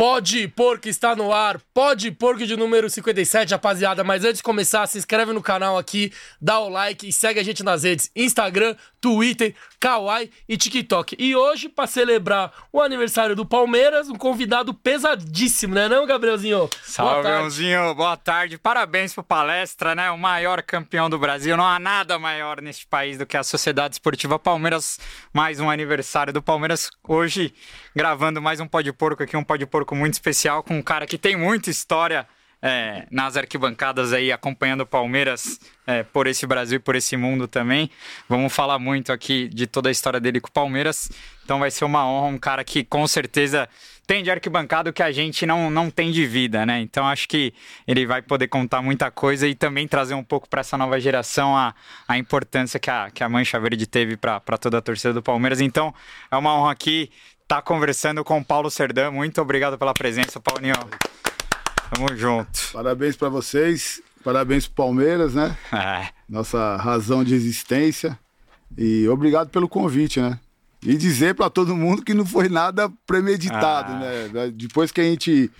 Pode Porco está no ar, Pode Porco de número 57, rapaziada. Mas antes de começar, se inscreve no canal aqui, dá o like e segue a gente nas redes Instagram, Twitter, Kawaii e TikTok. E hoje, para celebrar o aniversário do Palmeiras, um convidado pesadíssimo, né, não, Gabrielzinho? Salve, Leãozinho, boa tarde. Parabéns pro palestra, né? O maior campeão do Brasil. Não há nada maior neste país do que a Sociedade Esportiva Palmeiras. Mais um aniversário do Palmeiras. Hoje, gravando mais um Pode Porco aqui, um Pode Porco muito especial com um cara que tem muita história é, nas arquibancadas aí, acompanhando o Palmeiras é, por esse Brasil e por esse mundo também. Vamos falar muito aqui de toda a história dele com o Palmeiras. Então vai ser uma honra, um cara que com certeza tem de arquibancada que a gente não, não tem de vida, né? Então acho que ele vai poder contar muita coisa e também trazer um pouco para essa nova geração a, a importância que a, que a Mancha Verde teve para toda a torcida do Palmeiras. Então é uma honra aqui estar tá conversando com o Paulo Serdã. Muito obrigado pela presença, Paulinho. Tamo junto. Parabéns para vocês, parabéns pro Palmeiras, né? É. Nossa razão de existência. E obrigado pelo convite, né? E dizer para todo mundo que não foi nada premeditado, ah. né? Depois que a gente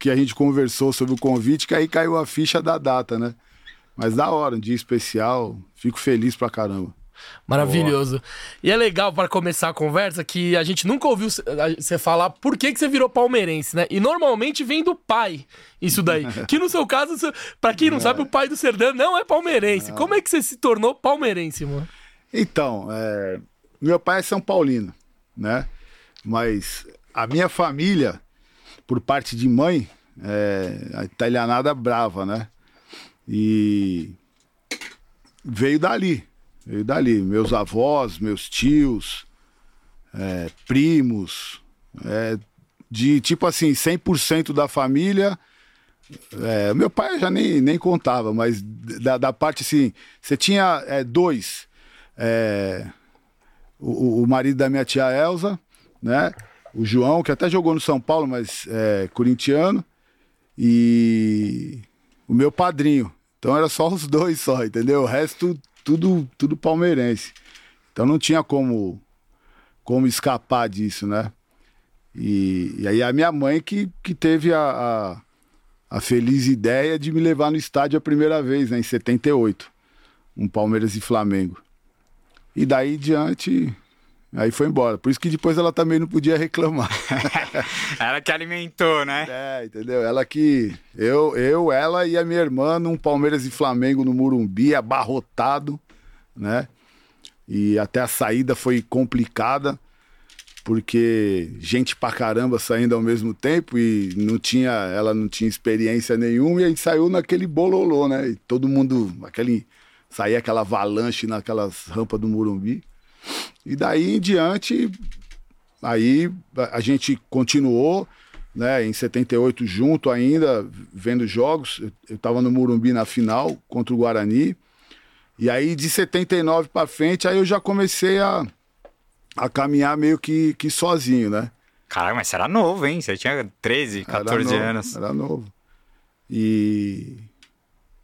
que a gente conversou sobre o convite, que aí caiu a ficha da data, né? Mas da hora, um dia especial, fico feliz pra caramba. Maravilhoso. Boa. E é legal para começar a conversa que a gente nunca ouviu você falar por que, que você virou palmeirense, né? E normalmente vem do pai isso daí. que no seu caso, para quem não é. sabe, o pai do Serdã não é palmeirense. É. Como é que você se tornou palmeirense, mano? Então, é... meu pai é São Paulino, né? Mas a minha família, por parte de mãe, é a italianada brava, né? E veio dali Veio dali. Meus avós, meus tios, é, primos, é, de tipo assim, 100% da família. É, meu pai já nem, nem contava, mas da, da parte assim, você tinha é, dois. É, o, o, marido da minha tia Elza, né? O João, que até jogou no São Paulo, mas é corintiano. E o meu padrinho. Então era só os dois só, entendeu? O resto tudo, tudo palmeirense. Então não tinha como, como escapar disso, né? E, e aí a minha mãe que, que teve a, a, a, feliz ideia de me levar no estádio a primeira vez, né, em 78. Um Palmeiras e Flamengo. E daí diante, aí foi embora. Por isso que depois ela também não podia reclamar. ela que alimentou, né? É, entendeu? Ela que. Eu, eu, ela e a minha irmã num Palmeiras e Flamengo no Murumbi, abarrotado né? E até a saída foi complicada, porque gente pra caramba saindo ao mesmo tempo e não tinha, ela não tinha experiência nenhuma e a gente saiu naquele bololô, né? E todo mundo, aquele saía aquela avalanche naquelas rampas do Murumbi. E daí em diante, aí a gente continuou, né, em 78 junto ainda, vendo jogos. Eu estava no Murumbi na final contra o Guarani. E aí, de 79 para frente, aí eu já comecei a, a caminhar meio que, que sozinho, né? Caralho, mas você era novo, hein? Você tinha 13, 14 era novo, anos. Era novo. E.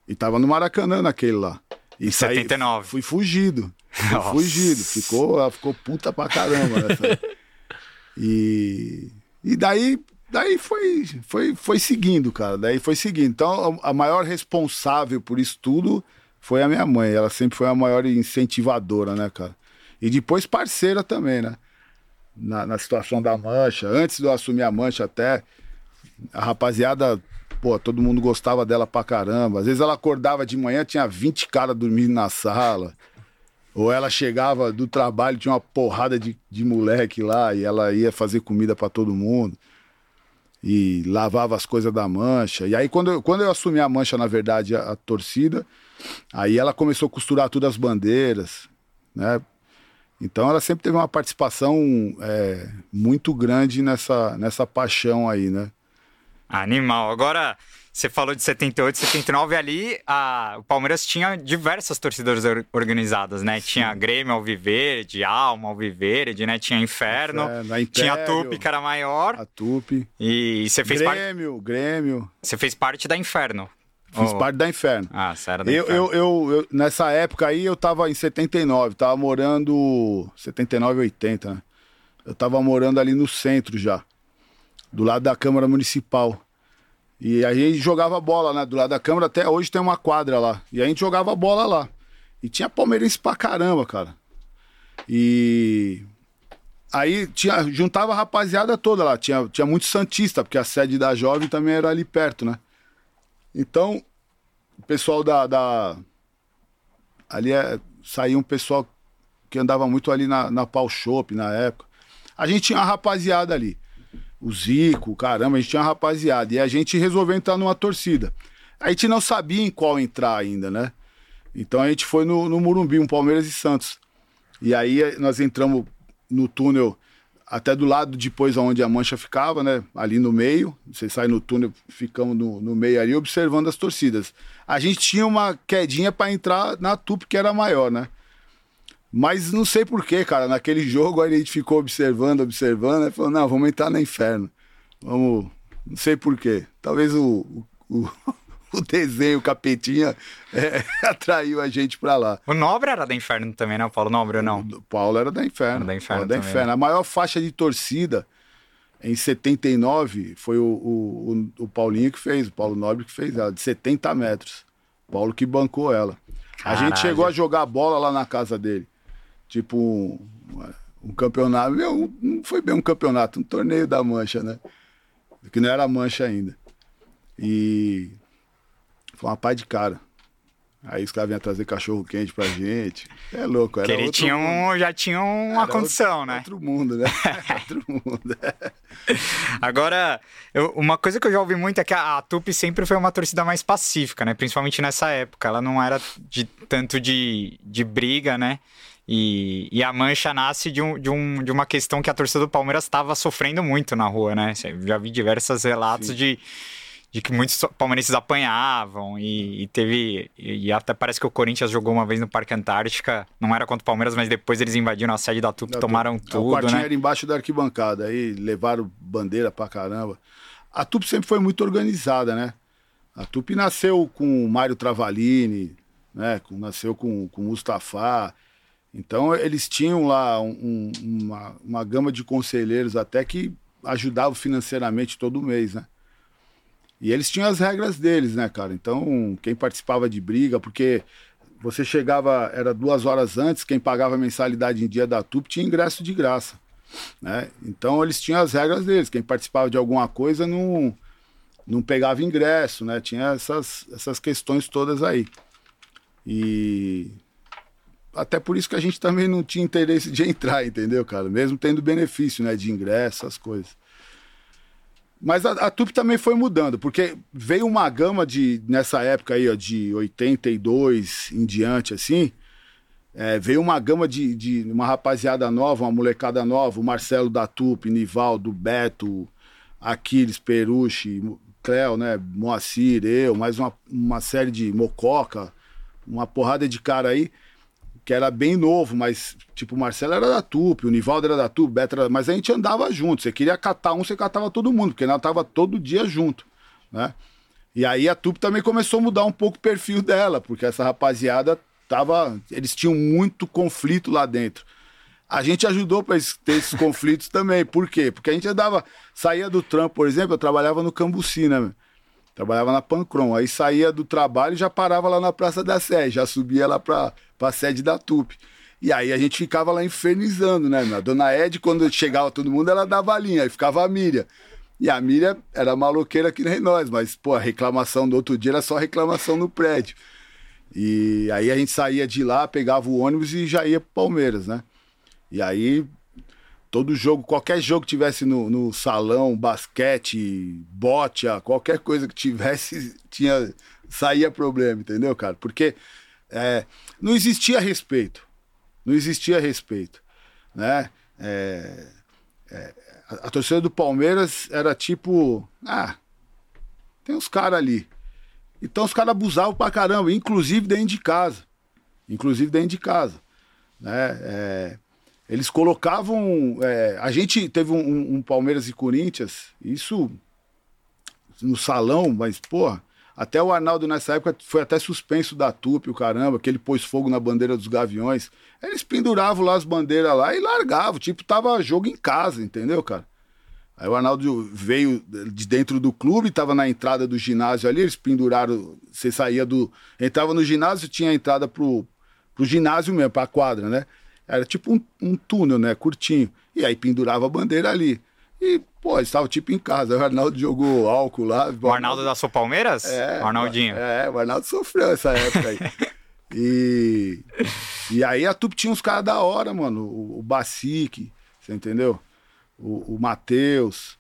E tava no Maracanã naquele lá. E 79. Saí, fui fugido. Nossa. fugido. Ficou, ela ficou puta pra caramba. Né? e. E daí, daí foi, foi, foi seguindo, cara. Daí foi seguindo. Então, a maior responsável por isso tudo foi a minha mãe. Ela sempre foi a maior incentivadora, né, cara? E depois parceira também, né? Na, na situação da mancha. Antes de eu assumir a mancha até, a rapaziada, pô, todo mundo gostava dela pra caramba. Às vezes ela acordava de manhã, tinha 20 caras dormindo na sala. Ou ela chegava do trabalho, tinha uma porrada de, de moleque lá e ela ia fazer comida para todo mundo. E lavava as coisas da mancha. E aí, quando eu, quando eu assumi a mancha, na verdade, a, a torcida, Aí ela começou a costurar todas as bandeiras, né? Então ela sempre teve uma participação é, muito grande nessa, nessa paixão aí, né? Animal. Agora, você falou de 78, 79, ali a, o Palmeiras tinha diversas torcidas organizadas, né? Tinha Grêmio Alviverde, Alma Alviverde, né? Tinha Inferno, Inferno tinha a Tupi, que era maior. A Tupi. E, você fez parte... Grêmio, par... Grêmio. Você fez parte da Inferno. Fiz oh. parte da Inferno. Ah, sério da eu, eu, eu, eu, Nessa época aí, eu tava em 79, tava morando. 79, 80, né? Eu tava morando ali no centro já. do lado da Câmara Municipal. E aí a gente jogava bola, né? Do lado da Câmara, até hoje tem uma quadra lá. E a gente jogava bola lá. E tinha palmeirense pra caramba, cara. E aí tinha, juntava a rapaziada toda lá. Tinha, tinha muito Santista, porque a sede da Jovem também era ali perto, né? Então, o pessoal da. da ali é, um pessoal que andava muito ali na, na Pau Shop na época. A gente tinha uma rapaziada ali. O Zico, caramba, a gente tinha uma rapaziada. E a gente resolveu entrar numa torcida. A gente não sabia em qual entrar ainda, né? Então a gente foi no, no Murumbi, um Palmeiras e Santos. E aí nós entramos no túnel até do lado depois onde a mancha ficava, né? Ali no meio. Você sai no túnel, ficamos no, no meio ali observando as torcidas. A gente tinha uma quedinha para entrar na TUP, que era maior, né? Mas não sei porquê, cara. Naquele jogo a gente ficou observando, observando, e falou, não, vamos entrar no inferno. Vamos. Não sei porquê. Talvez o, o, o desenho, o capetinha, é, atraiu a gente pra lá. O Nobre era da Inferno também, né? O Paulo Nobre ou não? O Paulo era da Inferno. Era da Inferno. Era da também, Inferno. né? A maior faixa de torcida em 79 foi o, o, o, o Paulinho que fez, o Paulo Nobre que fez ela, de 70 metros. Paulo que bancou ela. A Caralho. gente chegou a jogar bola lá na casa dele. Tipo um, um campeonato. Meu, não foi bem um campeonato, um torneio da mancha, né? Que não era mancha ainda. E foi uma paz de cara. Aí os caras vinham trazer cachorro quente pra gente. É louco, era Que ele outro tinha um, já tinha uma Era condição, outro, né? Outro mundo, né? outro mundo. Agora, eu- uma coisa que eu já ouvi muito é que a, a Tupi sempre foi uma torcida mais pacífica, né? Principalmente nessa época. Ela não era de tanto de, de briga, né? E, e a mancha nasce de, um, de, um, de uma questão que a torcida do Palmeiras estava sofrendo muito na rua, né? Já vi diversos relatos Sim. de, de que muitos palmeirenses apanhavam e, e teve. E, e até parece que o Corinthians jogou uma vez no Parque Antártica, não era contra o Palmeiras, mas depois eles invadiram a sede da Tupi, tomaram o tudo, quartinho né? era embaixo da arquibancada. Aí levaram bandeira pra caramba. A Tupi sempre foi muito organizada, né? A Tupi nasceu com o Mário Travalini, né? Nasceu com, com o Mustafa. Então eles tinham lá um- um- uma, uma gama de conselheiros até que ajudavam financeiramente todo mês, né? E eles tinham as regras deles, né, cara? Então, quem participava de briga, porque você chegava, era duas horas antes, quem pagava mensalidade em dia da TUP tinha ingresso de graça. Né? Então eles tinham as regras deles. Quem participava de alguma coisa não, não pegava ingresso, né? Tinha essas, essas questões todas aí. E até por isso que a gente também não tinha interesse de entrar, entendeu, cara? Mesmo tendo benefício, né? De ingresso, essas coisas. Mas a, a TUP também foi mudando, porque veio uma gama de, nessa época aí, ó, de 82 em diante, assim, é, veio uma gama de, de uma rapaziada nova, uma molecada nova, o Marcelo da TUP, Nivaldo, Beto, Aquiles, Peruche, Cléo, né, Moacir, eu, mais uma, uma série de Mococa, uma porrada de cara aí, que era bem novo, mas tipo, o Marcelo era da TUP, o Nivaldo era da TUP, Beto era... mas a gente andava junto, você queria catar um, você catava todo mundo, porque nós tava todo dia junto, né? E aí a TUP também começou a mudar um pouco o perfil dela, porque essa rapaziada tava, eles tinham muito conflito lá dentro. A gente ajudou para ter esses conflitos também. Por quê? Porque a gente andava, saía do trampo, por exemplo, eu trabalhava no Cambuci, né? meu? Trabalhava na Pancron. Aí saía do trabalho e já parava lá na Praça da Sé, já subia lá para a sede da TUP. E aí a gente ficava lá infernizando, né? A dona Ed, quando chegava todo mundo, ela dava a linha, aí ficava a Miriam. E a Miriam era maloqueira que nem nós, mas, pô, a reclamação do outro dia era só reclamação no prédio. E aí a gente saía de lá, pegava o ônibus e já ia pro Palmeiras, né? E aí, todo jogo, qualquer jogo que tivesse no, no salão, basquete, bote, qualquer coisa que tivesse, tinha, saía problema, entendeu, cara? Porque é, não existia respeito. Não existia respeito, né? É, é, a, a torcida do Palmeiras era tipo, ah, tem uns caras ali. Então os caras abusavam pra caramba, inclusive dentro de casa. Inclusive dentro de casa. Né? É, eles colocavam. é, a gente teve um, um- Palmeiras e Corinthians, isso no salão, mas, porra, até o Arnaldo nessa época foi até suspenso da TUP, o caramba, que ele pôs fogo na bandeira dos Gaviões. Eles penduravam lá as bandeiras lá e largavam, tipo, tava jogo em casa, entendeu, cara? Aí o Arnaldo veio de dentro do clube, tava na entrada do ginásio ali, eles penduraram, você saía do... Entrava no ginásio, tinha a entrada pro, pro ginásio mesmo, pra quadra, né? Era tipo um, um túnel, né? Curtinho. E aí pendurava a bandeira ali. E, pô, eles estavam tipo em casa. O Arnaldo jogou álcool lá. O Arnaldo da sua Palmeiras? É. O Arnaldinho. É, o Arnaldo sofreu essa época aí. e, e aí a Tupi tinha uns caras da hora, mano. O, o Bacique, você entendeu? O, o Matheus.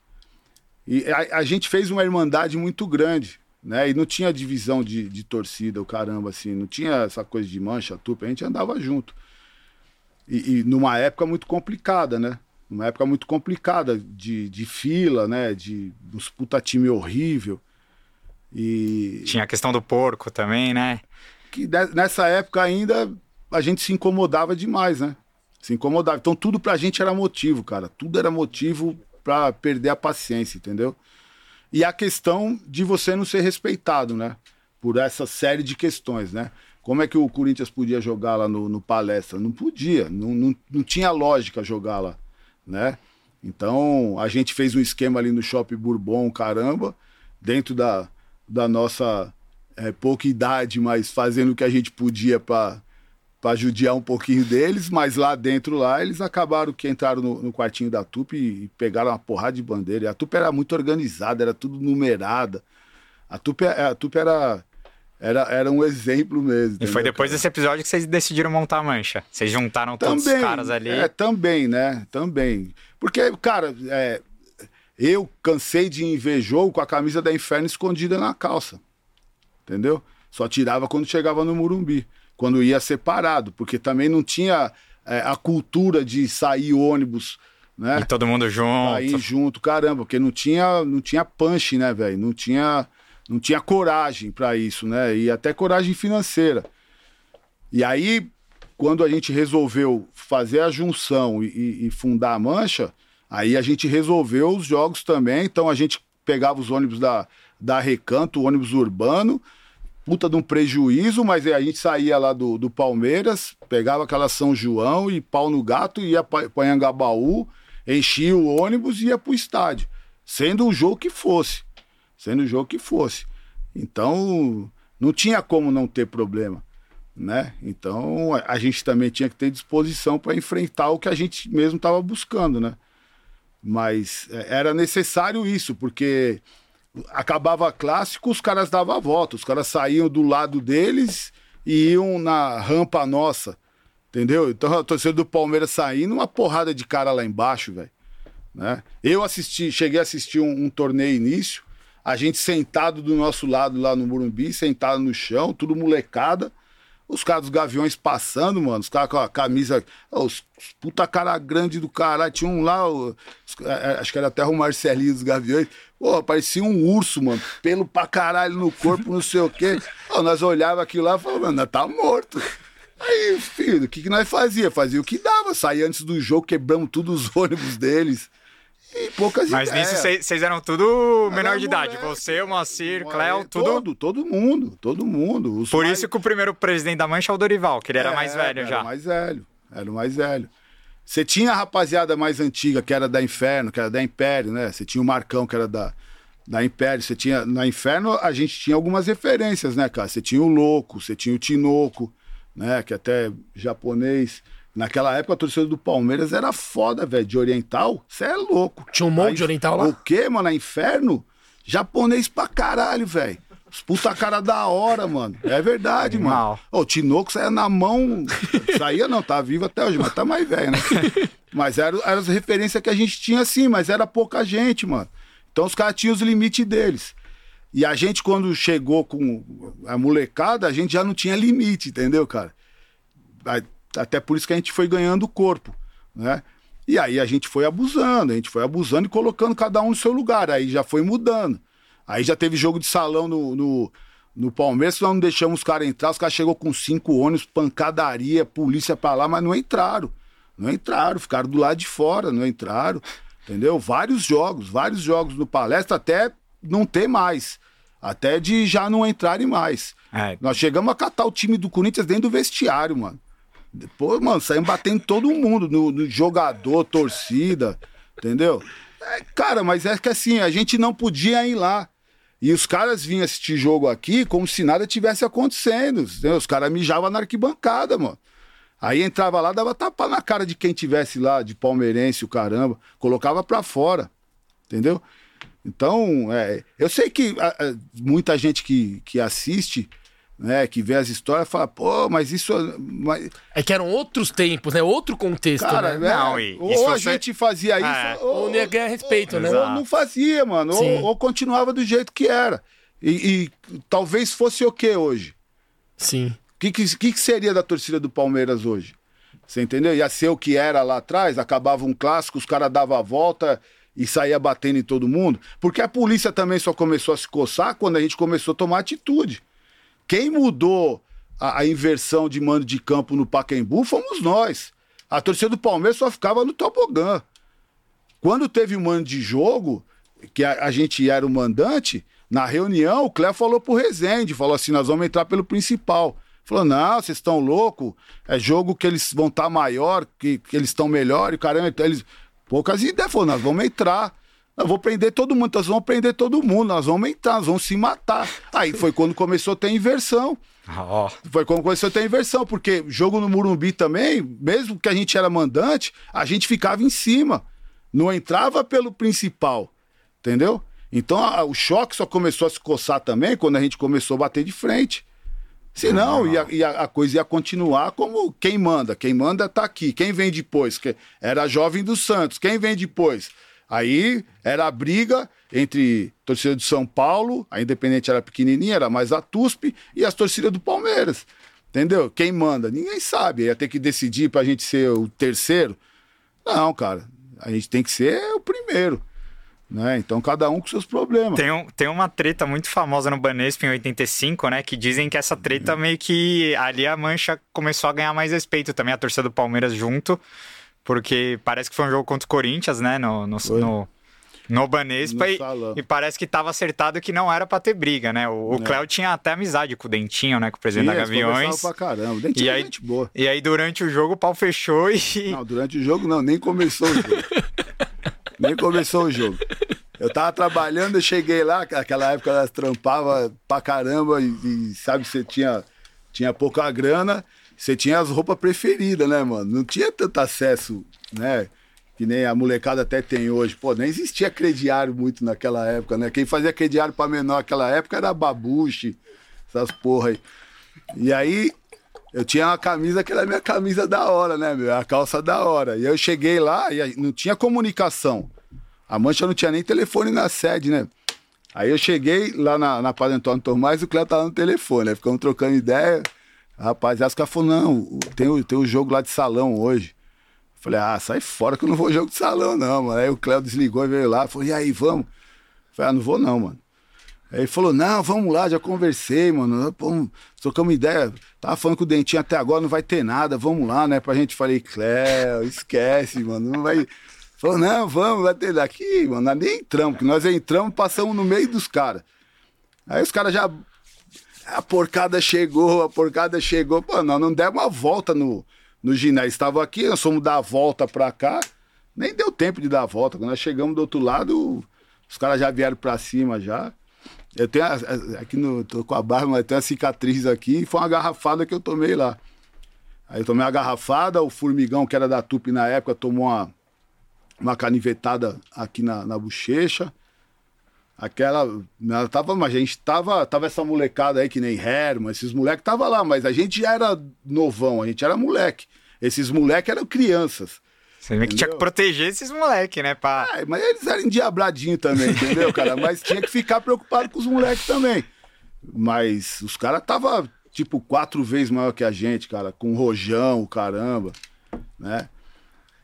E a, a, gente fez uma irmandade muito grande, né? E não tinha divisão de, de torcida, o caramba, assim. Não tinha essa coisa de mancha, Tupi. A gente andava junto. E, e numa época muito complicada, né? Uma época muito complicada de, de fila, né? De uns puta time horrível. E. Tinha a questão do porco também, né? Que nessa época ainda a gente se incomodava demais, né? Se incomodava. Então tudo pra gente era motivo, cara. Tudo era motivo pra perder a paciência, entendeu? E a questão de você não ser respeitado, né? Por essa série de questões, né? Como é que o Corinthians podia jogar lá no, no palestra? Não podia, não, não, não tinha lógica jogar lá, né? Então a gente fez um esquema ali no Shopping Bourbon, caramba, dentro da, da nossa é, pouca idade, mas fazendo o que a gente podia para para judiar um pouquinho deles, mas lá dentro lá eles acabaram que entraram no, no quartinho da Tupi e, pegaram uma porrada de bandeira. E a Tupi era muito organizada, era tudo numerada. A Tupi, a Tupi era era, era um exemplo mesmo. E foi depois desse episódio que vocês decidiram montar a mancha. Vocês juntaram também, todos os caras ali. É, também, né? Também. Porque, cara, é, eu cansei de jogo com a camisa da Inferno escondida na calça. Entendeu? Só tirava quando chegava no Murumbi. Quando ia separado. Porque também não tinha é, a cultura de sair ônibus. Né? E todo mundo junto. Aí junto, caramba, porque não tinha, não tinha punch, né, velho? Não tinha não tinha coragem para isso, né? E até coragem financeira. E aí, quando a gente resolveu fazer a junção e, e, fundar a Mancha, aí a gente resolveu os jogos também. Então a gente pegava os ônibus da, da Recanto, o ônibus urbano, puta de um prejuízo, mas a gente saía lá do, do Palmeiras, pegava aquela São João e pau no gato, ia para Anhangabaú, enchia o ônibus e ia pro estádio, sendo o jogo que fosse sendo o jogo que fosse. Então, não tinha como não ter problema, né? Então, a gente também tinha que ter disposição para enfrentar o que a gente mesmo estava buscando, né? Mas é, era necessário isso, porque acabava clássico, os caras davam a volta, os caras saíam do lado deles e iam na rampa nossa, entendeu? Então a torcida do Palmeiras saindo, uma porrada de cara lá embaixo, velho. Né? Eu assisti, cheguei a assistir um, um torneio início, a gente sentado do nosso lado lá no Morumbi, sentado no chão, tudo molecada. Os caras dos Gaviões passando, mano. Os caras com a camisa. Os, puta cara grande do caralho. Tinha um lá, os, é, é, acho que era até o Marcelinho dos Gaviões. Pô, parecia um urso, mano. Pelo pra caralho no corpo, não sei o quê. Nós olhava aquilo lá e falava, mano, tá morto. Aí, filho, o que, que nós fazia? Fazia o que dava. Saía antes do jogo, quebramos todos os ônibus deles. E poucas Mas ideias. nisso vocês eram tudo menor de idade. Você, o Moacir, Cléo, tudo. Todo, todo mundo, todo mundo. Os Por mais... isso que o primeiro presidente da Mancha é o Dorival, que ele era é, mais velho era já. Era mais velho, era o mais velho. Você tinha a rapaziada mais antiga, que era da Inferno, que era da Império, né? Você tinha o Marcão, que era da, da Império. Você tinha. Na Inferno, a gente tinha algumas referências, né, cara? Você tinha o Louco, você tinha o Tinoco, né? Que até japonês. Naquela época, a torcida do Palmeiras era foda, velho. De oriental, você é louco. Tinha um monte Aí, de oriental lá? O quê, mano? É inferno? Japonês pra caralho, velho. Os puta cara da hora, mano. É verdade, mano. O Tinoco saía na mão. Saía não, tá vivo até hoje, mas tá mais velho, né? Mas eram era as referências que a gente tinha assim, mas era pouca gente, mano. Então os caras tinham os limites deles. E a gente, quando chegou com a molecada, a gente já não tinha limite, entendeu, cara? Até por isso que a gente foi ganhando corpo, né? E aí a gente foi abusando, a gente foi abusando e colocando cada um no seu lugar. Aí já foi mudando. Aí já teve jogo de salão no, no, no Palmeiras, nós não deixamos os caras entrar. Os caras chegou com cinco ônibus, pancadaria, polícia pra lá, mas não entraram. Não entraram, ficaram do lado de fora, não entraram. Entendeu? Vários jogos, vários jogos no palestra, até não ter mais. Até de já não entrarem mais. É. Nós chegamos a catar o time do Corinthians dentro do vestiário, mano. Depois, mano, saímos batendo todo mundo, no, no jogador, torcida, entendeu? É, cara, mas é que assim, a gente não podia ir lá. E os caras vinham assistir jogo aqui como se nada tivesse acontecendo. entendeu? Os caras mijavam na arquibancada, mano. Aí entrava lá, dava tapa na cara de quem tivesse lá, de palmeirense, o caramba. Colocava pra fora. Entendeu? Então, é, eu sei que a- a- muita gente que, que assiste, né, que vê as histórias, fala, pô, mas isso. Mas, É que eram outros tempos, né? Outro contexto, cara, né? é, Não, e- ou a você- gente fazia isso, É. Ou não ia ganhar respeito, né? ou não fazia, mano. Ou, ou continuava do jeito que era. E, e talvez fosse o que hoje? Sim. O que, que, que que seria da torcida do Palmeiras hoje? Você entendeu? Ia ser o que era lá atrás, acabava um clássico, os caras davam a volta e saía batendo em todo mundo. Porque a polícia também só começou a se coçar quando a gente começou a tomar atitude. Quem mudou a, a inversão de mando de campo no Pacaembu fomos nós. A torcida do Palmeiras só ficava no tobogã. Quando teve o mando de jogo, que a, a gente era o mandante, na reunião o Cléo falou pro Rezende, falou assim, nós vamos entrar pelo principal. Falou, não, vocês estão loucos, é jogo que eles vão estar maior, que, que eles estão melhor, e caramba, então eles... Poucas ideias, falou, nós vamos entrar. Nós vamos prender todo mundo, nós vamos prender todo mundo, nós vamos entrar, nós vamos se matar. Aí foi quando começou a ter inversão. Ó, Foi quando começou a ter inversão, porque jogo no Murumbi também, mesmo que a gente era mandante, a gente ficava em cima. Não entrava pelo principal. Entendeu? Então a- o choque só começou a se coçar também quando a gente começou a bater de frente. Senão, ia, ia- a coisa ia continuar como quem manda. Quem manda tá aqui. Quem vem depois? Que era a jovem do Santos. Quem vem depois? Aí era a briga entre torcida do São Paulo, a Independente era pequenininha, era mais a TUSP, e as torcidas do Palmeiras. Entendeu? Quem manda? Ninguém sabe. Ia ter que decidir pra gente ser o terceiro. Não, cara. A gente tem que ser o primeiro. Né? Então cada um com seus problemas. Tem, um- tem uma treta muito famosa no Banespa em 85, né? Que dizem que essa treta meio que ali a Mancha começou a ganhar mais respeito também, a torcida do Palmeiras junto. Porque parece que foi um jogo contra o Corinthians, né? No, no, Foi. no, no Banespa. E, e parece que tava acertado que não era pra ter briga, né? O, o É. Cléo tinha até amizade com o Dentinho, né? Com o presidente Sim, da Gaviões. pra caramba. O Dentinho E é aí- gente boa. E aí, durante o jogo, o pau fechou e. Não, durante o jogo não, nem começou o jogo. nem começou o jogo. Eu tava trabalhando, eu cheguei lá, aquela época elas trampavam pra caramba e, e, sabe, você tinha, tinha pouca grana, você tinha as roupas preferidas, né, mano? Não tinha tanto acesso, né? Que nem a molecada até tem hoje. Pô, nem existia crediário muito naquela época, né? Quem fazia crediário pra menor naquela época era babuche, essas porra aí. E aí, eu tinha uma camisa que era minha camisa da hora, né, meu? A calça da hora. E eu cheguei lá e não tinha comunicação. A mancha não tinha nem telefone na sede, né? Aí eu cheguei lá na, na Padre Antônio Tomás e o Cléo tava no telefone, né? Ficamos trocando ideia. Os caras falaram, não, tem o, tem o jogo lá de salão hoje. Falei, ah, sai fora que eu não vou jogo de salão, não, mano. Aí o Cléo desligou e veio lá. Falou, e aí, vamos? Falei, ah, não vou não, mano. Aí ele falou, não, vamos lá, já conversei, mano. Pô, trocamos ideia. Tava falando com o Dentinho até agora, não vai ter nada, vamos lá, né? Pra gente. Falei, Cléo, esquece, mano, não vai. Falou, não, vamos, vai ter daqui, mano. Nós nem entramos, porque nós entramos, passamos no meio dos caras. Aí os caras já. A porcada chegou, a porcada chegou. Pô, nós não demos uma volta no, no ginásio. Estavam aqui, nós fomos dar a volta pra cá. Nem deu tempo de dar a volta. Quando nós chegamos do outro lado, os caras já vieram pra cima já. Eu tenho a- a- aqui no. tô com a barba, mas tem uma cicatriz aqui. Foi uma garrafada que eu tomei lá. Aí eu tomei uma garrafada, o formigão, que era da Tupi na época, tomou uma, uma canivetada aqui na, na bochecha. Aquela. Ela tava, mas a gente tava. Tava essa molecada aí que nem Herman, esses moleques tava lá, mas a gente já era novão, a gente era moleque. Esses moleques eram crianças. Você vê que tinha que proteger esses moleque, né? Pra... É, mas eles eram endiabradinhos também, entendeu, cara? Mas tinha que ficar preocupado com os moleques também. Mas os caras tava tipo quatro vezes maior que a gente, cara, com rojão, caramba, né?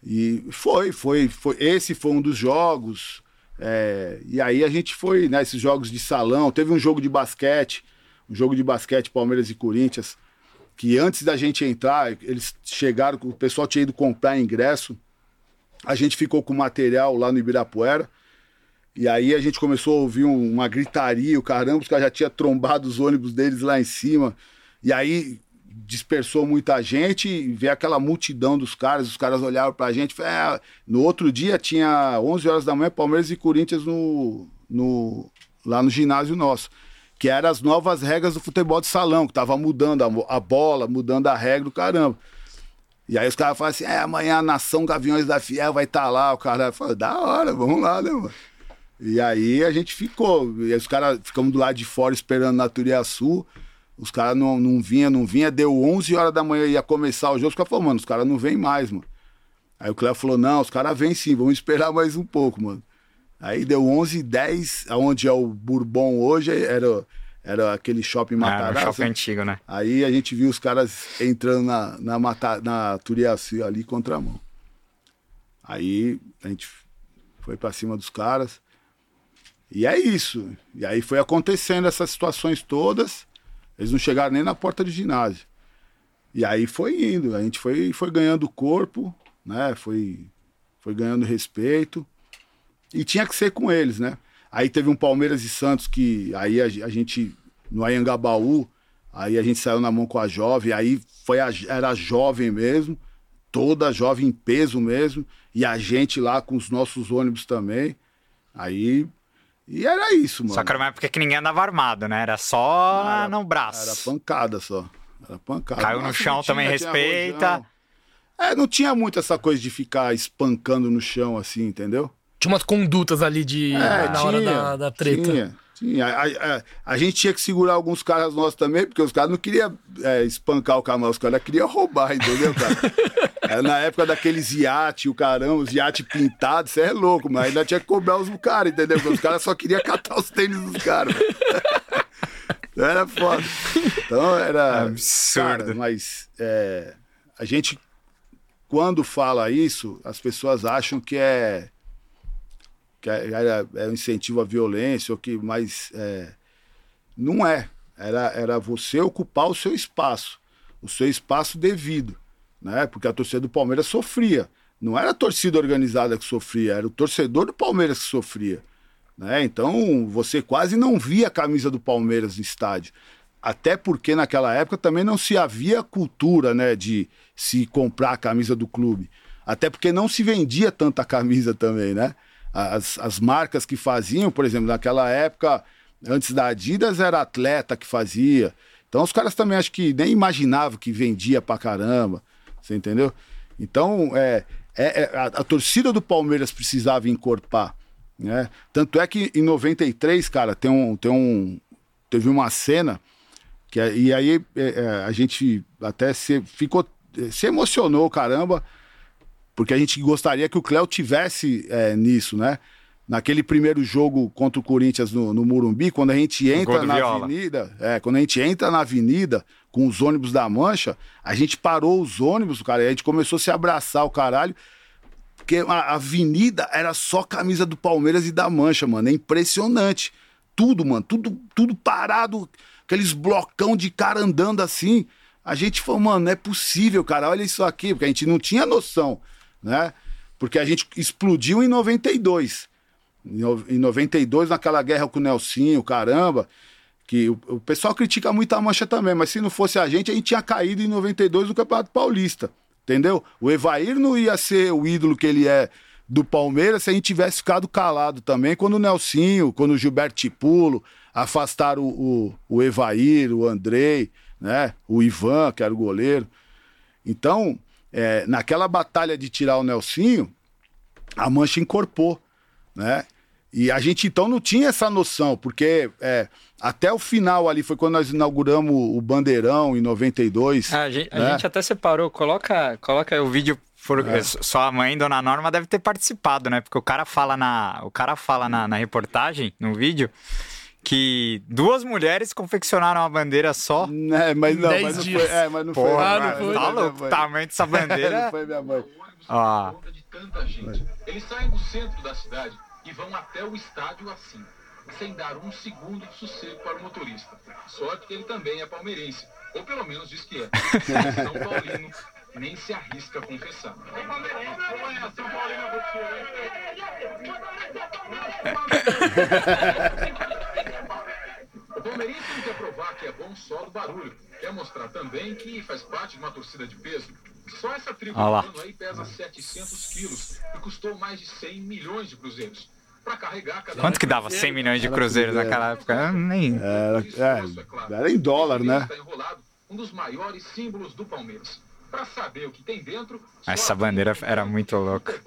E foi, foi, foi. Esse foi um dos jogos. É, e aí a gente foi nesses jogos de salão. Teve um jogo de basquete, um jogo de basquete Palmeiras e Corinthians, que antes da gente entrar, eles chegaram, o pessoal tinha ido comprar ingresso. A gente ficou com material lá no Ibirapuera. E aí a gente começou a ouvir um- uma gritaria, o caramba, os caras já tinham trombado os ônibus deles lá em cima. E aí dispersou muita gente, ver aquela multidão dos caras, os caras olhavam pra gente. É, no outro dia tinha 11 horas da manhã, Palmeiras e Corinthians no, no, lá no ginásio nosso. Que eram as novas regras do futebol de salão, que tava mudando a, a bola, mudando a regra do caramba. E aí os caras falam assim: é, amanhã a Nação Gaviões da Fiel vai estar tá lá. O cara fala: da hora, vamos lá, né, mano? E aí a gente ficou. E os caras ficamos do lado de fora esperando na Turiaçu. Os caras não, não vinha, não vinha. Deu 11 horas da manhã, ia começar o jogo. Os caras falaram, mano, os caras não vêm mais, mano. Aí o Cléo falou, não, os caras vêm sim, vamos esperar mais um pouco, mano. Aí deu 11 10 aonde é o Bourbon hoje, era, era aquele shopping Matarazzo. É, shopping antigo, né? Aí a gente viu os caras entrando na, na, Mata, na Turiaci ali, contramão. Aí a gente foi para cima dos caras. E é isso. E aí foi acontecendo essas situações todas. Eles não chegaram nem na porta do ginásio. E aí foi indo, a gente foi, foi ganhando corpo, né? Foi, foi ganhando respeito. E tinha que ser com eles, né? Aí teve um Palmeiras e Santos que aí a, a gente, no Ayangabaú, aí a gente saiu na mão com a jovem, aí foi a, era jovem mesmo, toda jovem em peso mesmo, e a gente lá com os nossos ônibus também. Aí e era isso, mano. Só que era uma época que ninguém andava armado, né? Era só era, no braço. Era pancada só. Era pancada. Caiu no chão tinha, também, respeita. É, não tinha muito essa coisa de ficar espancando no chão assim, entendeu? Tinha umas condutas ali de é, na tinha, hora da, da treta. Tinha, tinha. A, a, a, gente tinha que segurar alguns caras nossos também, porque os caras não queriam é, espancar o camarão, os caras queriam roubar, entendeu, cara? Era na época daqueles iate, o caramba, os iate pintados, você é louco, mas ainda tinha que cobrar os caras, entendeu? Porque os caras só queriam catar os tênis dos caras. era foda. Então era. Absurdo. Cara, mas é, a gente, quando fala isso, as pessoas acham que é. Que é, era, é um incentivo à violência, ou que, mas é, não é. Era, era você ocupar o seu espaço, o seu espaço devido né? Porque a torcida do Palmeiras sofria. Não era a torcida organizada que sofria, era o torcedor do Palmeiras que sofria. Né? Então você quase não via a camisa do Palmeiras no estádio. Até porque naquela época também não se havia cultura né, de se comprar a camisa do clube. Até porque não se vendia tanta camisa também, né? As, as marcas que faziam, por exemplo, naquela época, antes da Adidas, era atleta que fazia. Então os caras também acho que nem imaginavam que vendia pra caramba. Você entendeu? Então, é, é, é a, a, torcida do Palmeiras precisava encorpar. Né? Tanto é que em 93, cara, tem um, tem um, teve uma cena que e aí é, é, a gente até se ficou se emocionou caramba porque a gente gostaria que o Cléo tivesse é, nisso, né? Naquele primeiro jogo contra o Corinthians no, no Murumbi, quando a gente entra na Viola. avenida, é, quando a gente entra na avenida, com os ônibus da Mancha, a gente parou os ônibus, cara, e a gente começou a se abraçar o caralho. Porque a avenida era só camisa do Palmeiras e da Mancha, mano. É impressionante. Tudo, mano, tudo, tudo parado, aqueles blocão de cara andando assim. A gente falou, mano, não é possível, cara, olha isso aqui, porque a gente não tinha noção, né? Porque a gente explodiu em 92. Em 92, naquela guerra com o Nelsinho, caramba que o, o, pessoal critica muito a mancha também, mas se não fosse a gente, a gente tinha caído em 92 no Campeonato Paulista, entendeu? O Evair não ia ser o ídolo que ele é do Palmeiras se a gente tivesse ficado calado também quando o Nelsinho, quando o Gilberto Tipulo afastaram o, o, o Evair, o Andrei, né? o Ivan, que era o goleiro. Então, é, naquela batalha de tirar o Nelsinho, a mancha incorporou, né? E a gente então não tinha essa noção, porque é, até o final ali foi quando nós inauguramos o Bandeirão em 92. A gente, né? a gente até separou, coloca, coloca o vídeo. For, é. Sua mãe, Dona Norma, deve ter participado, né? Porque o cara fala na, o cara fala na, na reportagem, no vídeo, que duas mulheres confeccionaram uma bandeira só. É, mas não, mas não foi. É, mas não Porra, foi. Ah, não foi. Tá louco, o tamanho dessa bandeira. não foi minha mãe. Ó. Eles saem do centro da cidade e vão até o estádio assim sem dar um segundo de sossego para o motorista. Sorte que ele também é palmeirense, ou pelo menos diz que é. São Paulino nem se arrisca a confessar. O palmeirense não quer provar que é bom só do barulho. quer mostrar também que faz parte de uma torcida de peso. Só essa tribo do aí pesa 700 quilos e custou mais de 100 milhões de cruzeiros. Para carregar cada Quanto que dava 100 milhões de cruzeiros naquela época? Eu nem... Era, é, era em dólar, né? Enrolado um dos maiores símbolos do Palmeiras. Para saber o que tem dentro, Essa bandeira era muito louca.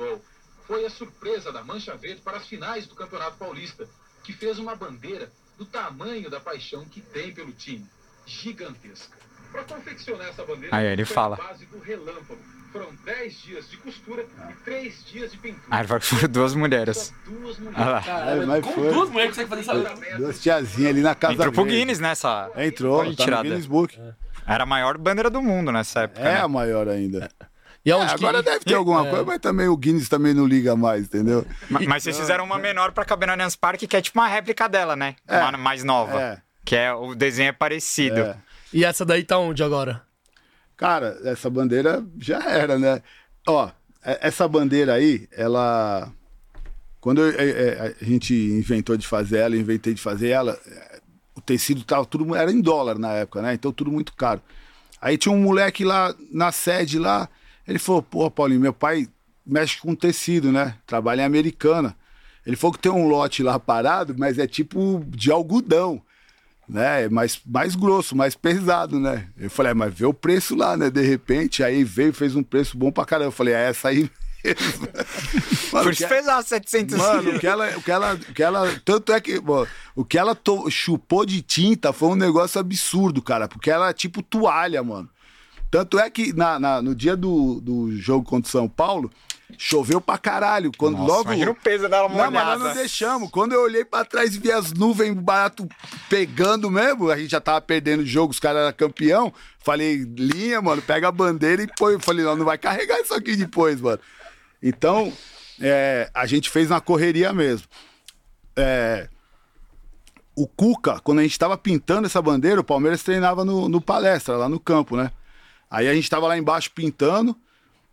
Foi a surpresa da Mancha Verde para as finais do Campeonato Paulista, que fez uma bandeira do tamanho da paixão que tem pelo time, gigantesca. Para confeccionar essa bandeira, Aí ele foi fala. a base do relâmpago. Foram 10 dias de costura e 3 dias de pintura. Ah, ele falou que foram duas mulheres. Só duas mulheres. Olha lá. Caralho, É, mas como foi. duas mulheres conseguem fazer essa... Duas tiazinhas ali na casa Entrou pro. Guinness nessa. Entrou, Foi tá tirada. no Guinness Book. Era a maior bandeira do mundo nessa época. É né? a maior ainda. E É, aonde que- agora deve ter alguma É. coisa, mas também o Guinness também não liga mais, entendeu? Ma- Mas vocês fizeram uma menor pra caber no Allianz Parque, que é tipo uma réplica dela, né? É. Uma mais nova. É. Que é o desenho é parecido. É. E essa daí tá onde agora? Cara, essa bandeira já era, né? Ó, é- essa bandeira aí, ela. Quando eu- é, é, a gente inventou de fazer ela, inventei de fazer ela, é, o tecido tava tudo. Era em dólar na época, né? Então tudo muito caro. Aí tinha um moleque lá na sede lá, ele falou, pô, Paulinho, meu pai mexe com tecido, né? Trabalha em Americana. Ele falou que tem um lote lá parado, mas é tipo de algodão né? É mais, mais grosso, mais pesado, né? Eu falei, ah, mas vê o preço lá, né? De repente, aí veio, fez um preço bom pra caramba. Eu falei, é essa aí. Mano, Por isso pesava 700 Mano, o que ela, o que ela, o que ela, tanto é que, bom, o que ela to- chupou de tinta foi um negócio absurdo, cara, porque ela é tipo toalha, mano. Tanto é que na, na- no dia do, do jogo contra o São Paulo, choveu pra caralho. Quando Nossa, logo. imagina o peso dela Não, mas nós não deixamos. Quando eu olhei pra trás e vi as nuvens barato pegando mesmo, a gente já tava perdendo o jogo, os caras eram campeão. Falei, linha, mano, pega a bandeira e põe. Falei, não, não vai carregar isso aqui depois, mano. Então, é, a gente fez na correria mesmo. É, o Cuca, quando a gente tava pintando essa bandeira, o Palmeiras treinava no, no palestra, lá no campo, né? Aí a gente tava lá embaixo pintando.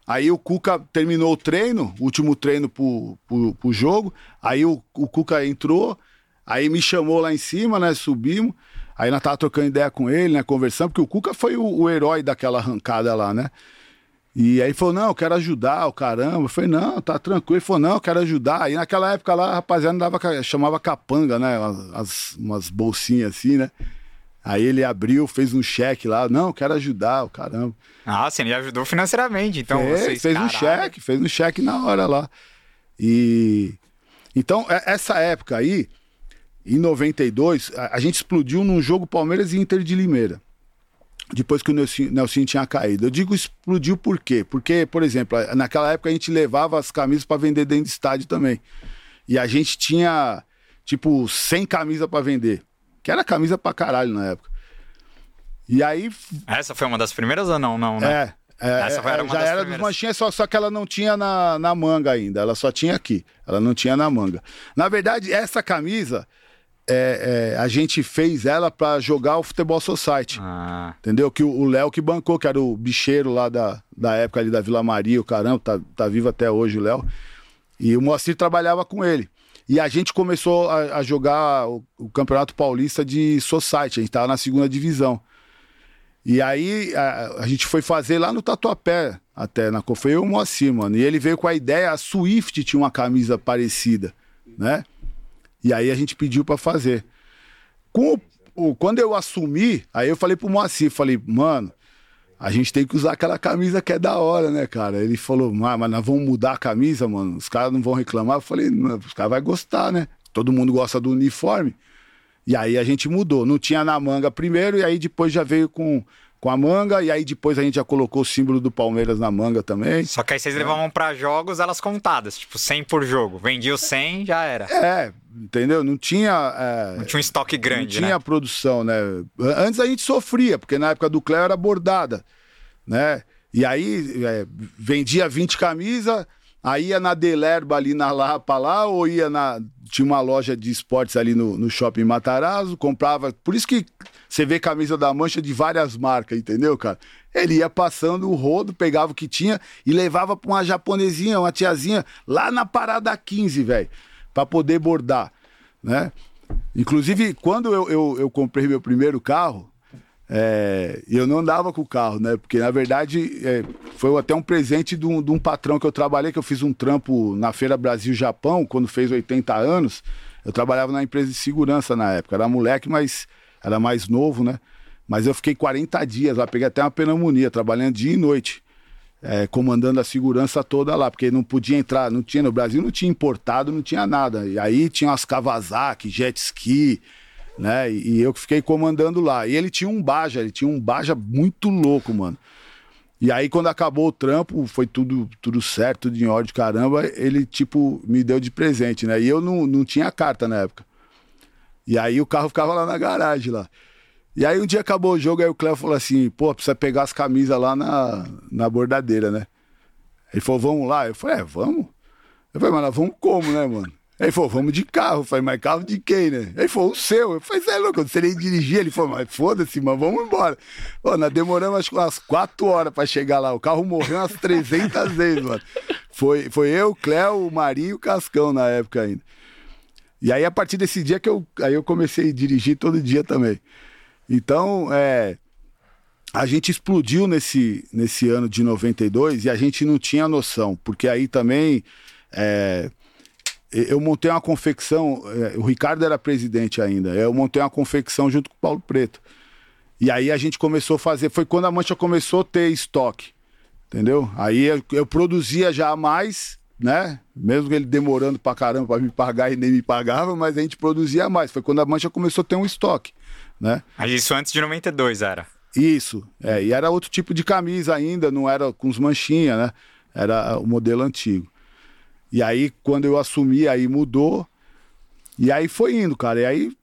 Aí o Cuca terminou o treino, o último treino pro, pro, pro jogo. Aí o, o Cuca entrou, aí me chamou lá em cima, né? Subimos. Aí nós tava trocando ideia com ele, né? Conversando, porque o Cuca foi o, o herói daquela arrancada lá, né? E aí falou, não, eu quero ajudar, o caramba. Eu falei, não, tá tranquilo. Ele falou, não, eu quero ajudar. Aí naquela época lá, a rapaziada dava, chamava capanga, né? As- umas bolsinhas assim, né? Aí ele abriu, fez um cheque lá, não, quero ajudar, o caramba. Nossa, ele ajudou financeiramente. Então, fez, vocês, fez um cheque, fez um cheque na hora lá. E então, é- essa época aí, em 92, a, a gente explodiu num jogo Palmeiras e Inter de Limeira. Depois que o Nelson, tinha caído. Eu digo explodiu por quê? Porque, por exemplo, naquela época a gente levava as camisas para vender dentro do estádio também. E a gente tinha, tipo, 100 camisas para vender. Que era camisa pra caralho na época. E aí Essa foi uma das primeiras ou não? Não, né? é, é, Essa foi- é, era uma já das era dos primeiras. manchinhas, só, só que ela não tinha na, na manga ainda, ela só tinha aqui, ela não tinha na manga. Na verdade, essa camisa, é, é, a gente fez ela pra jogar o Futebol Society, Ah, entendeu? Que o o Léo que bancou, que era o bicheiro lá da, da época ali da Vila Maria, o caramba, tá, tá vivo até hoje o Léo. E o Moacir trabalhava com ele. E a gente começou a, a jogar o, o Campeonato Paulista de Society, a gente tava na segunda divisão. E aí a, a gente foi fazer lá no Tatuapé, até na foi eu o Moacir, mano. E ele veio com a ideia, a Swift tinha uma camisa parecida, né? E aí a gente pediu pra fazer. Com o, o- quando eu assumi, aí eu falei pro Moacir, falei, mano, a gente tem que usar aquela camisa que é da hora, né, cara? Ele falou, "Ah, mas nós vamos mudar a camisa, mano. Os caras não vão reclamar. Eu falei, "Não, os caras vão gostar, né? Todo mundo gosta do uniforme. E aí a gente mudou. Não tinha na manga primeiro, e aí depois já veio com, com a manga, e aí depois a gente já colocou o símbolo do Palmeiras na manga também. Só que aí vocês levavam pra jogos elas contadas, tipo 100 por jogo. Vendia o 100, já era. É, entendeu? Não tinha. é, Não tinha um estoque não grande, tinha né? produção, né? Antes a gente sofria, porque na época do Cléo era bordada, né? E aí é, vendia 20 camisas, aí ia na Delerba ali na Lapa lá, ou ia na. Tinha uma loja de esportes ali no, no shopping Matarazzo, comprava. Por isso que você vê camisa da mancha de várias marcas, entendeu, cara? Ele ia passando o rodo, pegava o que tinha e levava pra uma japonesinha, uma tiazinha, lá na parada 15, velho, pra poder bordar, né? Inclusive, quando eu, eu, eu comprei meu primeiro carro, É, eu não andava com o carro, né? Porque na verdade é, foi até um presente de um, de um, patrão que eu trabalhei, que eu fiz um trampo na Feira Brasil Japão, quando fez 80 anos. Eu trabalhava na empresa de segurança na época. Era moleque, mas era mais novo, né? Mas eu fiquei 40 dias lá, peguei até uma pneumonia, trabalhando dia e noite. É, comandando a segurança toda lá, porque não podia entrar, não tinha no Brasil, não tinha importado, não tinha nada. E aí tinha umas Kawasaki, jet ski, né? E, e eu fiquei comandando lá. E ele tinha um Baja, ele tinha um Baja muito louco, mano. E aí, quando acabou o trampo, foi tudo, tudo certo, tudo em ordem, caramba, ele, tipo, me deu de presente, né? E eu não, não tinha carta na época. E aí o carro ficava lá na garagem, lá. E aí um dia acabou o jogo, aí o Cléo falou assim, pô, precisa pegar as camisas lá na, na bordadeira, né? Ele falou, vamos lá? Eu falei, é, vamos. Eu falei, mas nós vamos como, né, mano? Ele falou, vamos de carro. Eu falei, mas carro de quem, né? Ele falou, o seu. Eu falei, você é louco, eu não sei nem dirigir. Ele falou, mas foda-se, mano, vamos embora. Pô, nós demoramos acho que umas quatro horas pra chegar lá. O carro morreu umas 300 vezes, mano. Foi, foi eu, Cléo, o Marinho e o Cascão na época ainda. E aí, a partir desse dia que eu, aí eu comecei a dirigir todo dia também. Então, é, a gente explodiu nesse, nesse ano de 92 e a gente não tinha noção, porque aí também... É, eu montei uma confecção, é, o Ricardo era presidente ainda, eu montei uma confecção junto com o Paulo Preto. E aí a gente começou a fazer, foi quando a Mancha começou a ter estoque, entendeu? Aí eu, eu produzia já mais, né? Mesmo ele demorando pra caramba pra me pagar e nem me pagava, mas a gente produzia mais. Foi quando a Mancha começou a ter um estoque, né? Mas isso antes de 92 era? Isso, é, e era outro tipo de camisa ainda, não era com os manchinhas, né? Era o modelo antigo. E aí, quando eu assumi, aí mudou. E aí foi indo, cara. E aí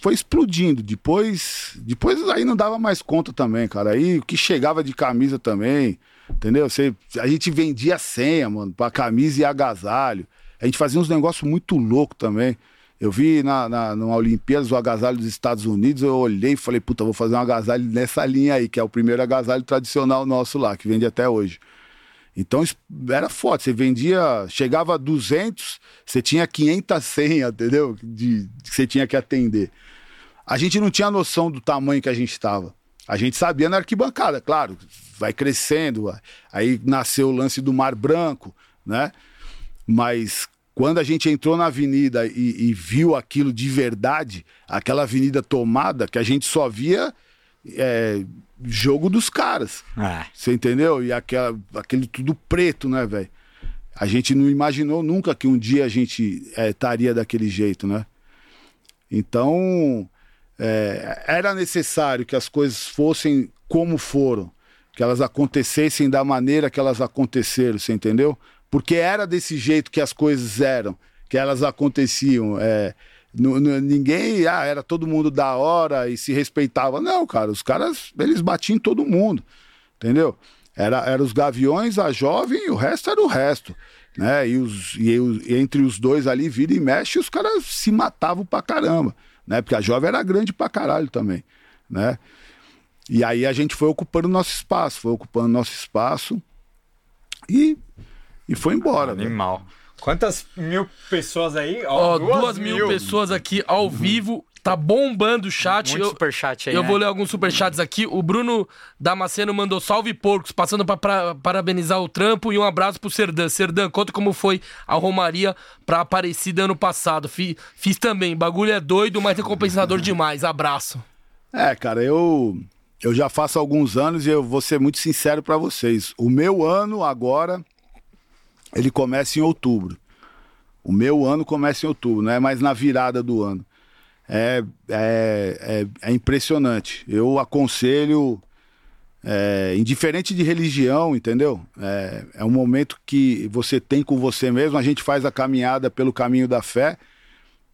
foi explodindo. Depois, depois aí não dava mais conta também, cara. Aí o que chegava de camisa também, entendeu? Você, a gente vendia senha, mano, pra camisa e agasalho. A gente fazia uns negócios muito loucos também. Eu vi na, na, na Olimpíadas o agasalho dos Estados Unidos, eu olhei e falei, puta, vou fazer um agasalho nessa linha aí, que é o primeiro agasalho tradicional nosso lá, que vende até hoje. Então era forte, você vendia, chegava a 200, você tinha 500 senhas, entendeu? De, de que você tinha que atender. A gente não tinha noção do tamanho que a gente estava. A gente sabia na arquibancada, claro, vai crescendo. Aí nasceu o lance do Mar Branco, né? Mas quando a gente entrou na avenida e, e viu aquilo de verdade, aquela avenida tomada, que a gente só via é, jogo dos caras. É. Você entendeu? E aquela, aquele tudo preto, né, velho? A gente não imaginou nunca que um dia a gente é, estaria daquele jeito, né? Então, é, era necessário que as coisas fossem como foram, que elas acontecessem da maneira que elas aconteceram, você entendeu? Porque era desse jeito que as coisas eram, que elas aconteciam. É, ninguém, ah, era todo mundo da hora e se respeitava. Não, cara, os caras, eles batiam em todo mundo, entendeu? Era, era os gaviões, a jovem e o resto era o resto. Né? E, os, e, e entre os dois ali, vira e mexe, os caras se matavam pra caramba. Né? Porque a jovem era grande pra caralho também. Né? E aí a gente foi ocupando nosso espaço, foi ocupando nosso espaço e, e foi embora. Animal. Véio. Quantas mil pessoas aí? Ó, oh, duas, duas mil. mil. pessoas aqui ao uhum. vivo. Tá bombando o chat. Muito eu, superchat aí. Eu né? vou ler alguns superchats aqui. O Bruno Damasceno mandou salve porcos, passando para parabenizar o trampo e um abraço pro Serdan. Serdan, conta como foi a Romaria pra Aparecida ano passado. Fiz, fiz também. Bagulho é doido, mas é compensador demais. Abraço. É, cara, eu eu já faço alguns anos e eu vou ser muito sincero para vocês. O meu ano agora ele começa em outubro. O meu ano começa em outubro, não é mais na virada do ano. É, é, é, é impressionante. Eu aconselho, é, indiferente de religião, entendeu? É, é um momento que você tem com você mesmo. A gente faz a caminhada pelo caminho da fé.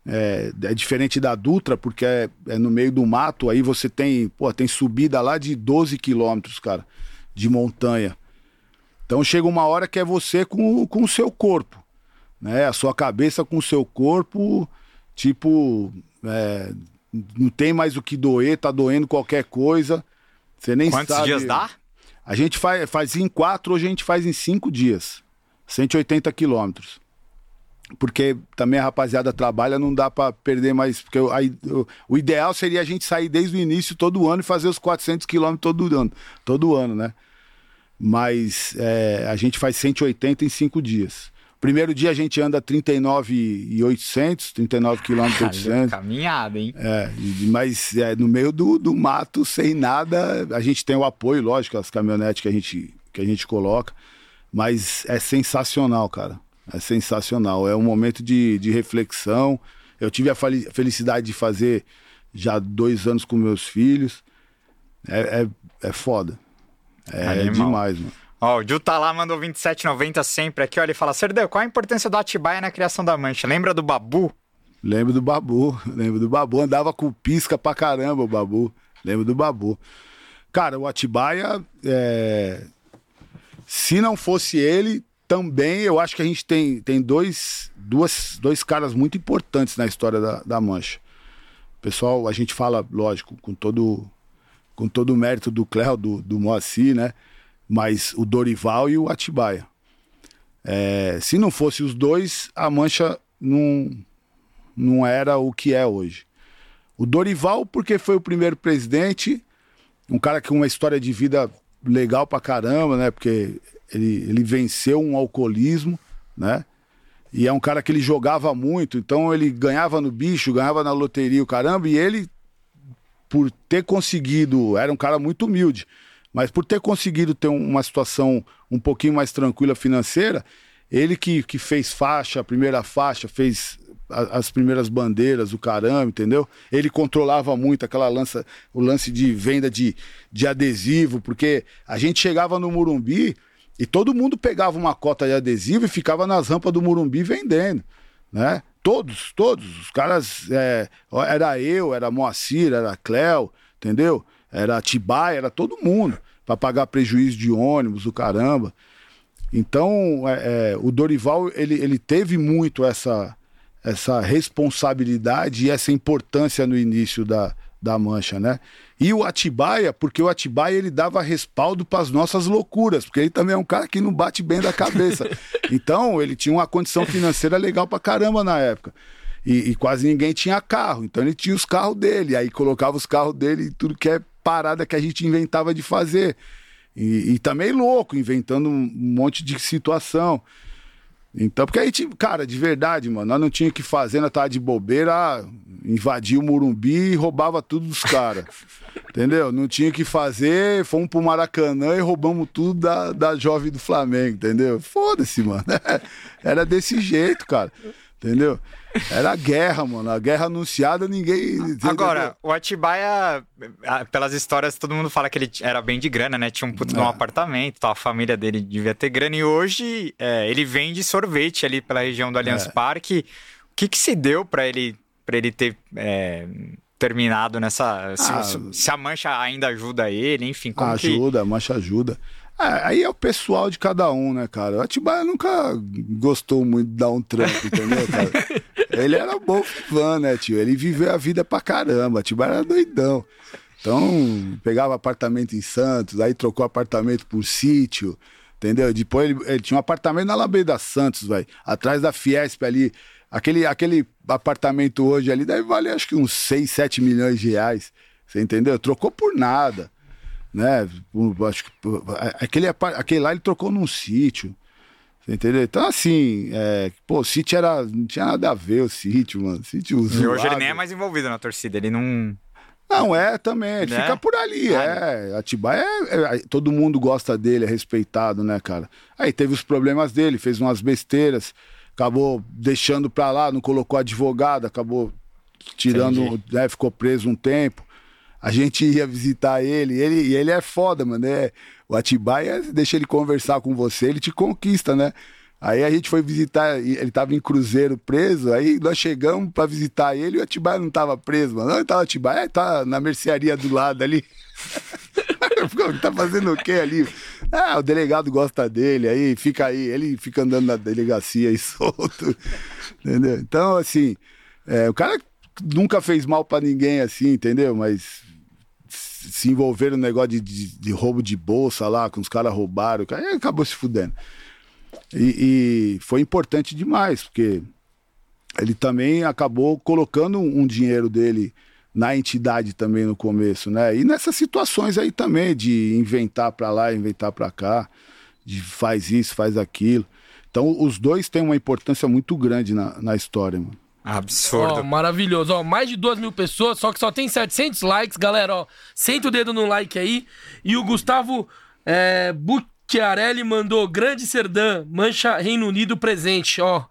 É, é, diferente da Dutra, porque é, é, no meio do mato, aí você tem, pô, tem subida lá de 12 quilômetros, cara, de montanha. Então chega uma hora que é você com, com o seu corpo, né? A sua cabeça com o seu corpo, tipo, é, não tem mais o que doer, tá doendo qualquer coisa. Você nem Quantos sabe. Quantos dias dá? A gente faz, faz em quatro, hoje a gente faz em cinco dias. 180 quilômetros. porque também a rapaziada trabalha, não dá para perder mais. Porque o, aí, o, o ideal seria a gente sair desde o início todo ano e fazer os 400 quilômetros todo ano, todo ano, né? Mas é, a gente faz 180 em cinco dias. Primeiro dia a gente anda 39,800, 39 quilômetros 800. Caminhada, hein? É, mas é, no meio do, do mato, sem nada, a gente tem o apoio, lógico, as caminhonetes que a gente, que a gente coloca, mas é sensacional, cara. É sensacional. É um momento de, de reflexão. Eu tive a felicidade de fazer já dois anos com meus filhos. É, é, é foda. É Animal. demais, mano. Ó, o Ju tá lá, mandou 27,90 sempre aqui, ó. Ele fala, Serdeu, qual a importância do Atibaia na criação da mancha? Lembra do Babu? Lembro do Babu, lembro do Babu. Andava com pisca pra caramba o Babu. Lembro do Babu. Cara, o Atibaia, é... se não fosse ele, também eu acho que a gente tem, tem dois, duas, dois caras muito importantes na história da, da Mancha. Pessoal, a gente fala, lógico, com todo, com todo o mérito do Cléo, do, do Moacir, né? mas o Dorival e o Atibaia. É, se não fosse os dois, a Mancha não, não era o que é hoje. O Dorival, porque foi o primeiro presidente, um cara com uma história de vida legal pra caramba, né? Porque ele, ele venceu um alcoolismo, né? E é um cara que ele jogava muito, então ele ganhava no bicho, ganhava na loteria, o caramba, e ele, por ter conseguido, era um cara muito humilde. Mas por ter conseguido ter uma situação um pouquinho mais tranquila financeira, ele que, que fez faixa, a primeira faixa, fez a, as primeiras bandeiras, o caramba, entendeu? Ele controlava muito aquela lança, o lance de venda de, de adesivo, porque a gente chegava no Murumbi e todo mundo pegava uma cota de adesivo e ficava nas rampas do Murumbi vendendo, né? Todos, todos. Os caras. É, era eu, era Moacir, era Cléo, entendeu? Era Tibai, era todo mundo para pagar prejuízo de ônibus, o caramba. Então, é, é, o Dorival ele, ele teve muito essa, essa responsabilidade e essa importância no início da, da mancha, né? E o Atibaia, porque o Atibaia ele dava respaldo para as nossas loucuras, porque ele também é um cara que não bate bem da cabeça. Então, ele tinha uma condição financeira legal para caramba na época. E, e, quase ninguém tinha carro, então ele tinha os carros dele, aí colocava os carros dele e tudo que é parada que a gente inventava de fazer. E, e também louco, inventando um monte de situação. Então, porque aí, cara, de verdade, mano, nós não tinha que fazer, nós tava de bobeira, invadia o Murumbi e roubava tudo dos caras. entendeu? Não tinha que fazer, fomos pro Maracanã e roubamos tudo da, da jovem do Flamengo, entendeu? Foda-se, mano. Era desse jeito, cara. Entendeu? Era guerra, mano. A guerra anunciada, ninguém. Agora, o Atibaia, pelas histórias, todo mundo fala que ele era bem de grana, né? Tinha um puto é. um apartamento, a família dele devia ter grana. E hoje é, ele vende sorvete ali pela região do Allianz é. Parque. O que, que se deu para ele, pra ele ter. É, terminado nessa. Se, ah, se, a mancha ainda ajuda ele, enfim. ajuda, que... a mancha ajuda. É, aí é o pessoal de cada um, né, cara? O Atibaia nunca gostou muito de dar um trampo, entendeu, cara? Ele era bom fã, né, tio? Ele viveu a vida pra caramba. Atibaia era doidão. Então, pegava apartamento em Santos, aí trocou apartamento por sítio, entendeu? Depois ele, ele tinha um apartamento na Alameda Santos, velho, atrás da Fiesp ali. Aquele, aquele apartamento hoje ali deve valer acho que uns 6, 7 milhões de reais. Você entendeu? Trocou por nada né? Acho que aquele, aquele lá ele trocou num sítio. Você entendeu? Então, assim, é, pô, o sítio era. Não tinha nada a ver o sítio, mano. O sítio E hoje ele nem é mais envolvido na torcida, ele não. Não, é também, ele né? fica por ali, ah, é. Atibaia é, é, Todo mundo gosta dele, é respeitado, né, cara? Aí teve os problemas dele, fez umas besteiras, acabou deixando pra lá, não colocou advogado, acabou tirando, né, ficou preso um tempo a gente ia visitar ele, ele e ele é foda, mano. É, o Atibaia deixa ele conversar com você, ele te conquista, né? Aí a gente foi visitar, ele tava em Cruzeiro preso, aí nós chegamos para visitar ele e o Atibaia não tava preso, mano. Não, ele tava Atibaia, tá na mercearia do lado ali. tá fazendo o quê ali? Ah, o delegado gosta dele, aí fica aí, ele fica andando na delegacia aí solto, entendeu? Então, assim, é, o cara nunca fez mal para ninguém assim, entendeu? Mas se envolveram no negócio de, de, de, roubo de bolsa lá, com os caras roubaram, aí acabou se fudendo. E, e, foi importante demais, porque ele também acabou colocando um dinheiro dele na entidade também no começo, né? E nessas situações aí também de inventar para lá, inventar para cá, de faz isso, faz aquilo. Então os dois têm uma importância muito grande na, na história, mano. Absurdo. Ó, maravilhoso. Ó, mais de duas mil pessoas, só que só tem 700 likes, galera. Ó, senta o dedo no like aí. E o Gustavo é, Bucchiarelli mandou Grande Serdã, Mancha Reino Unido presente, ó.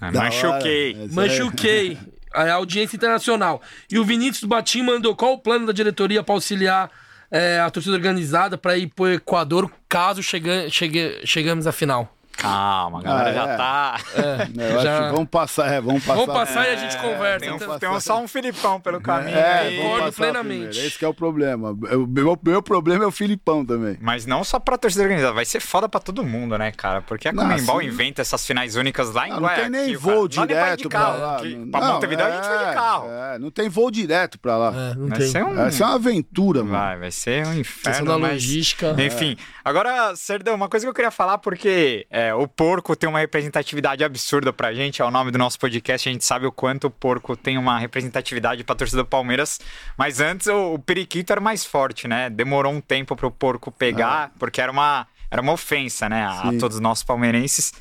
Ah, Machuquei. hora. Essa Machuquei. A audiência internacional. E o Vinícius Batim mandou qual o plano da diretoria para auxiliar é, a torcida organizada para ir pro Equador caso chega, chegue, chegamos à final. Calma, a galera Ah, já é. tá. É, eu Já- acho que vamos passar, é, vamos passar. Vamos passar e a gente conversa. Tem, um, então. tem um- só um Filipão pelo caminho É, aí. vamos Concordo plenamente. primeiro. Esse que é o problema. O meu, meu problema é o Filipão também. Mas não só pra torcida organizada, vai ser foda pra todo mundo, né, cara? Porque a Não, Comembol sim. inventa essas finais únicas lá em Ah, não tem nem voo cara. Não pra direto de pra carro. lá. que- Não- pra não, Montevideo a gente vai de é, carro. é, não tem voo direto pra lá. É, não Vai tem. ser um... Vai ser uma aventura, mano. Vai, vai ser um inferno, mas... logística. Enfim, agora, Serdão, uma coisa que eu queria falar, porque é, o porco tem uma representatividade absurda pra gente, é o nome do nosso podcast, a gente sabe o quanto o porco tem uma representatividade pra torcida do Palmeiras, mas antes o, o periquito era mais forte, né? Demorou um tempo pro porco pegar, porque era uma, era uma ofensa, né, a, Sim. todos os nossos palmeirenses.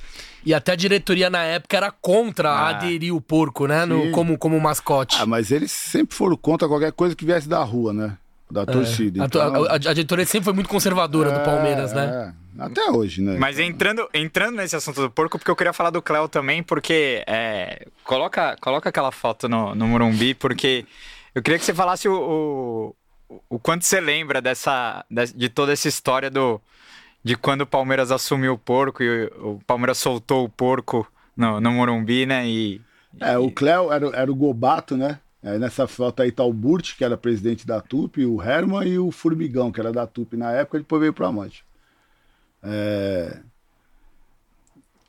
E até a diretoria na época era contra Ah. aderir o porco, né? no- como, como mascote. Ah, mas eles sempre foram contra qualquer coisa que viesse da rua, né? Da torcida. É. A, to- Então, a- a- a diretoria sempre foi muito conservadora do é, Palmeiras, né? é. Até hoje, né? Mas entrando, entrando nesse assunto do porco, porque eu queria falar do Cléo também, porque é, coloca, coloca aquela foto no, no Morumbi, porque eu queria que você falasse o, o, o quanto você lembra dessa, de, de toda essa história do de quando o Palmeiras assumiu o porco e o, o Palmeiras soltou o porco no, no Morumbi, né? E, É, o Cléo era, era o Gobato, né? Aí nessa foto aí tá o Burt, que era presidente da TUP, o Herman e o Formigão, que era da TUP na época, depois veio pro Amante. É...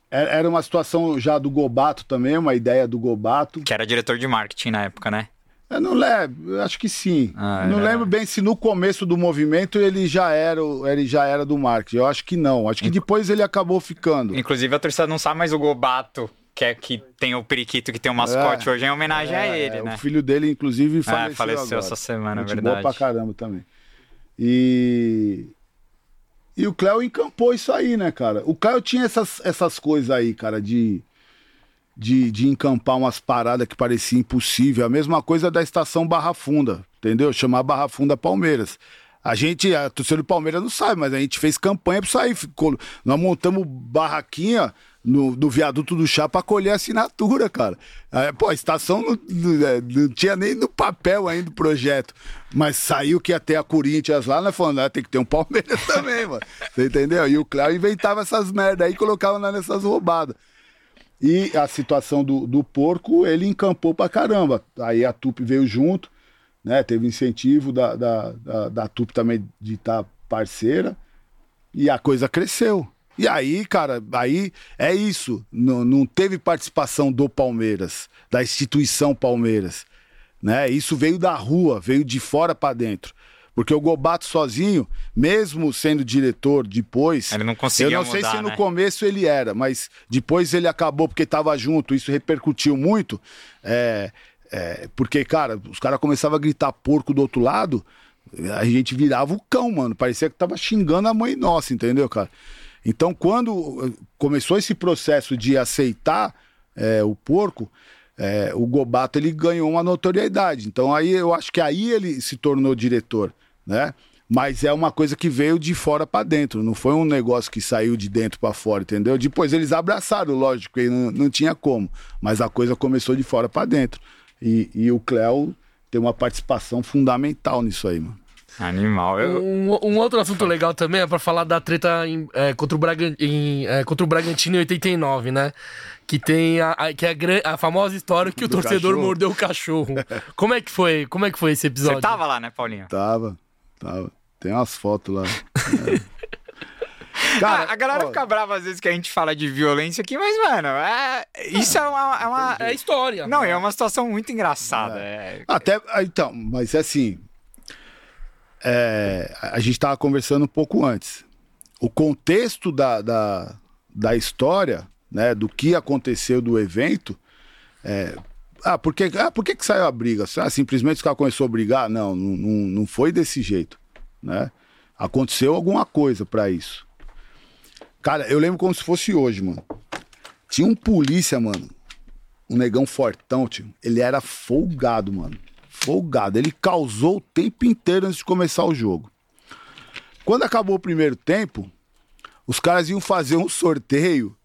Era era uma situação já do Gobato também, uma ideia do Gobato. que era diretor de marketing na época, né? Eu não lembro, acho que sim. Ah, não era. lembro bem se no começo do movimento ele já era, ele já era do marketing. Eu acho que não. Acho que depois ele acabou ficando. Inclusive a torcida não sabe, mas o Gobato, que é que tem o periquito que tem o mascote É. hoje, é em homenagem a ele, É, né? O filho dele, inclusive, faleceu, É, faleceu agora. essa semana, é Gente verdade. boa pra caramba também. E... E o Cléo encampou isso aí, né, cara? O Cléo tinha essas, essas coisas aí, cara, de, de, de encampar umas paradas que parecia impossível. A mesma coisa da estação Barra Funda, entendeu? Chamar Barra Funda Palmeiras. A gente, a torcida do Palmeiras não sabe, mas a gente fez campanha pra sair. Ficou, nós montamos barraquinha no, do viaduto do chá pra colher assinatura, cara. Aí, pô, a estação não, não- é, não tinha nem no papel ainda o projeto. Mas saiu que ter a Corinthians lá, nós falamos, ah, tem que ter um Palmeiras também, mano. Você entendeu? E o Cléo inventava essas merda aí e colocava nessas roubadas. E a situação do, do porco, ele encampou pra caramba. Aí a Tupi veio junto, né? Teve incentivo da, da, da, da Tupi também de estar parceira. E a coisa cresceu. E aí, cara, aí é isso. Não, não teve participação do Palmeiras, da instituição Palmeiras. Né? Isso veio da rua, veio de fora pra dentro. Porque o Gobato sozinho, mesmo sendo diretor depois. Ele não conseguia Eu não sei mudar, se no né? começo ele era, mas depois ele acabou porque estava junto, isso repercutiu muito. É, é, porque, cara, os caras começavam a gritar porco do outro lado, a gente virava o cão, mano. Parecia que tava xingando a mãe nossa, entendeu, cara? Então, quando eh, começou esse processo de aceitar é, o porco, é, o Gobato ele ganhou uma notoriedade. Então, aí eu acho que aí ele se tornou diretor, né? Mas é uma coisa que veio de fora para dentro, não foi um negócio que saiu de dentro para fora, entendeu? Depois eles abraçaram, lógico, e não, não tinha como, mas a coisa começou de fora para dentro. E, e o Cléo tem uma participação fundamental nisso aí, mano. Animal. Eu, Um, um outro assunto legal também é pra falar da treta em- é, contra, o Bragan- em, é, contra o Bragantino em 89, né? Que tem a, a- que é a, a famosa história que o Do torcedor cachorro. mordeu o cachorro. Como é que foi? Como é que foi esse episódio? Você tava lá, né, Paulinho? Tava, tava. Tem umas fotos lá. Cara, a galera ó, fica brava às vezes que a gente fala de violência aqui, mas, mano, é, isso é uma. é uma- É história. não, é uma situação muito engraçada. é. Até, ah, então, mas assim, é, a gente estava conversando um pouco antes. O contexto da, da, da história, né, do que aconteceu do evento, É, ah, por que, ah, por que, que saiu a briga? Ah, simplesmente os caras começou a brigar? Não, não, não foi desse jeito, né? Aconteceu alguma coisa para isso. Cara, eu lembro como se fosse hoje, mano. Tinha um polícia, mano. Um negão fortão, tio. Ele era folgado, mano. Folgado. Ele causou o tempo inteiro antes de começar o jogo. Quando acabou o primeiro tempo, os caras iam fazer um sorteio.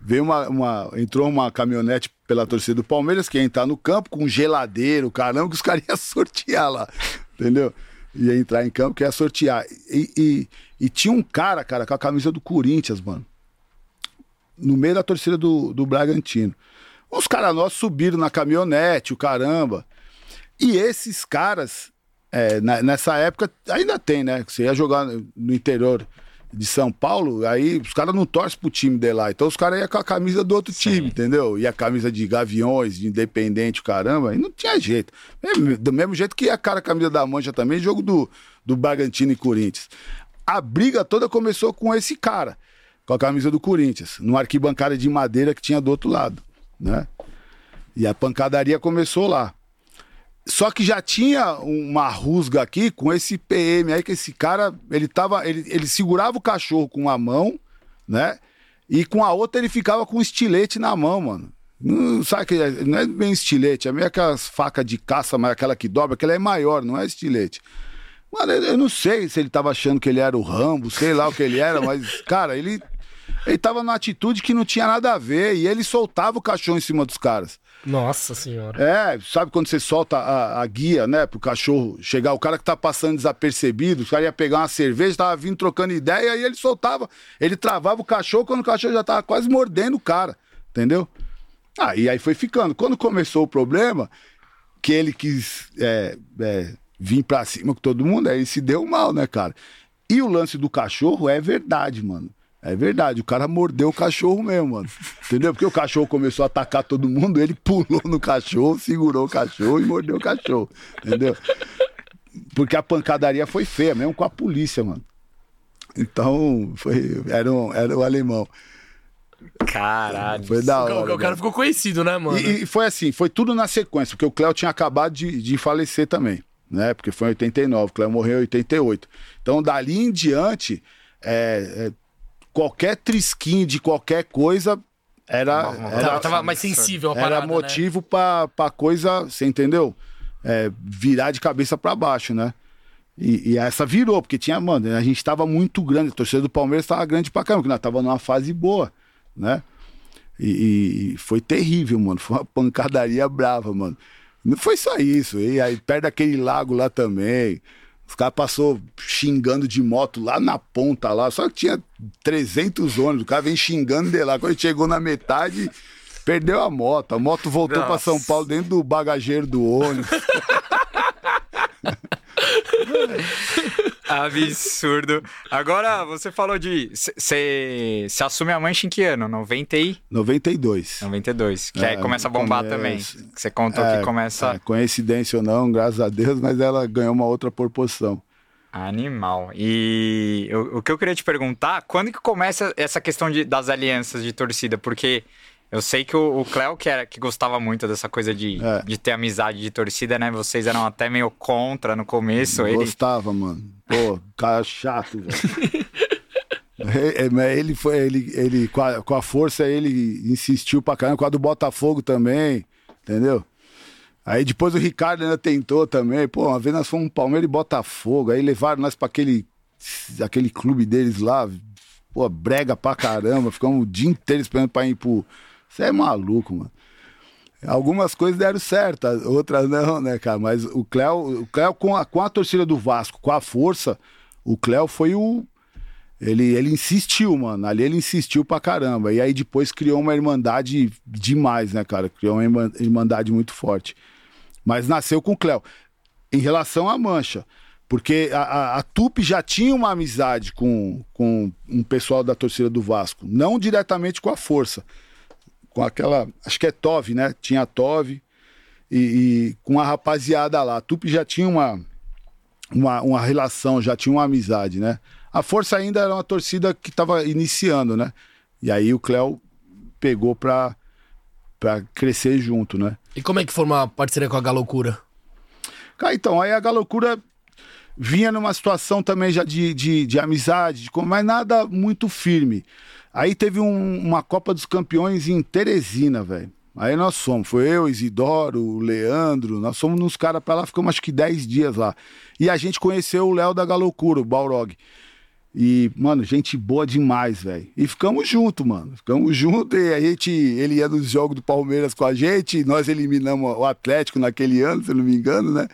Veio uma, uma, entrou uma caminhonete pela torcida do Palmeiras, que ia entrar no campo com geladeiro, caramba, que os caras iam sortear lá, entendeu? Ia entrar em campo, que ia sortear. E, e, e, tinha um cara, cara, com a camisa do Corinthians, mano, no meio da torcida do, do Bragantino. Uns caras nossos subiram na caminhonete, o caramba. E esses caras, é, na, nessa época, ainda tem, né? Você ia jogar no interior de São Paulo, aí os caras não torcem pro time de lá. Então os caras iam com a camisa do outro Sim. time, entendeu? E a camisa de Gaviões, de Independente, caramba, e não tinha jeito. Do mesmo jeito que a cara a camisa da Mancha também, jogo do, do Bragantino e Corinthians. A briga toda começou com esse cara, com a camisa do Corinthians, numa arquibancada de madeira que tinha do outro lado, né? E a pancadaria começou lá. Só que já tinha uma rusga aqui com esse PM aí, que esse cara, ele tava. Ele, ele segurava o cachorro com uma mão, né? E com a outra ele ficava com um estilete na mão, mano. Não, sabe que não é bem estilete, é meio aquelas facas de caça, mas aquela que dobra, aquela é maior, não é estilete. Mano, eu, eu não sei se ele tava achando que ele era o Rambo, sei lá o que ele era, mas, cara, ele, ele tava numa atitude que não tinha nada a ver e ele soltava o cachorro em cima dos caras. Nossa senhora. É, sabe quando você solta a, a, guia, né, pro cachorro chegar, o cara que tá passando desapercebido, o cara ia pegar uma cerveja, tava vindo trocando ideia, e ele soltava, ele travava o cachorro quando o cachorro já tava quase mordendo o cara, entendeu? Ah, aí foi ficando. Quando começou o problema, que ele quis é, é, vir pra cima com todo mundo, aí se deu mal, né, cara? E o lance do cachorro é verdade, mano. É verdade, o cara mordeu o cachorro mesmo, mano. Entendeu? Porque o cachorro começou a atacar todo mundo, ele pulou no cachorro, segurou o cachorro e mordeu o cachorro. Entendeu? Porque a pancadaria foi feia, mesmo com a polícia, mano. Então, foi, era, um, era o alemão. Caralho. Foi da hora. O, o cara ficou conhecido, né, mano? E, e, foi assim, foi tudo na sequência, porque o Cléo tinha acabado de, de falecer também, né? Porque foi em 89, o Cléo morreu em 88. Então, dali em diante, é, é, qualquer trisquinho de qualquer coisa era. era tava mais sensível a parada, Era né? motivo né? pra, pra coisa, você entendeu? É, virar de cabeça para baixo, né? E, e, essa virou, porque tinha, mano, a gente tava muito grande, a torcida do Palmeiras tava grande pra caramba, porque nós tava numa fase boa, né? E, e, foi terrível, mano. Foi uma pancadaria brava, mano. Não foi só isso. E aí, perto daquele lago lá também. Os caras passou xingando de moto lá na ponta lá, só que tinha 300 ônibus, o cara vem xingando de lá. Quando chegou na metade, perdeu a moto. A moto voltou para São Paulo dentro do bagageiro do ônibus. Absurdo. Agora, você falou de. Você assume a mancha em que ano? 90 e... 92. 92. Que é, aí começa a bombar também. Você contou é, que começa. É, coincidência ou não, graças a Deus, mas ela ganhou uma outra proporção. Animal. E o, o que eu queria te perguntar, quando que começa essa questão de, das alianças de torcida? Porque eu sei que o, o Cléo, que, era, que gostava muito dessa coisa de, é. de ter amizade de torcida, né? Vocês eram até meio contra no começo. Ele... Gostava, mano. Pô, cara chato, velho. É, ele foi, ele, ele com a, com a, força, ele insistiu pra caramba, com a do Botafogo também, entendeu? Aí depois o Ricardo ainda tentou também. Pô, uma vez nós fomos um Palmeiras e Botafogo, aí levaram nós pra aquele, aquele clube deles lá, pô, brega pra caramba, ficamos o dia inteiro esperando pra ir pro você é maluco, mano. Algumas coisas deram certo, outras não, né, cara? Mas o Cléo, o Cléo com, a, com a torcida do Vasco, com a força, o Cléo foi o. Ele, ele insistiu, mano. Ali ele insistiu pra caramba. E aí depois criou uma irmandade demais, né, cara? Criou uma irmandade muito forte. Mas nasceu com o Cléo. Em relação à mancha, porque a, a, a Tupi já tinha uma amizade com, com um pessoal da torcida do Vasco, não diretamente com a força com aquela. Acho que é Tove, né? Tinha a Tove e, e, com a rapaziada lá. A Tupi já tinha uma, uma, uma relação, já tinha uma amizade, né? A Força ainda era uma torcida que estava iniciando, né? E aí o Cléo pegou pra, pra crescer junto, né? E como é que forma a parceria com a Galocura? Cara, então, aí a Galocura vinha numa situação também já de, de, de amizade, de, mas nada muito firme. Aí teve um- uma Copa dos Campeões em Teresina, velho. Aí nós fomos, foi eu, Isidoro, o Leandro, nós fomos nos caras pra lá, ficamos acho que 10 dias lá. E a gente conheceu o Léo da Galocura, o Balrog. E, mano, gente boa demais, velho. E ficamos juntos, mano. Ficamos juntos e a gente, ele ia nos jogos do Palmeiras com a gente, nós eliminamos o Atlético naquele ano, se não me engano, né?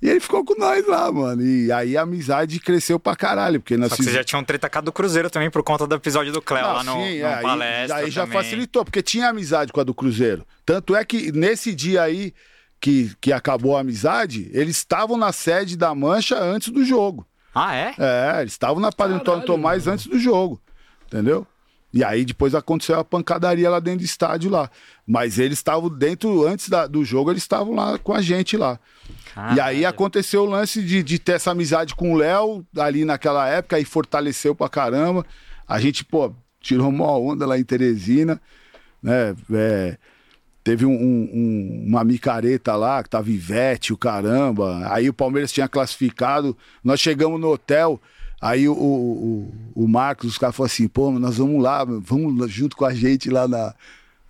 E ele ficou com nós lá, mano. E aí a amizade cresceu pra caralho, porque nós Só que vocês já tinham treta com a do Cruzeiro também por conta do episódio do Cléo lá no, sim, no é, aí- palestra. Aí já também. facilitou, porque tinha amizade com a do Cruzeiro. Tanto é que nesse dia aí que, que acabou a amizade, eles estavam na sede da Mancha antes do jogo. Ah, é? É, eles estavam na Padre Antônio Tomás mano. antes do jogo. Entendeu? E aí depois aconteceu a pancadaria lá dentro do estádio lá. Mas eles estavam dentro, antes da- do jogo, eles estavam lá com a gente lá. E aí Caralho. aconteceu o lance de, de ter essa amizade com o Léo ali naquela época, aí fortaleceu pra caramba. A gente, pô, tirou uma onda lá em Teresina, né? É, teve um- um- um- uma micareta lá, que tava Ivete, o caramba. Aí o Palmeiras tinha classificado. Nós chegamos no hotel. Aí o, o, o- Marcos, os caras falaram assim, pô, nós vamos lá, vamos junto com a gente lá na,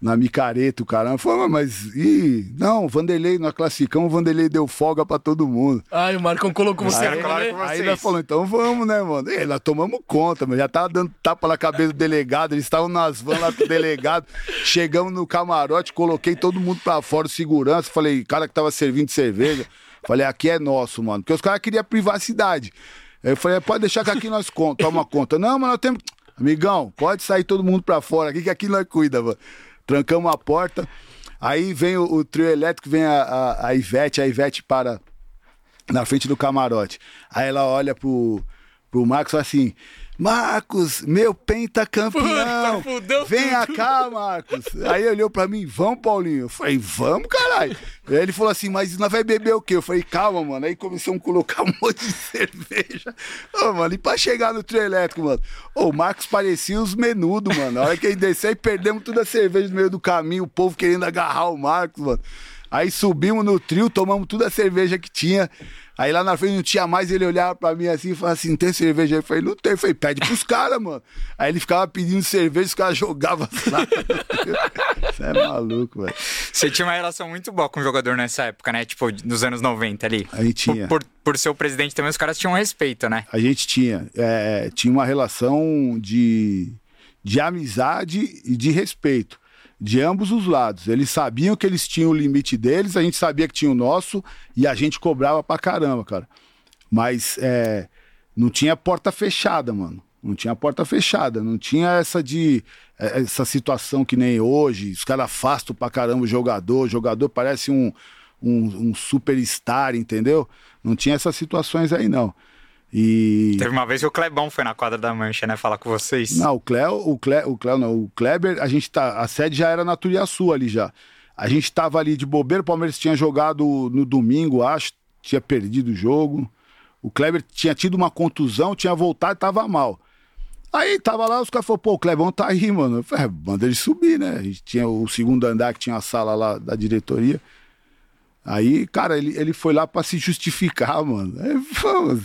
na micareta, o caramba. Falei, mas e não, o Vanderlei, nós classificamos, o Vanderlei deu folga pra todo mundo. Ai, o Marcão colocou você Aí- claro que Aí nós falamos, então vamos, né, mano? E nós tomamos conta, mas já tava dando tapa na cabeça do delegado, eles estavam nas vans lá com o delegado. Chegamos no camarote, coloquei todo mundo pra fora, segurança, falei, cara que tava servindo cerveja, falei, aqui é nosso, mano. Porque os caras queriam privacidade. Eu falei, pode deixar que aqui nós con- toma conta. Não, mas nós temos. Amigão, pode sair todo mundo pra fora aqui, que aqui nós cuida, mano. Trancamos a porta. Aí vem o, o trio elétrico, vem a, a, a Ivete, a Ivete para na frente do camarote. Aí ela olha pro, pro Marcos assim: Marcos, meu pentacampeão, Puta, fudeu vem tudo." cá, Marcos. Aí ele olhou pra mim, vamos, Paulinho. Eu falei, vamos, caralho. Aí ele falou assim, mas nós vai beber o quê? Eu falei, calma, mano. Aí começamos a colocar um monte de cerveja. Ô, mano, e pra chegar no trio elétrico, mano? Ô, o Marcos parecia os menudos, mano. Na hora que ele desceu, perdemos toda a cerveja no meio do caminho, o povo querendo agarrar o Marcos, mano. Aí subimos no trio, tomamos toda a cerveja que tinha. Aí lá na frente não tinha mais, ele olhava pra mim assim e falava assim: tem cerveja aí? Eu falei, não tem. Eu falei, pede pros caras, mano. Aí ele ficava pedindo cerveja, os caras jogavam as latas. Você é maluco, velho. Você tinha uma relação muito boa com o jogador nessa época, né? Tipo, nos anos 90 ali. A gente tinha. Por, por, por ser o presidente também, os caras tinham respeito, né? A gente tinha. é, tinha uma relação de, de amizade e de respeito. De ambos os lados. Eles sabiam que eles tinham o limite deles, a gente sabia que tinha o nosso e a gente cobrava pra caramba, cara. Mas é, não tinha porta fechada, mano. Não tinha porta fechada. Não tinha essa de. é, Essa situação que nem hoje. Os caras afastam pra caramba o jogador. O jogador parece um, um, um superstar, entendeu? Não tinha essas situações aí, não. E. Teve uma vez que o Clebão foi na quadra da Mancha, né? Falar com vocês. Não, o Cleo, o Cleo, o Cleo não, o Kleber, a gente tá, a sede já era na Turiaçu ali já. A gente tava ali de bobeira, o Palmeiras tinha jogado no domingo, acho, tinha perdido o jogo. O Kleber tinha tido uma contusão, tinha voltado e tava mal. Aí tava lá, os caras falaram, pô, o Clebão tá aí, mano. Eu falei, é, manda ele subir, né? A gente tinha o segundo andar que tinha a sala lá da diretoria. Aí, cara, ele, ele foi lá pra se justificar, mano. Aí, pô,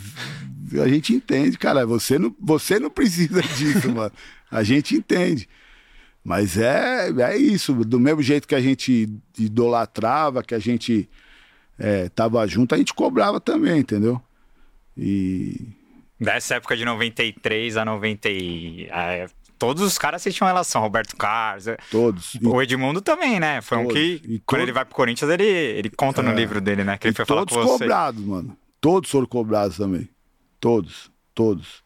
a gente entende, cara. Você não, você não precisa disso, mano. A gente entende. Mas é, é isso. Do mesmo jeito que a gente idolatrava, que a gente é, tava junto, a gente cobrava também, entendeu? E. Dessa época de 93 a 90 e... ah, todos os caras tinham relação. Roberto Carlos. é, Todos. E O Edmundo também, né? Foi um Todos. que, E quando todo- ele vai pro Corinthians, ele, ele conta no É. livro dele, né? Que ele foi falar todos com você. cobrados, mano. Todos foram cobrados também. Todos, todos.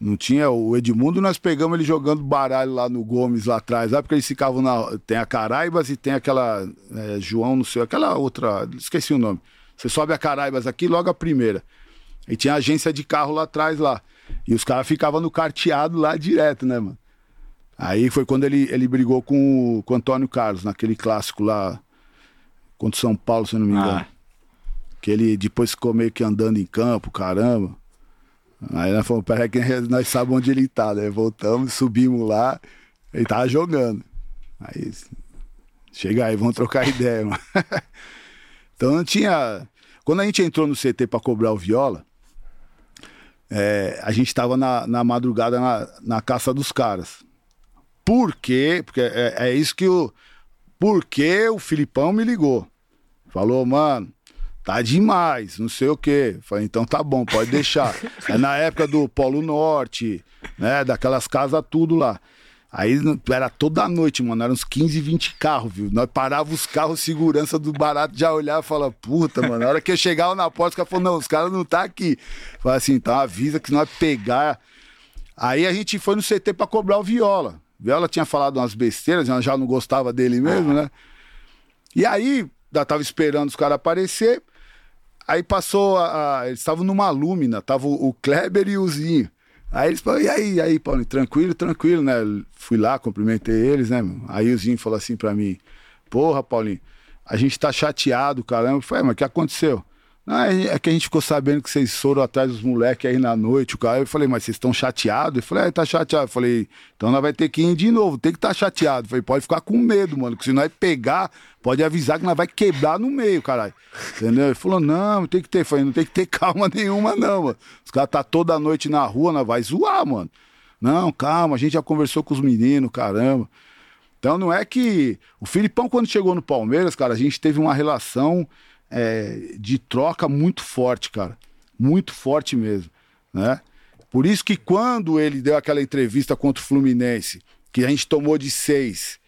Não tinha o Edmundo, nós pegamos ele jogando baralho lá no Gomes lá atrás, lá porque eles ficavam na tem a Caraibas e tem aquela é, João, não sei, aquela outra, esqueci o nome. Você sobe a Caraibas aqui, logo a primeira. E tinha agência de carro lá atrás lá. E os caras ficavam no carteado lá direto, né, mano? Aí foi quando ele, ele brigou com o, com o Antônio Carlos, naquele clássico lá contra o São Paulo, se eu não me engano. Ah. Que ele depois ficou meio que andando em campo, caramba. Aí nós falamos, peraí que nós sabemos onde ele tá, né? Voltamos, subimos lá, ele tava jogando. Aí chega aí, vamos trocar ideia, mano. então não tinha. Quando a gente entrou no CT para cobrar o viola, é, a gente tava na, na madrugada na, na caça dos caras. Por quê? Porque é, é isso que o. Porque o Filipão me ligou. Falou, mano, tá demais, não sei o quê. Falei, então tá bom, pode deixar. é na época do Polo Norte, né? Daquelas casas tudo lá. Aí era toda noite, mano. Eram uns 15, 20 carros, viu? Nós parávamos os carros, segurança do barato já olhava e falava, puta, mano. Na hora que eu chegava na porta, os caras falaram, não, os caras não tá aqui. Falei assim, então avisa que nós pegar. Aí a gente foi no CT pra cobrar o viola. Viola tinha falado umas besteiras, já não gostava dele mesmo, né? E aí, já tava esperando os caras aparecer. Aí passou a. a eles estavam numa lúmina, tava o, o Kleber e o Zinho. Aí eles falaram, e aí, e aí, Paulo, tranquilo, tranquilo, né? Fui lá, cumprimentei eles, né? Aí o Zinho falou assim pra mim, porra, Paulinho, a gente tá chateado, caramba. Eu falei, mas o que aconteceu? Não, é é que a gente ficou sabendo que vocês foram atrás dos moleques aí na noite. O cara, eu falei, mas vocês estão chateados? Eu falei, é, tá chateado. Eu falei, então nós vai ter que ir de novo, tem que estar tá chateado. Eu falei, pode ficar com medo, mano, que se nós pegar, pode avisar que nós vai quebrar no meio, caralho. Entendeu? Ele falou, não, tem que ter. Eu falei, não tem que ter calma nenhuma, não, mano. Os caras tá toda noite na rua, nós vai zoar, mano. Não, calma, a gente já conversou com os meninos, caramba. Então não é que. O Filipão, quando chegou no Palmeiras, cara, a gente teve uma relação é, de troca muito forte, cara. Muito forte mesmo, né? Por isso que quando ele deu aquela entrevista contra o Fluminense, que a gente tomou de seis,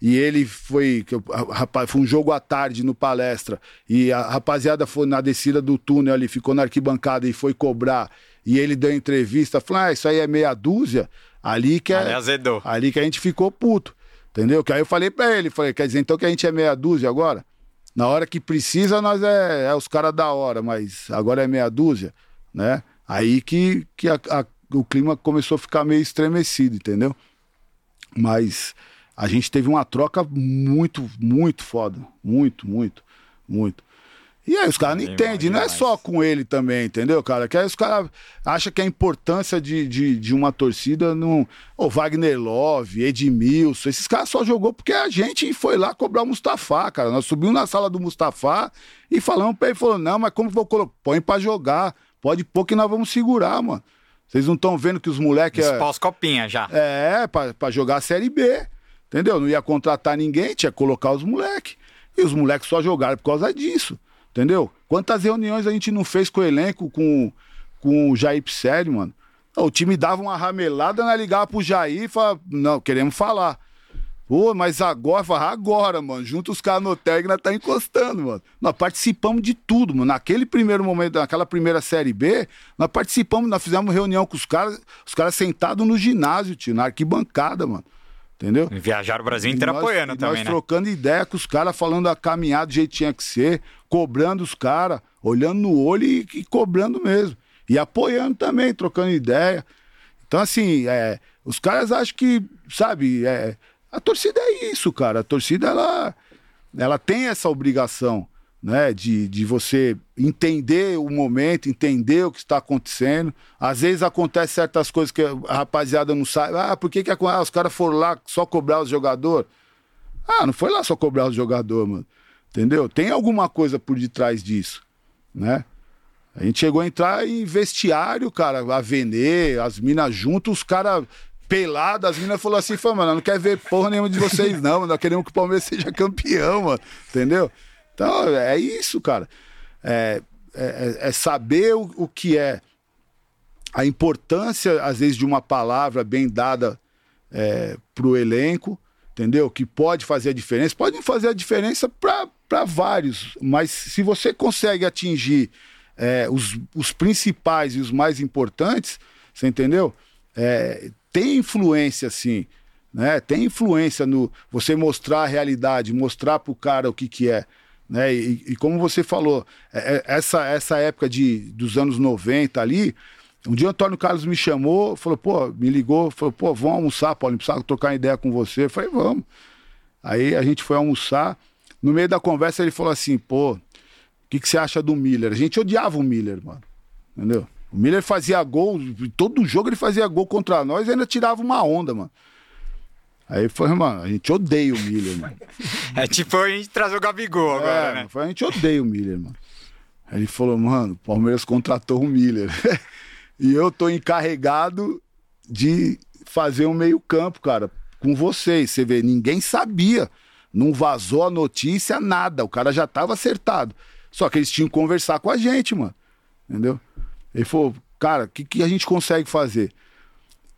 e ele foi, rapaz, foi um jogo à tarde no palestra, e a rapaziada foi na descida do túnel ali, ficou na arquibancada e foi cobrar, e ele deu entrevista, falou, ah, isso aí é meia dúzia, ali que, é, azedou. ali que a gente ficou puto, entendeu? Que aí eu falei pra ele, falei, quer dizer então que a gente é meia dúzia agora? Na hora que precisa, nós é, é os caras da hora, mas agora é meia dúzia, né? Aí que, que a, a, o clima começou a ficar meio estremecido, entendeu? Mas a gente teve uma troca muito, muito foda. Muito, muito, muito. E aí os caras não entendem, não é só com ele também, entendeu, cara? Que aí os caras acham que a importância de, de, de uma torcida não. O Wagner Love, Edmilson, esses caras só jogou porque a gente foi lá cobrar o Mustafa, cara. Nós subimos na sala do Mustafa e falamos pra ele, falou, não, mas como vou colocar? Põe pra jogar, pode pôr que nós vamos segurar, mano. Vocês não estão vendo que os moleques. É... Pós-copinha já. É, pra, pra jogar a Série B. Entendeu? Não ia contratar ninguém, tinha que colocar os moleques. E os moleques só jogaram por causa disso. Entendeu? Quantas reuniões a gente não fez com o elenco, com, com o Jair Pisselli, mano? O time dava uma ramelada, né? Ligava pro Jair e falava, não, queremos falar. Pô, mas agora, fala, agora, mano, junto os caras no nós tá encostando, mano. Nós participamos de tudo, mano. Naquele primeiro momento, naquela primeira Série B, nós participamos, nós fizemos reunião com os caras, os caras sentados no ginásio, tio, na arquibancada, mano. Entendeu? Viajar o Brasil inteiro apoiando também, nós né? trocando ideia com os caras, falando a caminhada do jeito que tinha que ser, cobrando os caras, olhando no olho e, e, cobrando mesmo. E apoiando também, trocando ideia. Então, assim, é, os caras acham que, sabe, é, a torcida é isso, cara. A torcida, ela, ela tem essa obrigação né? De, de você entender o momento, entender o que está acontecendo. Às vezes acontece certas coisas que a rapaziada não sabe. Ah, por que, que ah, os caras foram lá só cobrar os jogadores? Ah, não foi lá só cobrar os jogadores, mano. Entendeu? Tem alguma coisa por detrás disso, né? A gente chegou a entrar em vestiário, cara, a Venê, as minas juntos, os caras pelados, as minas falaram assim, mano, não quer ver porra nenhuma de vocês não, mano, nós queremos que o Palmeiras seja campeão, mano, entendeu? Então, é isso, cara. É, é, é saber o, o, que é a importância, às vezes, de uma palavra bem dada é, para o elenco, entendeu? Que pode fazer a diferença. Pode fazer a diferença para vários, mas se você consegue atingir é, os, os principais e os mais importantes, você entendeu? É, tem influência, sim. Né? Tem influência no você mostrar a realidade, mostrar para o cara o que, que é. Né? E, e como você falou, é, é, essa, essa época de, dos anos 90 ali, um dia o Antônio Carlos me chamou, falou, pô, me ligou, falou, pô, vamos almoçar, Paulo, precisava trocar ideia com você. Eu falei, vamos. Aí a gente foi almoçar. No meio da conversa ele falou assim, pô, o que, que você acha do Miller? A gente odiava o Miller, mano. Entendeu? O Miller fazia gol, todo jogo ele fazia gol contra nós e ainda tirava uma onda, mano. Aí foi, mano, a gente odeia o Miller, mano. É tipo a gente trazer o Gabigol agora, É, né? foi, a gente odeia o Miller, mano. Aí ele falou, mano, o Palmeiras contratou o Miller. e eu tô encarregado de fazer um meio-campo, cara, com vocês. Você vê, ninguém sabia. Não vazou a notícia, nada. O cara já tava acertado. Só que eles tinham que conversar com a gente, mano. Entendeu? Ele falou, cara, o que, que a gente consegue fazer?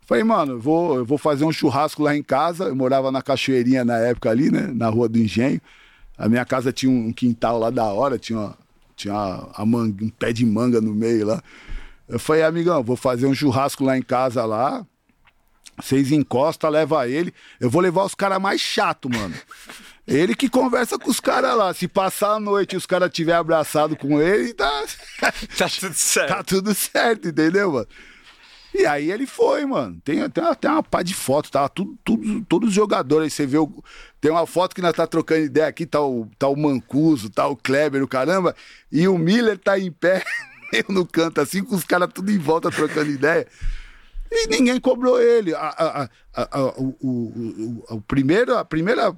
Falei, mano, eu vou, vou fazer um churrasco lá em casa. Eu morava na Cachoeirinha na época ali, né? Na Rua do Engenho. A minha casa tinha um quintal lá da hora, tinha, uma- tinha uma- a manga- um pé de manga no meio lá. Eu falei, amigão, vou fazer um churrasco lá em casa lá. Vocês encostam, leva ele. Eu vou levar os caras mais chato, mano. Ele que conversa com os caras lá. Se passar a noite e os caras tiver abraçado com ele, tá, Tá tudo certo. tá tudo certo, entendeu, mano? E aí ele foi, mano. Tem, tem, uma, uma pá de foto, tava tudo, tudo, todos os jogadores. Você vê o. Tem uma foto que nós tá trocando ideia aqui, tá o, tá o Mancuso, tá o Kleber, o caramba. E o Miller tá em pé, meio no canto, assim, com os caras tudo em volta trocando ideia. E ninguém cobrou ele. A, a, a, o, o, o, o primeiro, a primeira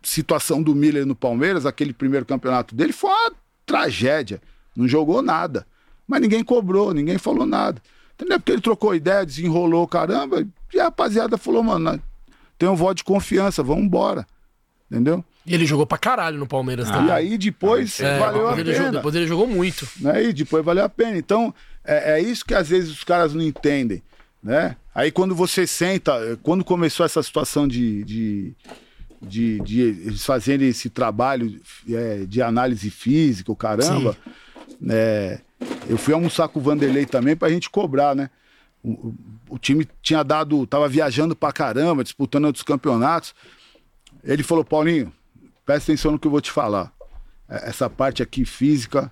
situação do Miller no Palmeiras, aquele primeiro campeonato dele, foi uma tragédia. Não jogou nada. Mas ninguém cobrou, ninguém falou nada. Entendeu? Porque ele trocou ideia, desenrolou, caramba. E a rapaziada falou, mano, tem um voto de confiança, vamos embora. Entendeu? E ele jogou pra caralho no Palmeiras E também. aí depois É, valeu a ele jogou, pena. depois ele jogou muito. né? E depois valeu a pena. Então, é, é isso que às vezes os caras não entendem, né? Aí quando você senta, quando começou essa situação de, de, de, de eles fazerem esse trabalho é, de análise física, o caramba, né? Eu fui almoçar com o Vanderlei também pra gente cobrar, né? O, o- time tinha dado, tava viajando pra caramba, disputando outros campeonatos. Ele falou, Paulinho, presta atenção no que eu vou te falar. É, Essa parte aqui física,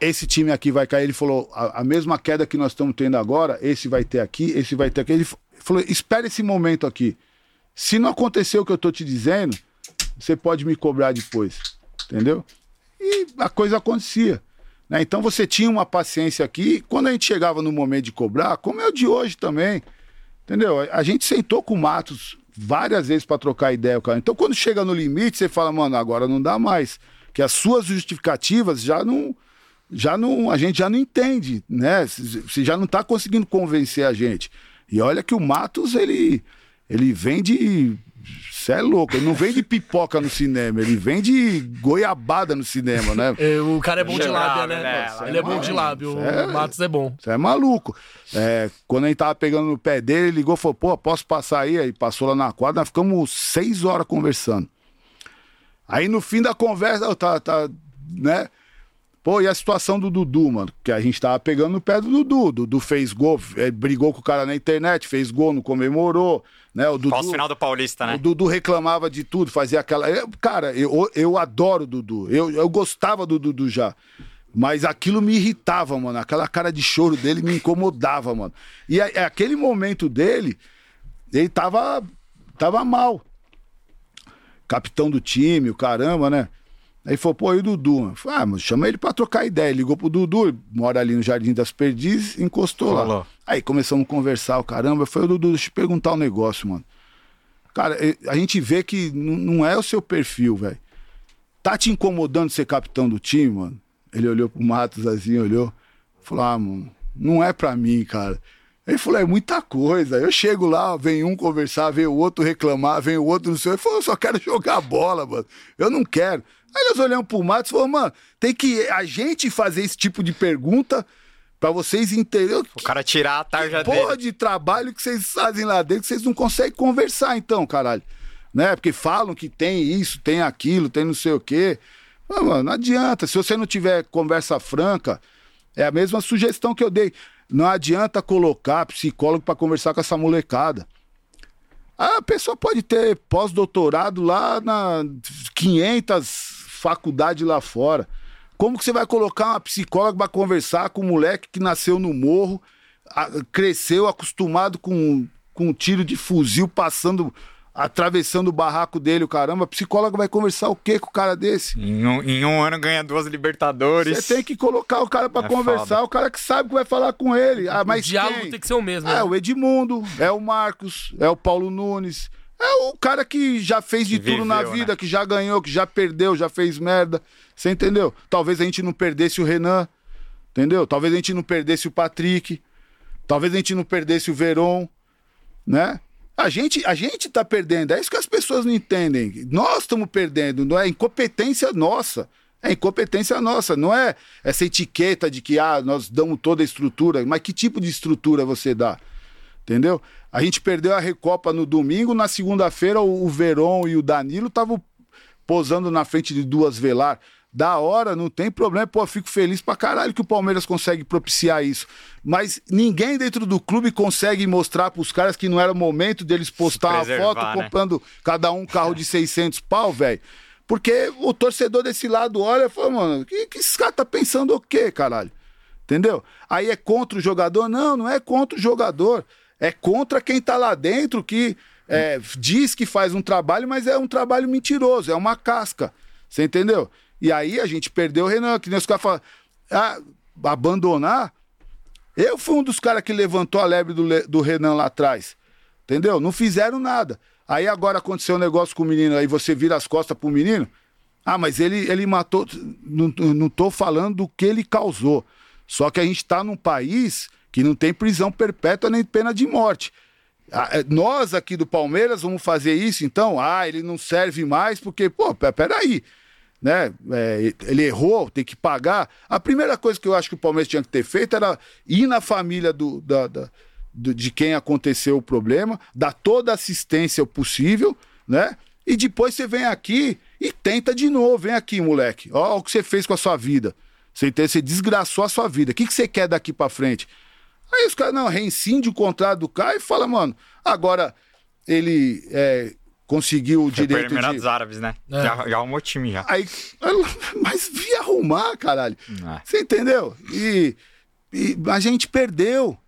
esse time aqui vai cair. Ele falou, a, a mesma queda que nós estamos tendo agora, esse vai ter aqui, esse vai ter aqui. Ele falou, espera esse momento aqui. Se não acontecer o que eu tô te dizendo, você pode me cobrar depois. Entendeu? E a coisa acontecia. Né? Então você tinha uma paciência aqui. Quando a gente chegava no momento de cobrar, como é o de hoje também, entendeu? A- gente sentou com o Matos várias vezes para trocar ideia, cara. Então quando chega no limite, você fala, mano, agora não dá mais. Que as suas justificativas já não. Já não, a gente já não entende, né? Você já não tá conseguindo convencer a gente. E olha que o Matos, ele, ele vende. Você é louco, ele não vende pipoca no cinema, ele vende goiabada no cinema, né? É, o cara é bom de lábia, né? né? Ele é bom de lábio. É. O Matos é bom. Você é maluco. É, quando a gente tava pegando no pé dele, ele ligou e falou: pô, posso passar aí? Aí passou lá na quadra, nós ficamos seis horas conversando. Aí no fim da conversa, tá, tá, né? Pô, e a situação do Dudu, mano? Que a gente tava pegando no pé do Dudu. O Dudu fez gol, eh, brigou com o cara na internet, fez gol, não comemorou, né? O Dudu. Pós-final do Paulista, O né? Dudu reclamava de tudo, fazia aquela. eu- cara, eu, eu adoro o Dudu. Eu, eu gostava do Dudu já. Mas aquilo me irritava, mano. Aquela cara de choro dele me incomodava, mano. E a- aquele momento dele, ele tava, tava mal. Capitão do time, o caramba, né? Aí falou, pô, e o Dudu? Falei, ah, mas chama ele pra trocar ideia. Ele ligou pro Dudu, mora ali no Jardim das Perdizes, encostou lá. Falou. Aí começamos a conversar, o caramba. Eu falei, Dudu, deixa eu te perguntar um negócio, mano. Cara, a gente vê que não é o seu perfil, velho. Tá te incomodando ser capitão do time, mano? Ele olhou pro Matos assim, olhou. Falou, ah, mano, não é pra mim, cara. Ele falou, é muita coisa. Eu chego lá, vem um conversar, vem o outro reclamar, vem o outro não sei. Ele falou, eu só quero jogar bola, mano. Eu não quero. Aí nós olhamos pro Matos e falou, mano, tem que a gente fazer esse tipo de pergunta pra vocês entenderem. O cara tirar a tarja Porra dele. de trabalho que vocês fazem lá dentro, que vocês não conseguem conversar, então, caralho. Né? Porque falam que tem isso, tem aquilo, tem não sei o quê. Mas, mano, não adianta. Se você não tiver conversa franca, é a mesma sugestão que eu dei. Não adianta colocar psicólogo pra conversar com essa molecada. A pessoa pode ter pós-doutorado lá na 500 faculdades lá fora. Como que você vai colocar uma psicóloga para conversar com um moleque que nasceu no morro, a- cresceu acostumado com, com um tiro de fuzil passando, atravessando o barraco dele, o caramba? A psicóloga vai conversar o quê com o cara desse? Em um, em um ano ganha duas Libertadores. Você tem que colocar o cara para É conversar, foda. o cara que sabe que vai falar com ele. Ah, o mas diálogo quem? tem que ser o mesmo. É né? o Edmundo, é o Marcos, é o Paulo Nunes, É o cara que já fez de Que tudo na viveu, vida, né? que já ganhou, que já perdeu, já fez merda. Você entendeu? Talvez a gente não perdesse o Renan, entendeu? Talvez a gente não perdesse o Patrick, talvez a gente não perdesse o Veron, né? A gente, a gente tá perdendo, é isso que as pessoas não entendem. Nós estamos perdendo, não é incompetência nossa. É incompetência nossa, não é essa etiqueta de que ah, nós damos toda a estrutura, mas que tipo de estrutura você dá? Entendeu? A gente perdeu a Recopa no domingo, na segunda-feira o, Veron e o Danilo estavam posando na frente de duas velar. Da hora, não tem problema, pô, eu fico feliz pra caralho que o Palmeiras consegue propiciar isso. Mas ninguém dentro do clube consegue mostrar pros caras que não era o momento deles postar uma preservar, foto né? comprando cada um carro de 600 pau, velho. Porque o torcedor desse lado olha e fala, mano, que, que esse cara tá pensando o quê, caralho? Entendeu? Aí é contra o jogador? Não, não é contra o jogador. É contra quem tá lá dentro que é, diz que faz um trabalho, mas é um trabalho mentiroso, é uma casca. Você entendeu? E aí a gente perdeu o Renan, que nem os caras falam, ah, abandonar. Eu fui um dos caras que levantou a lebre do, do Renan lá atrás. Entendeu? Não fizeram nada. Aí agora aconteceu um negócio com o menino, aí você vira as costas pro menino. Ah, mas ele, ele matou. Não, não tô falando do que ele causou. Só que a gente tá num país que não tem prisão perpétua nem pena de morte. Ah, é, Nós aqui do Palmeiras vamos fazer isso, então? Ah, ele não serve mais porque, pô, pe- peraí. Né? É, ele errou, tem que pagar. A primeira coisa que eu acho que o Palmeiras tinha que ter feito era ir na família do, da- da- de quem aconteceu o problema, dar toda a assistência possível, né? E depois você vem aqui e tenta de novo. Vem aqui, moleque. Ó, o que você fez com a sua vida. Você, você desgraçou a sua vida. O que, que você quer daqui pra frente? Aí os caras, não, reincide o contrato do cara e fala, mano, agora ele é, conseguiu o Foi para direito Emirados de... Árabes, né? É. Já, já arrumou time já. Aí, mas vi arrumar, caralho. É. Você entendeu? E, e a gente perdeu.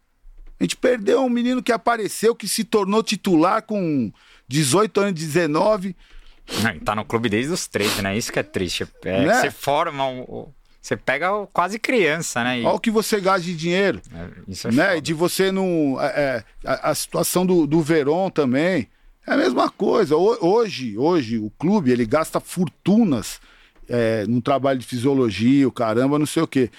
A gente perdeu um menino que apareceu, que se tornou titular com 18 anos, 19. Não, tá no clube desde os 13, né? Isso que é triste. É, Né? que Você forma, um- o- você pega o- quase criança, né? E, Olha o que você gasta de dinheiro. é, isso é né? foda. De você não. é, é, a, a situação do, do Verón também. É a mesma coisa. Ho- Hoje, hoje, o clube ele gasta fortunas é, num trabalho de fisiologia, o caramba, não sei o quê.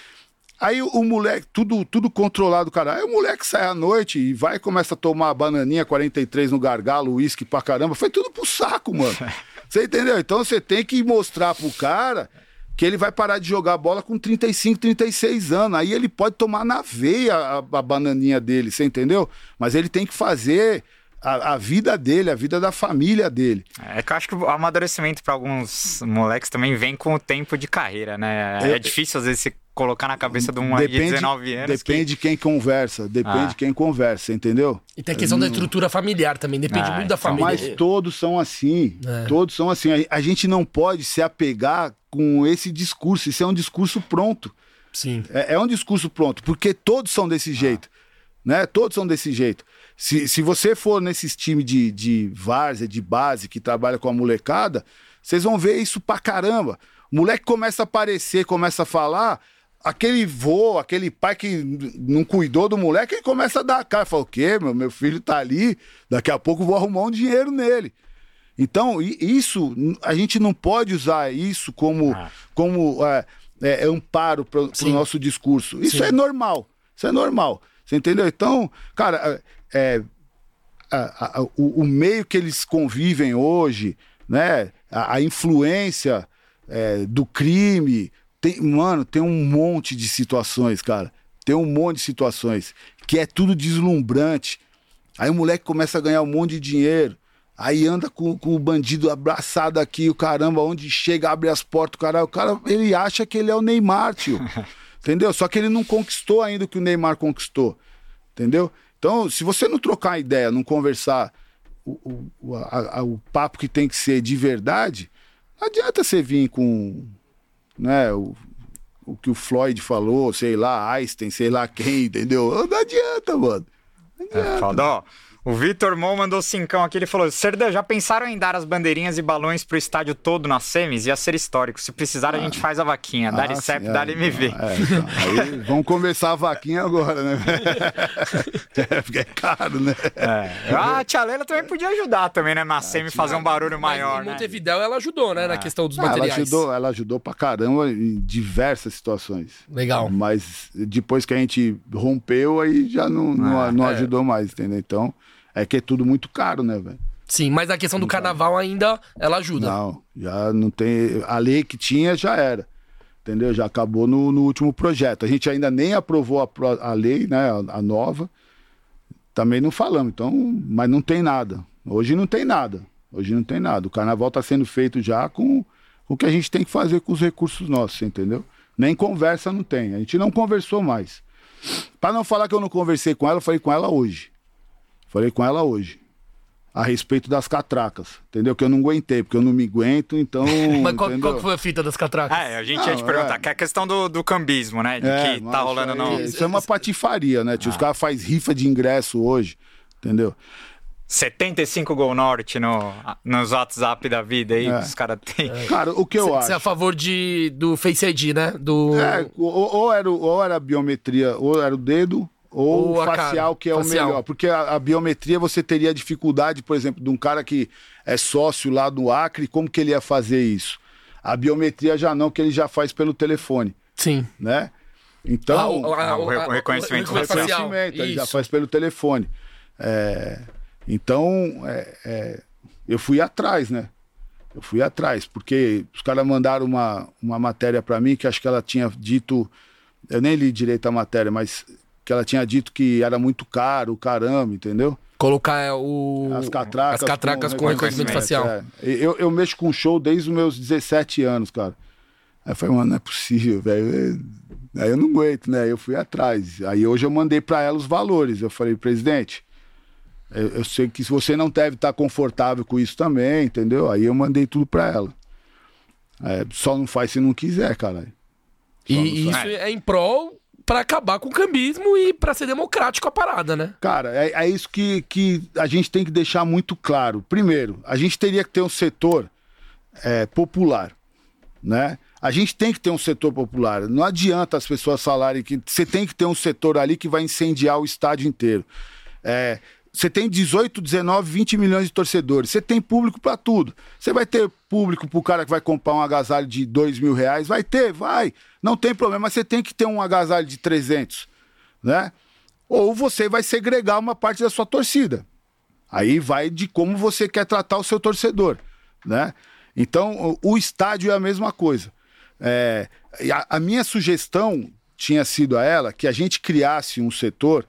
Aí o, o moleque, tudo, tudo controlado, cara. Aí o moleque sai à noite e vai e começa a tomar bananinha 43 no gargalo, uísque pra caramba. Foi tudo pro saco, mano. Você entendeu? Então você tem que mostrar pro cara que ele vai parar de jogar bola com 35, 36 anos. Aí ele pode tomar na veia a, a bananinha dele, você entendeu? Mas ele tem que fazer a, a vida dele, a vida da família dele. É que eu acho que o amadurecimento pra alguns moleques também vem com o tempo de carreira, né? É, É- difícil às vezes você colocar na cabeça de um aí de 19 anos. depende que- de quem conversa, depende Ah. de quem conversa, entendeu? E tem a questão da estrutura familiar também, depende Ah, muito da então, família. Mas todos são assim. É. Todos são assim. A, a gente não pode se apegar com esse discurso. Isso é um discurso pronto. Sim. É, é um discurso pronto, porque todos são desse jeito. Né? Todos são desse jeito. Se, se você for nesses times de, de várzea, de base, que trabalha com a molecada, vocês vão ver isso pra caramba. O moleque começa a aparecer, começa a falar, aquele vô, aquele pai que não cuidou do moleque, ele começa a dar a cara. Fala, o quê? Meu, meu filho tá ali, daqui a pouco vou arrumar um dinheiro nele. Então, isso, a gente não pode usar isso como, Ah. como é, é, amparo para o nosso discurso. Isso Sim. é normal. Isso é normal. Você entendeu? Então, cara, é, a- a- o, o meio que eles convivem hoje, né? A, a influência é, do crime. Tem, mano, tem um monte de situações, cara. Tem um monte de situações que é tudo deslumbrante. Aí o moleque começa a ganhar um monte de dinheiro. Aí anda com, com o bandido abraçado aqui, o caramba, onde chega, abre as portas, o cara, o cara, ele acha que ele é o Neymar, tio. Entendeu? Só que ele não conquistou ainda o que o Neymar conquistou. Entendeu? Então, se você não trocar ideia, não conversar o, o, a- a- o papo que tem que ser de verdade, não adianta você vir com né, o, o que o Floyd falou, sei lá, Einstein, sei lá quem, entendeu? Não adianta, mano. Não É, adianta. foda. Ó, O Vitor Mon mandou cincão aqui, ele falou: Serdã, já pensaram em dar as bandeirinhas e balões pro estádio todo nas semis? Ia ser histórico. Se precisar, a gente faz a vaquinha. Dá Ah, CEP, sim, dá MV. é, então, aí vamos começar a vaquinha agora, né? é, porque é caro, né? É. A tia Leila também podia ajudar também, né? Na semi fazer um barulho maior, Mas em né? Montevidéu ela ajudou, né? Na questão dos Ah, ela materiais. ajudou, ela ajudou pra caramba em diversas situações. Legal. Mas depois que a gente rompeu, aí já não, não, Ah, não é. ajudou mais, entendeu? Então, é que é tudo muito caro, né, velho? Sim, mas na questão do carnaval ainda ela ajuda. Não, já não tem. A lei que tinha já era. Entendeu? Já acabou no, no último projeto. A gente ainda nem aprovou a, a lei, né? A, a nova. Também não falamos. Então, mas não tem nada. Hoje não tem nada. Hoje não tem nada. O carnaval está sendo feito já com o que a gente tem que fazer com os recursos nossos, entendeu? Nem conversa não tem. A gente não conversou mais. Para não falar que eu não conversei com ela, eu falei com ela hoje. Falei com ela hoje. A respeito das catracas. Entendeu? Que eu não aguentei, porque eu não me aguento, então. Mas qual, entendeu? qual que foi a fita das catracas? É, a gente ia te Não, perguntar, é. que é a questão do, do cambismo, né? De É, que tá rolando isso aí- no Isso é uma patifaria, né? Ah. tio? Os caras fazem rifa de ingresso hoje, entendeu? 75 Gol Norte no, nos WhatsApp da vida aí, É. os caras têm. Cara, o que eu Você é a acho. favor de, do Face ID, né? Do... É, ou, ou era, ou era a biometria, ou era o dedo, ou, Ou o a cara. facial, que é Facial. o melhor. Porque a, a biometria você teria dificuldade, por exemplo, de um cara que é sócio lá do Acre, como que ele ia fazer isso? A biometria já não, que ele já faz pelo telefone, Sim. né? Então. Ah, o, a- Ah, o o- reconhecimento o facial. reconhecimento, ele já Isso. faz pelo telefone. É, então, é, é, eu fui atrás, né? Eu fui atrás, porque os caras mandaram uma, uma matéria para mim que acho que ela tinha dito, eu nem li direito a matéria, mas que ela tinha dito que era muito caro, caramba, entendeu? Colocar é, o... As catracas, as catracas com, reconhecimento facial. é. Eu, eu mexo com show desde os meus 17 anos, cara. Aí eu falei, mano, não é possível, velho. Aí eu não aguento, né? Aí eu fui atrás. Aí hoje eu mandei pra ela os valores. Eu falei, presidente, eu, eu sei que você não deve estar confortável com isso também, entendeu? Aí eu mandei tudo pra ela. É, só não faz se não quiser, cara. E não isso sai. é em prol pra acabar com o cambismo e pra ser democrático a parada, né? Cara, é, é isso que, que a gente tem que deixar muito claro. Primeiro, a gente teria que ter um setor é, popular, né? A gente tem que ter um setor popular. Não adianta as pessoas falarem que você tem que ter um setor ali que vai incendiar o estádio inteiro. É, você tem 18, 19, 20 milhões de torcedores. Você tem público para tudo. Você vai ter público pro cara que vai comprar um agasalho de 2 mil reais? Vai ter, vai. Não tem problema, mas você tem que ter um agasalho de 300, né? Ou você vai segregar uma parte da sua torcida. Aí vai de como você quer tratar o seu torcedor, né? Então, o, o estádio é a mesma coisa. É, a, a minha sugestão tinha sido a ela que a gente criasse um setor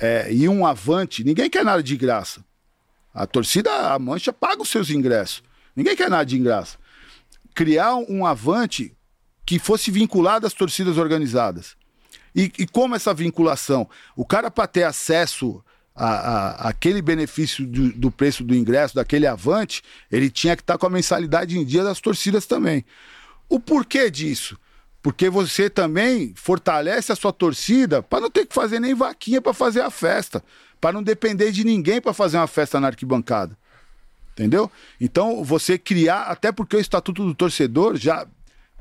é, e um avante. Ninguém quer nada de graça. A torcida, a mancha, paga os seus ingressos. Ninguém quer nada de graça. Criar um avante que fosse vinculado às torcidas organizadas. E, e como essa vinculação? O cara, para ter acesso a, a- aquele benefício do, do preço do ingresso, daquele avante, ele tinha que estar com a mensalidade em dia das torcidas também. O porquê disso? Porque você também fortalece a sua torcida para não ter que fazer nem vaquinha para fazer a festa, para não depender de ninguém para fazer uma festa na arquibancada. Entendeu? Então, você criar, até porque o Estatuto do Torcedor já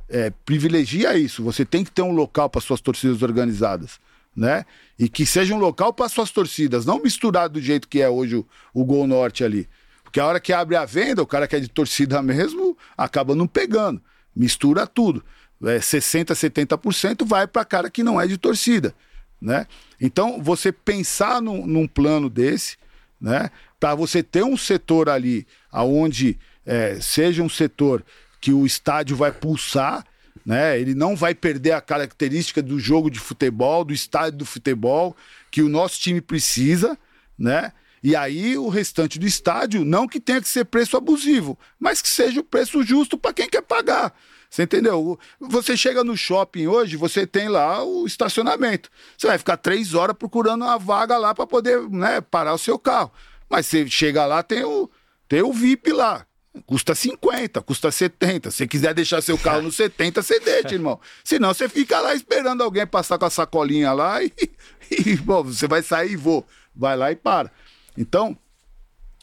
é, privilegia isso. Você tem que ter um local para suas torcidas organizadas, né? E que seja um local para suas torcidas, não misturado do jeito que é hoje o, o Gol Norte ali. Porque a hora que abre a venda, o cara que é de torcida mesmo acaba não pegando. Mistura tudo. É, 60%, 70% vai para cara que não é de torcida, né? Então, você pensar num, num plano desse, né? Para você ter um setor ali aonde é, seja um setor que o estádio vai pulsar, né? Ele não vai perder a característica do jogo de futebol, do estádio do futebol que o nosso time precisa, né? E aí o restante do estádio, não que tenha que ser preço abusivo, mas que seja o preço justo para quem quer pagar. Você entendeu? Você chega no shopping hoje, você tem lá o estacionamento. Você vai ficar três horas procurando uma vaga lá para poder né, parar o seu carro. Mas você chega lá, tem o, tem o VIP lá. Custa 50, custa 70. Se você quiser deixar seu carro no 70, você deixa, irmão. Senão você fica lá esperando alguém passar com a sacolinha lá e, e bom, você vai sair e vou. Vai lá e para. Então,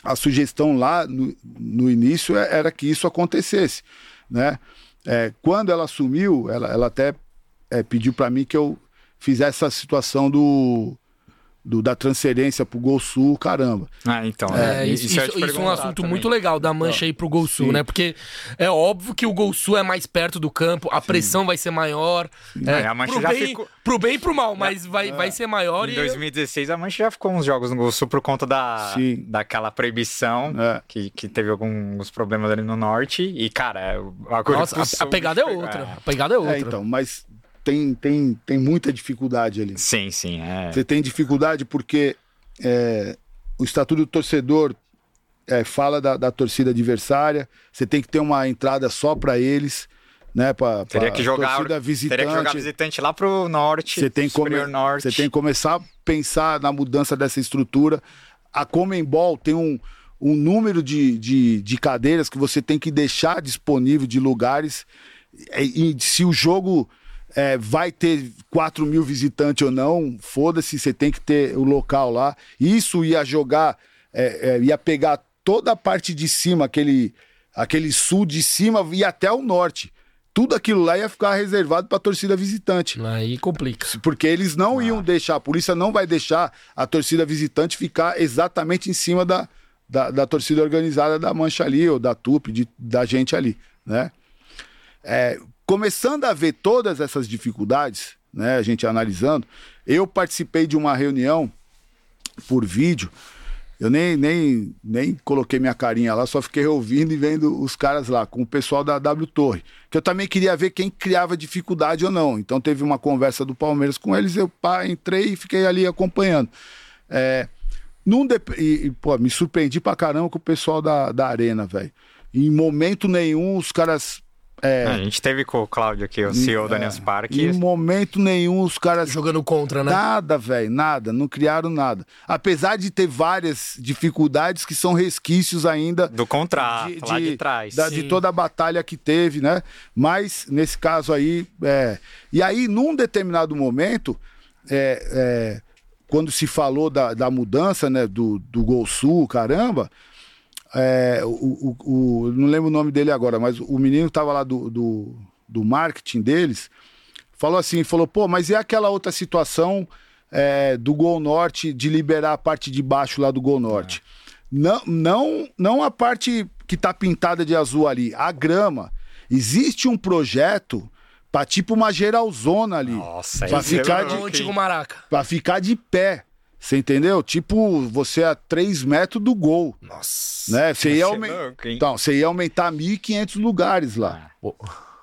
a sugestão lá no, no início é- era que isso acontecesse, né? É, quando ela assumiu, ela, ela até é, pediu para mim que eu fizesse essa situação do, do- da transferência pro Gol Sul, caramba. Ah, então. É, é, isso, isso- isso é um assunto também. muito legal da mancha aí pro Gol Sul, Sim. né? Porque é óbvio que o Gol Sul é mais perto do campo, a pressão vai ser maior. É, É, a Mancha pro, já bem, ficou- pro bem e pro mal, mas vai, vai ser maior Em e. 2016, a Mancha já ficou uns jogos no Gol Sul por conta da, Sim. daquela proibição É. que, que teve alguns problemas ali no norte. E, cara, agora Nossa, a, a pegada é outra. A pegada é outra. É, então, mas tem, tem, tem muita dificuldade ali. Sim, sim. É. Você tem dificuldade porque é, o Estatuto do Torcedor é, fala da, da torcida adversária, você tem que ter uma entrada só para eles, né? Pra, Teria pra que jogar, torcida visitante. teria que jogar visitante lá pro norte, Você tem, come- norte. você tem que começar a pensar na mudança dessa estrutura. A Comembol tem um, um número de, de, de cadeiras que você tem que deixar disponível de lugares. E se o jogo é, vai ter 4 mil visitantes ou não, foda-se, você tem que ter o local lá. Isso ia jogar, é, é, ia pegar toda a parte de cima, aquele, aquele sul de cima, e até o norte. Tudo aquilo lá ia ficar reservado para torcida visitante. Aí complica. Porque eles não iam deixar, a polícia não vai deixar a torcida visitante ficar exatamente em cima da, da, da torcida organizada da Mancha ali, ou da TUP, de, da gente ali, né? É, começando a ver todas essas dificuldades, né, a gente analisando, eu participei de uma reunião por vídeo, eu nem, nem, nem coloquei minha carinha lá, só fiquei ouvindo e vendo os caras lá, com o pessoal da W Torre. Que eu também queria ver quem criava dificuldade ou não. Então teve uma conversa do Palmeiras com eles, eu pá, entrei e fiquei ali acompanhando. É, num dep- e, e, pô, me surpreendi pra caramba com o pessoal da, da Arena, velho. Em momento nenhum os caras. É, A gente teve com o Cláudio aqui, o CEO da Allianz Parque. em momento nenhum os caras Jogando contra, né? Nada, velho, nada, não criaram nada. Apesar de ter várias dificuldades que são resquícios ainda Do contrato, lá de trás. da- de toda a batalha que teve, né? Mas nesse caso aí, é... e aí num determinado momento, é, é, quando se falou da, da mudança, né, do, do Gol Sul, caramba, é, o, o- o- não lembro o nome dele agora, mas o menino que tava lá do, do, do marketing deles, falou assim, falou, pô, mas e aquela outra situação é, do Gol Norte de liberar a parte de baixo lá do Gol Norte? Não, não, não a parte que tá pintada de azul ali, a grama. Existe um projeto para tipo uma geralzona ali. Nossa, pra é ficar, de, hein? antigo Maraca. pra ficar de pé. Você entendeu? Tipo, você a 3 metros do gol. Nossa. Né? Você ia, é aumen- louco, hein? então, você ia aumentar 1.500 lugares lá. Pô.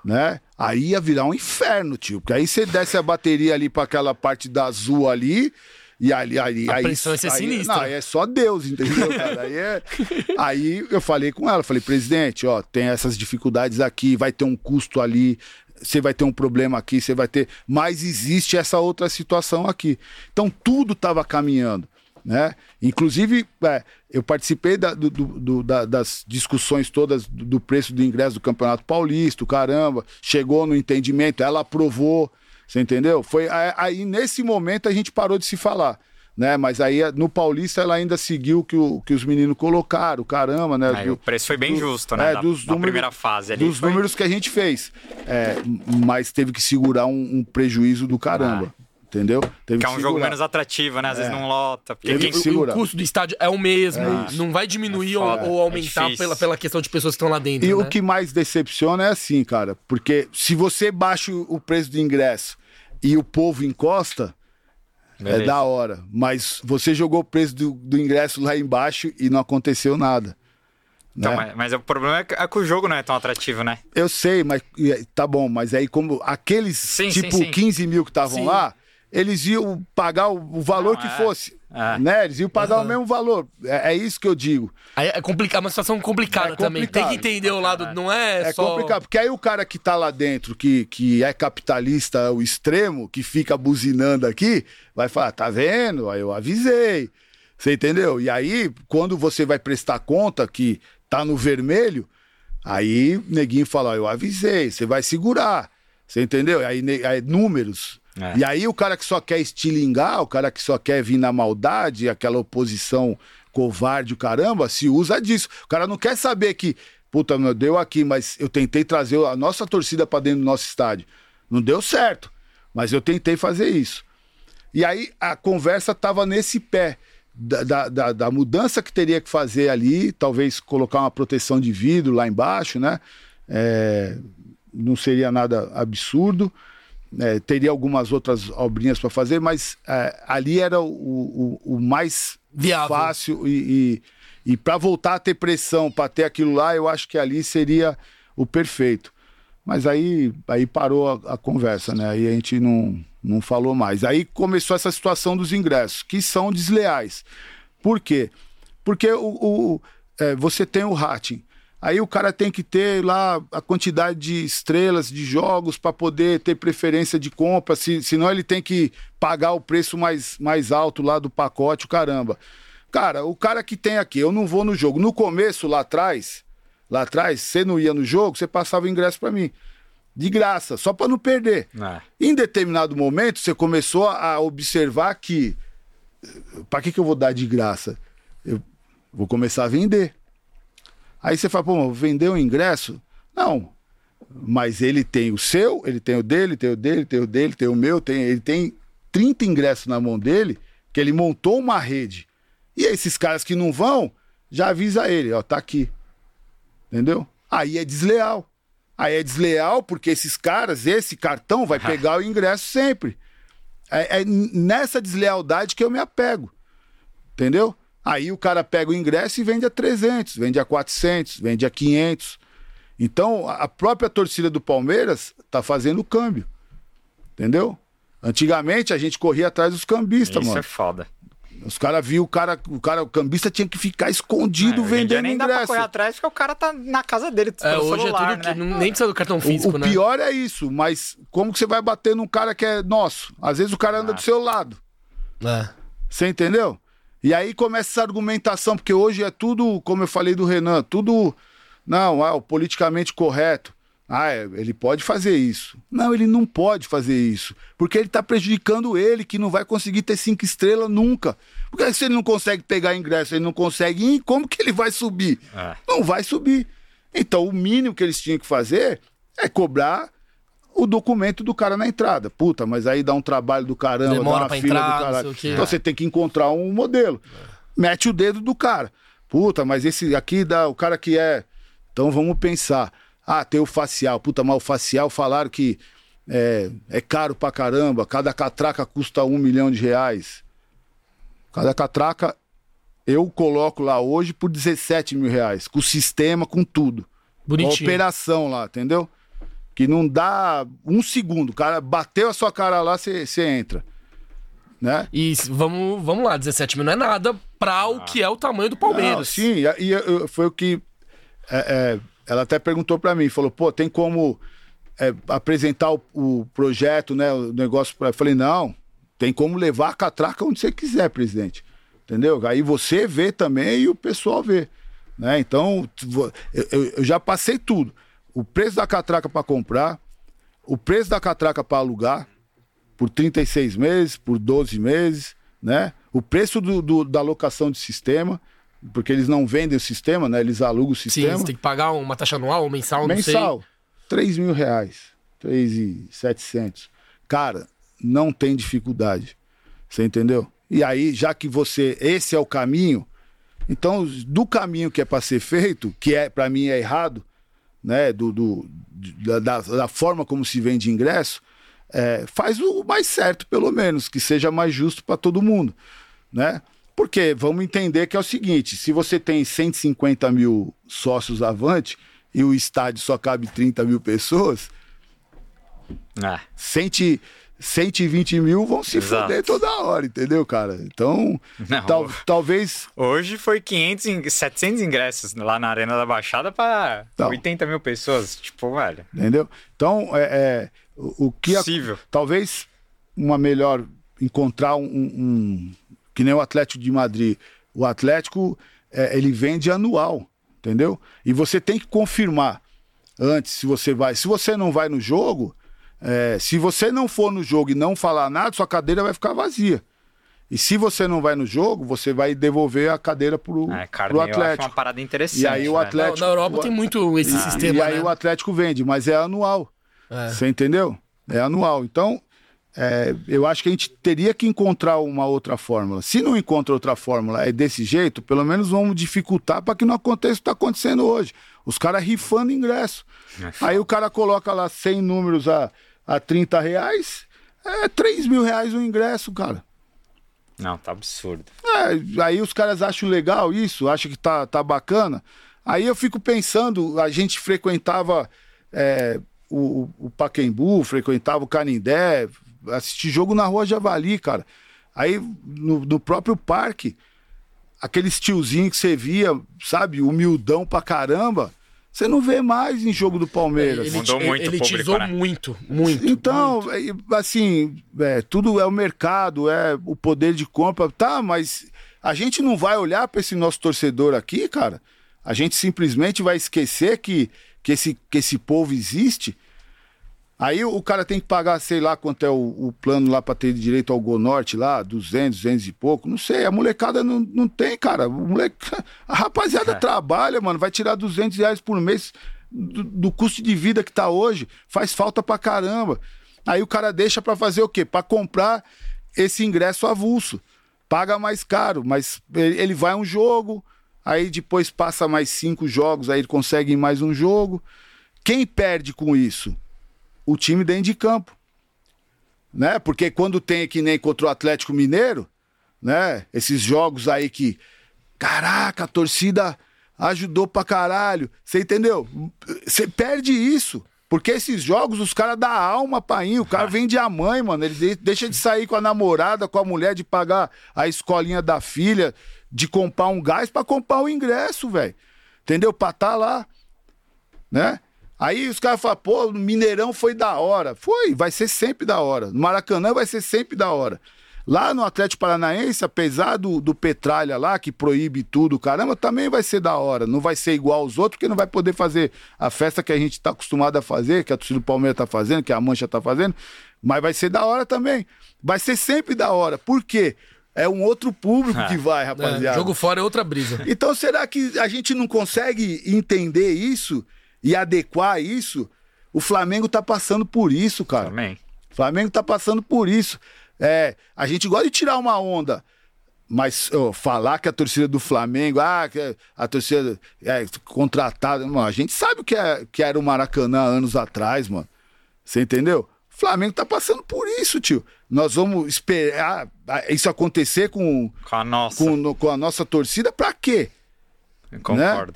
Né? Aí ia virar um inferno, tio. Porque aí você desce a bateria ali para aquela parte da azul ali. E ali, ali A aí, pressão ia ser aí, sinistra. Não, aí é só Deus, entendeu, cara? Aí, é- aí eu falei com ela, falei, presidente, ó, tem essas dificuldades aqui, vai ter um custo ali, você vai ter um problema aqui, você vai ter. Mas existe essa outra situação aqui. Então tudo estava caminhando. Né? Inclusive, é, eu participei da- do- do- da- das discussões todas do, do preço do ingresso do Campeonato Paulista, caramba, chegou no entendimento, ela aprovou, você entendeu? Foi aí nesse momento a gente parou de se falar. Né? Mas aí no Paulista ela ainda seguiu o que, o que os meninos colocaram, caramba, né? Aí Do- o preço foi bem do- justo, né? é, da, dos da números- primeira fase ali. dos foi- números que a gente fez. É, mas teve que segurar um, um prejuízo do caramba. Entendeu? Teve Que é um jogo segurar. menos atrativo, né? Às vezes É. não lota. Porque quem... que O- custo do estádio é o mesmo. não vai diminuir ou, foda, ou é aumentar pela, pela questão de pessoas que estão lá dentro. E né? o que mais decepciona é assim, cara, porque se você baixa o o preço do ingresso e o povo encosta, é Beleza. da hora. Mas você jogou o preço do, do ingresso lá embaixo e não aconteceu nada. Então, né? mas, mas o problema é que, é que o jogo não é tão atrativo, né? Eu sei, mas tá bom, mas aí como aqueles Sim, tipo sim, sim. 15 mil que estavam lá, eles iam pagar o, o valor Não, que é. fosse. É. Né? Eles iam pagar o mesmo valor. É, é isso que eu digo. Aí é complicado, uma situação complicada É também. Tem que entender o lado, não é, É só... complicado, porque aí o cara que tá lá dentro, que, que é capitalista o extremo, que fica buzinando aqui, vai falar, tá vendo? Aí eu avisei. Você entendeu? E aí, quando você vai prestar conta que tá no vermelho, aí o neguinho fala, ó, eu avisei, você vai segurar. Você entendeu? Aí, aí números. É. E aí o cara que só quer estilingar, o cara que só quer vir na maldade, aquela oposição covarde, o caramba, se usa disso. O cara não quer saber que, puta, meu, deu aqui, mas eu tentei trazer a nossa torcida para dentro do nosso estádio. Não deu certo, mas eu tentei fazer isso. E aí a conversa tava nesse pé. Da, da, da, mudança que teria que fazer ali, talvez colocar uma proteção de vidro lá embaixo, né? É, não seria nada absurdo. É, teria algumas outras obrinhas para fazer, mas é, ali era o, o, o mais Viável. fácil e, e, e para voltar a ter pressão, para ter aquilo lá, eu acho que ali seria o perfeito. Mas aí, aí parou a, a, conversa, né? Aí a gente não, não falou mais. Aí começou essa situação dos ingressos, que são desleais. Por quê? Porque o, o é, você tem o rating. Aí o cara tem que ter lá a quantidade de estrelas de jogos para poder ter preferência de compra, se, senão ele tem que pagar o preço mais, mais alto lá do pacote, o caramba. Cara, o cara que tem aqui, eu não vou no jogo. No começo, lá atrás, lá atrás, você não ia no jogo, você passava o ingresso para mim. De graça, só para não perder. É. Em determinado momento, você começou a observar que. Para que, que eu vou dar de graça? Eu vou começar a vender. Aí você fala, pô, vendeu o ingresso? Não. Mas ele tem o seu, ele tem o dele, tem o dele, tem o dele, tem o meu, tem, ele tem 30 ingressos na mão dele, que ele montou uma rede. E esses caras que não vão, já avisa ele, ó, tá aqui. Entendeu? Aí é desleal. Aí é desleal porque esses caras, esse cartão vai pegar o ingresso sempre. É, é nessa deslealdade que eu me apego. Entendeu? Aí o cara pega o ingresso e vende a 300, vende a 400, vende a 500. Então, a própria torcida do Palmeiras tá fazendo o câmbio. Entendeu? Antigamente a gente corria atrás dos cambistas, mano. Isso é foda. Os caras viam o cara, o cara, o cambista tinha que ficar escondido é, vendendo nem ingresso. Dá pra correr atrás porque o cara tá na casa dele. É, hoje celular, é tudo né? que, nem precisa do cartão físico, o, o né? pior é isso, mas como que você vai bater num cara que é nosso? Às vezes o cara anda ah. do seu lado. É. Você entendeu? E aí começa essa argumentação, porque hoje é tudo, como eu falei do Renan, tudo. Não, ah, o politicamente correto. Ah, é, ele pode fazer isso. Não, ele não pode fazer isso. Porque ele está prejudicando ele, que não vai conseguir ter cinco estrelas nunca. Porque se ele não consegue pegar ingresso, ele não consegue ir, como que ele vai subir? É. Não vai subir. Então, o mínimo que eles tinham que fazer é cobrar o documento do cara na entrada. Puta, mas aí dá um trabalho do caramba, Demora dá uma pra fila entrar, do caralho. Então você tem que encontrar um modelo. Mete o dedo do cara. Puta, mas esse aqui dá o cara que é. Então vamos pensar. Ah, tem o facial. Puta, mas o facial falaram que é, é caro pra caramba. Cada catraca custa um milhão de reais. Cada catraca eu coloco lá hoje por 17 mil reais. Com o sistema, com tudo. Bonitinho. A operação lá, entendeu? Que não dá um segundo. O cara bateu a sua cara lá, você entra. Né? E vamos, vamos lá, 17 mil não é nada para o que é o tamanho do Palmeiras. Não, sim, e, e, foi o que é, é, ela até perguntou para mim, falou, pô, tem como é, apresentar o, o, projeto, né, o negócio para... Eu falei, não, tem como levar a catraca onde você quiser, presidente. Entendeu? Aí você vê também e o pessoal vê. Né? Então, eu, eu já passei tudo o preço da catraca para comprar, o preço da catraca para alugar por 36 meses, por 12 meses, né? O preço do, do, da locação de sistema, porque eles não vendem o sistema, né? Eles alugam o sistema. Sim, você tem que pagar uma taxa anual ou mensal, mensal, sei. 3 mil reais, 3,700. Cara, não tem dificuldade. Você entendeu? E aí, já que você, esse é o caminho, então, do caminho que é para ser feito, que é para mim é errado, né, do, do da, da, forma como se vende ingresso, é, faz o mais certo, pelo menos, que seja mais justo para todo mundo, né? Porque vamos entender que é o seguinte: se você tem 150 mil sócios avante e o estádio só cabe 30 mil pessoas, ah. sente 120 mil vão se Exato. foder toda hora, entendeu, cara? Então, tal, talvez. Hoje foi 500, 700 ingressos lá na Arena da Baixada para 80 mil pessoas. Tipo, velho. Entendeu? Então, é, é o, o, que. Possível. A, talvez uma melhor. Encontrar um, um, Que nem o Atlético de Madrid. O Atlético, é, ele vende anual, entendeu? E você tem que confirmar antes se você vai. Se você não vai no jogo é, se você não for no jogo e não falar nada, sua cadeira vai ficar vazia. E se você não vai no jogo, você vai devolver a cadeira pro, É, carne, pro eu acho Atlético. uma parada interessante. E aí o né? Atlético- Na, na Europa o- tem muito esse E sistema, aí né? o Atlético vende, mas é anual. É. Você entendeu? É anual. Então, é, eu acho que a gente teria que encontrar uma outra fórmula. Se não encontra outra fórmula, é desse jeito, pelo menos vamos dificultar para que não aconteça o que está acontecendo hoje. Os caras rifando ingresso. Aí o cara coloca lá 100 números a, a 30 reais, é 3 mil reais o ingresso, cara. Não, tá absurdo. É, aí os caras acham legal isso, acham que tá, tá bacana. Aí eu fico pensando, a gente frequentava é, o, o Paquembu, frequentava o Canindé, assistir jogo na rua Javali, cara. Aí no, no próprio parque, aqueles tiozinhos que você via, sabe, humildão pra caramba, você não vê mais em jogo do Palmeiras. Ele, Mudou muito ele público, tizou né? muito, muito. Então, muito. é, assim, é, tudo é o mercado, é o poder de compra, tá, mas a gente não vai olhar para esse nosso torcedor aqui, cara. A gente simplesmente vai esquecer que, que, esse, que esse povo existe. Aí o cara tem que pagar, sei lá quanto é o, o plano lá para ter direito ao Gol Norte lá, 200, 200 e pouco, não sei. A molecada não, não tem, cara. O moleque, a rapaziada trabalha, mano, vai tirar 200 reais por mês do, do custo de vida que tá hoje. Faz falta pra caramba. Aí o cara deixa pra fazer o quê? Pra comprar esse ingresso avulso. Paga mais caro, mas ele, vai um jogo, aí depois passa mais cinco jogos, aí ele consegue mais um jogo. Quem perde com isso? O time dentro de campo. Né? Porque quando tem que nem contra o Atlético Mineiro, né? Esses jogos aí que, caraca, a torcida ajudou pra caralho. Você entendeu? Você perde isso. Porque esses jogos, os caras dão alma ir. O cara vende a mãe, mano. Ele de- deixa de sair com a namorada, com a mulher, de pagar a escolinha da filha, de comprar um gás pra comprar o ingresso, velho. Entendeu? Pra tá lá né? Aí os caras falam, pô, o Mineirão foi da hora. Foi, vai ser sempre da hora. No Maracanã vai ser sempre da hora. Lá no Atlético Paranaense, apesar do, do Petralha lá, que proíbe tudo, caramba, também vai ser da hora. Não vai ser igual aos outros, porque não vai poder fazer a festa que a gente tá acostumado a fazer, que a torcida do Palmeiras tá fazendo, que a Mancha tá fazendo, mas vai ser da hora também. Vai ser sempre da hora. Por quê? É um outro público que vai, É, rapaziada. jogo fora é outra brisa. Então será que a gente não consegue entender isso e adequar isso? O Flamengo tá passando por isso, cara. Também. O Flamengo tá passando por isso. É, a gente gosta de tirar uma onda. Mas ó, falar que a torcida do Flamengo, ah, que a torcida é contratada, mano, a gente sabe o que, é, que era o Maracanã anos atrás, mano. Você entendeu? O Flamengo tá passando por isso, tio. Nós vamos esperar isso acontecer com, Com a nossa. com, com a nossa torcida pra quê? Eu Concordo.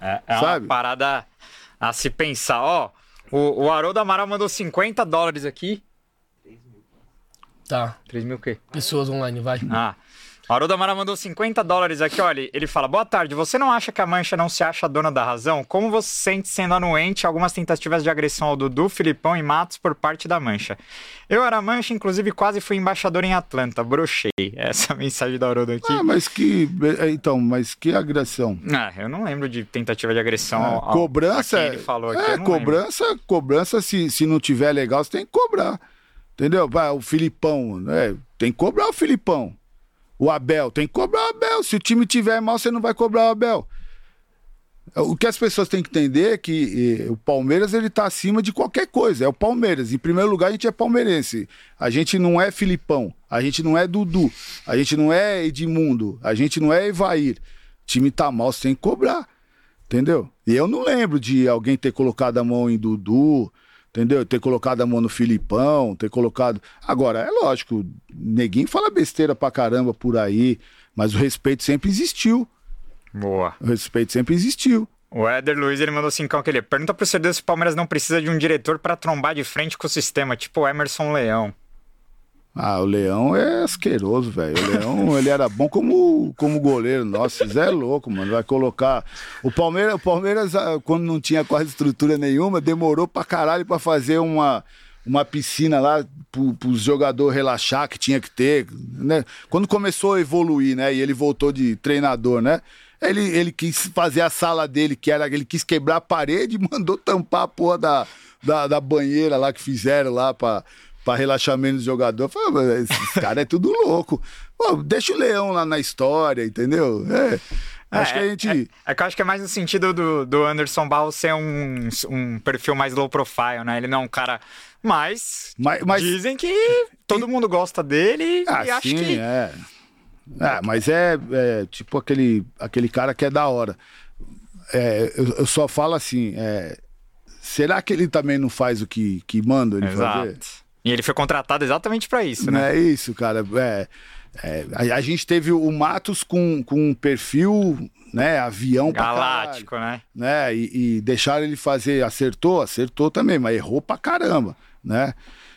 É, é Sabe? uma parada a se pensar. Ó, o, o Haroldo Amaral mandou 50 dólares aqui. Tá. 3 mil o quê? Pessoas online, vai. Ah. Haroldo Amaral mandou 50 dólares aqui, olha. Ele fala: Boa tarde, você não acha que a Mancha não se acha dona da razão? Como você se sente sendo anuente algumas tentativas de agressão ao Dudu, Filipão e Matos por parte da Mancha? Eu era Mancha, inclusive quase fui embaixador em Atlanta, brochei. Essa é mensagem da Haroldo aqui. Ah, mas que. é, Então, mas que agressão. Ah, eu não lembro de tentativa de agressão ao, ao- cobrança a é. ele falou aqui. é, não lembro. cobrança, cobrança, se, se não tiver legal, você tem que cobrar. Entendeu? Vai, o Filipão, né? Tem que cobrar o Filipão. O Abel, tem que cobrar o Abel. Se o time tiver mal, você não vai cobrar o Abel. O que as pessoas têm que entender é que eh, o Palmeiras ele tá acima de qualquer coisa. É o Palmeiras. Em primeiro lugar, a gente é palmeirense. A gente não é Filipão. A gente não é Dudu. A gente não é Edmundo. A gente não é Evair. O time tá mal, você tem que cobrar. Entendeu? E eu não lembro de alguém ter colocado a mão em Dudu, entendeu? Ter colocado a mão no Filipão, ter colocado. Agora, é lógico, neguinho fala besteira pra caramba por aí, mas o respeito sempre existiu. Boa. O respeito sempre existiu. O Éder Luiz, ele mandou cincão que ele pergunta pro Cerdeu se o Palmeiras não precisa de um diretor pra trombar de frente com o sistema, tipo o Emerson Leão. Ah, o Leão é asqueroso, velho. O Leão, ele era bom como, como goleiro. Nossa, Zé é louco, mano. Vai colocar. O Palmeiras, o Palmeiras, ah, quando não tinha quase estrutura nenhuma, demorou pra caralho pra fazer uma, uma piscina lá pro, pros jogadores relaxar que tinha que ter. Né? Quando começou a evoluir, né? E ele voltou de treinador, né? Ele, ele quis fazer a sala dele, que era. Ele quis quebrar a parede e mandou tampar a porra da, da, da banheira lá que fizeram lá pra, pra relaxamento do jogador. Eu falei, esses caras é tudo louco. Pô, deixa o leão lá na história, entendeu? É. Acho que a gente. É, é, que eu acho que é mais no sentido do, do Anderson Barros ser um, um perfil mais low profile, né? Ele não é um cara. Mas, Mas- mas- dizem que todo mundo gosta dele Ah, e acho que. é. É, mas é, é tipo aquele, aquele cara que é da hora. É, eu, eu só falo assim, é, será que ele também não faz o que, que manda ele fazer? E ele foi contratado exatamente pra isso, Não né? é isso, cara. É, é, a, a gente teve o Matos com, com um perfil, né, avião pra caralho, Galáctico, né? né? E, e deixaram ele fazer, acertou, acertou também, mas errou pra caramba, né?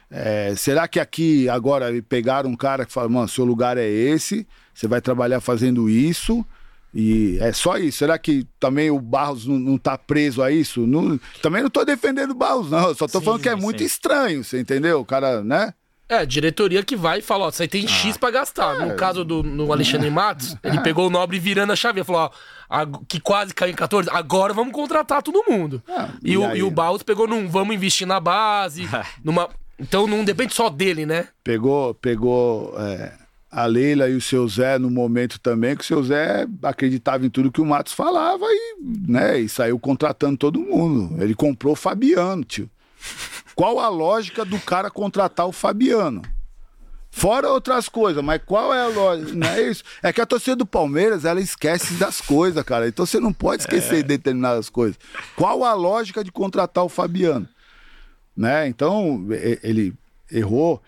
É, será que aqui agora pegaram um cara que fala, mano, seu lugar é esse, você vai trabalhar fazendo isso e é só isso? Será que também o Barros não, não tá preso a isso? Não- também não tô defendendo o Barros, não, eu só tô Sim, falando que é sim, muito estranho, você entendeu? O cara, né? É, diretoria que vai e fala, ó, você tem X pra gastar. No caso do no Alexandre Matos, ele pegou o Nobre virando a chave e falou, ó, que quase caiu em 14, agora vamos contratar todo mundo. e, e o, aí? e o Baus pegou num, vamos investir na base, numa... Então não depende só dele, né? pegou, pegou é, a Leila e o seu Zé no momento também, que o seu Zé acreditava em tudo que o Matos falava e, né, e saiu contratando todo mundo. Ele comprou o Fabiano, tio. Qual a lógica do cara contratar o Fabiano? Fora outras coisas, mas qual é a lógica? Não é isso? É que a torcida do Palmeiras, ela esquece das coisas, cara. Então você não pode esquecer de determinadas coisas. Qual a lógica de contratar o Fabiano? Né? Então, ele errou.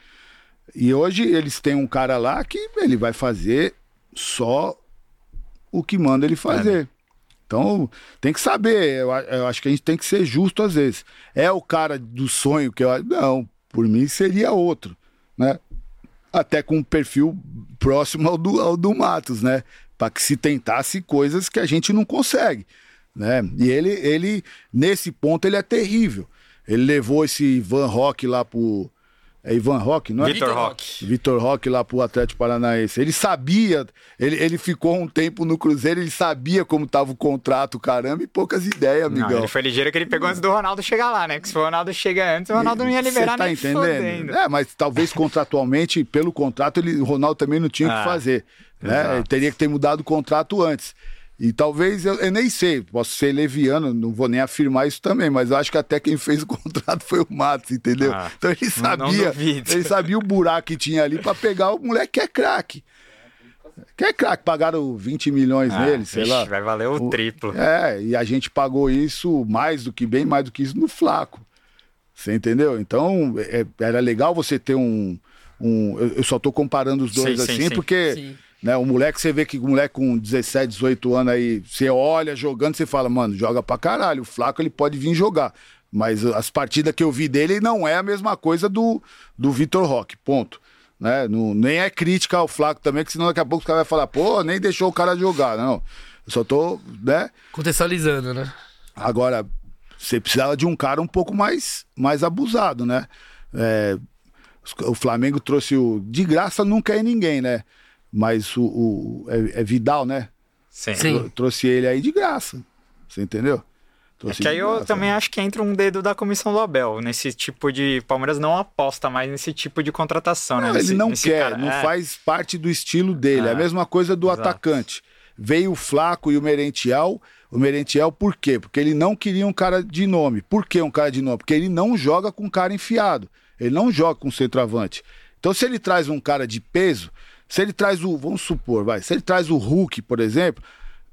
E hoje eles têm um cara lá que ele vai fazer só o que manda ele fazer. Então, tem que saber. Eu, eu acho que a gente tem que ser justo às vezes. É o cara do sonho que eu. Não, por mim seria outro, né? Até com um perfil próximo ao do, ao do Matos, né? Para que se tentasse coisas que a gente não consegue, né? E ele, ele nesse ponto, ele é terrível. Ele levou esse Ivan Roque lá pro. É Ivan Roque, não é? Vitor Roque. Vitor Roque lá pro Atlético Paranaense. Ele sabia, ele, ele ficou um tempo no Cruzeiro, ele sabia como tava o contrato, caramba, e poucas ideias, Não, amigão. ele foi ligeiro que ele pegou antes do Ronaldo chegar lá, né? Que se o Ronaldo chega antes, o Ronaldo não ia liberar Você tá nem entendendo? fodendo. É, mas talvez contratualmente, pelo contrato, ele, o Ronaldo também não tinha o Ah, que fazer. Né? Ele teria que ter mudado o contrato antes. E talvez, eu, eu nem sei, posso ser leviano, não vou nem afirmar isso também, mas eu acho que até quem fez o contrato foi o Matos, entendeu? Ah, então ele sabia, ele sabia o buraco que tinha ali pra pegar o moleque que é craque. Que é craque, pagaram 20 milhões Ah, nele, sei vixe, lá. Vai valer o, O- triplo. É, e a gente pagou isso mais do que bem mais do que isso no Flaco. Você entendeu? Então, é- era legal você ter um. um eu, eu só tô comparando os dois sim, assim, sim. porque. Sim. Né, o moleque, você vê que o moleque com 17, 18 anos aí, você olha jogando, você fala, mano, joga pra caralho. O Flaco ele pode vir jogar. Mas as partidas que eu vi dele não é a mesma coisa do, do Vitor Roque, ponto. Né? Não, nem é crítica ao Flaco também, que senão daqui a pouco os caras vão falar, pô, nem deixou o cara jogar. Não. Eu só tô, né? Contextualizando, né? Agora, você precisava de um cara um pouco mais, mais abusado, né? É, o Flamengo trouxe o. De graça nunca é ninguém, né? Mas o. o- é, é Vidal, né? Sim. Sim. Trou- Trouxe ele aí de graça. Você entendeu? É Trouxe que aí eu graça. também acho que entra um dedo da comissão do Abel nesse tipo de. Palmeiras não aposta mais nesse tipo de contratação, né? Não, Nesse- ele não nesse quer, cara- não é. faz parte do estilo dele. É a É, mesma coisa do exato. atacante. Veio o Flaco e o Merentiel. O Merentiel, por quê? Porque ele não queria um cara de nome. Por que um cara de nome? Porque ele não joga com cara enfiado. Ele não joga com centroavante. Então, se ele traz um cara de peso, se ele traz o. Vamos supor, vai. Se ele traz o Hulk, por exemplo,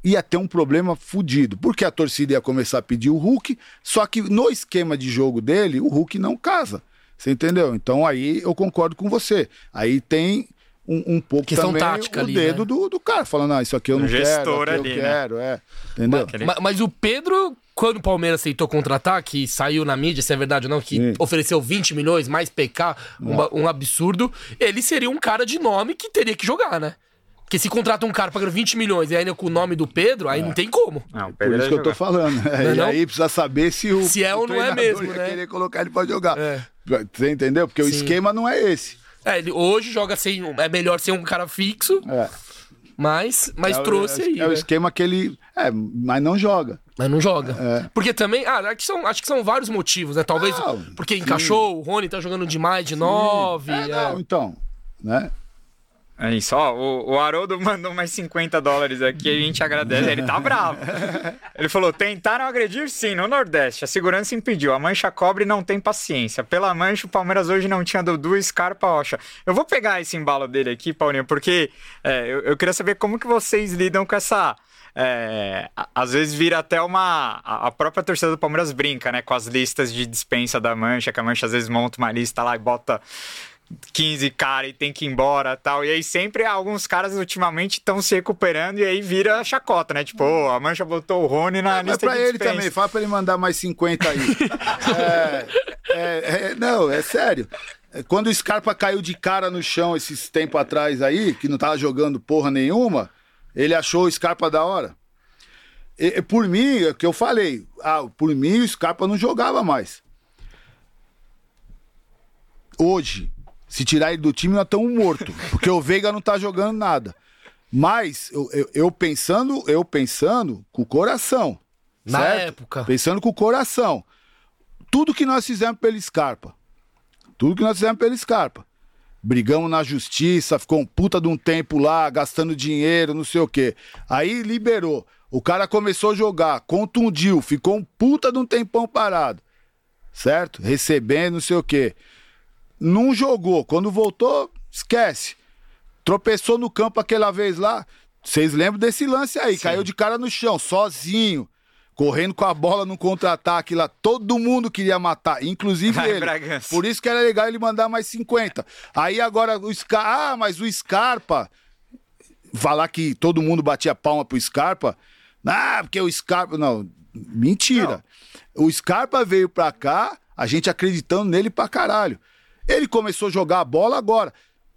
ia ter um problema fudido. Porque a torcida ia começar a pedir o Hulk, só que no esquema de jogo dele, o Hulk não casa. Você entendeu? Então aí eu concordo com você. Aí tem um, um pouco Questão também tática o ali, dedo né? do, do cara, falando, ah, isso aqui eu não O quero, gestor aqui ali, eu né? quero, é. Entendeu? Aquele- Ma- Mas, o Pedro, quando o Palmeiras aceitou contratar, que saiu na mídia, se é verdade ou não, que Sim. ofereceu 20 milhões, mais PK, um, um absurdo, ele seria um cara de nome que teria que jogar, né? Porque se contrata um cara pagando 20 milhões e ainda com o nome do Pedro, aí não tem como. Não, o Por isso ia que eu tô falando. é e não? aí precisa saber se o, Se é o ou não é mesmo, né? querer colocar ele pra jogar. É. Você entendeu? Porque o Sim. esquema não é esse. É, ele hoje joga sem. É melhor ser um cara fixo, É. mas, mas É trouxe é, aí. É o né? esquema que ele. É, mas não joga. Mas não joga. Porque também, ah, acho que, são, acho que são vários motivos, né? Talvez porque encaixou, o Rony tá jogando demais de 9. É, não, então, né? É isso, ó, o, o Haroldo mandou mais 50 dólares aqui, a gente agradece, ele tá bravo. Ele falou, tentaram agredir sim, no Nordeste, a segurança impediu, a Mancha cobre não tem paciência. Pela Mancha, o Palmeiras hoje não tinha Dudu, Scarpa, Rocha. Eu vou pegar esse embalo dele aqui, Paulinho, porque é, eu, eu queria saber como que vocês lidam com essa... é, às vezes vira até uma. A própria torcida do Palmeiras brinca, né? Com as listas de dispensa da Mancha, que a Mancha às vezes monta uma lista lá e bota 15 cara e tem que ir embora tal. E aí sempre alguns caras ultimamente estão se recuperando e aí vira chacota, né? Tipo, ô, a Mancha botou o Rony na Mas lista pra de ele dispensa. também, fala pra ele mandar mais 50 aí. É, é, é, não, é sério. É, Quando o Scarpa caiu de cara no chão esses tempos atrás aí, que não tava jogando porra nenhuma, ele achou o Scarpa da hora. E- e por mim, é o que eu falei, ah, por mim o Scarpa não jogava mais. Hoje, se tirar ele do time, nós estamos mortos. Porque o Veiga não tá jogando nada. Mas eu, eu- eu pensando, eu pensando com o coração. Na certo? época. Pensando com o coração. Tudo que nós fizemos pelo Scarpa. Tudo que nós fizemos pelo Scarpa. Brigamos na justiça, ficou um puta de um tempo lá, gastando dinheiro, não sei o quê. Aí liberou. O cara começou a jogar, contundiu, ficou um puta de um tempão parado. Certo? Recebendo, não sei o quê. Não jogou. Quando voltou, esquece. Tropeçou no campo aquela vez lá. Vocês lembram desse lance aí? Caiu de cara no chão, sozinho. Correndo com a bola no contra-ataque lá. Todo mundo queria matar, inclusive ele. Bragança. Por isso que era legal ele mandar mais 50. Aí agora o Scarpa. Ah, mas o Scarpa. Falar que todo mundo batia palma pro Scarpa. Ah, porque o Scarpa. Não, mentira. O Scarpa veio pra cá, a gente acreditando nele pra caralho. Ele começou a jogar a bola agora.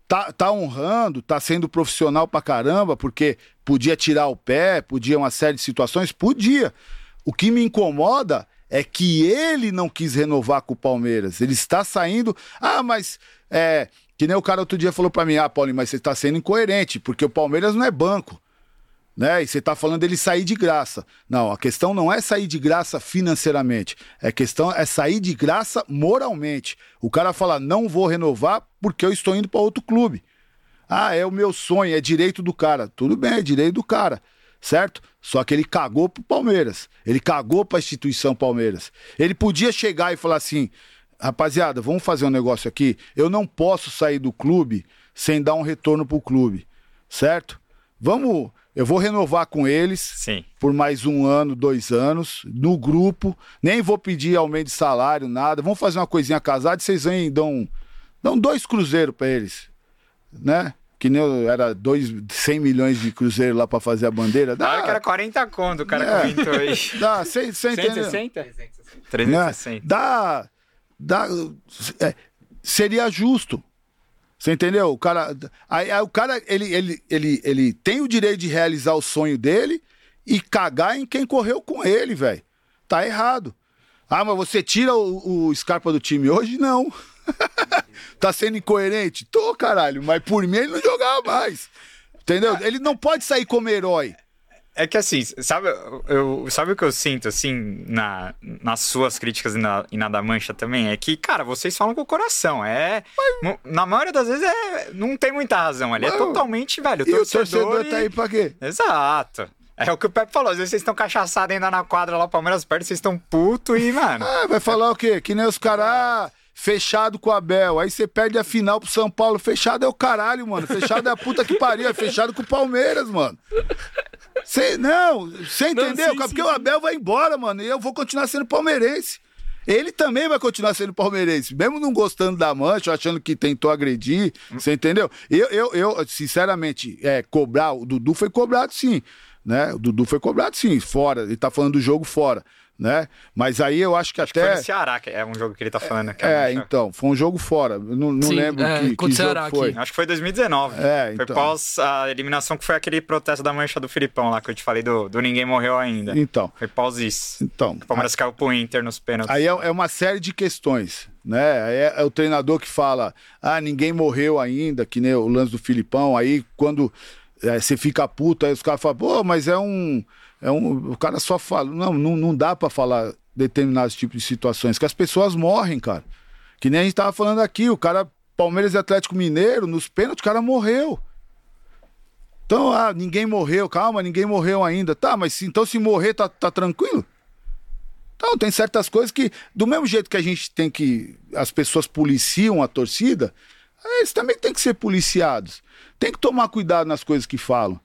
Tá, tá honrando, tá sendo profissional pra caramba, porque podia tirar o pé, podia uma série de situações, podia. O que me incomoda é que ele não quis renovar com o Palmeiras. Ele está saindo. Ah, mas é. Que nem o cara outro dia falou pra mim: Ah, Paulinho, mas você está sendo incoerente, porque o Palmeiras não é banco né? E você tá falando dele sair de graça. Não, a questão não é sair de graça financeiramente. A questão é sair de graça moralmente. O cara fala, não vou renovar porque eu estou indo para outro clube. Ah, é o meu sonho, é direito do cara. Tudo bem, é direito do cara, certo? Só que ele cagou pro Palmeiras. Ele cagou pra instituição Palmeiras. Ele podia chegar e falar assim: rapaziada, vamos fazer um negócio aqui. Eu não posso sair do clube sem dar um retorno pro clube, certo? Vamos. Eu vou renovar com eles Sim. por mais um ano, dois anos, no grupo. Nem vou pedir aumento de salário, nada. Vamos fazer uma coisinha casada e vocês vêm e dão, dão dois cruzeiros pra eles, né? Que nem eu- era dois, 100 milhões de cruzeiro lá pra fazer a bandeira. Na hora que Dá, era 40 conto, o cara É. comentou aí. dá, cê, cê entendeu? 160? né? 360. Dá, dá, é, seria justo. Você entendeu? O cara, aí, aí o cara ele, ele, ele, ele tem o direito de realizar o sonho dele e cagar em quem correu com ele, velho. Tá errado. Ah, mas você tira o, o Scarpa do time hoje? Não. tá sendo incoerente? Tô, caralho. Mas por mim ele não jogava mais. Entendeu? Ele não pode sair como herói. É que assim, sabe, eu, sabe o que eu sinto, assim, na, nas suas críticas e na, e na da Mancha também? É que, cara, vocês falam com o coração. É. mo- Na maioria das vezes é, não tem muita razão ali. É Mas- totalmente, velho. E o torcedor torcedor e- tá aí pra quê? Exato. É o que o Pepe falou. Às vezes vocês estão cachaçados ainda na quadra lá, o Palmeiras perde, vocês estão puto e, mano. Ah, vai falar o quê? Que nem os caras ah, fechado com o Abel. Aí você perde a final pro São Paulo. Fechado é o caralho, mano. Fechado é a puta que pariu. É fechado com o Palmeiras, mano. Cê, não, você entendeu? sim, Porque sim, o Abel vai embora, mano. E eu vou continuar sendo palmeirense. Ele também vai continuar sendo palmeirense, mesmo não gostando da mancha, achando que tentou agredir, você entendeu? Eu, eu, eu sinceramente, é, cobrar, o Dudu foi cobrado sim, né? O Dudu foi cobrado sim, fora, ele tá falando do jogo fora, né? Mas aí eu acho que Foi até... no Ceará, que é um jogo que ele tá falando aqui. É, Mancha. então, foi um jogo fora, não, não Sim, lembro é, que, que Ceará foi. aqui. Acho que foi 2019. É, Foi então. pós a eliminação que foi aquele protesto da mancha do Filipão lá que eu te falei do, do Ninguém Morreu Ainda. Então, Foi pós isso. então... O Palmeiras caiu pro Inter nos pênaltis. Aí é, é uma série de questões, né? Aí É, é o treinador que fala, ah, ninguém morreu ainda, que nem o lance do Filipão. Aí quando é, você fica puto, aí os caras falam, pô, mas é um. É um, o cara só fala. Não, não, não dá para falar determinados tipos de situações, que as pessoas morrem, cara. Que nem a gente tava falando aqui, o cara, Palmeiras e Atlético Mineiro, nos pênaltis, o cara morreu. Então, ah, ninguém morreu, calma, ninguém morreu ainda. Tá, mas então se morrer, tá, tá tranquilo? Então, tem certas coisas que, do mesmo jeito que a gente tem que. As pessoas policiam a torcida, eles também têm que ser policiados. Tem que tomar cuidado nas coisas que falam.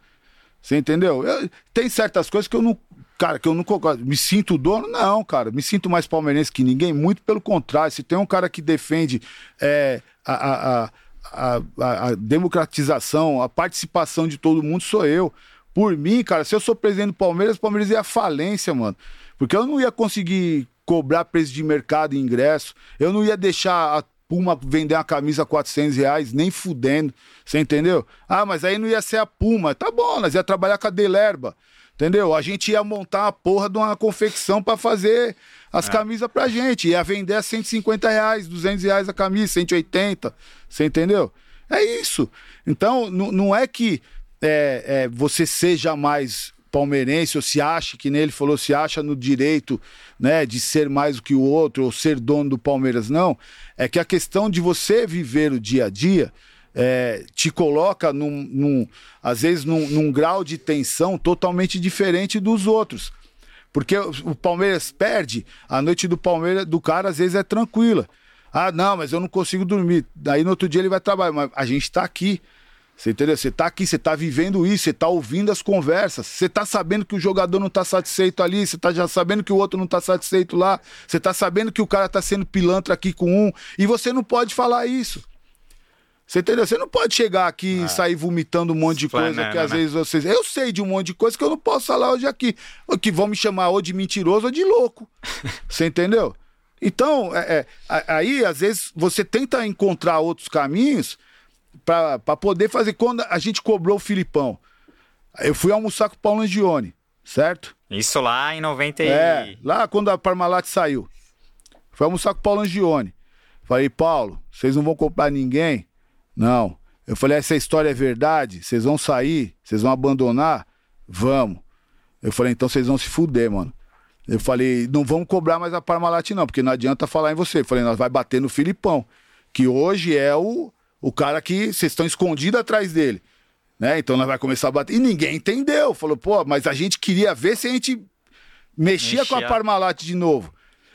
Você entendeu? Eu, tem certas coisas que eu não. Cara, que eu não concordo. Me sinto dono? Não, cara. Me sinto mais palmeirense que ninguém. Muito pelo contrário. Se tem um cara que defende é, a, a, a, a, democratização, a participação de todo mundo, sou eu. Por mim, cara, se eu sou presidente do Palmeiras, o Palmeiras ia falência, mano. Porque eu não ia conseguir cobrar preço de mercado e ingresso. Eu não ia deixar a Puma vender uma camisa a 400 reais, nem fudendo. Você entendeu? Ah, mas aí não ia ser a Puma. Tá bom, nós ia trabalhar com a Delerba. Entendeu? A gente ia montar uma porra de uma confecção para fazer as é. camisas pra gente. Ia vender a 150 reais, 200 reais a camisa, 180. Você entendeu? É isso. Então, não é que é, é, você seja mais palmeirense ou se acha, que nele falou, se acha no direito né, de ser mais do que o outro ou ser dono do Palmeiras, não. É que a questão de você viver o dia a dia é, te coloca, num, num às vezes, num, num, grau de tensão totalmente diferente dos outros. Porque o Palmeiras perde, a noite do Palmeiras, do cara, às vezes é tranquila. Ah, não, mas eu não consigo dormir. Daí no outro dia ele vai trabalhar. Mas a gente está aqui. Você entendeu? Você tá aqui, você tá vivendo isso, você tá ouvindo as conversas, você tá sabendo que o jogador não tá satisfeito ali, você tá já sabendo que o outro não tá satisfeito lá, você tá sabendo que o cara tá sendo pilantra aqui com um, e você não pode falar isso. Você entendeu? Você não pode chegar aqui e é. sair vomitando um monte de coisa que às né? vezes vocês. Eu sei de um monte de coisa que eu não posso falar hoje aqui. Que vão me chamar ou de mentiroso ou de louco. Você entendeu? Então, é, é, aí, às vezes, você tenta encontrar outros caminhos para poder fazer. Quando a gente cobrou o Filipão, eu fui almoçar com o Paulo Angione, certo? Isso lá em 90 e... É, lá quando a Parmalat saiu. Fui almoçar com o Paulo Angione. Falei, Paulo, vocês não vão comprar ninguém? Não. Eu falei, essa história é verdade? Vocês vão sair? Vocês vão abandonar? Vamos. Eu falei, então vocês vão se fuder, mano. Eu falei, não vamos cobrar mais a Parmalat, não, porque não adianta falar em você. Eu falei, nós vai bater no Filipão, que hoje é o o cara que vocês estão escondidos atrás dele. Né? Então nós vai começar a bater. E ninguém entendeu. Falou, pô, mas a gente queria ver se a gente mexia, mexia. com a Parmalat de novo.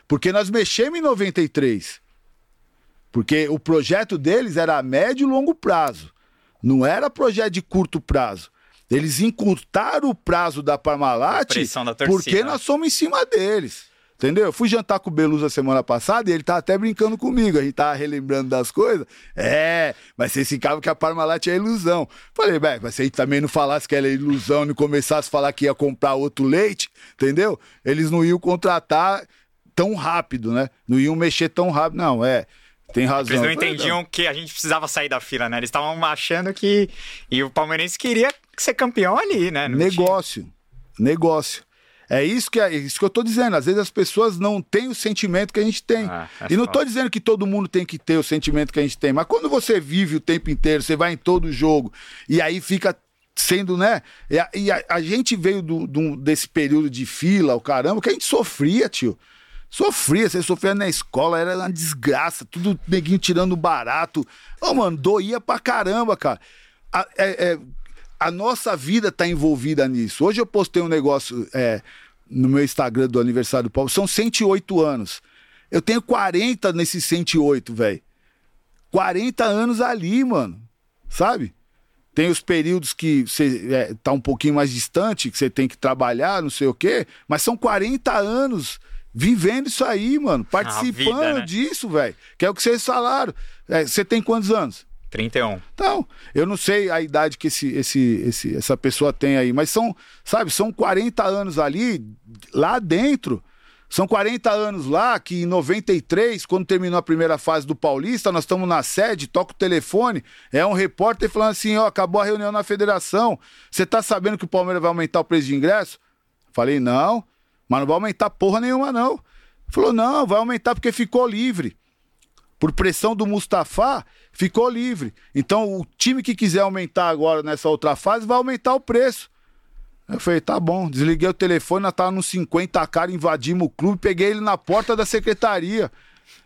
Porque nós mexemos em 93. Porque o projeto deles era a médio e longo prazo. Não era projeto de curto prazo. Eles encurtaram o prazo da Parmalat porque nós somos em cima deles. Entendeu? Eu fui jantar com o Belusa semana passada e ele tá até brincando comigo. A gente tava relembrando das coisas. É, mas vocês ficavam que a Parmalat é ilusão. Falei, bem, mas se a gente também não falasse que era ilusão e começasse a falar que ia comprar outro leite, entendeu? Eles não iam contratar tão rápido, né? Não iam mexer tão rápido. Não, é. Tem razão. Eles não entendiam que a gente precisava sair da fila, né? Eles estavam achando que. E o palmeirense queria ser campeão ali, né? Não negócio. Tinha... Negócio. É isso que, é isso que eu estou dizendo. Às vezes as pessoas não têm o sentimento que a gente tem. Ah, é e não estou dizendo que todo mundo tem que ter o sentimento que a gente tem, mas quando você vive o tempo inteiro, você vai em todo jogo, e aí fica sendo, né? E a, e a, a gente veio do, do, desse período de fila, o caramba, que a gente sofria, tio. Sofria, você sofria na escola, era uma desgraça, tudo neguinho tirando barato. Ô, oh, mano, doía pra caramba, cara. A, é, é, a nossa vida tá envolvida nisso. Hoje eu postei um negócio é, no meu Instagram do aniversário do Paulo, são 108 anos. Eu tenho 40 nesses 108, velho. 40 anos ali, mano. Sabe? Tem os períodos que você é, tá um pouquinho mais distante, que você tem que trabalhar, não sei o quê, mas são 40 anos vivendo isso aí, mano. Participando vida, né? disso, velho. Que é o que vocês falaram. É, você tem quantos anos? 31. Então, eu não sei a idade que esse, esse, esse, essa pessoa tem aí, mas são, sabe, são 40 anos ali, lá dentro. São 40 anos lá que em 93, quando terminou a primeira fase do Paulista, nós estamos na sede, toca o telefone, é um repórter falando assim, ó, acabou a reunião na federação, você tá sabendo que o Palmeiras vai aumentar o preço de ingresso? Falei, não, mas não vai aumentar porra nenhuma não. Falou, não, vai aumentar porque ficou livre por pressão do Mustafa, ficou livre. Então, o time que quiser aumentar agora nessa outra fase vai aumentar o preço. Eu falei, tá bom. Desliguei o telefone, nós tava nos 50 cara, invadimos o clube, peguei ele na porta da secretaria.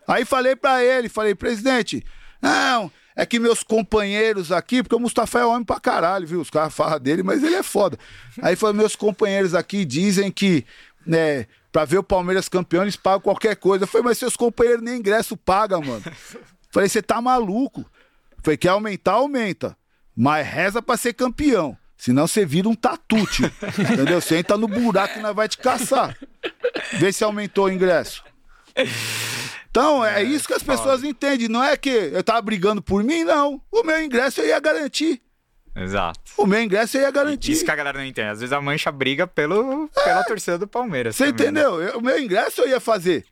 Aí falei pra ele, falei, presidente, não, é que meus companheiros aqui, porque o Mustafa é homem pra caralho, viu? Os caras falam dele, mas ele é foda. Aí falou, meus companheiros aqui dizem que, né, pra ver o Palmeiras campeão, eles pagam qualquer coisa. Eu falei, mas seus companheiros nem ingresso pagam, mano. Falei, você tá maluco. Falei, quer aumentar, aumenta. Mas reza pra ser campeão. Senão você vira um tatu, tio. Entendeu? Você entra no buraco e nós vai te caçar. Vê se aumentou o ingresso. Então, é, isso que as pessoas entendem. Não é que eu tava brigando por mim, não. O meu ingresso eu ia garantir. Exato. O meu ingresso eu ia garantir. Isso que a galera não entende. Às vezes a mancha briga pelo, pela torcida do Palmeiras. Você também, né? entendeu? Eu- o meu ingresso eu ia fazer.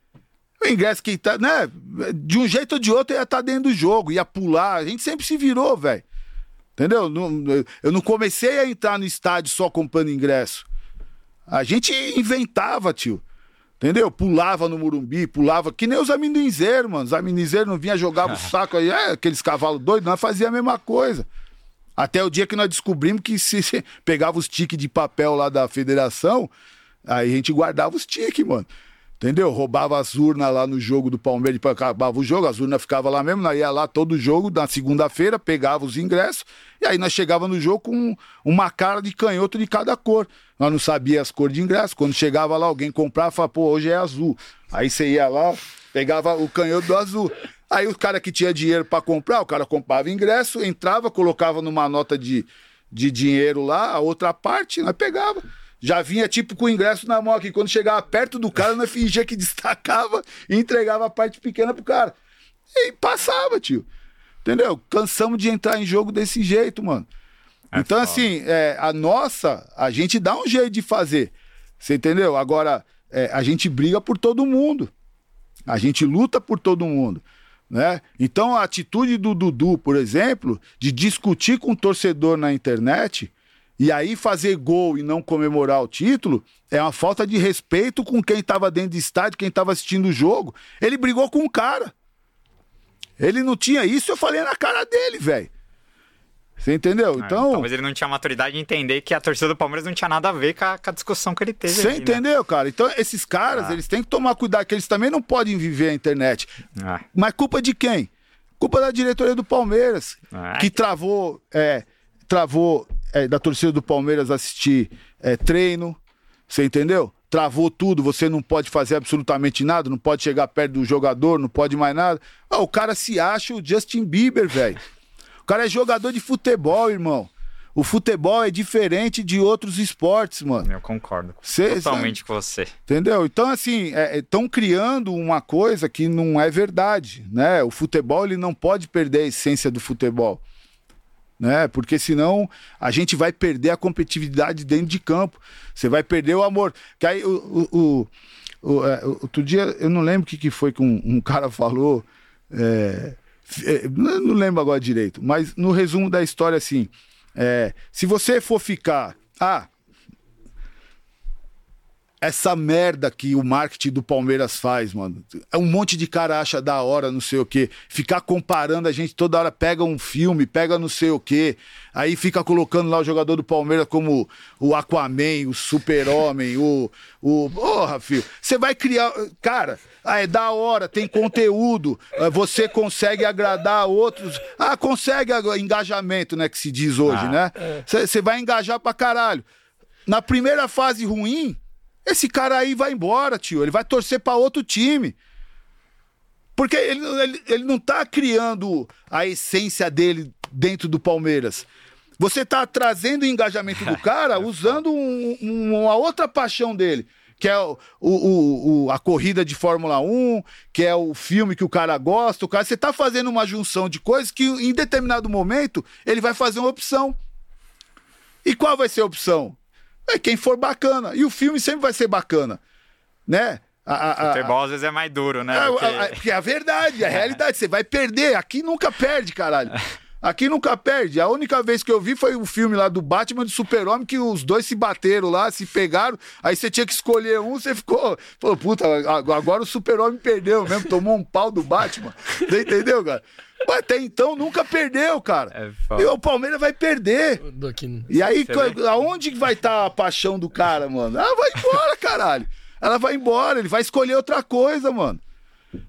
O ingresso que tá, né? De um jeito ou de outro ia estar dentro do jogo, ia pular. A gente sempre se virou, velho. Entendeu? Eu não comecei a entrar no estádio só comprando ingresso. A gente inventava, tio. Entendeu? Pulava no Murumbi, pulava, que nem os amendoinzeiros, mano. Os amendoinzeiros não vinham, jogavam o saco aí, é, aqueles cavalos doidos, nós fazia a mesma coisa. Até o dia que nós descobrimos que se, se pegava os tiques de papel lá da federação, aí a gente guardava os tiques, mano. Entendeu? Roubava as urnas lá no jogo do Palmeiras, depois acabava o jogo, as urnas ficavam lá mesmo, nós ia lá todo jogo, na segunda-feira, pegava os ingressos, e aí nós chegava no jogo com uma cara de canhoto de cada cor. Nós não sabia as cores de ingresso. Quando chegava lá, alguém comprava, falava, pô, hoje é azul. Aí você ia lá, pegava o canhoto do azul. Aí o cara que tinha dinheiro pra comprar, o cara comprava ingresso, entrava, colocava numa nota de, de dinheiro lá, a outra parte, nós pegava. Já vinha tipo com o ingresso na mão aqui. Quando chegava perto do cara, nós fingia que destacava e entregava a parte pequena pro cara. E passava, tio. Entendeu? Cansamos de entrar em jogo desse jeito, mano. É então, foda. assim, é, a nossa, a gente dá um jeito de fazer. Você entendeu? Agora, é, a gente briga por todo mundo. A gente luta por todo mundo. Né? Então, a atitude do Dudu, por exemplo, de discutir com o torcedor na internet e aí fazer gol e não comemorar o título, é uma falta de respeito com quem estava dentro do estádio, quem estava assistindo o jogo. Ele brigou com o cara. Ele não tinha isso, eu falei na cara dele, velho. Você entendeu? É, Então. Talvez ele não tinha maturidade de entender que a torcida do Palmeiras não tinha nada a ver com a, com a discussão que ele teve. Você ali, né? entendeu, cara? Então, esses caras, Ah. eles têm que tomar cuidado, que eles também não podem viver a internet. Ah, Mas culpa de quem? Culpa da diretoria do Palmeiras, Ah. que travou, é, travou é, da torcida do Palmeiras assistir é, treino, você entendeu? Travou tudo, você não pode fazer absolutamente nada, não pode chegar perto do jogador, não pode mais nada. Ah, o cara se acha o Justin Bieber, velho. O cara é jogador de futebol, irmão. O futebol é diferente de outros esportes, mano. eu concordo Cê- totalmente com você. Entendeu? Então, assim, estão criando uma coisa que não é verdade, né? O futebol, ele não pode perder a essência do futebol, né? Porque senão a gente vai perder a competitividade dentro de campo. Você vai perder o amor. Que aí, o, o, o- o- é, outro dia, eu não lembro o que, que foi que um, um cara falou, é, é, não lembro agora direito, mas no resumo da história, assim, é, se você for ficar... Ah, essa merda que o marketing do Palmeiras faz, mano. É um monte de cara acha da hora, não sei o quê. Ficar comparando a gente toda hora, pega um filme, pega não sei o quê. Aí fica colocando lá o jogador do Palmeiras como o Aquaman, o Super-Homem, o. o... Porra, filho. Você vai criar. Cara, ah, é da hora, tem conteúdo. ah, Você consegue agradar outros. Ah, consegue engajamento, né? Que se diz hoje, Ah, né? Você vai engajar pra caralho. Na primeira fase ruim, esse cara aí vai embora, tio. Ele vai torcer pra outro time. Porque ele, ele, ele não tá criando a essência dele dentro do Palmeiras. Você tá trazendo o engajamento do cara usando um- um- uma outra paixão dele. Que é o, o- o- a corrida de Fórmula 1, que é o filme que o cara gosta. O cara, você tá fazendo uma junção de coisas que em determinado momento ele vai fazer uma opção. E qual vai ser a opção? É quem for bacana. E o filme sempre vai ser bacana. Né? A, a- Futebol às vezes é mais duro, né? é, Porque- a- a- porque é a verdade, é a realidade. Você vai perder. Aqui nunca perde, caralho. Aqui nunca perde. A única vez que eu vi foi o filme lá do Batman do Super-Homem, que os dois se bateram lá, se pegaram. Aí você tinha que escolher um, você ficou. Falou, puta, agora o Super-Homem perdeu mesmo, tomou um pau do Batman. Você entendeu, cara? Mas até então nunca perdeu, cara. É e o Palmeiras vai perder. Do aqui. E aí, Você aonde vai estar a paixão do cara, mano? Ela vai embora, caralho. Ela vai embora, ele vai escolher outra coisa, mano.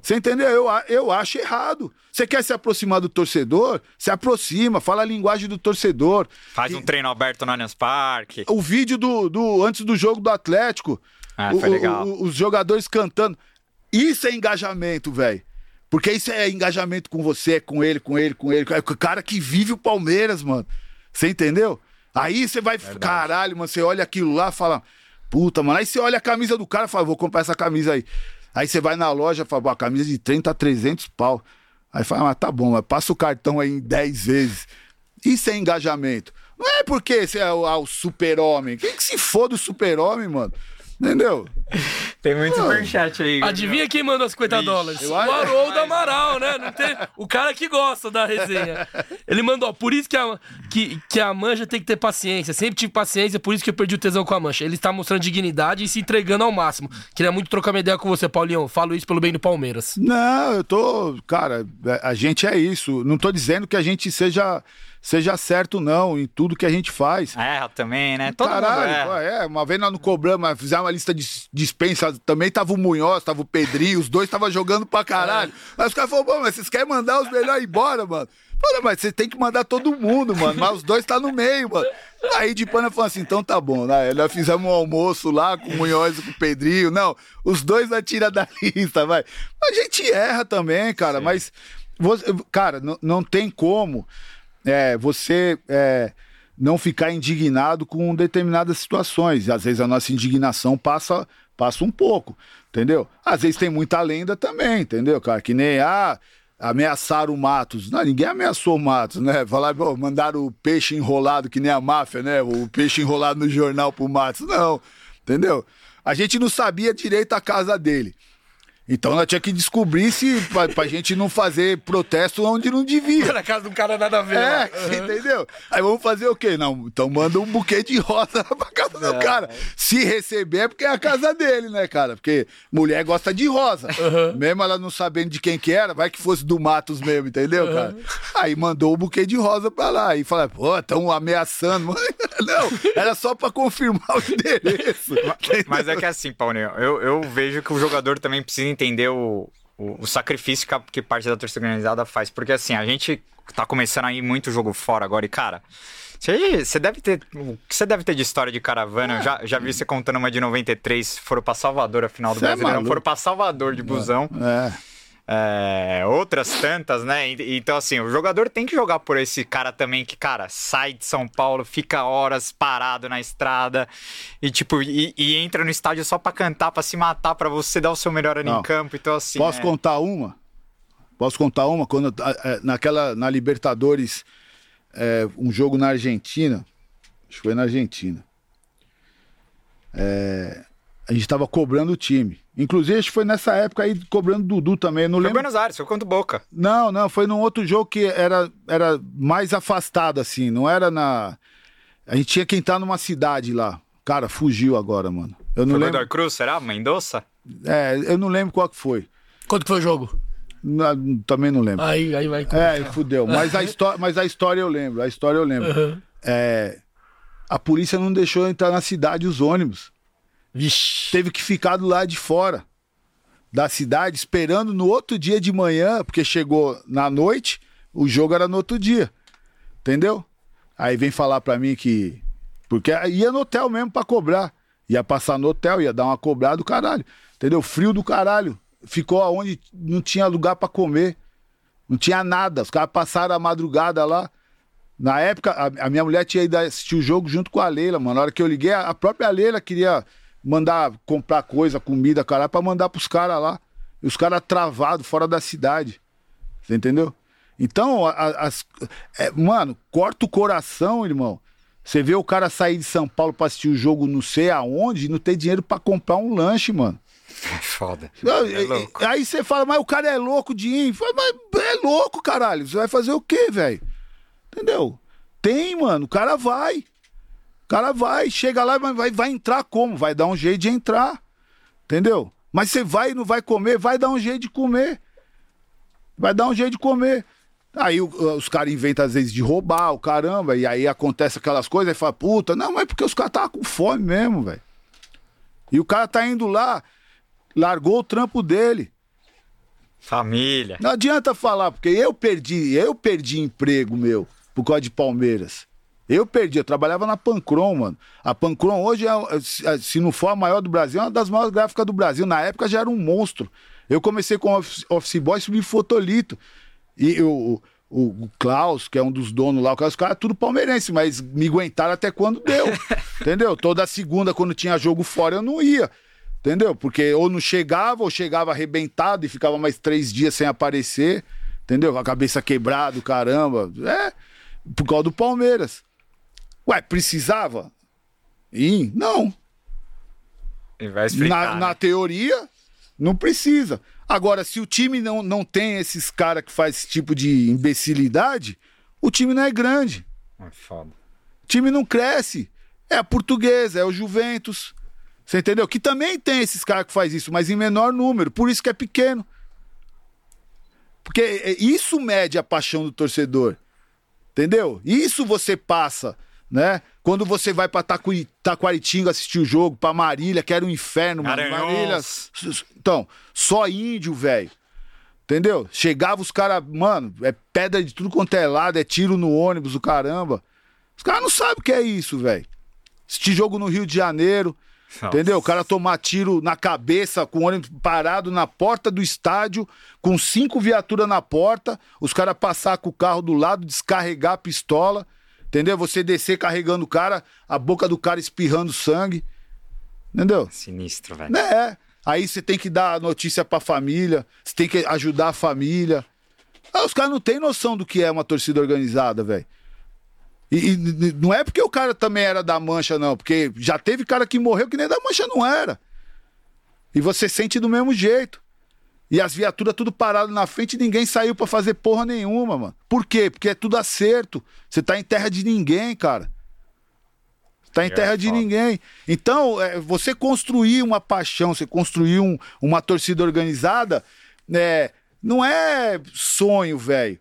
Você entendeu? Eu, eu acho errado. Você quer se aproximar do torcedor? Se aproxima, fala a linguagem do torcedor. Faz um treino aberto no Allianz Parque. O vídeo do, do antes do jogo do Atlético, Ah, o- foi o- legal. o- os jogadores cantando. Isso é engajamento, velho. Porque isso é engajamento com você, com ele, com ele, com ele. É o cara que vive o Palmeiras, mano. Você entendeu? Aí você vai, caralho, mano, você olha aquilo lá e fala, puta, mano. Aí você olha a camisa do cara e fala, vou comprar essa camisa aí. Aí você vai na loja e fala, "Pô, a camisa de 30 a 300 pau. Aí fala, mas tá bom, mas passa o cartão aí em 10 vezes. Isso é engajamento. Não é porque você é o, ah, o super-homem. Quem que se foda o super-homem, mano? Entendeu? Tem muito superchat aí. Adivinha quem mandou 50 dólares? eu O Haroldo Amaral, né? Não tem... O cara que gosta da resenha. Ele mandou, ó, por isso que a, que, que a mancha tem que ter paciência. Sempre tive paciência, por isso que eu perdi o tesão com a mancha. Ele está mostrando dignidade e se entregando ao máximo. Queria muito trocar uma ideia com você, Paulinho. Falo isso pelo bem do Palmeiras. Não, eu tô. Cara, a gente é isso. Não tô dizendo que a gente seja, seja certo, não, em tudo que a gente faz. Erra também, né? Todo Caralho, mundo erra. é, uma vez nós não cobramos, mas fizemos uma lista de dispensa, também tava o Munhoz, tava o Pedrinho, os dois tava jogando pra caralho. Mas os caras falaram, mas vocês querem mandar os melhores embora, mano? Falei, mas você tem que mandar todo mundo, mano, mas os dois tá no meio, mano. Aí de pana falou assim, então tá bom, né? Nós fizemos um almoço lá com o Munhoz e com o Pedrinho, não, os dois vai tirar da lista, vai. A gente erra também, cara, mas, você- cara, não tem como é, você é, não ficar indignado com determinadas situações. E às vezes a nossa indignação passa, passa um pouco, entendeu? Às vezes tem muita lenda também, entendeu, cara? Que nem, ah, ameaçaram o Matos. Não, ninguém ameaçou o Matos, né? Falar, pô, mandaram o peixe enrolado, que nem a máfia, né? O peixe enrolado no jornal pro Matos. Não, entendeu? A gente não sabia direito a casa dele. Então nós tinha que descobrir se pra, pra gente não fazer protesto onde não devia. Na casa do cara nada a ver. É, você entendeu? Aí vamos fazer o quê? Não, então manda um buquê de rosa pra casa do cara. Se receber é porque é a casa dele, né, cara? Porque mulher gosta de rosa. Mesmo ela não sabendo de quem que era, vai que fosse do Matos mesmo, entendeu, cara? Aí mandou o buquê de rosa pra lá. E fala, pô, estão ameaçando. Não, era só pra confirmar o endereço. Mas é que assim, Paulinho, eu, eu vejo que o jogador também precisa entender o, o, o sacrifício que, parte da torcida organizada faz. Porque assim, a gente tá começando a ir muito jogo fora agora e, cara. Você deve ter. O que você deve ter de história de caravana? Eu já, já vi você contando uma de 93. Foram pra Salvador a final do Cê é Brasileirão. maluco. foram pra Salvador de busão. É. É, outras tantas, né? Então, assim, o jogador tem que jogar por esse cara também que, cara, sai de São Paulo, fica horas parado na estrada e, tipo, e, e entra no estádio só pra cantar, pra se matar, pra você dar o seu melhor ano Não. em campo. Então, assim. Posso é- contar uma? Posso contar uma? Quando a- naquela na Libertadores, é, um jogo na Argentina, acho que foi na Argentina. É, a gente tava cobrando o time. Inclusive, acho que foi nessa época aí cobrando o Dudu também. eu Não Foi lembro. Buenos Aires, foi contra o Boca. Não, não, foi num outro jogo que era, era mais afastado, assim. Não era na. A gente tinha que entrar numa cidade lá. Cara, fugiu agora, mano. Eu não Foi lembro. Godoy Cruz, será? Mendoza? É, eu não lembro qual que foi. Quanto que foi o jogo? Não, também não lembro. Aí, aí vai. É, fudeu. Mas a, história, mas a história eu lembro. A história eu lembro. Uhum. É, a polícia não deixou entrar na cidade os ônibus. Vixe. Teve que ficar do lado de fora da cidade, esperando no outro dia de manhã, porque chegou na noite, o jogo era no outro dia. Entendeu? Aí vem falar pra mim que. Porque ia no hotel mesmo pra cobrar. Ia passar no hotel, ia dar uma cobrada do caralho. Entendeu? Frio do caralho. Ficou aonde não tinha lugar pra comer. Não tinha nada. Os caras passaram a madrugada lá. Na época, a, minha mulher tinha ido assistir o jogo junto com a Leila, mano. Na hora que eu liguei, a própria Leila queria mandar comprar coisa, comida, caralho, pra mandar pros caras lá. E os caras travados, fora da cidade. Você entendeu? Então, as, é, mano, corta o coração, irmão. Você vê o cara sair de São Paulo pra assistir o jogo não sei aonde e não ter dinheiro pra comprar um lanche, mano. Foda. É e- louco. Aí você fala, mas o cara é louco de ir. Fala, Mas é louco, caralho. Você vai fazer o quê, velho? Entendeu? Tem, mano. O cara vai. O cara vai, chega lá, vai, vai entrar como? Vai dar um jeito de entrar. Entendeu? Mas você vai e não vai comer, vai dar um jeito de comer. Vai dar um jeito de comer. Aí os caras inventam às vezes de roubar o caramba, e aí acontece aquelas coisas, aí fala, puta, não, mas é porque os caras estavam com fome mesmo, velho. E o cara tá indo lá, largou o trampo dele. Família. Não adianta falar, porque eu perdi, eu perdi emprego meu por causa de Palmeiras. Eu perdi, eu trabalhava na Pancron, mano. A Pancron hoje, é, se- se não for a maior do Brasil, é uma das maiores gráficas do Brasil. Na época já era um monstro. Eu comecei com office, office boy, subi fotolito. E o, o, o Klaus, que é um dos donos lá, os caras tudo palmeirense, mas me aguentaram até quando deu. entendeu? Toda segunda, quando tinha jogo fora, eu não ia. Entendeu? Porque ou não chegava, ou chegava arrebentado e ficava mais três dias sem aparecer. Entendeu? Com a cabeça quebrada, caramba. É, por causa do Palmeiras. Ué, precisava? Ir? Não. E vai explicar. Na, né? na teoria, não precisa. Agora, se o time não, não tem esses caras que faz esse tipo de imbecilidade, o time não é grande. É foda. O time não cresce. É a portuguesa, é o Juventus. Você entendeu? Que também tem esses caras que faz isso, mas em menor número. Por isso que é pequeno. Porque é- isso mede a paixão do torcedor. Entendeu? Isso você passa, né? Quando você vai pra Taquari- Taquaritinga assistir o jogo, pra Marília, que era um inferno, mano. Marília. Então, só índio, velho. Entendeu? Chegava os caras, mano, é pedra de tudo quanto é lado, é tiro no ônibus, o caramba. Os caras não sabem o que é isso, velho. Assistir jogo no Rio de Janeiro, Nossa. entendeu? O cara tomar tiro na cabeça, com o ônibus parado na porta do estádio, com cinco viaturas na porta, os caras passar com o carro do lado, descarregar a pistola, entendeu? Você descer carregando o cara, a boca do cara espirrando sangue, entendeu? Sinistro, velho. Né? É. Aí você tem que dar notícia pra família, você tem que ajudar a família. Ah, os caras não têm noção do que é uma torcida organizada, velho. E, e não é porque o cara também era da mancha, não, porque já teve cara que morreu que nem da mancha não era. E você sente do mesmo jeito. E as viaturas tudo parado na frente e ninguém saiu pra fazer porra nenhuma, mano. Por quê? Porque é tudo acerto. Você tá em terra de ninguém, cara. Tá em É terra de ninguém. Então, é, você construir uma paixão, você construir um- uma torcida organizada, é, não é sonho, velho.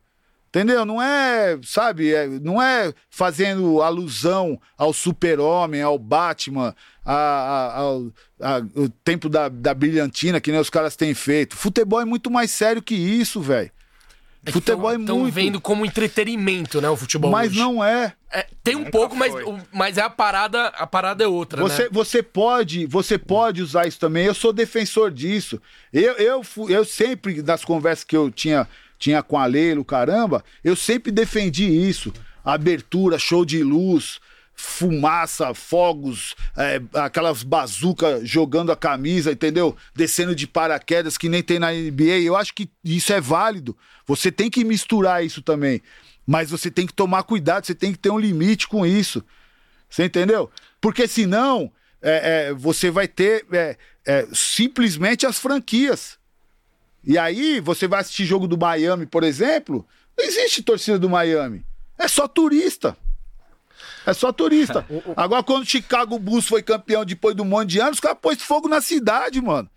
Entendeu? Não é, sabe, é- não é fazendo alusão ao super-homem, ao Batman, a- a- ao a- o tempo da, da brilhantina, que nem os caras têm feito. Futebol é muito mais sério que isso, velho. Futebol é Estão muito. vendo como entretenimento, né, o futebol Mas hoje. não é. É, tem um Nunca pouco, mas, foi. mas é a parada, a parada é outra, Você, né? você pode, você pode usar isso também. Eu sou defensor disso. Eu, eu, eu sempre, nas conversas que eu tinha, tinha com a Leilo, caramba, eu sempre defendi isso. Abertura, show de luz, fumaça, fogos, é, aquelas bazucas jogando a camisa, entendeu? Descendo de paraquedas que nem tem na NBA. Eu acho que isso é válido. Você tem que misturar isso também. Mas você tem que tomar cuidado, você tem que ter um limite com isso. Você entendeu? Porque senão é, é, você vai ter é, é, simplesmente as franquias. E aí você vai assistir jogo do Miami, por exemplo, não existe torcida do Miami. É só turista. É só turista. Agora, quando o Chicago Bulls foi campeão depois de um monte de anos, os caras pôs fogo na cidade, mano.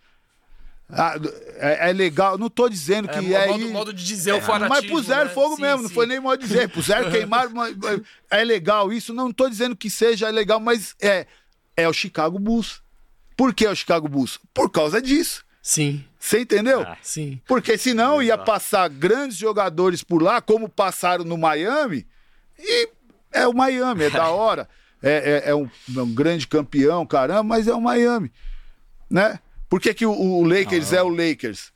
Ah, é, é legal, não tô dizendo que é, modo, aí- modo de dizer o fanatismo, mas puseram né? fogo Sim, mesmo, não sim. foi nem modo de dizer. Puseram, queimaram. mas- mas é legal isso. Não tô dizendo que seja legal, mas é, é o Chicago Bulls. Por que é o Chicago Bulls? Por causa disso. Sim, Você entendeu? Ah. sim. Porque senão ia passar grandes jogadores por lá, como passaram no Miami, e é o Miami, é da hora. É, é- é um, é um grande campeão, caramba, mas é o Miami. Né? Por que, que o, o Lakers é o Lakers?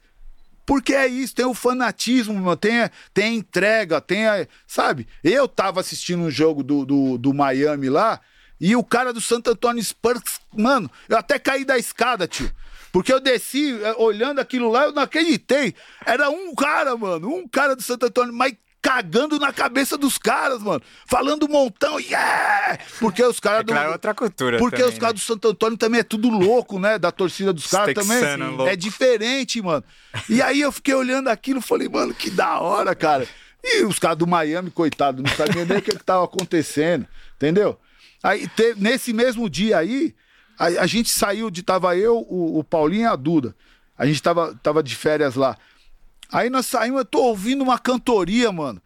Porque é isso, tem o fanatismo, tem, a- tem a entrega, tem a. Sabe? Eu tava assistindo um jogo do, do, do Miami lá, e o cara do Santo Antônio Spurs, mano, eu até caí da escada, tio. Porque eu desci, eh, olhando aquilo lá, eu não acreditei. Era um cara, mano, um cara do Santo Antônio, mas cagando na cabeça dos caras, mano. Falando um montão, yeah! Porque os caras É que lá é outra cultura Porque também, os caras né? do Santo Antônio também é tudo louco, né? Da torcida dos caras também. texano louco. É diferente, mano. E aí eu fiquei olhando aquilo e falei, mano, que da hora, cara. E os caras do Miami, coitado, não sabiam nem o que estava acontecendo, entendeu? Aí, te, nesse mesmo dia aí, a, a, gente saiu de. Tava eu, o, o Paulinho e a Duda. A gente tava, tava de férias lá. Aí nós saímos, eu tô ouvindo uma cantoria, mano.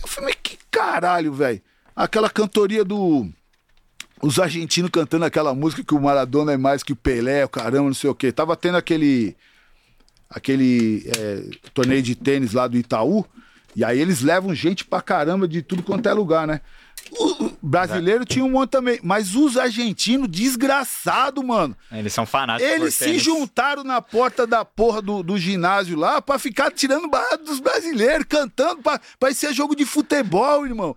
Eu falei, mas que caralho, velho. Aquela cantoria do. Os argentinos cantando aquela música que o Maradona é mais que o Pelé, o caramba, não sei o quê. Tava tendo aquele. aquele é, torneio de tênis lá do Itaú. E aí eles levam gente pra caramba de tudo quanto é lugar, né? O brasileiro tinha um monte também, mas os argentinos, desgraçado, mano. Eles são fanáticos. Eles se juntaram na porta da porra do, do ginásio lá pra ficar tirando barra dos brasileiros, cantando pra, pra ser jogo de futebol, irmão.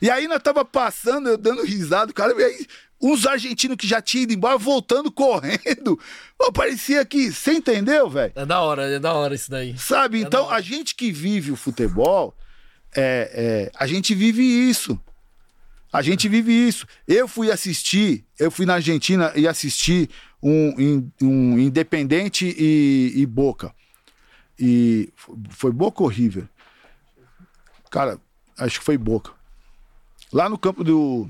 E aí nós tava passando, eu dando risada, cara, e aí uns argentinos que já tinham ido embora, voltando correndo. Pô, parecia que. Você entendeu, velho? É da hora, é da hora isso daí. Sabe? É então, a gente que vive o futebol, é, é, a gente vive isso. A gente vive isso. Eu fui assistir, eu fui na Argentina e assisti um, um Independente e, e Boca. E foi Boca ou River? Cara, acho que foi Boca. Lá no campo do.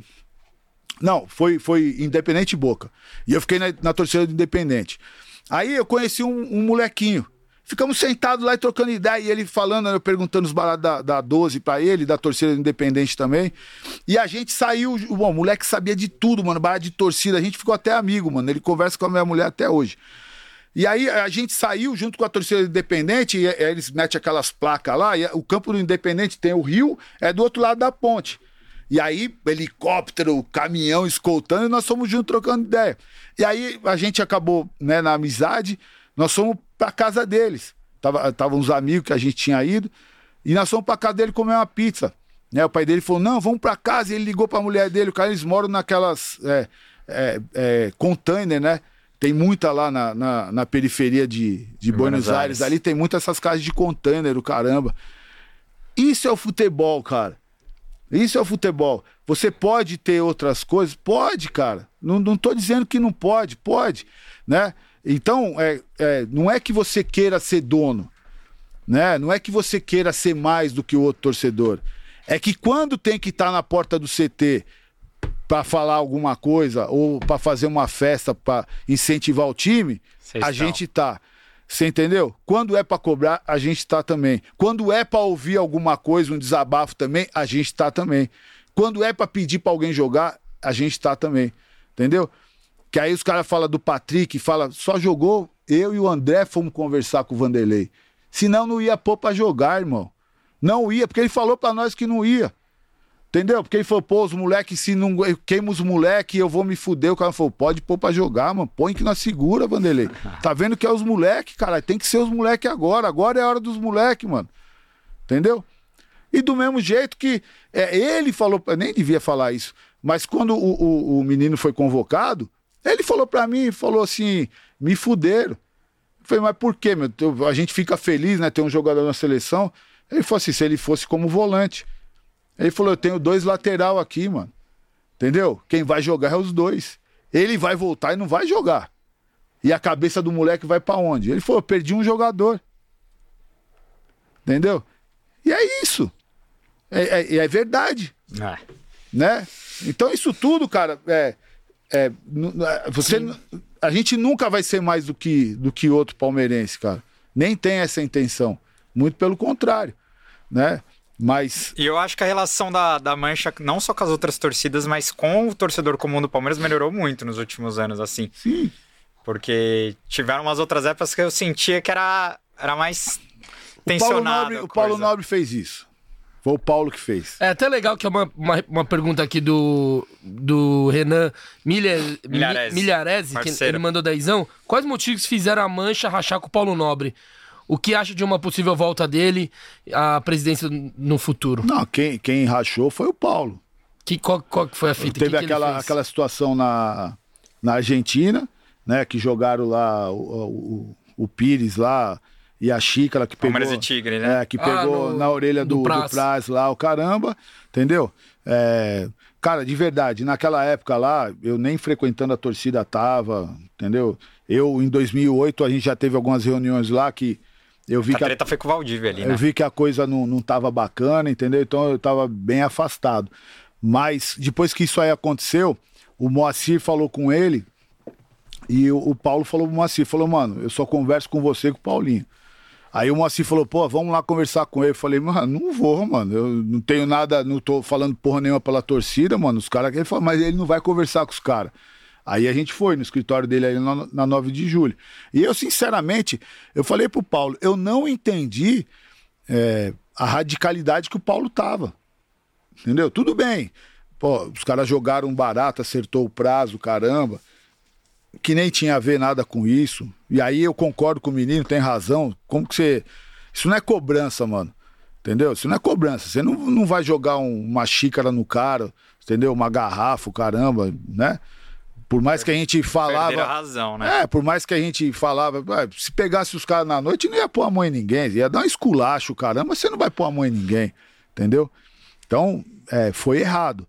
Não, foi, foi Independente e Boca. E eu fiquei na, na torcida do Independente. Aí eu conheci um, um molequinho Ficamos sentados lá e trocando ideia, e ele falando, eu perguntando os baratos da, da 12 pra ele, da torcida independente também. E a gente saiu, bom, o moleque sabia de tudo, mano, barato de torcida, a gente ficou até amigo, mano. Ele conversa com a minha mulher até hoje. E aí a gente saiu junto com a torcida independente, e, e eles metem aquelas placas lá, e o campo do independente tem o rio, é do outro lado da ponte. E aí, helicóptero, caminhão escoltando, e nós fomos juntos trocando ideia. E aí a gente acabou, né, na amizade, nós fomos pra casa deles. Tava, tava uns amigos que a gente tinha ido. E nós fomos pra casa dele comer uma pizza. Né? O pai dele falou: não, vamos pra casa. E ele ligou pra mulher dele. O cara, eles moram naquelas é, é, é, container, né? Tem muita lá na, na, na periferia de, de Buenos, Buenos Aires. Aires. Ali tem muitas essas casas de container, o caramba. Isso é o futebol, cara. Isso é o futebol. Você pode ter outras coisas? Pode, cara. Não, não tô dizendo que não pode, pode, né? Então, é, é, não é que você queira ser dono, né? Não é que você queira ser mais do que o outro torcedor. É que quando tem que estar tá na porta do CT para falar alguma coisa ou para fazer uma festa para incentivar o time, Vocês a estão. gente tá. Você entendeu? Quando é para cobrar, a gente tá também. Quando é para ouvir alguma coisa, um desabafo também, a gente tá também. Quando é para pedir para alguém jogar, a gente tá também. Entendeu? Que aí os caras falam do Patrick, fala, só jogou, eu e o André fomos conversar com o Vanderlei. Senão não ia pôr pra jogar, irmão. Não ia, porque ele falou pra nós que não ia. Entendeu? Porque ele falou, pô, os moleques, se não queima os moleques, eu vou me fuder. O cara falou, pode pôr pra jogar, mano. Põe que nós segura, Vanderlei. Tá vendo que é os moleques, cara. Tem que ser os moleques agora. Agora é a hora dos moleques, mano. Entendeu? E do mesmo jeito que é, ele falou, nem devia falar isso, mas quando o, o, o menino foi convocado, ele falou para mim, falou assim, me fuderam. Eu falei, mas por quê, meu? A gente fica feliz, né? Ter um jogador na seleção. Ele falou assim, se ele fosse como volante. Ele falou, eu tenho dois lateral aqui, mano. Entendeu? Quem vai jogar é os dois. Ele vai voltar e não vai jogar. E a cabeça do moleque vai para onde? Ele falou, eu perdi um jogador. Entendeu? E é isso. É, é, é verdade. É. Né? Então isso tudo, cara, é, é, é, você, a gente nunca vai ser mais do que, do que outro palmeirense, cara. Nem tem essa intenção. Muito pelo contrário, né? Mas. E eu acho que a relação da, da Mancha, não só com as outras torcidas, mas com o torcedor comum do Palmeiras, melhorou muito nos últimos anos, assim. Sim. Porque tiveram umas outras épocas que eu sentia que era, era mais tensionado. O Paulo Nobre, o Paulo Nobre fez isso. Foi o Paulo que fez. É até legal que é uma, uma, uma pergunta aqui do, do Renan Milharese, Milharese que ele mandou dezão. Quais motivos fizeram a Mancha rachar com o Paulo Nobre? O que acha de uma possível volta dele à presidência no futuro? Não, quem, quem rachou foi o Paulo. Que, qual, qual foi a fita? Teve que aquela, que aquela situação na, na Argentina, né? Que jogaram lá o, o, o Pires lá e a xícara que pegou. Palmeiras e Tigre, né? É, que pegou ah, no, na orelha do, do, Praz. do Praz lá, o caramba, entendeu? É, cara, de verdade, naquela época lá, eu nem frequentando a torcida tava, entendeu? Eu, em 2008, a gente já teve algumas reuniões lá que Eu vi a que a, treta foi com o Valdívia ali, né? eu vi que a coisa não, não tava bacana, entendeu? Então eu tava bem afastado. Mas depois que isso aí aconteceu, o Moacir falou com ele e o, o Paulo falou pro Moacir, falou, mano, eu só converso com você e com o Paulinho. Aí o Moacir falou, pô, vamos lá conversar com ele. Eu falei, mano, não vou, mano. Eu não tenho nada, não tô falando porra nenhuma pela torcida, mano. Os caras. Ele falou, mas ele não vai conversar com os caras. Aí a gente foi no escritório dele aí na, na 9 de julho. E eu, sinceramente, eu falei pro Paulo, eu não entendi é, a radicalidade que o Paulo tava. Entendeu? Tudo bem. Pô, os caras jogaram barato, acertou o prazo, caramba. Que nem tinha a ver nada com isso. E aí eu concordo com o menino, tem razão. Como que você. Isso não é cobrança, mano. Entendeu? Isso não é cobrança. Você não, não vai jogar um- uma xícara no cara, entendeu? Uma garrafa, caramba, né? Por mais que a gente falava. Perderam a razão, né? É, por mais que a gente falava, "Ah, se pegasse os caras na noite, não ia pôr a mão em ninguém, ia dar um esculacho, caramba, você não vai pôr a mão em ninguém, entendeu? Então, é, foi errado.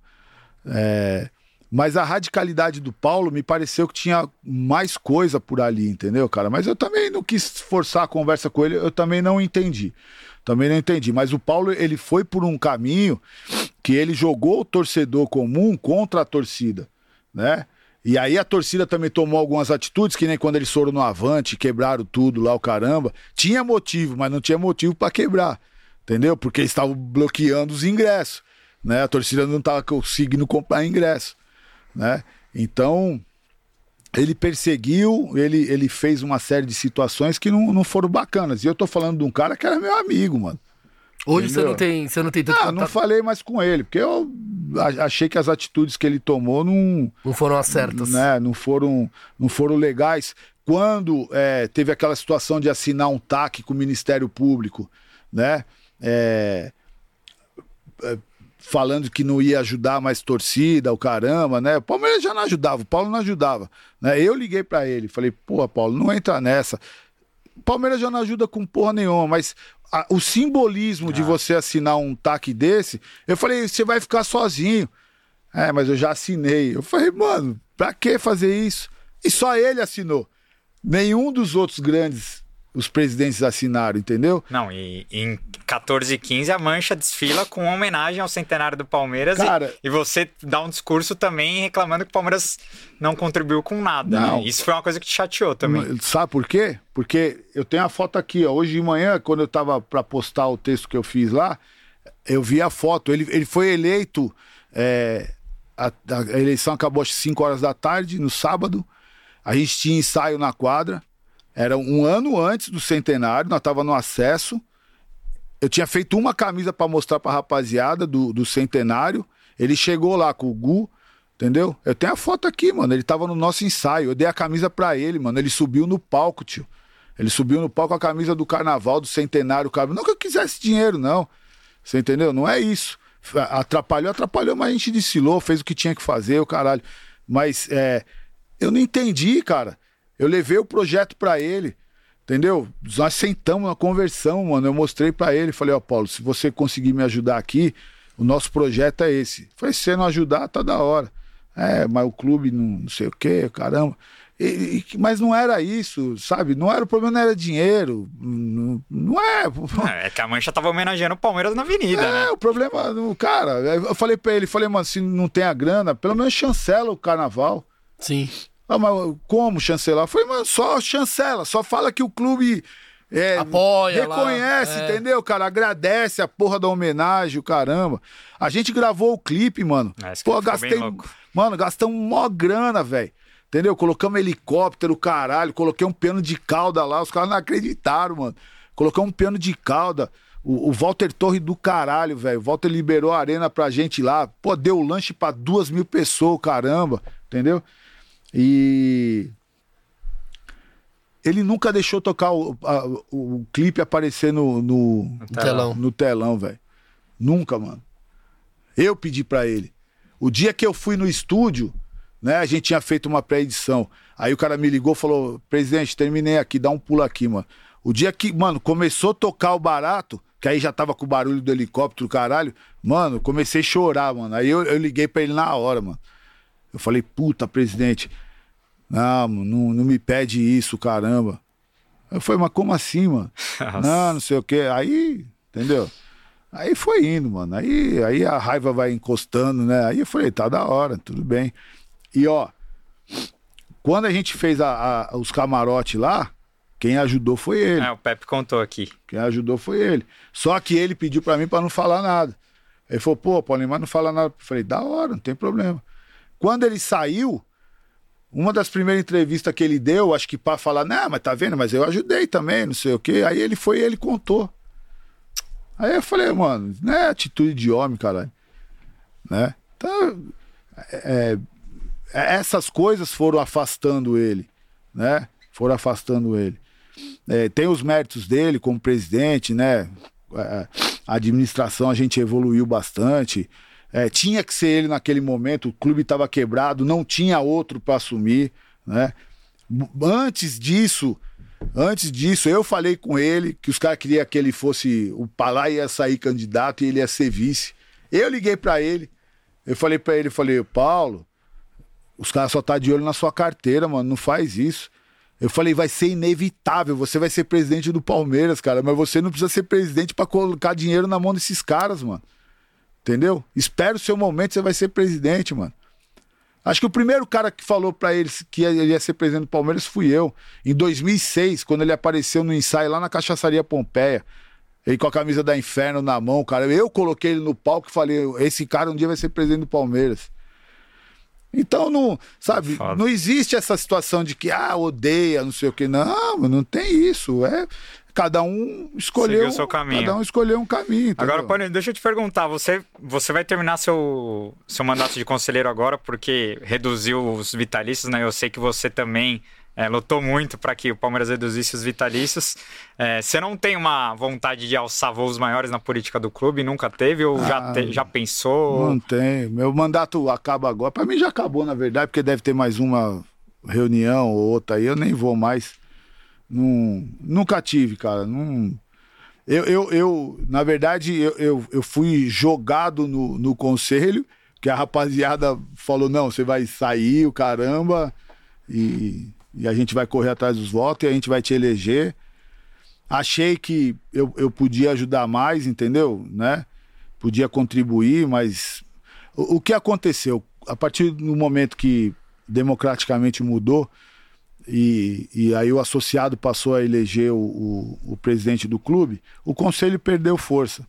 É, mas a radicalidade do Paulo me pareceu que tinha mais coisa por ali, entendeu, cara? Mas eu também não quis forçar a conversa com ele, eu também não entendi. Também não entendi. Mas o Paulo, ele foi por um caminho que ele jogou o torcedor comum contra a torcida, né? E aí a torcida também tomou algumas atitudes, que nem quando eles foram no Avante, quebraram tudo lá, o caramba. Tinha motivo, mas não tinha motivo para quebrar, entendeu? Porque eles estavam bloqueando os ingressos, né? A torcida não estava conseguindo comprar ingresso, né? Então, ele perseguiu, ele, ele fez uma série de situações que não, não foram bacanas. E eu tô falando de um cara que era meu amigo, mano. Hoje você não tem, você não tem tanto Ah, não falei mais com ele, porque eu achei que as atitudes que ele tomou não, Não foram as certas. né, não, foram, não foram legais. Quando é, teve aquela situação de assinar um TAC com o Ministério Público, né? é, é, falando que não ia ajudar mais torcida, o caramba, né? O Palmeiras já não ajudava, o Paulo não ajudava. Né? Eu liguei pra ele, falei, pô, Paulo, não entra nessa. O Palmeiras já não ajuda com porra nenhuma, mas a- o simbolismo de você assinar um TAC desse, eu falei, você vai ficar sozinho. É, mas eu já assinei. Eu falei, mano, pra que fazer isso? E só ele assinou. Nenhum dos outros grandes, os presidentes assinaram, entendeu? Não, e em 14 e 15 a Mancha desfila com homenagem ao centenário do Palmeiras e- Cara- e, você dá um discurso também reclamando que o Palmeiras não contribuiu com nada. Não. né? Isso foi uma coisa que te chateou também. Sabe por quê? Porque eu tenho a foto aqui, ó. Hoje de manhã, quando eu tava pra postar o texto que eu fiz lá, eu vi a foto. Ele, ele foi eleito. é, a, a eleição acabou às 5 horas da tarde, no sábado. A gente tinha ensaio na quadra. Era um ano antes do centenário, nós tava no acesso. Eu tinha feito uma camisa pra mostrar pra rapaziada do, do centenário. Ele chegou lá com o Gu, entendeu? Eu tenho a foto aqui, mano. Ele tava no nosso ensaio. Eu dei a camisa pra ele, mano. Ele subiu no palco, tio. Ele subiu no palco com a camisa do carnaval, do centenário. Cara. Não que eu quisesse dinheiro, não. Você entendeu? Não é isso. Atrapalhou, atrapalhou, mas a gente desfilou, fez o que tinha que fazer, o caralho. Mas é, eu não entendi, cara. Eu levei o projeto pra ele, entendeu? Nós sentamos na conversão, mano. Eu mostrei pra ele, falei, ó, Paulo, se você conseguir me ajudar aqui, o nosso projeto é esse. Falei, se você não ajudar, tá da hora. É, mas o clube não, não sei o quê, caramba. E- e- mas não era isso, sabe? Não era o problema, não era dinheiro. Não, não é. É que a Mancha tava homenageando o Palmeiras na avenida, É, né? o problema, cara, eu falei pra ele, falei, mano, se não tem a grana, pelo menos chancela o carnaval. Sim. Ah, mas como chancelar? Eu falei, mano, só chancela, só fala que o clube é, Apoia lá, reconhece, é. entendeu, cara? Agradece a porra da homenagem, o caramba. A gente gravou o clipe, mano. É, esse Pô, gastei. Mano, gastamos mó grana, velho. Entendeu? Colocamos helicóptero, caralho. Coloquei um piano de cauda lá. Os caras não acreditaram, mano. Colocamos um piano de cauda. O, o Walter Torre do caralho, velho. O Walter liberou a arena pra gente lá. Pô, deu lanche pra duas mil pessoas, caramba. Entendeu? E. Ele nunca deixou tocar o, a- o clipe aparecer no, no, telão. no telão, velho. Nunca, mano. Eu pedi pra ele. O dia que eu fui no estúdio, né, a gente tinha feito uma pré-edição. Aí o cara me ligou e falou: presidente, terminei aqui, dá um pulo aqui, mano. O dia que, mano, começou a tocar o barato, que aí já tava com o barulho do helicóptero, caralho, mano, comecei a chorar, mano. Aí eu, eu liguei pra ele na hora, mano. Eu falei, puta, presidente, não, não, não me pede isso, caramba. Eu falei, mas como assim, mano? Nossa. Não, não sei o quê. Aí, entendeu? Aí foi indo, mano. Aí, aí a raiva vai encostando, né? Aí eu falei, tá da hora, tudo bem. E ó, quando a gente fez a- a- os camarotes lá, quem ajudou foi ele. É, o Pepe contou aqui. Quem ajudou foi ele. Só que ele pediu pra mim pra não falar nada. Ele falou, pô, Paulinho, mas não fala nada. Eu falei, da hora, não tem problema. Quando ele saiu, uma das primeiras entrevistas que ele deu, acho que pra falar, não, mas tá vendo, mas eu ajudei também, não sei o quê. Aí ele foi e ele contou. Aí eu falei, mano, não é atitude de homem, caralho. Né? Então, é, é, essas coisas foram afastando ele, né? Foram afastando ele. É, tem os méritos dele como presidente, né? É, a administração a gente evoluiu bastante. É, tinha que ser ele naquele momento, o clube estava quebrado, não tinha outro para assumir, né? Antes disso, antes disso, eu falei com ele que os caras queriam que ele fosse o Palá ia sair candidato e ele ia ser vice. Eu liguei para ele, eu falei para ele, falei, Paulo, os caras só tá de olho na sua carteira, mano, não faz isso. Eu falei, vai ser inevitável, você vai ser presidente do Palmeiras, cara, mas você não precisa ser presidente para colocar dinheiro na mão desses caras, mano. Entendeu? Espera o seu momento, você vai ser presidente, mano. Acho que o primeiro cara que falou pra eles que ele ia ser presidente do Palmeiras fui eu. Em 2006, quando ele apareceu no ensaio lá na Cachaçaria Pompeia. Ele com a camisa da Inferno na mão, cara. Eu coloquei ele no palco e falei: esse cara um dia vai ser presidente do Palmeiras. Então, não, sabe, Foda. não existe essa situação de que, ah, odeia, não sei o que. Não, não tem isso. É, cada um escolheu. Seguiu seu caminho. Cada um escolheu um caminho. Agora, entendeu? Paulinho, deixa eu te perguntar, você, você vai terminar seu, seu mandato de conselheiro agora porque reduziu os vitalícios, né? Eu sei que você também é, lutou muito para que o Palmeiras reduzisse os vitalícios. É, você não tem uma vontade de alçar voos maiores na política do clube? Nunca teve? Ou já, Ah, te- já pensou? Não tem. Meu mandato acaba agora. Pra mim já acabou, na verdade, porque deve ter mais uma reunião ou outra aí. Eu nem vou mais. Nunca tive, cara. Eu, eu, eu, na verdade, eu, eu, eu fui jogado no, no conselho, que a rapaziada falou: não, você vai sair, o caramba, e, e a gente vai correr atrás dos votos e a gente vai te eleger. Achei que eu, eu podia ajudar mais, entendeu? Né? Podia contribuir, mas o, o que aconteceu? A partir do momento que democraticamente mudou, e, e aí o associado passou a eleger o, o, o presidente do clube, o conselho perdeu força.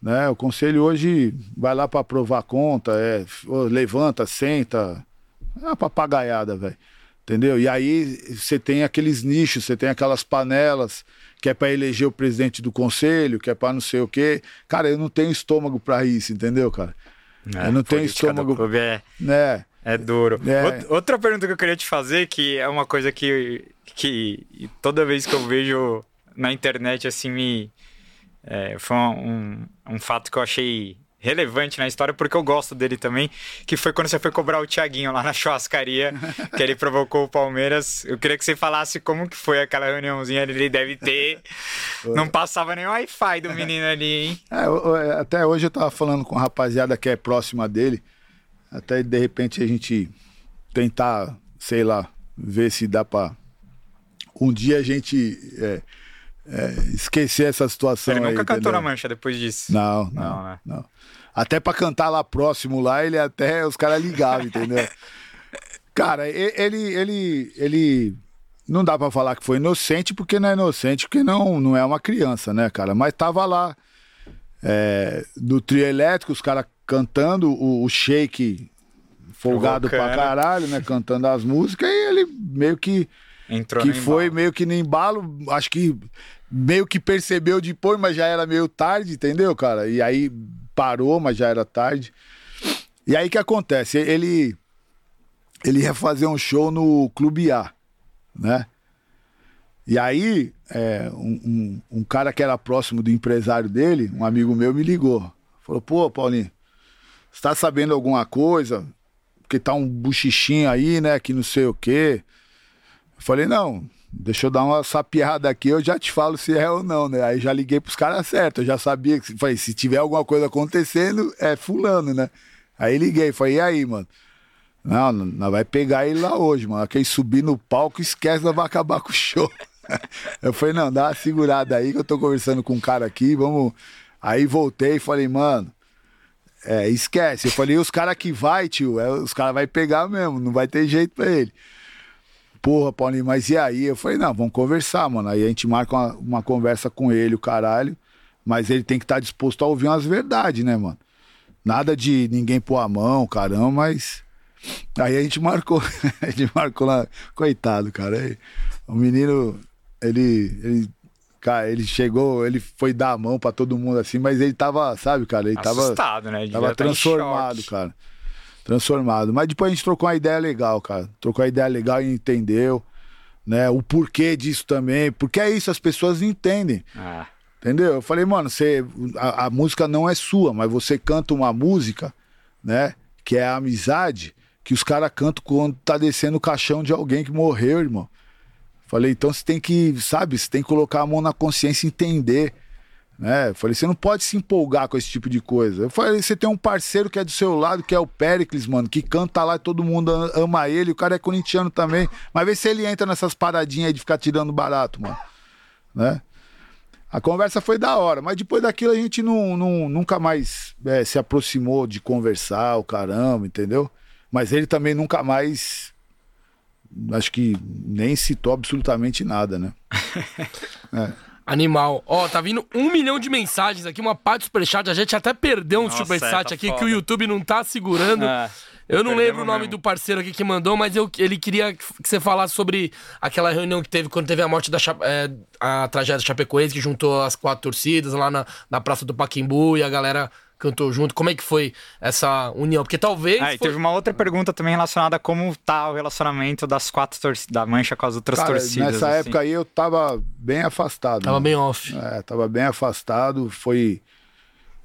Né? O conselho hoje vai lá para aprovar a conta, é, levanta, senta, é uma papagaiada, velho. Entendeu? E aí você tem aqueles nichos, você tem aquelas panelas que é para eleger o presidente do conselho, que é para não sei o quê. Cara, eu não tenho estômago para isso, entendeu, cara? eu não tenho É, estômago. é, Né? É duro. É. Out- Outra pergunta que eu queria te fazer, que é uma coisa que, que toda vez que eu vejo na internet, assim, me. é, foi um, um fato que eu achei relevante na história, porque eu gosto dele também, que foi quando você foi cobrar o Thiaguinho lá na churrascaria, que ele provocou o Palmeiras. Eu queria que você falasse como que foi aquela reuniãozinha, ele deve ter... Não passava nem o Wi-Fi do menino ali, hein? É, até hoje eu tava falando com a rapaziada que é próxima dele. Até de repente a gente tentar, sei lá, ver se dá pra um dia a gente é, é, esquecer essa situação. Ele aí, nunca cantou entendeu? na mancha depois disso. Não, não, Não, não. né? Até pra cantar lá próximo lá, ele até os caras ligavam, entendeu? Cara, ele, ele, ele não dá pra falar que foi inocente porque não é inocente, porque não, não é uma criança, né, cara? Mas tava lá é, no trio elétrico, os caras cantando, o, o Shake folgado pra caralho, né? Cantando as músicas, e ele meio que Entrou que foi embalo. meio que no embalo, acho que meio que percebeu depois, mas já era meio tarde, entendeu, cara? E aí parou, mas já era tarde. E aí o que acontece? Ele ele ia fazer um show no Clube A, né? E aí é, um, um, um cara que era próximo do empresário dele, um amigo meu, me ligou. Falou, pô, Paulinho, você tá sabendo alguma coisa? Porque tá um buchichinho aí, né? Que não sei o quê. Eu falei, não, deixa eu dar uma sapiada aqui, eu já te falo se é ou não, né? Aí já liguei pros caras certos, eu já sabia que falei, se tiver alguma coisa acontecendo, é fulano, né? Aí liguei, falei, e aí, mano? Não, nós vai pegar ele lá hoje, mano. Quem subir no palco, esquece, nós vai acabar com o show. eu falei, não, dá uma segurada aí que eu tô conversando com um cara aqui, vamos. Aí voltei e falei, mano, é, esquece. Eu falei, os caras que vai, tio, é, os caras vai pegar mesmo, não vai ter jeito pra ele. Porra, Paulinho, mas e aí? Eu falei, não, vamos conversar, mano. Aí a gente marca uma, uma conversa com ele, o caralho. Mas ele tem que estar tá disposto a ouvir umas verdades, né, mano? Nada de ninguém pôr a mão, caramba, mas. Aí a gente marcou, a gente marcou lá, coitado, cara. Aí, o menino, ele, ele, cara, ele chegou, ele foi dar a mão para todo mundo assim, mas ele tava, sabe, cara, ele Assustado, tava, né? Devia tava tá transformado, cara. Transformado. Mas depois a gente trocou uma ideia legal, cara. Trocou uma ideia legal e entendeu, né? O porquê disso também. Porque é isso, as pessoas entendem. Ah, Entendeu? Eu falei, mano, você, a, a música não é sua, mas você canta uma música, né? Que é a amizade, que os caras cantam quando tá descendo o caixão de alguém que morreu, irmão. Falei, então você tem que, sabe, você tem que colocar a mão na consciência e entender. Né? Falei, você não pode se empolgar com esse tipo de coisa. Eu falei, você tem um parceiro que é do seu lado, que é o Pericles, mano, que canta lá e todo mundo ama ele, o cara é corintiano também. Mas vê se ele entra nessas paradinhas aí de ficar tirando barato, mano. Né? A conversa foi da hora, mas depois daquilo a gente não, não- nunca mais é, se aproximou de conversar, o caramba, entendeu? Mas ele também nunca mais. Acho que nem citou absolutamente nada, né? Animal. Ó, tá vindo um milhão de mensagens aqui, uma parte do superchat. A gente até perdeu um Nossa, superchat é, tá aqui que foda. o YouTube não tá segurando. É, eu não lembro o nome mesmo. do parceiro aqui que mandou, mas eu, ele queria que você falasse sobre aquela reunião que teve quando teve a morte da é, a tragédia Chapecoense, que juntou as quatro torcidas lá na, na Praça do Paquimbu e a galera cantou junto. Como é que foi essa união? Porque talvez. Ah, foi- teve uma outra pergunta também relacionada a como tá o relacionamento das quatro torcidas, da Mancha com as outras Cara, torcidas. nessa assim. época aí eu tava bem afastado. Tava mano. bem off. É, tava bem afastado. Foi.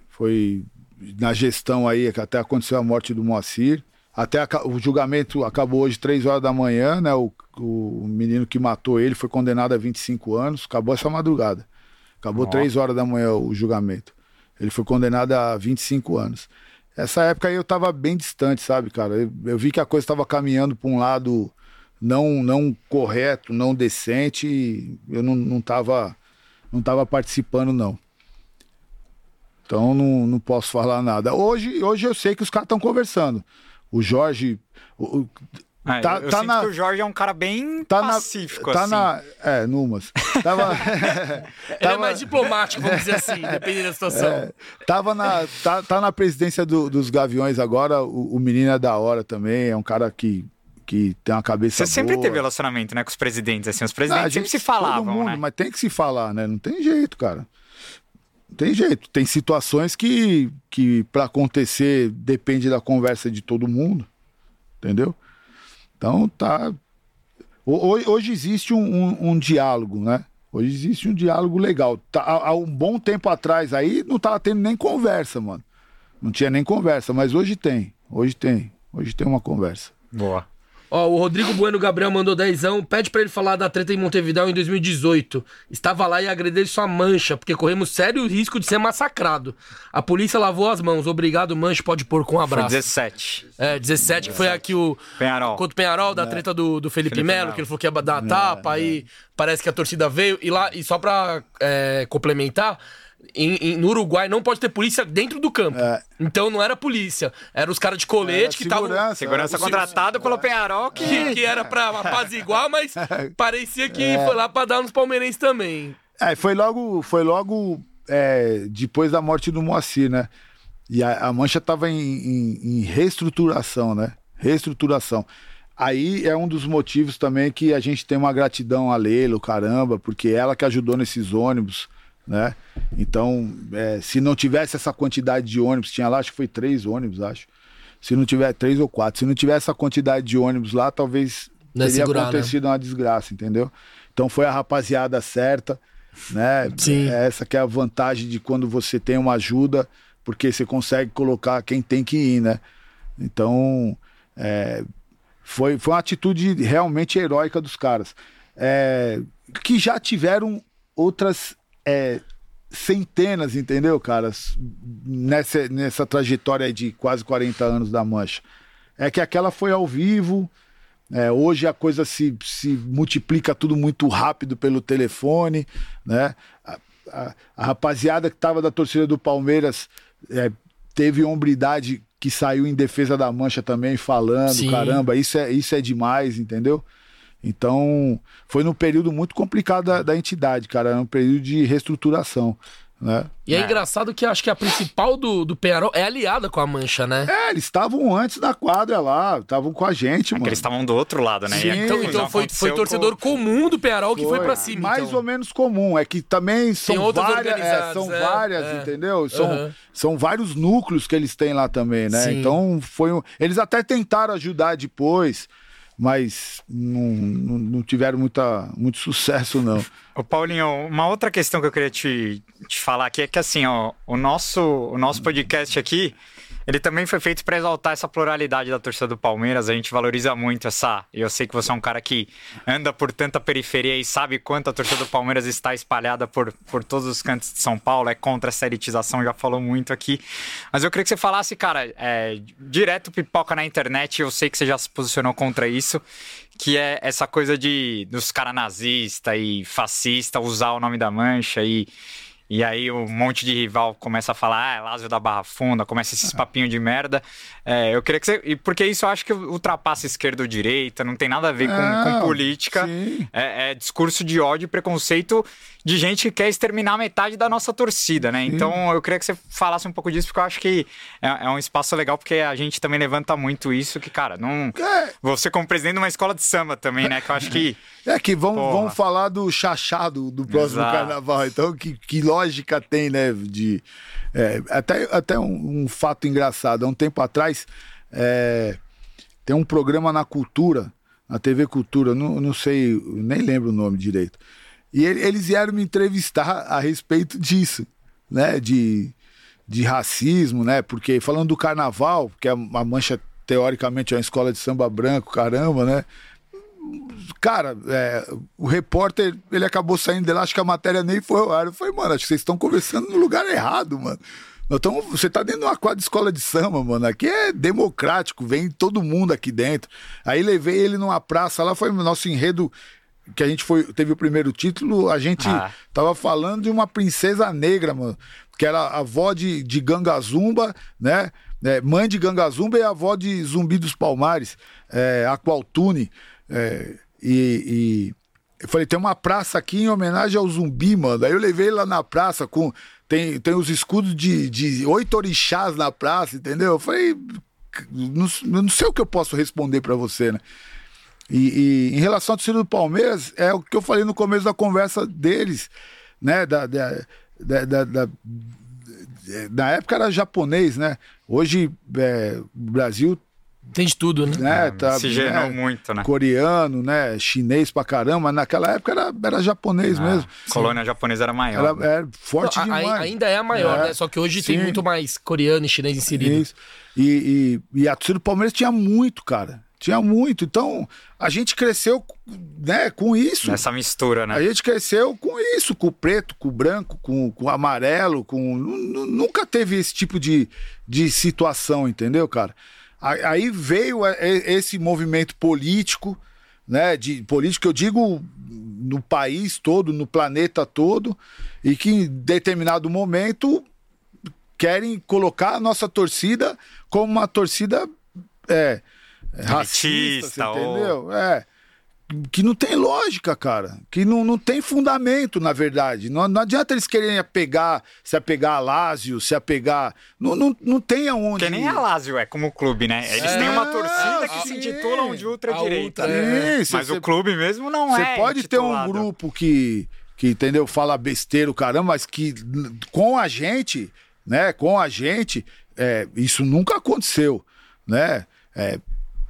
Foi na gestão aí que até aconteceu a morte do Moacir. Até aca- o julgamento acabou hoje, três horas da manhã, né? O, o menino que matou ele foi condenado a 25 anos. Acabou essa madrugada. Acabou três horas da manhã o julgamento. Ele foi condenado a 25 anos. Essa época aí eu tava bem distante, sabe, cara? Eu, eu vi que a coisa estava caminhando para um lado não não correto, não decente, eu não, não tava não tava participando não. Então não, não posso falar nada. Hoje, hoje eu sei que os caras estão conversando. O Jorge o- É, tá- eu tá sinto na- que o Jorge é um cara bem tá na pacífico, tá assim. na é, numas. Tava Ele é tava- mais diplomático, vamos dizer assim, dependendo da situação. É, tava na, tá, tá na presidência do- dos Gaviões agora. O, o menino é da hora também. É um cara que, que tem uma cabeça Você sempre boa. teve relacionamento, né, com os presidentes, assim. Os Ah, presidentes a sempre gente- se falavam, todo mundo, né? Mas tem que se falar, né? Não tem jeito, cara. Não tem jeito. Tem situações que, que para acontecer, depende da conversa de todo mundo. Entendeu? Então tá. ho- Hoje, existe um, um- um diálogo, né? Hoje existe um diálogo legal. Tá, há um bom tempo atrás aí não tava tendo nem conversa, mano. Não tinha nem conversa, mas hoje tem. Hoje tem. Hoje tem uma conversa. Boa. Ó, o Rodrigo Bueno Gabriel mandou dezão. Pede pra ele falar da treta em Montevidéu em 2018. Estava lá e agredei sua mancha, porque corremos sério risco de ser massacrado. A polícia lavou as mãos. Obrigado, mancha. Pode pôr com um Foi abraço. 17. É, 17, que foi aqui o. Penharol. Contra o Penharol, da treta do, do Felipe, Felipe Melo, que ele falou que ia dar a tapa, aí parece que a torcida veio. E lá, e só pra é, complementar, em- em- no Uruguai não pode ter polícia dentro do campo. É. Então não era polícia. Era os caras de colete que estavam. segurança, Segurança é, o contratado pelo Penharol que... Que, que era pra apaziguar, mas parecia que É. foi lá pra dar nos palmeirenses também. É, foi logo, foi logo é, depois da morte do Moacir, né? E a, a Mancha estava em, em- em reestruturação, né? Reestruturação. Aí é um dos motivos também que a gente tem uma gratidão a Leila, caramba, porque ela que ajudou nesses ônibus, né? Então, é, se não tivesse essa quantidade de ônibus, tinha lá, acho que foi três ônibus, acho. Se não tiver três ou quatro, se não tiver essa quantidade de ônibus lá, talvez Não ia teria segurar, né? acontecido uma desgraça, entendeu? Então foi a rapaziada certa, né? Sim. É Essa que é a vantagem de quando você tem uma ajuda, porque você consegue colocar quem tem que ir, né? Então, é, foi, foi uma atitude realmente heróica dos caras. É, que já tiveram outras é, centenas, entendeu, caras? Nessa, nessa trajetória de quase 40 anos da Mancha. É que aquela foi ao vivo, É, hoje a coisa se, se multiplica tudo muito rápido pelo telefone, né? A, a, a rapaziada que estava da torcida do Palmeiras é, teve hombridade que saiu em defesa da mancha também, falando, Sim. caramba, isso é, isso é demais, entendeu? Então, foi num período muito complicado da, da entidade, cara. Era um período de reestruturação, né? E é, É. engraçado que acho que a principal do, do Penharol é aliada com a Mancha, né? É, eles estavam antes da quadra lá, estavam com a gente, É que mano. eles estavam do outro lado, né? Sim. Então, então foi, foi torcedor com- comum do Penharol que foi, Foi. pra cima. Mais então. ou menos comum. É que também são várias, é, são é, várias, é. entendeu? São, Aham. são vários núcleos que eles têm lá também, né? Sim. Então foi um... eles até tentaram ajudar depois, mas não, não, não tiveram muita, muito sucesso não. Ô Paulinho, uma outra questão que eu queria te, te falar aqui é que assim, ó, o nosso, o nosso podcast aqui, ele também foi feito para exaltar essa pluralidade da torcida do Palmeiras. A gente valoriza muito essa. Eu sei que você é um cara que anda por tanta periferia e sabe quanto a torcida do Palmeiras está espalhada por, por todos os cantos de São Paulo, é contra essa elitização, já falou muito aqui. Mas eu queria que você falasse, cara, é, direto pipoca na internet, eu sei que você já se posicionou contra isso, que é essa coisa de dos caras nazista e fascista usar o nome da mancha e. E aí um monte de rival começa a falar, ah, é Lázio da Barra Funda, começa esses papinhos de merda. É, eu queria que você. Porque isso eu acho que ultrapassa esquerda ou direita, não tem nada a ver com, com política. É, é discurso de ódio e preconceito de gente que quer exterminar metade da nossa torcida, né? Então eu queria que você falasse um pouco disso, porque eu acho que é, é um espaço legal, porque a gente também levanta muito isso, que, cara, não. É. Você como presidente de uma escola de samba também, né? Que eu acho que. É que vão, Porra. vão falar do chachado do próximo Exato. carnaval. Então, que, que lógica tem, né? De, é, até até um, um fato engraçado. Há um tempo atrás, é, tem um programa na Cultura, na TV Cultura, não, não sei, nem lembro o nome direito. E ele- eles vieram me entrevistar a respeito disso, né? De, de racismo, né? Porque falando do carnaval, que a, a Mancha teoricamente é uma escola de samba branco, caramba, né? Cara, é, o repórter, ele acabou saindo de lá, acho que a matéria nem foi ao ar. Eu falei, mano, acho que vocês estão conversando no lugar errado, mano. Tamo- você tá dentro de uma quadra de escola de samba, mano. Aqui é democrático, vem todo mundo aqui dentro. Aí levei ele numa praça lá, foi nosso enredo que a gente foi, teve o primeiro título, a gente Ah. tava falando de uma princesa negra, mano, que era a avó de, de Gangazumba, né? É, mãe de Gangazumba e avó de Zumbi dos Palmares, é, Aqualtune. É, e, e eu falei, tem uma praça aqui em homenagem ao zumbi, mano. Aí eu levei lá na praça com. Tem, tem os escudos de, de oito orixás na praça, entendeu? Eu falei, não, não sei o que eu posso responder pra você, né? E, e em relação ao torcida do Palmeiras, é o que eu falei no começo da conversa deles, né? Da, da, da, da- da- na época era japonês, né? Hoje é, o Brasil Tem de tudo, né? né, tá, se genou né, muito, né? coreano, né? Chinês pra caramba, mas naquela época era, era japonês mesmo. A colônia japonesa era maior. Era, né? era forte A- a- demais. ainda é a maior, É, né? Só que hoje tem sim. muito mais coreano e chinês inserido. Isso. E, e, e a torcida do Palmeiras tinha muito, cara. Tinha muito. Então, a gente cresceu né, com isso. Nessa mistura, né? A gente cresceu com isso, com o preto, com o branco, com, com o amarelo, com. nu- nu- Nunca teve esse tipo de, de situação, entendeu, cara? Aí veio esse movimento político, né? De político, eu digo no país todo, no planeta todo, e que em determinado momento querem colocar a nossa torcida como uma torcida é, racista, Elitista, você ou- entendeu? É. Que não tem lógica, cara. Que não, não tem fundamento, na verdade. Não, não adianta eles quererem apegar, se apegar a Lázio, se apegar. Não, não, não tem aonde. Porque nem a Lazio é como clube, né? Eles têm uma torcida que se sim. intitulam de ultradireita. Ultra, né? Isso, Mas você- o clube mesmo não Você é. pode ter um intitulado. grupo que, que, entendeu, fala besteira, o caramba, mas que com a gente, né, com a gente, é, isso nunca aconteceu, né? É,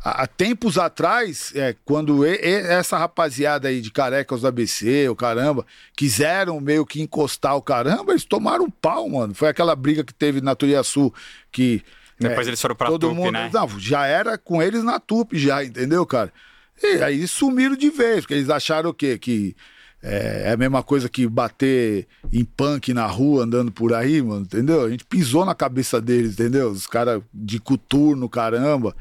há tempos atrás, é, quando e- e- essa rapaziada aí de carecas do ABC, o caramba, quiseram meio que encostar o caramba, eles tomaram um pau, mano. Foi aquela briga que teve na Turiaçu, que... Depois é, eles foram pra todo Tupi, mundo, né? Não, já era com eles na Tupi já, entendeu, cara? E aí sumiram de vez, porque eles acharam o quê? Que é, é a mesma coisa que bater em punk na rua, andando por aí, mano, entendeu? A gente pisou na cabeça deles, entendeu? Os caras de coturno, caramba.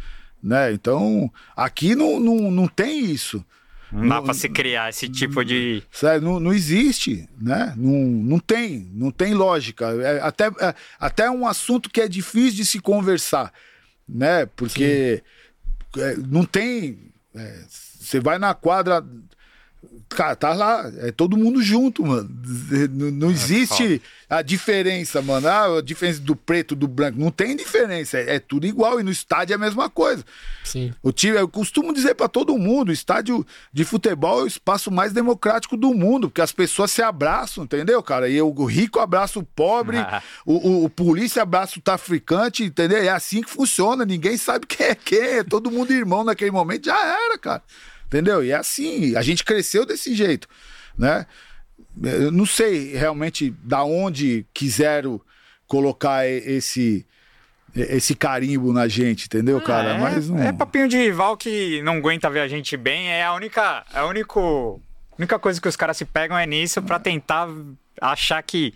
Né? Então, aqui não, não, não tem isso. Não dá pra se criar esse tipo de. Sério, não, não existe, né? Não, não tem, não tem lógica. É até, é, até um assunto que é difícil de se conversar, né? Porque é, não tem. é, Você vai na quadra. Cara, tá lá, é todo mundo junto, mano. Não, não existe a diferença, mano. Ah, a diferença do preto, do branco. Não tem diferença. É, é tudo igual. E no estádio é a mesma coisa. Sim. O time, eu costumo dizer pra todo mundo, o estádio de futebol é o espaço mais democrático do mundo, porque as pessoas se abraçam, entendeu, cara? E o rico abraça o pobre, o, o- o polícia abraça o traficante, entendeu? É assim que funciona, ninguém sabe quem é quem, é todo mundo irmão naquele momento, já era, cara. Entendeu? E é assim, a gente cresceu desse jeito, né? Eu não sei realmente da onde quiseram colocar esse esse carimbo na gente, entendeu, cara? é, Mas não... é papinho de rival que não aguenta ver a gente bem. É a única, é a único, única coisa que os caras se pegam é nisso pra tentar achar que.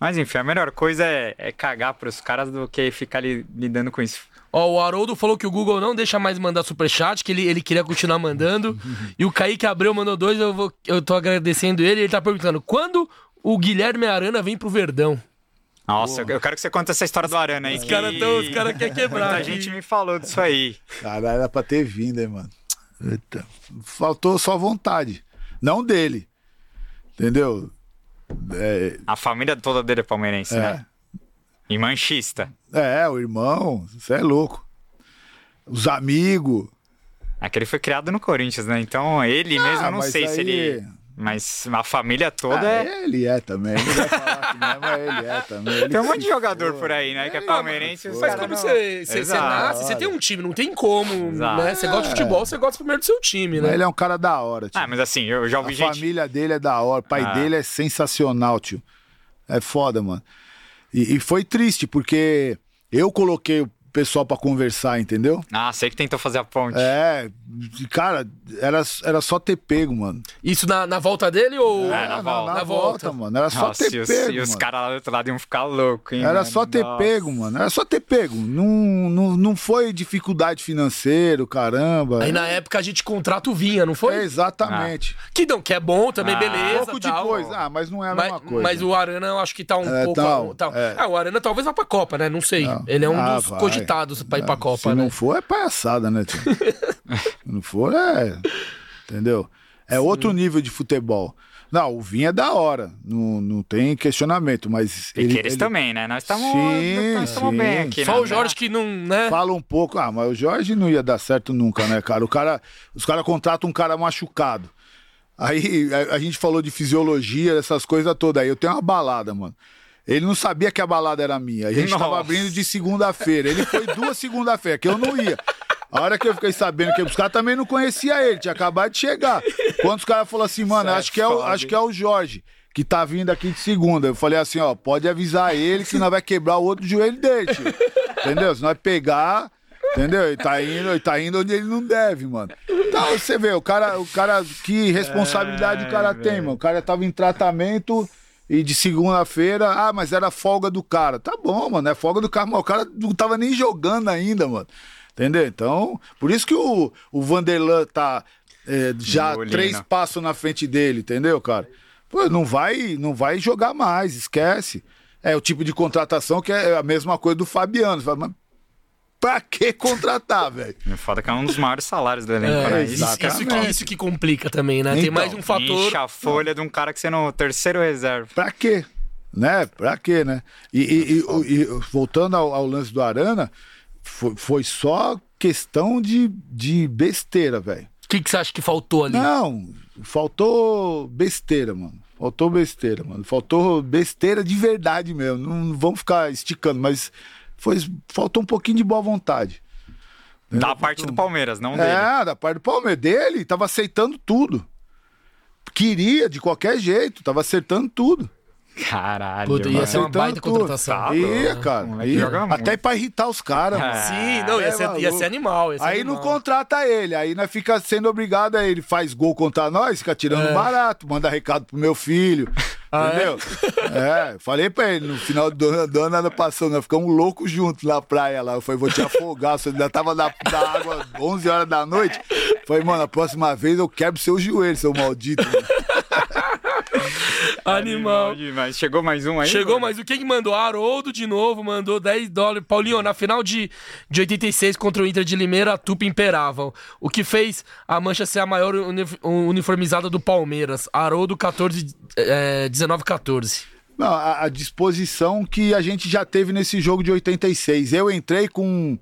Mas enfim, a melhor coisa é, é cagar pros caras do que ficar li- lidando com isso. Ó, o Haroldo falou que o Google não deixa mais mandar superchat, que ele, ele queria continuar mandando. e o Kaique Abreu mandou dois, eu, vou, eu tô agradecendo ele. Ele tá perguntando, quando o Guilherme Arana vem pro Verdão? Nossa, eu- eu quero que você conte essa história do Arana aí. Os caras tão- os cara querem quebrar Muita aqui. gente me falou disso aí. Cara, era pra ter vindo, hein, mano. Eita. Faltou só vontade. Não dele. Entendeu? É, A família toda dele é palmeirense, é, né? E manchista. É, o irmão, você é louco. Os amigos. Aquele foi criado no Corinthians, né? Então ele mesmo, eu não sei se aí- ele. Mas a família toda Ah, é. Ele é também. Ele vai falar que não é, mas ele é também. Ele Tem um monte se de jogador for. por aí, né? Que é palmeirense se Mas quando não- você, você, você nasce, você tem um time, não tem como, Exato. né? Você gosta de futebol, você gosta primeiro do seu time, Mas né? ele é um cara da hora, tio. Ah, mas assim, eu já A ouvi gente. família dele é da hora, o pai Ah. dele é sensacional, tio. É foda, mano. E, e foi triste, porque eu coloquei pessoal pra conversar, entendeu? Ah, sei que tentou fazer a ponte. É, cara, era, era só ter pego, mano. Isso na, na volta dele ou. É, na volta. na, Na volta, volta. mano. Era só Nossa, ter e os, pego. e os mano. caras lá do outro lado iam ficar loucos, hein? Era mano? só ter Nossa. pego, mano. Era só ter pego. Não, não, não foi dificuldade financeira, caramba. Aí na época a gente contrata o Vinha, não foi? É, exatamente. Que não, que é bom também, Ah. beleza. Pouco tal. depois. Ah, mas não é a Mas, mesma coisa. mas o Arana eu acho que tá um É, pouco. então, tá- é. Ah, o Arana talvez vá pra Copa, né? Não sei. Não. Ele é um Ah, dos vai. Pra ir pra Se Copa, né? não for, é palhaçada, né, tio? Se não for, é. Entendeu? É outro nível de futebol. Não, o Vinha é da hora. Não, não tem questionamento, mas. E ele, que eles ele também, né? Nós estamos Sim, nós estamos sim. bem aqui, Só né? o Jorge que não, né? Fala um pouco. Ah, mas o Jorge não ia dar certo nunca, né, cara? O cara os caras contratam um cara machucado. Aí a, a gente falou de fisiologia, essas coisas todas. Aí eu tenho uma balada, mano. Ele não sabia que a balada era minha. A gente tava Nossa. abrindo de segunda-feira. Ele foi duas segunda-feira, que eu não ia. A hora que eu fiquei sabendo que os caras também não conheciam ele, tinha acabado de chegar. Quando os caras falaram assim, mano, é acho que, é o, acho que é o Jorge, que tá vindo aqui de segunda. Eu falei assim, ó, pode avisar ele que nós vai quebrar o outro joelho dele, tio. Entendeu? Se nós pegar, entendeu? Ele tá indo, ele tá indo onde ele não deve, mano. Então você vê, o cara, o cara, que responsabilidade o cara tem, mano. O cara tava em tratamento e de segunda-feira, ah, mas era folga do cara. Tá bom, mano, é folga do cara, mas o cara não tava nem jogando ainda, mano. Entendeu? Então, por isso que o, o Vanderlan tá é, já Molina. três passos na frente dele, entendeu, cara? Pô, não vai, não vai jogar mais, esquece. É o tipo de contratação que é a mesma coisa do Fabiano. Você fala, Mas pra que contratar, velho? É Foda que é um dos maiores salários do elenco, É, né? isso, Isso que é isso, que, complica também, né? Tem Então, mais um fator. Incha a folha de um cara que você no terceiro reserva. Pra quê? Né? Pra quê, né? E, e- e- e voltando ao, ao lance do Arana, foi, foi só questão de, de besteira, velho. O que, que você acha que faltou ali? Não, faltou besteira, mano. Faltou besteira, mano. Faltou besteira de verdade mesmo. Não, não vamos ficar esticando, mas foi, faltou um pouquinho de boa vontade. Da parte do Palmeiras, não dele. É, da parte do Palmeiras. Dele, tava aceitando tudo. Queria de qualquer jeito, tava acertando tudo. Caralho. Puta, ia ser uma baita tudo. contratação. Tá Ia, cara. ia. joga muito. Até pra irritar os caras, mano. Sim, não, ia, É ser, ia ser animal. Ia ser Aí não animal. contrata ele, aí nós fica sendo obrigado a ele faz gol contra nós, fica tirando É. barato, manda recado pro meu filho, Ah, é? entendeu? É? falei pra ele, no final do ano, do ano nada passou, nós ficamos loucos juntos na praia lá, eu falei, vou te afogar, você ainda tava na, na água 11 horas da noite, falei, mano, a próxima vez eu quebro seu joelho, seu maldito. Animal. demais. Chegou mais um aí? Chegou mano? mais o quem que mandou? Haroldo de novo, mandou 10 dólares. Paulinho, na final de, de 86 contra o Inter de Limeira, a Tupi imperava. O que fez a mancha ser a maior uni- uniformizada do Palmeiras. Haroldo 14, é, 19 14. Não, a, a disposição que a gente já teve nesse jogo de 86. Eu entrei com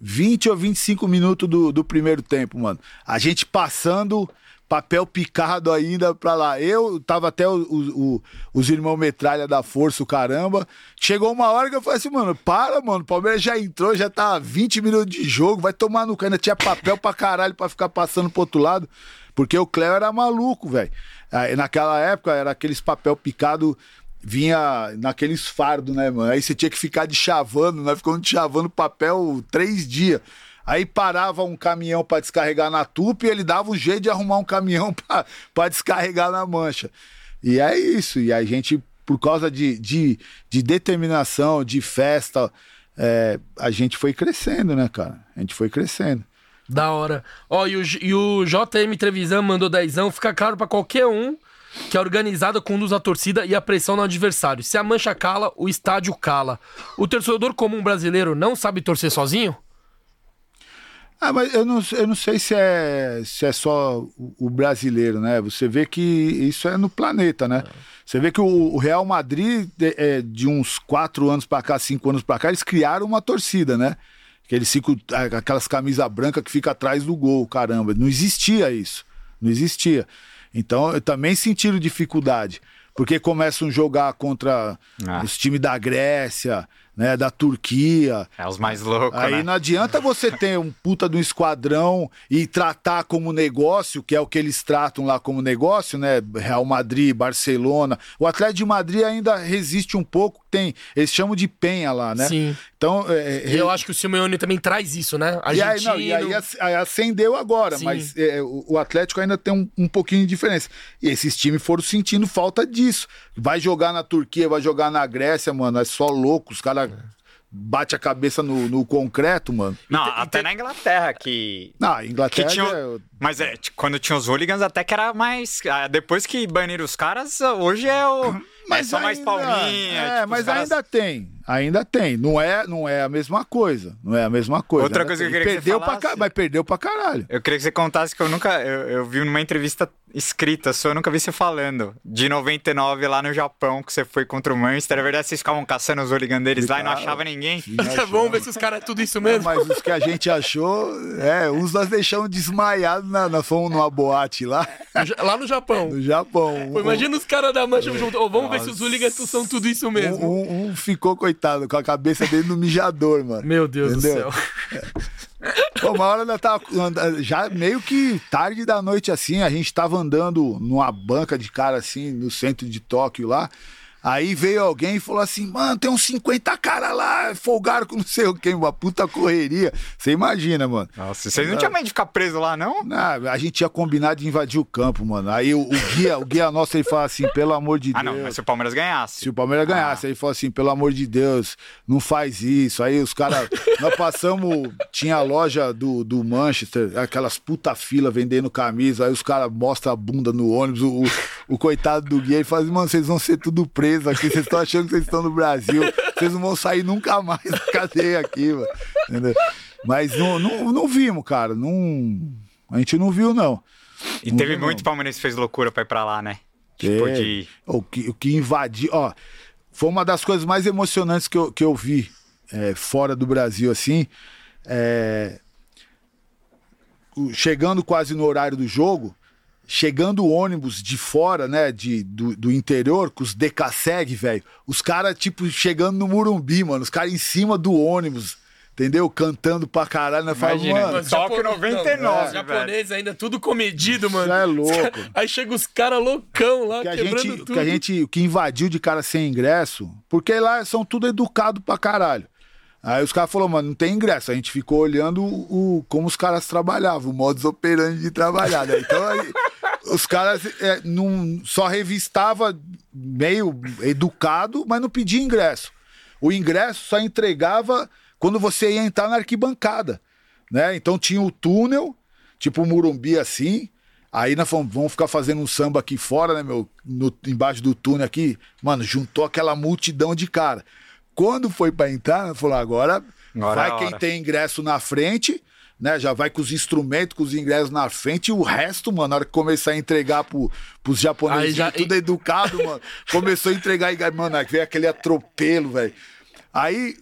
20 ou 25 minutos do, do primeiro tempo, mano. A gente passando papel picado ainda pra lá. Eu tava até o- o- o- os irmãos metralha da força, o caramba. Chegou uma hora que eu falei assim, mano, para, mano. O Palmeiras já entrou, já tá 20 minutos de jogo, vai tomar no cano. Tinha papel pra caralho pra ficar passando pro outro lado. Porque o Cléo era maluco, velho. Naquela época era aqueles papel picado vinha naqueles fardos, né, mano? Aí você tinha que ficar de chavando, nós ficamos de chavando papel três dias. Aí parava um caminhão para descarregar na tupa e ele dava um jeito de arrumar um caminhão para descarregar na mancha. E é isso. E a gente, por causa de, de, de determinação, de festa, é, a gente foi crescendo, né, cara? A gente foi crescendo. Da hora. Ó, e o, e o JM Trevisan mandou dezão. Fica claro pra qualquer um que a organizada conduz a torcida e a pressão no adversário. Se a mancha cala, o estádio cala. O torcedor comum brasileiro não sabe torcer sozinho? Ah, mas eu não, eu não sei se é, se é só o, brasileiro, né? Você vê que isso é no planeta, né? Você vê que o, Real Madrid, de, é, de uns quatro anos pra cá, cinco anos pra cá, eles criaram uma torcida, né? Aqueles cinco, aquelas camisas brancas que fica atrás do gol, caramba. Não existia isso. Não existia. Então, eu também sentiram dificuldade. Porque começam a jogar contra Ah. os times da Grécia, né, da Turquia. É os mais loucos, Aí né? não adianta você ter um puta de um esquadrão e tratar como negócio, que é o que eles tratam lá como negócio, né? Real Madrid, Barcelona. O Atlético de Madrid ainda resiste um pouco, tem, eles chamam de penha lá, né? Sim. Então, é, E eu acho que o Simeone também traz isso, né? e aí, Argentino. não, e aí ac- aí acendeu agora, Sim. mas é, o, Atlético ainda tem um, um pouquinho de diferença. E esses times foram sentindo falta disso. Vai jogar na Turquia, vai jogar na Grécia, mano, é só louco, os caras bate a cabeça no, no concreto, mano. Não, te- e até te- na Inglaterra que. Na Que Inglaterra tinha, é- mas é, quando tinha os hooligans até que era mais. ah, Depois que baniram os caras, hoje é o. é só mais ainda- palminha. É, tipo, mas caras- ainda tem. Ainda tem. Não é, não é a mesma coisa. Não é a mesma coisa. Outra Ainda coisa que eu queria que você perdeu pra falasse- ca- Mas perdeu pra caralho. Eu queria que você contasse que eu nunca. Eu, eu vi numa entrevista escrita sua, eu nunca vi você falando. De 99 lá no Japão, que você foi contra o Manchester. É verdade, vocês ficavam caçando os hooligans deles lá e não achava ninguém. Vamos ver se os caras é tudo isso mesmo. Mas os que a gente achou, é, uns nós deixamos desmaiados. Na, nós fomos numa boate lá Lá no Japão. no Japão. Pô, imagina os caras da mancha junto. Ô, vamos ver se os hooligans são tudo isso Um, mesmo. um- um ficou, coitado, com a cabeça dele no mijador, mano. Meu Deus Entendeu? do céu. Pô, uma hora nós tava anda- já meio que tarde da noite assim, a gente tava andando numa banca de cara assim, no centro de Tóquio lá. Aí veio alguém e falou assim: mano, tem uns 50 caras lá, folgaram com não sei o que, uma puta correria. Você imagina, mano. Nossa, vocês não tinham medo de ficar preso lá, não? Ah, a gente tinha combinado de invadir o campo, mano. Aí o, o guia, o guia nosso, ele fala assim: pelo amor de Ah, Deus. não, mas se o Palmeiras ganhasse. Se o Palmeiras ganhasse, aí falou assim, pelo amor de Deus, não faz isso. Aí os caras, nós passamos, tinha a loja do, do Manchester, aquelas puta fila vendendo camisa, aí os caras mostram a bunda no ônibus, o, o, o coitado do guia, ele fala assim, mano, vocês vão ser tudo presos aqui, vocês estão achando que vocês estão no Brasil, vocês não vão sair nunca mais da cadeia aqui, mano. Entendeu? Mas não, não, não vimos, cara, não... A gente não viu, não. E Não teve vi, muito não. palmeirense que fez loucura pra ir pra lá, né? Tipo, É. de. O que, o que invadiu. Ó, foi uma das coisas mais emocionantes que eu, que eu vi é, fora do Brasil, assim. É, chegando quase no horário do jogo, chegando o ônibus de fora, né, de, do, do interior, com os DKSEG, velho. Os caras, tipo, chegando no Murumbi, mano. Os caras em cima do ônibus. entendeu? Cantando pra caralho, né? Fala, Imagina, mano, Só que Japo- 99, não, velho. japonês ainda, tudo comedido, mano. Isso é louco. Aí chega os caras loucão lá, que a quebrando gente, tudo. que a gente, que invadiu de cara sem ingresso, porque lá são tudo educado pra caralho. Aí os caras falaram, mano, não tem ingresso. A gente ficou olhando o, o- como os caras trabalhavam, o modus operandi de trabalhar, né? Então aí, os caras é, não, só revistava meio educado, mas não pedia ingresso. O ingresso só entregava quando você ia entrar na arquibancada, né? Então tinha o túnel, tipo o Murumbi assim. Aí nós fomos, vamos ficar fazendo um samba aqui fora, né, meu? No- embaixo do túnel aqui. Mano, juntou aquela multidão de cara. Quando foi pra entrar, nós falou, agora, é vai quem tem ingresso na frente, né? Já vai com os instrumentos, com os ingressos na frente, e o resto, mano, na hora que começar a entregar pro, pros japoneses, já- tudo educado, mano. Começou a entregar, e, mano, aí veio aquele atropelo, velho. Aí.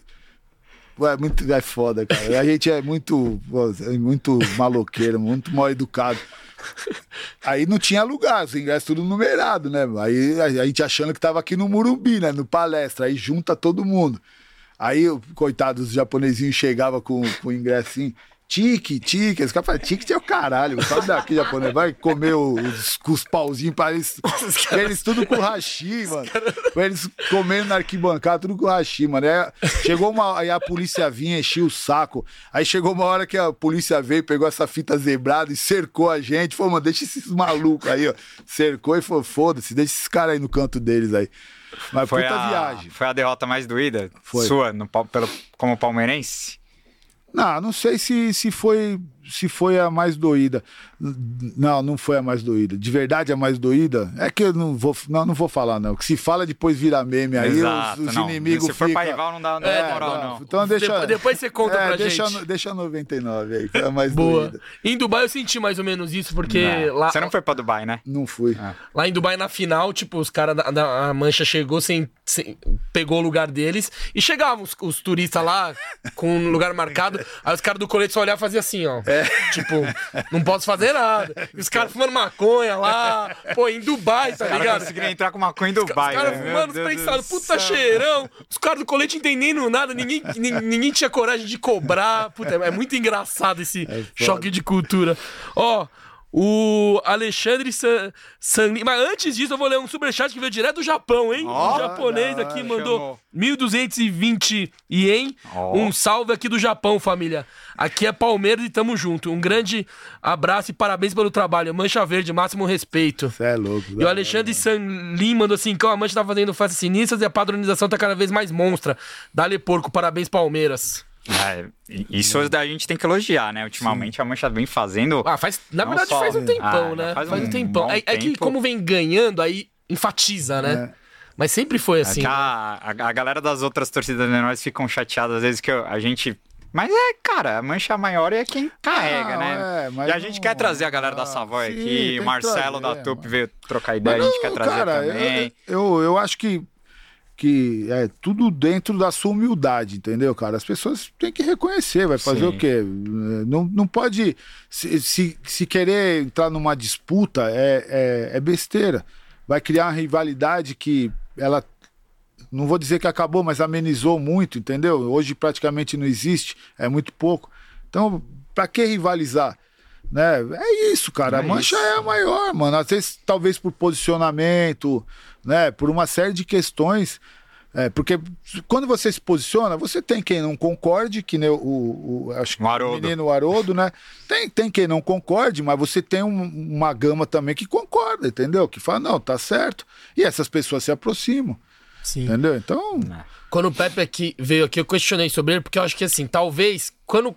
Ué, muito, é foda, cara. A gente é muito, é muito maloqueiro, muito mal educado. Aí não tinha lugar, os ingressos tudo numerado, né? Aí a gente achando que tava aqui no Murumbi, né? No palestra. Aí junta todo mundo. Aí, coitado, os japonesinhos chegavam com, com o ingressinho. Tique, tique. Os caras falam, tique é o caralho. Sabe daqui, japonês? Vai comer os, os pauzinhos para eles. Eles tudo com hashi, mano. Pra Eles comendo na arquibancada, tudo com hashi, mano. Aí, chegou uma. Aí a polícia vinha, enchia o saco. Aí chegou uma hora que a polícia veio, pegou essa fita zebrada e cercou a gente. Falou, mano, deixa esses malucos aí, ó. Cercou e falou, foda-se, deixa esses caras aí no canto deles aí. Mas Foi a, viagem. foi a derrota mais doída Foi. sua no, pelo, como palmeirense? Não, não sei se, se, foi, se foi a mais doída. Não, não foi a mais doída. De verdade, a mais doída é que eu não vou, não, não vou falar, não. Que se fala depois vira meme aí, Exato, os, os não. inimigos Se for fica... pra rival, não dá, não É, dá moral, não. não. Então deixa... Depois- depois você conta é, pra deixa, gente. Deixa 99 aí, foi a mais Boa. doída. Em Dubai eu senti mais ou menos isso, porque Não. lá, Você não foi pra Dubai, né? Não fui. lá em Dubai, na final, tipo, os caras da, da a mancha chegou sem, sem- pegou o lugar deles e chegavam os, os turistas lá com um lugar marcado. Aí os caras do colete só olhavam e faziam assim, ó. Tipo, não posso fazer nada. E os caras fumando maconha lá, pô, em Dubai, tá ligado? conseguiram entrar com maconha em Dubai. Os caras. Meu fumando pensando, puta céu. cheirão. Os caras do colete entendendo nada, ninguém, nin- ninguém tinha coragem de cobrar. Puta, é muito engraçado esse choque de cultura. Ó. O Alexandre San, Mas antes disso, eu vou ler um superchat que veio direto do Japão, hein? Ó, o japonês aqui mandou chamou. 1.220 ien. Ó. Um salve aqui do Japão, família. Aqui é Palmeiras e tamo junto. Um grande abraço e parabéns pelo trabalho. Mancha Verde, máximo respeito. Você é louco. E o Alexandre Sanlim mandou assim: "Cão, a Mancha tá fazendo festas sinistras e a padronização tá cada vez mais monstra. Dale porco, parabéns, Palmeiras. É, isso a gente tem que elogiar, né? Ultimamente a Mancha vem fazendo. Ah, faz. Na Não verdade, só- faz um tempão, Ah, né? faz Faz, um, um tempão. É, é que, como vem ganhando, aí enfatiza, né? Mas sempre foi assim. que a, a, a galera das outras torcidas menores ficam chateadas às vezes que eu- a gente. Mas é, cara, a mancha maior é quem carrega, Não, né? é, e a gente não- quer trazer a galera da Ah, Savoy sim, aqui, o Marcelo trazer, da Tup veio trocar ideia, a gente quer não, trazer cara, eu- também. Eu, eu, acho que, que é tudo dentro da sua humildade, entendeu, cara? As pessoas têm que reconhecer, vai fazer Sim. o quê? Não, não pode. Se, se, se querer entrar numa disputa, é, é, é besteira. Vai criar uma rivalidade que ela. Não vou dizer que acabou, mas amenizou muito, entendeu? Hoje praticamente não existe, é muito pouco. Então, pra que rivalizar? Né? É isso, cara. É a mancha isso. é a maior, mano. Às vezes, talvez por posicionamento, né? Por uma série de questões. É, porque quando você se posiciona, você tem quem não concorde, que nem o, o, o- acho que O o menino Haroldo, né? Tem, tem quem não concorde, mas você tem um- uma gama também que concorda, entendeu? Que fala, não, tá certo. E essas pessoas se aproximam, Sim. entendeu? Então, Quando o Pepe aqui veio aqui, eu questionei sobre ele, porque eu acho que assim, talvez, quando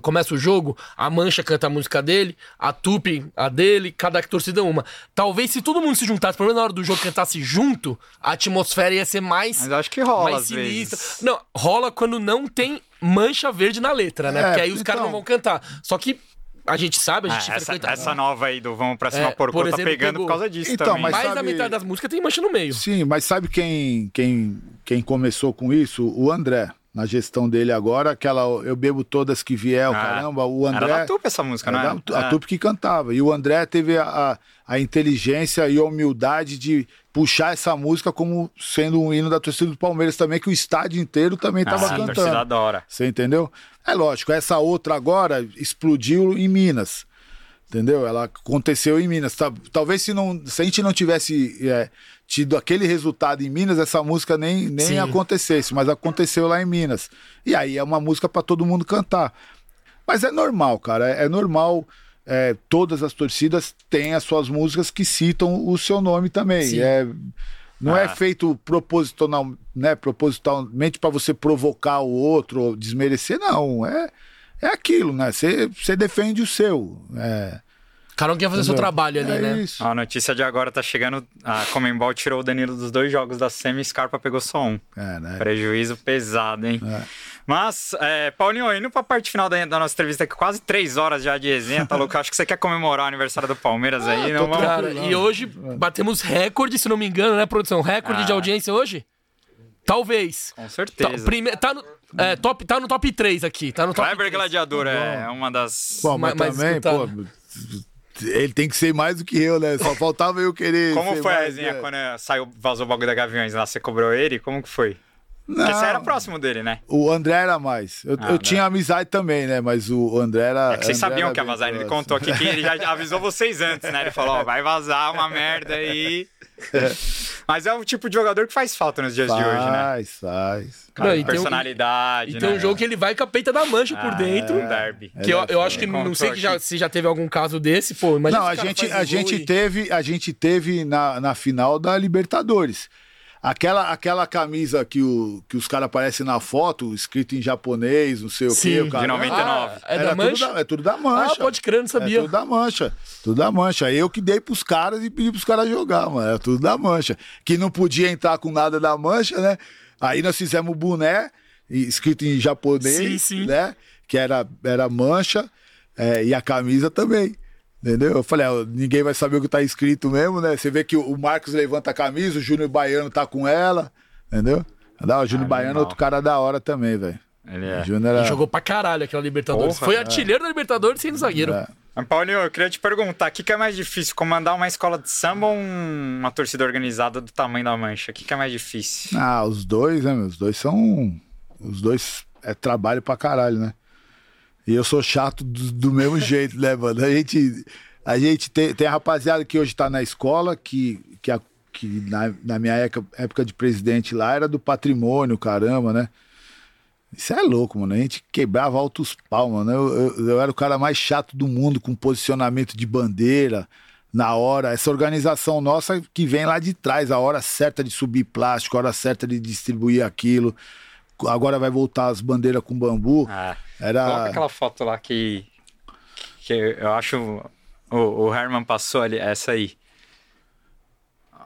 começa o jogo, a Mancha canta a música dele, a Tupi a dele, cada torcida uma. Talvez se todo mundo se juntasse, pelo menos na hora do jogo, cantasse junto, a atmosfera ia ser mais. Mas eu acho que rola mais às sinistra. vezes. Não, rola quando não tem mancha verde na letra, né? É, Porque aí os caras então. não vão cantar. Só que a gente sabe, a Ah, gente essa, frequenta. essa nova aí do Vamos Pra Cima É, Porco por tá exemplo, pegando pegou- por causa disso Então, também. mas- Mais da sabe- metade das músicas tem mancha no meio. sim, mas sabe quem, quem, quem começou com isso? O André. na gestão dele agora, aquela Eu Bebo Todas Que Vier, o Ah, caramba, o André... Era da Tupi essa música, não Era da- a É. Tupi que cantava. E o André teve a, a, inteligência e a humildade de puxar essa música como sendo um hino da torcida do Palmeiras também, que o estádio inteiro também estava Ah, a torcida cantando. adora. Você entendeu? É lógico, essa outra agora explodiu em Minas. Entendeu? Ela aconteceu em Minas. Ta- Talvez se, não, se a gente não tivesse é, tido aquele resultado em Minas, essa música nem, nem Sim. acontecesse, mas aconteceu lá em Minas. E aí é uma música para todo mundo cantar. Mas é normal, cara. É, é normal. é, todas as torcidas têm as suas músicas que citam o seu nome também. Sim. É, não é Ah. feito proposital, né, propositalmente para você provocar o outro ou desmerecer, não. É, é aquilo, né? Você você defende o seu. É, Cada um quer fazer o seu entendeu? trabalho ali, é né? Isso. A notícia de agora tá chegando. A Comembol tirou o Danilo dos dois jogos da Semi e Scarpa pegou só um. É, né? Prejuízo pesado, hein? É. Mas, é, Paulinho, indo pra parte final da, da nossa entrevista, que quase três horas já de resenha, tá louco? Acho que você quer comemorar o aniversário do Palmeiras aí, não tô vamos... Cara, e não. hoje batemos recorde, se não me engano, né, produção? Recorde de Ah. audiência hoje? Talvez. Com Tá, certeza. prime... tá, no, é, top, tá no top 3 aqui. Tá no top Kleber 3. Gladiador é uma das... Pô, mas, mais também, pô. Ele tem que ser mais do que eu, né? Só faltava eu querer. Como foi a resenha né? quando saiu, vazou o bagulho da Gaviões lá? Você cobrou ele? Como que foi? Porque Não, você era próximo dele, né? O André era mais. Eu, Ah, eu né? tinha amizade também, né? Mas o André era. É que vocês André sabiam que ia vazar. Ele contou aqui que ele já avisou vocês antes, né? Ele falou, ó, vai vazar uma merda aí. Mas é o tipo de jogador que faz falta nos dias de hoje, né? Faz, faz. Cara, Não, e tem um- personalidade, E tem né? um jogo que ele vai com a peita da mancha por Ah, dentro. é derby. Que eu, eu acho que não sei que já, se já teve algum caso desse, pô. Imagina Não, a gente, faz a gente e- teve, a gente teve na, na final da Libertadores. Aquela, aquela camisa que, o, que os caras aparecem na foto, escrito em japonês, não sei o Sim, quê. o de cara, 99. Ah, é Era da tudo mancha? da- é tudo da mancha. Ah, pode crer, não É sabia. tudo da mancha. Tudo da mancha. Eu que dei pros caras e pedi pros caras jogar, mano. É tudo da mancha. Que não podia entrar com nada da mancha, né? Aí nós fizemos o boné, escrito em japonês, Sim, sim. né? Que era, era mancha, é, e a camisa também. Entendeu? Eu falei, ó, ninguém vai saber o que tá escrito mesmo, né? Você vê que o Marcos levanta a camisa, o Júnior Baiano tá com ela, entendeu? Da, o Júnior Ah, Baiano é outro cara da hora também, velho. Ele é. Era... Ele jogou pra caralho aquela Libertadores. Porra, Foi é. artilheiro da Libertadores sendo zagueiro. É. Mas, Paulinho, eu queria te perguntar, o que, que é mais difícil, comandar uma escola de samba ou um- uma torcida organizada do tamanho da Mancha? O que, que é mais difícil? Ah, os dois, né, meu? Os dois são. Os dois é trabalho pra caralho, né? E eu sou chato do, do mesmo jeito, né, mano? A gente, a gente tem, tem a rapaziada que hoje tá na escola, que, que, a- que na, na minha época, época de presidente lá era do patrimônio, caramba, né? Isso é louco, mano. A gente quebrava altos pau, mano. Eu, eu, eu era o cara mais chato do mundo com posicionamento de bandeira na hora. Essa organização nossa que vem lá de trás, a hora certa de subir plástico, a hora certa de distribuir aquilo. Agora vai voltar as bandeiras com bambu. Ah, Era. Coloca aquela foto lá que, que eu acho o, o Herman passou ali, essa aí.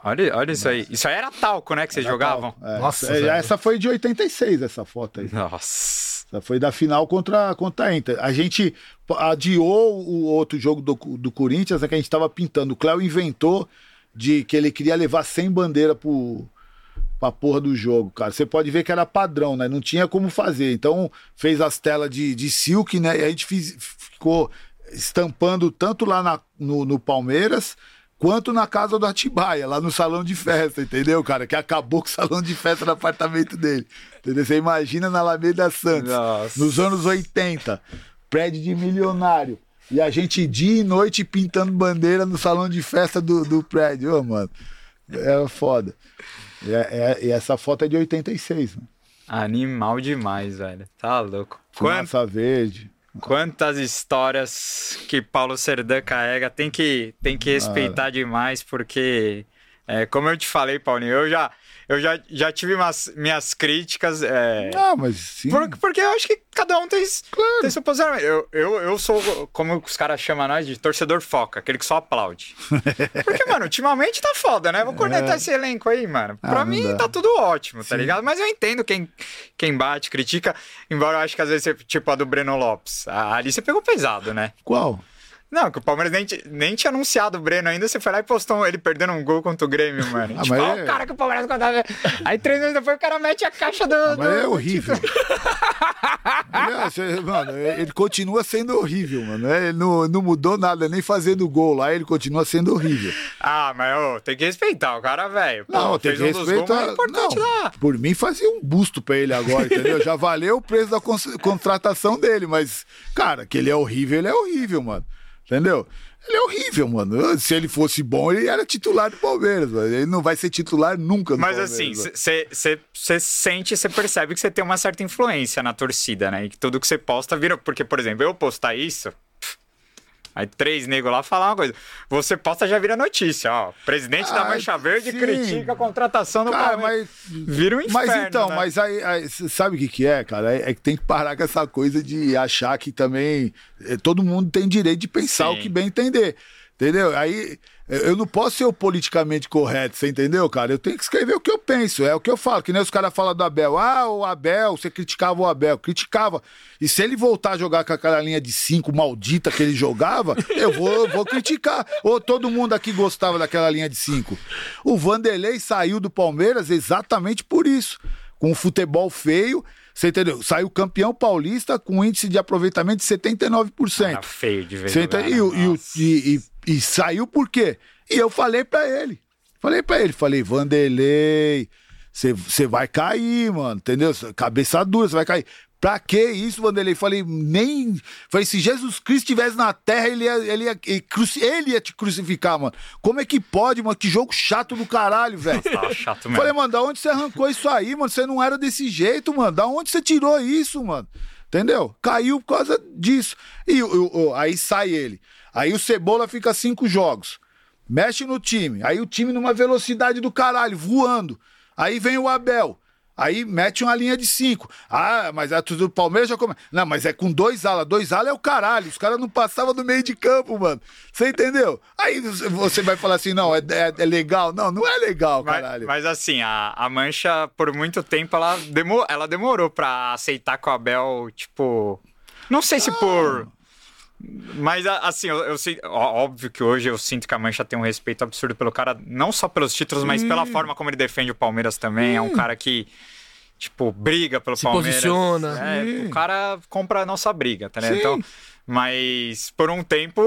Olha, olha isso aí. Isso aí era talco, né, que vocês jogavam? É, Nossa, é, velho. essa foi de 86, essa foto aí. Nossa. Essa foi da final contra, contra a Inter. A gente adiou o outro jogo do, do Corinthians, né, que a gente tava pintando. O Cléo inventou de que ele queria levar 100 bandeiras pro, pra porra do jogo, cara. Você pode ver que era padrão, né? Não tinha como fazer. Então fez as telas de, de silk, né? E a gente fiz- ficou estampando tanto lá na- no, no Palmeiras quanto na casa do Atibaia, lá no salão de festa, entendeu, cara? Que acabou com o salão de festa no apartamento dele. Entendeu? Você imagina na Alameda Santos, Nossa. nos anos 80, prédio de milionário. E a gente dia e noite pintando bandeira no salão de festa do, do prédio, Ô, mano. Era foda. E, é- é- e essa foto é de 86, mano. Animal demais, velho. Tá louco. Quant- Fumaça verde. quantas histórias que Paulo Serdã carrega. Tem que, tem que respeitar demais, porque, é, como eu te falei, Paulinho, eu já, eu já, já tive umas, minhas críticas. é, Ah, mas sim. Por- porque eu acho que cada um tem, tem seu posicionamento. Eu, eu, eu sou, como os caras chamam nós, de torcedor foca, aquele que só aplaude. Porque, mano, ultimamente tá foda, né? Vou cornetar esse elenco aí, mano. Ah, pra não mim dá. tá tudo ótimo, tá ligado? Mas eu entendo quem, quem bate, critica, embora eu acho que às vezes, você- tipo a do Breno Lopes, ali você pegou pesado, né? Qual? Não, que o Palmeiras nem, nem tinha anunciado o Breno ainda, você foi lá e postou ele perdendo um gol contra o Grêmio, mano. Ah, tipo, mas ó, é- o cara que o Palmeiras contrata. Aí três anos depois o cara mete a caixa do. Mas do- é horrível. Ele é- mano, ele continua sendo horrível, mano. É, Ele não, não mudou nada, nem fazendo gol lá, ele continua sendo horrível. Ah, mas ô, tem que respeitar o cara, velho. Pô, Não, tem que um dos gols respeitar. importantes Não, lá. por mim, fazia um busto pra ele agora, entendeu? Já valeu o preço da contratação dele, mas, cara, que ele é horrível, ele é horrível, mano. Entendeu? Ele é horrível, mano. Se ele fosse bom, ele era titular do Palmeiras, mano. Ele não vai ser titular nunca no Mas Palmeiras. assim, você sente, você percebe que você tem uma certa influência na torcida, né? E que tudo que você posta vira. Porque, por exemplo, eu postar isso. Aí três negros lá falar uma coisa. Você posta já vira notícia, ó. Presidente da Ah, Mancha Verde sim. critica a contratação do Cara, mas Vira um inferno, Mas então, né? mas aí, aí, sabe o que que é, cara? É, é que tem que parar com essa coisa de achar que também eh, todo mundo tem direito de pensar Sim. o que bem entender. Entendeu? Aí eu não posso ser o politicamente correto, você entendeu, cara? Eu tenho que escrever o que eu penso, é o que eu falo. Que nem os caras falam do Abel. Ah, o Abel, você criticava o Abel. Criticava. E se ele voltar a jogar com aquela linha de cinco maldita que ele jogava, eu vou, eu vou criticar. Ou todo mundo aqui gostava daquela linha de cinco. O Vanderlei saiu do Palmeiras exatamente por isso. Com um futebol feio, você entendeu? Saiu campeão paulista com índice de aproveitamento de 79%. Tá feio de ver. Você jogar, entende? E, o- né? e Nossa. e- e- saiu por quê? E eu falei pra ele. Falei pra ele, falei, Vanderlei, você vai cair, mano, entendeu? Cabeça dura, você vai cair. Pra que isso, Vanderlei? Falei, nem. Falei, se Jesus Cristo estivesse na terra, ele ia, ele, ia, ele, ia te crucificar, mano. Como é que pode, mano? Que jogo chato do caralho, velho. Tava chato mesmo. Falei, mano, da onde você arrancou isso aí, mano? Você não era desse jeito, mano. Da onde você tirou isso, mano? Entendeu? Caiu por causa disso. E o- o- aí sai ele. Aí o Cebola fica cinco jogos. Mexe no time. Aí o time numa velocidade do caralho, voando. Aí vem o Abel. Aí mete uma linha de cinco. Ah, mas a torcida do Palmeiras já come. Não, mas é com dois alas. Dois alas é o caralho. Os caras não passavam do meio de campo, mano. Você entendeu? Aí você vai falar assim: não, é, é- é legal. Não, não é legal, Mas, caralho. mas assim, a, a Mancha, por muito tempo, ela, demo, ela demorou pra aceitar que o Abel, tipo. Não sei Ah. se por. Mas assim, eu, eu sei. ó, Óbvio que hoje eu sinto que a Mancha tem um respeito absurdo pelo cara, não só pelos títulos, mas pela Hum. forma como ele defende o Palmeiras também. É um cara que. Tipo, briga pelo Se Palmeiras. posiciona. É, Sim. o cara compra a nossa briga, tá né? Sim. Então, mas por um tempo,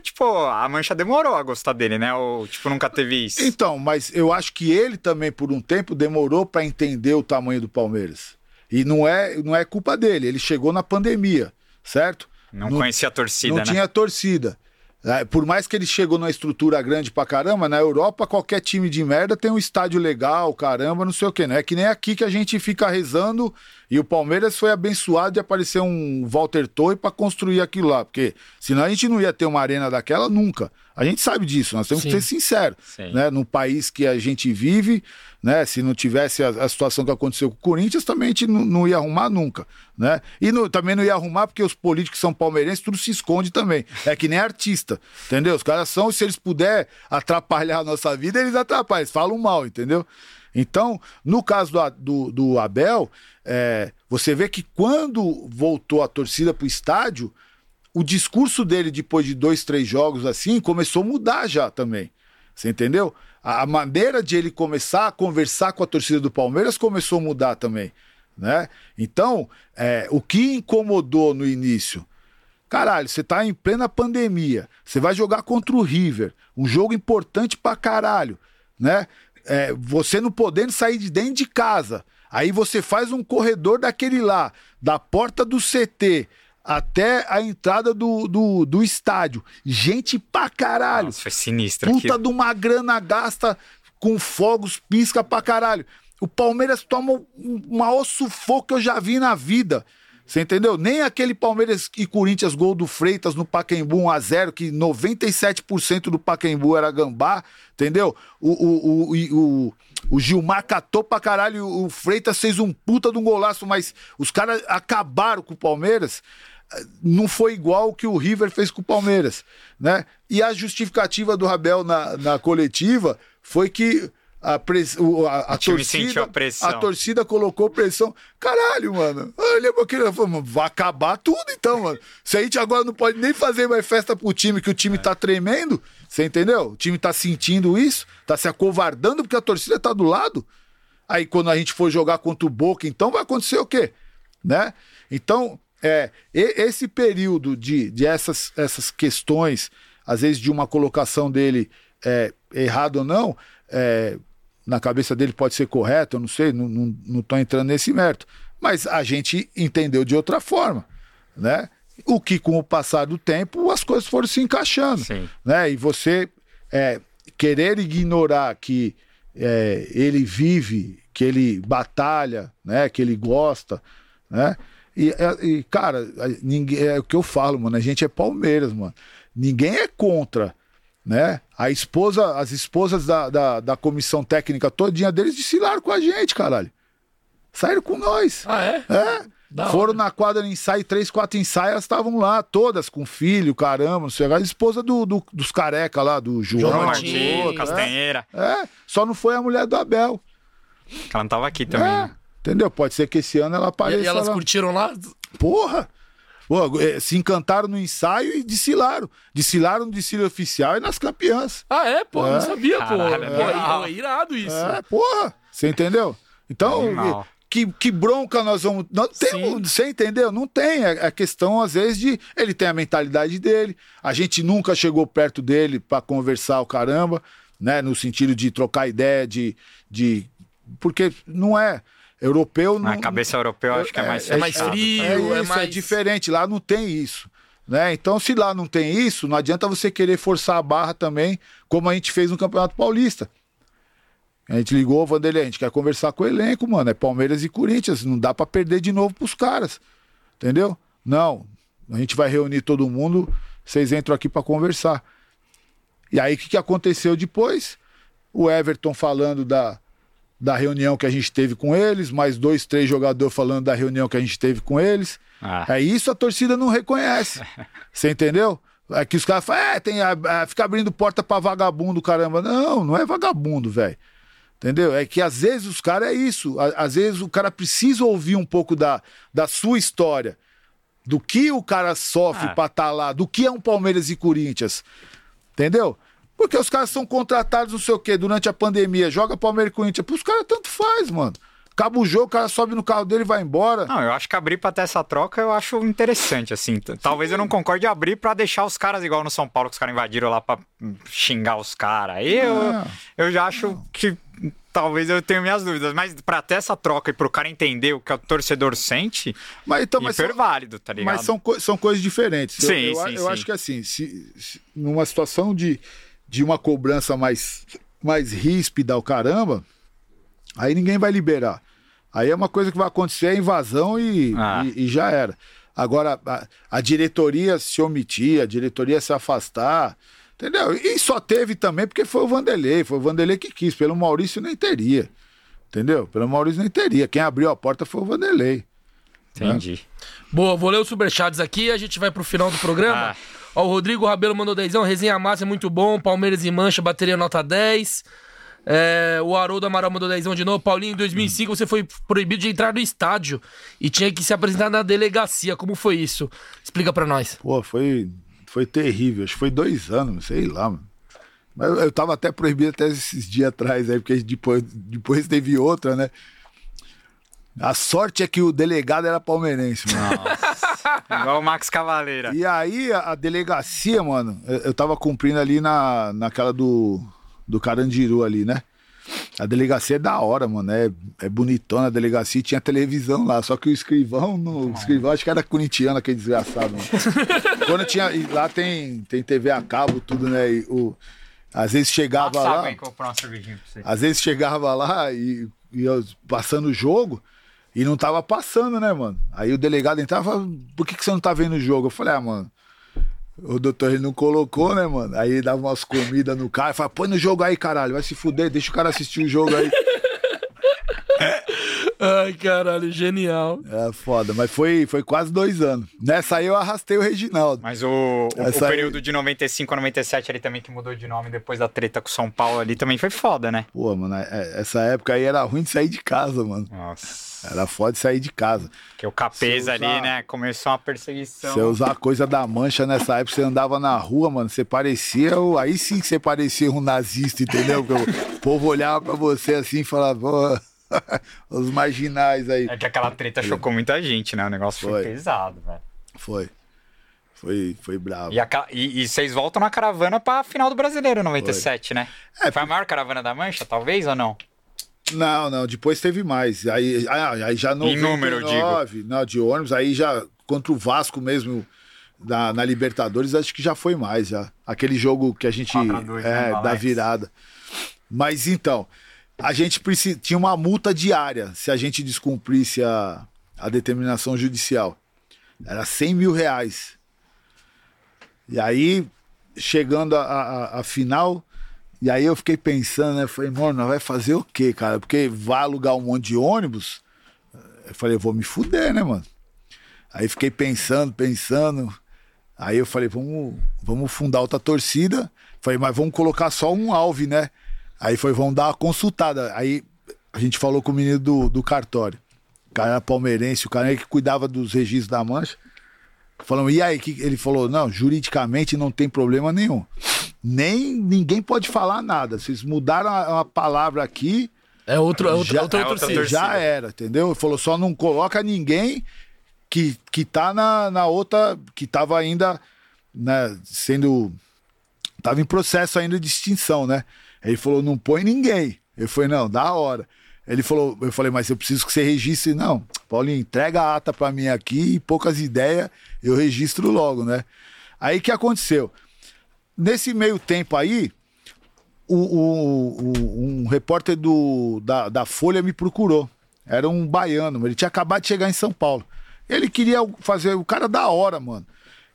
tipo, a Mancha demorou a gostar dele, né? Ou, tipo, nunca teve isso. Então, mas eu acho que ele também, por um tempo, demorou pra entender o tamanho do Palmeiras. E não é, não é culpa dele. Ele chegou na pandemia, certo? Não, conhecia a torcida, não né? tinha torcida. É, por mais que ele chegou numa estrutura grande pra caramba, na Europa qualquer time de merda tem um estádio legal, caramba, não sei o quê. Não é que nem aqui que a gente fica rezando e o Palmeiras foi abençoado de aparecer um Walter Toy pra construir aquilo lá, porque senão a gente não ia ter uma arena daquela nunca. A gente sabe disso, nós temos Sim. que ser sinceros. Né? No país que a gente vive, né? se não tivesse a, a situação que aconteceu com o Corinthians, também a gente não, não ia arrumar nunca. Né? E no- também não ia arrumar porque os políticos são palmeirenses, tudo se esconde também. É que nem artista, entendeu? Os caras são, se eles puderem atrapalhar a nossa vida, eles atrapalham, eles falam mal, entendeu? Então, no caso do, do, do Abel, é, você vê que quando voltou a torcida pro estádio, o discurso dele depois de dois, três jogos assim começou a mudar já também. Você entendeu? A, maneira de ele começar a conversar com a torcida do Palmeiras começou a mudar também. Né? Então, é, o que incomodou no início? Caralho, você tá em plena pandemia. Você vai jogar contra o River. Um jogo importante pra caralho. Né? É, você não podendo sair de dentro de casa. Aí você faz um corredor daquele lá, da porta do CT até a entrada do, do, do estádio. Gente pra caralho. Nossa, foi sinistro Puta aqui. de uma grana gasta com fogos, pisca pra caralho. O Palmeiras toma um maior sufoco que eu já vi na vida. Você entendeu? Nem aquele Palmeiras e Corinthians gol do Freitas no Pacaembu 1x0, que 97% do Pacaembu era gambá, entendeu? O, o, o, o, o Gilmar catou pra caralho, o Freitas fez um puta de um golaço, mas os caras acabaram com o Palmeiras não foi igual o que o River fez com o Palmeiras, né? E a justificativa do Rabel na, na coletiva foi que a, press, o, a, a torcida, a pressão. torcida colocou pressão. Caralho, mano. Meu querido, falou, "Mano, vai acabar tudo então, mano. Se a gente agora não pode nem fazer mais festa pro time, que o time tá tremendo, você entendeu? O time tá sentindo isso, tá se acovardando porque a torcida tá do lado. Aí quando a gente for jogar contra o Boca, então vai acontecer o quê? Né? Então, é, esse período de, de essas, essas questões, às vezes de uma colocação dele é, errado ou não, é, na cabeça dele pode ser correto, eu não sei, não, não, não tô entrando nesse mérito. Mas a gente entendeu de outra forma, né? O que com o passar do tempo as coisas foram se encaixando, Sim. né? E você é, querer ignorar que é, ele vive, que ele batalha, né? Que ele gosta, né? E, é, e, cara, ninguém, é o que eu falo, mano. A gente é Palmeiras, mano. Ninguém é contra, né? A esposa, as esposas da, da, da comissão técnica todinha deles desfilaram com a gente, caralho. Saíram com nós. Ah, é? É. Da Foram hora. na quadra de ensaio, três, quatro ensaios, elas estavam lá, todas, com filho, caramba, não sei. A esposa do, do- dos careca lá, do João. João Martins, outro, Castanheira. é. É, só não foi a mulher do Abel. Ela não tava aqui também. É, né? Entendeu? Pode ser que esse ano ela E, apareça e elas lá. curtiram lá? Porra! Pô, é, se encantaram no ensaio e desfilaram. Desfilaram no desfile oficial e nas campeãs. Ah, é? Pô, É. não sabia, pô. Caralho, Pô, é, é irado isso. É, porra! Você entendeu? Então, Animal. que, que bronca nós vamos. Não tem, você entendeu? Não tem. É é questão, às vezes, de. Ele tem a mentalidade dele. A gente nunca chegou perto dele pra conversar o caramba, né? No sentido de trocar ideia, de. de porque não é. Europeu não. Na cabeça europeu, acho que é mais é mais fechado. frio. É, é isso, é mais- diferente. Lá não tem isso. Né? Então, se lá não tem isso, não adianta você querer forçar a barra também, como a gente fez no Campeonato Paulista. A gente ligou, Vanderlei, a gente quer conversar com o elenco, mano. É Palmeiras e Corinthians. Não dá pra perder de novo pros caras. Entendeu? Não. A gente vai reunir todo mundo, vocês entram aqui pra conversar. E aí, o que, que aconteceu depois? O Everton falando da, da reunião que a gente teve com eles, mais dois, três jogadores falando da reunião que a gente teve com eles. Ah. É isso a torcida não reconhece. Você entendeu? É que os caras falam, é, tem a, a- fica abrindo porta pra vagabundo, caramba. Não, não é vagabundo, velho. Entendeu? É que às vezes os caras é isso. Às vezes o cara precisa ouvir um pouco da, da sua história. Do que o cara sofre Ah. pra estar lá, do que é um Palmeiras e Corinthians. Entendeu? Porque os caras são contratados, não sei o quê, durante a pandemia, joga Palmeiras e Corinthians. Os caras tanto faz, mano. Acaba o jogo, o cara sobe no carro dele e vai embora. Não, eu acho que abrir pra ter essa troca eu acho interessante, assim. Talvez eu não concorde abrir pra deixar os caras igual no São Paulo, que os caras invadiram lá pra hum, xingar os caras. Aí eu, Não. eu já acho que hum, talvez eu tenha minhas dúvidas, mas pra ter essa troca e pro cara entender o que o torcedor sente, Mas então, mas hiper são- válido, tá ligado? Mas são, co- são coisas diferentes. Eu- Sim, eu, sim, eu sim. acho que assim, se, se- numa situação de, de uma cobrança mais, mais ríspida ao caramba, aí ninguém vai liberar. Aí é uma coisa que vai acontecer, é invasão e, Ah. e, e já era. Agora, a, a diretoria se omitir, a diretoria se afastar, entendeu? E só teve também porque foi o Vanderlei, foi o Vanderlei que quis, pelo Maurício nem teria. Entendeu? Pelo Maurício nem teria. Quem abriu a porta foi o Vanderlei. Entendi. Boa, vou ler os superchats aqui e a gente vai pro final do programa. Ah. Ó, o Rodrigo Rabelo mandou dezão, resenha massa é muito bom, Palmeiras e Mancha, bateria nota 10. É, o Haroldo Amaral mandou dezão de novo. Paulinho, em 2005 você foi proibido de entrar no estádio e tinha que se apresentar na delegacia. Como foi isso? Explica pra nós. Pô, foi, foi terrível. Acho que foi dois anos, sei lá, mano. Mas eu, tava até proibido até esses dias atrás aí, porque depois, depois teve outra, né? A sorte é que o delegado era palmeirense, mano. Igual o Max Cavaleira. E aí, a, delegacia, mano, eu, tava cumprindo ali na, naquela do, do Carandiru ali, né? A delegacia é da hora, mano. É, é bonitona a delegacia e tinha televisão lá. Só que o escrivão, no, o escrivão acho que era corintiano, aquele desgraçado, mano. Quando tinha. Lá tem, tem TV a cabo, tudo, né? E o, às vezes chegava Passa lá. aí você. Às vezes chegava lá e, e eu passando o jogo e não tava passando, né, mano? Aí o delegado entrava e falava, por que, que você não tá vendo o jogo? Eu falei, ah, mano, o doutor ele não colocou, né, mano? Aí ele dava umas comidas no cara e falava, põe no jogo aí, caralho, vai se fuder, deixa o cara assistir o jogo aí. Ai, caralho, genial. É foda, mas foi, foi quase dois anos. Nessa aí eu arrastei o Reginaldo. Mas o, o, o Essa aí- período de 95 a 97 ali também que mudou de nome depois da treta com o São Paulo ali também foi foda, né? Pô, mano, é- essa época aí era ruim de sair de casa, mano. Nossa. Era foda sair de casa. Porque o Capês Se ali, usar- né? Começou uma perseguição. Você usar coisa da mancha nessa época, você andava na rua, mano, você parecia. o- Aí sim que você parecia um nazista, entendeu? Porque o povo olhava pra você assim e falava, pô, os marginais aí. É que aquela treta chocou muita gente, né? O negócio foi, Foi. pesado, velho. Foi. Foi, foi bravo. E, a e- e vocês voltam na caravana pra final do Brasileiro 97, né? É, Foi a maior caravana da Mancha, talvez, ou não? Não, não, depois teve mais. Aí, aí, aí já Em número, digo. 99, Não, de ônibus, aí já contra o Vasco mesmo. Na, na Libertadores, acho que já foi mais, já. Aquele jogo que a gente. 4 a 2, né, é, da virada. Mas então, a gente tinha uma multa diária se a gente descumprisse a, a determinação judicial. Era 100 mil reais. E aí, chegando a, a, a final, e aí eu fiquei pensando, né? Falei, mano, vai fazer o quê, cara? Porque vai alugar um monte de ônibus. Eu falei, vou me fuder, né, mano? Aí fiquei pensando, pensando. Aí eu falei, vamos, vamos fundar outra torcida. Falei, mas vamos colocar só um alve, né? Aí foi, vamos dar uma consultada. Aí a gente falou com o menino do, do cartório. O cara era palmeirense, o cara que cuidava dos registros da mancha. Falamos, e aí? Que ele falou, não, juridicamente não tem problema nenhum. Nem ninguém pode falar nada. Vocês mudaram a, uma palavra aqui, É outro, é outra, Já- outra é outra torcida. já era, entendeu? Ele falou, só não coloca ninguém que, que tá na, na outra, que tava ainda né, sendo. Tava em processo ainda de extinção, né? Ele falou, não põe ninguém. Eu falei, não, da hora. Ele falou, eu falei, mas eu preciso que você registre. Não, Paulinho, entrega a ata pra mim aqui e poucas ideias, eu registro logo, né? Aí o que aconteceu? Nesse meio tempo aí, o, o- o- um repórter do, da, da Folha me procurou. Era um baiano, ele tinha acabado de chegar em São Paulo. Ele queria fazer, o cara da hora, mano.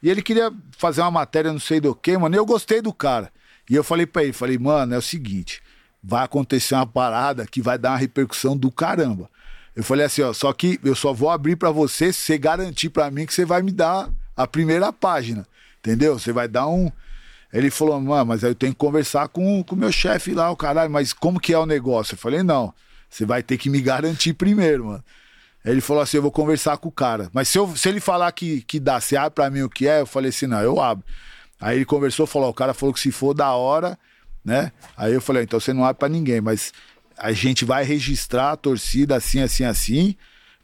E ele queria fazer uma matéria, não sei do que, mano. E eu gostei do cara. E eu falei pra ele, falei, mano, é o seguinte, vai acontecer uma parada que vai dar uma repercussão do caramba. Eu falei assim, ó, só que eu só vou abrir pra você se você garantir pra mim que você vai me dar a primeira página. Entendeu? Você vai dar um. Ele falou, mano, mas aí eu tenho que conversar com o meu chefe lá, o caralho, mas como que é o negócio? Eu falei, não, você vai ter que me garantir primeiro, mano. Ele falou assim, eu vou conversar com o cara. Mas se, eu- se ele falar que, que dá, você abre pra mim o que é? Eu falei assim, não, eu abro. Aí ele conversou, falou, o cara falou que se for da hora, né? Aí eu falei, então você não abre pra ninguém, mas a gente vai registrar a torcida assim, assim, assim.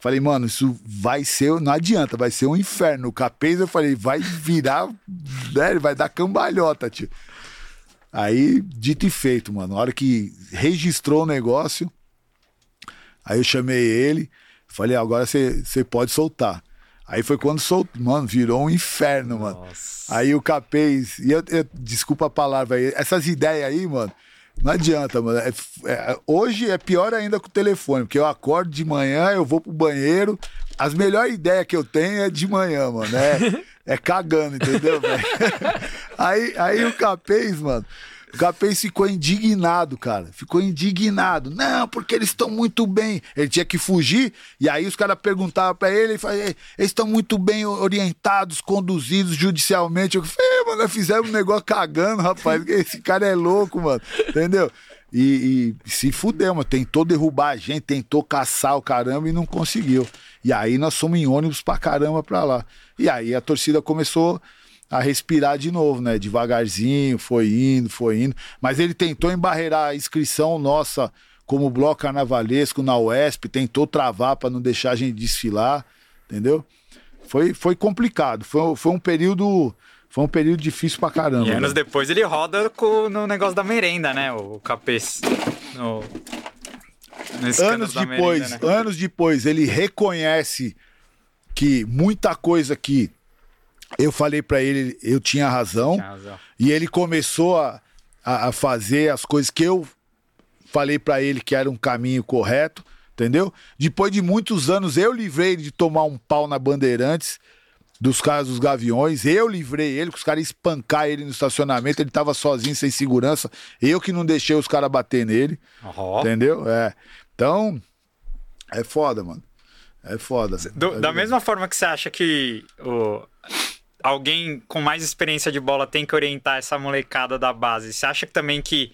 Falei, mano, isso vai ser, não adianta, vai ser um inferno. O capês, eu falei, vai virar, né? Vai dar cambalhota, tio. Aí, dito e feito, mano. Na hora que registrou o negócio, aí eu chamei ele, falei, agora você pode soltar. Aí foi quando soltou, mano, virou um inferno, mano. Aí o capês, e eu, eu- desculpa a palavra aí, essas ideias aí, mano, não adianta, mano. É- é- hoje é pior ainda com o telefone, porque eu acordo de manhã, eu vou pro banheiro, as melhores ideias que eu tenho é de manhã, mano. É, é cagando, entendeu, velho? Aí, aí o capês, mano. O Capês ficou indignado, cara. Ficou indignado. Não, porque eles estão muito bem. Ele tinha que fugir. E aí os caras perguntavam pra ele. Ele falava, "Ei, eles estão muito bem orientados, conduzidos judicialmente. Eu falei, "É, mano, fizemos um negócio cagando, rapaz. Esse cara é louco, mano. Entendeu? E, e se fudeu, mano. Tentou derrubar a gente, tentou caçar o caramba e não conseguiu. E aí nós fomos em ônibus pra caramba pra lá. E aí a torcida começou a respirar de novo, né? Devagarzinho, foi indo, foi indo. Mas ele tentou embarreirar a inscrição nossa como bloco carnavalesco na UESP, tentou travar para não deixar a gente desfilar, entendeu? Foi, foi complicado, foi, foi um período foi um período difícil pra caramba. E anos né? depois ele roda com- no negócio da merenda, né? O Capês. No... Anos depois, merenda, né? anos depois, ele reconhece que muita coisa que eu falei pra ele, eu tinha razão. Tinha razão. E ele começou a, a, a fazer as coisas que eu falei pra ele que era um caminho correto, entendeu? Depois de muitos anos, eu livrei ele de tomar um pau na Bandeirantes, dos caras dos Gaviões. Eu livrei ele, que os caras espancar ele no estacionamento, ele tava sozinho, sem segurança. Eu que não deixei os caras bater nele. Ó. Entendeu? É. Então, É foda, mano. É foda. Do- da mesma forma que você acha que o, alguém com mais experiência de bola tem que orientar essa molecada da base, você acha que também que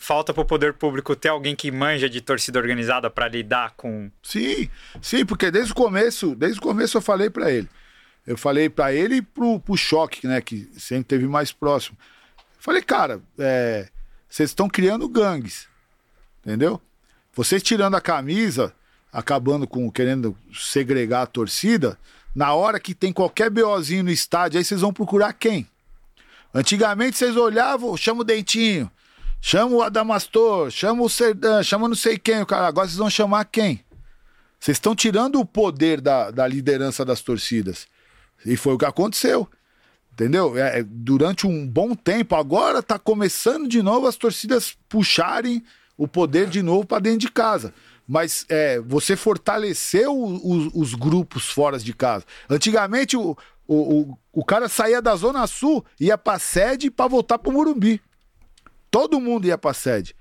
falta pro poder público ter alguém que manja de torcida organizada pra lidar com. Sim, sim, porque desde o começo, desde o começo eu falei pra ele. Eu falei pra ele e pro, pro Choque, né, que sempre teve mais próximo. Falei, cara, é, vocês estão criando gangues, entendeu? Vocês tirando a camisa, acabando com querendo segregar a torcida, na hora que tem qualquer BOzinho no estádio, aí vocês vão procurar quem? Antigamente vocês olhavam, chama o Dentinho, chama o Adamastor, chama o Serdan, chama não sei quem, o cara. Agora vocês vão chamar quem? Vocês estão tirando o poder da, da liderança das torcidas. E foi o que aconteceu. Entendeu? É, é, durante um bom tempo, agora tá começando de novo as torcidas puxarem o poder de novo para dentro de casa. Mas é, você fortaleceu os, os grupos fora de casa. Antigamente, o, o, o, cara saía da Zona Sul, ia pra sede para voltar pro Morumbi. Todo mundo ia pra sede.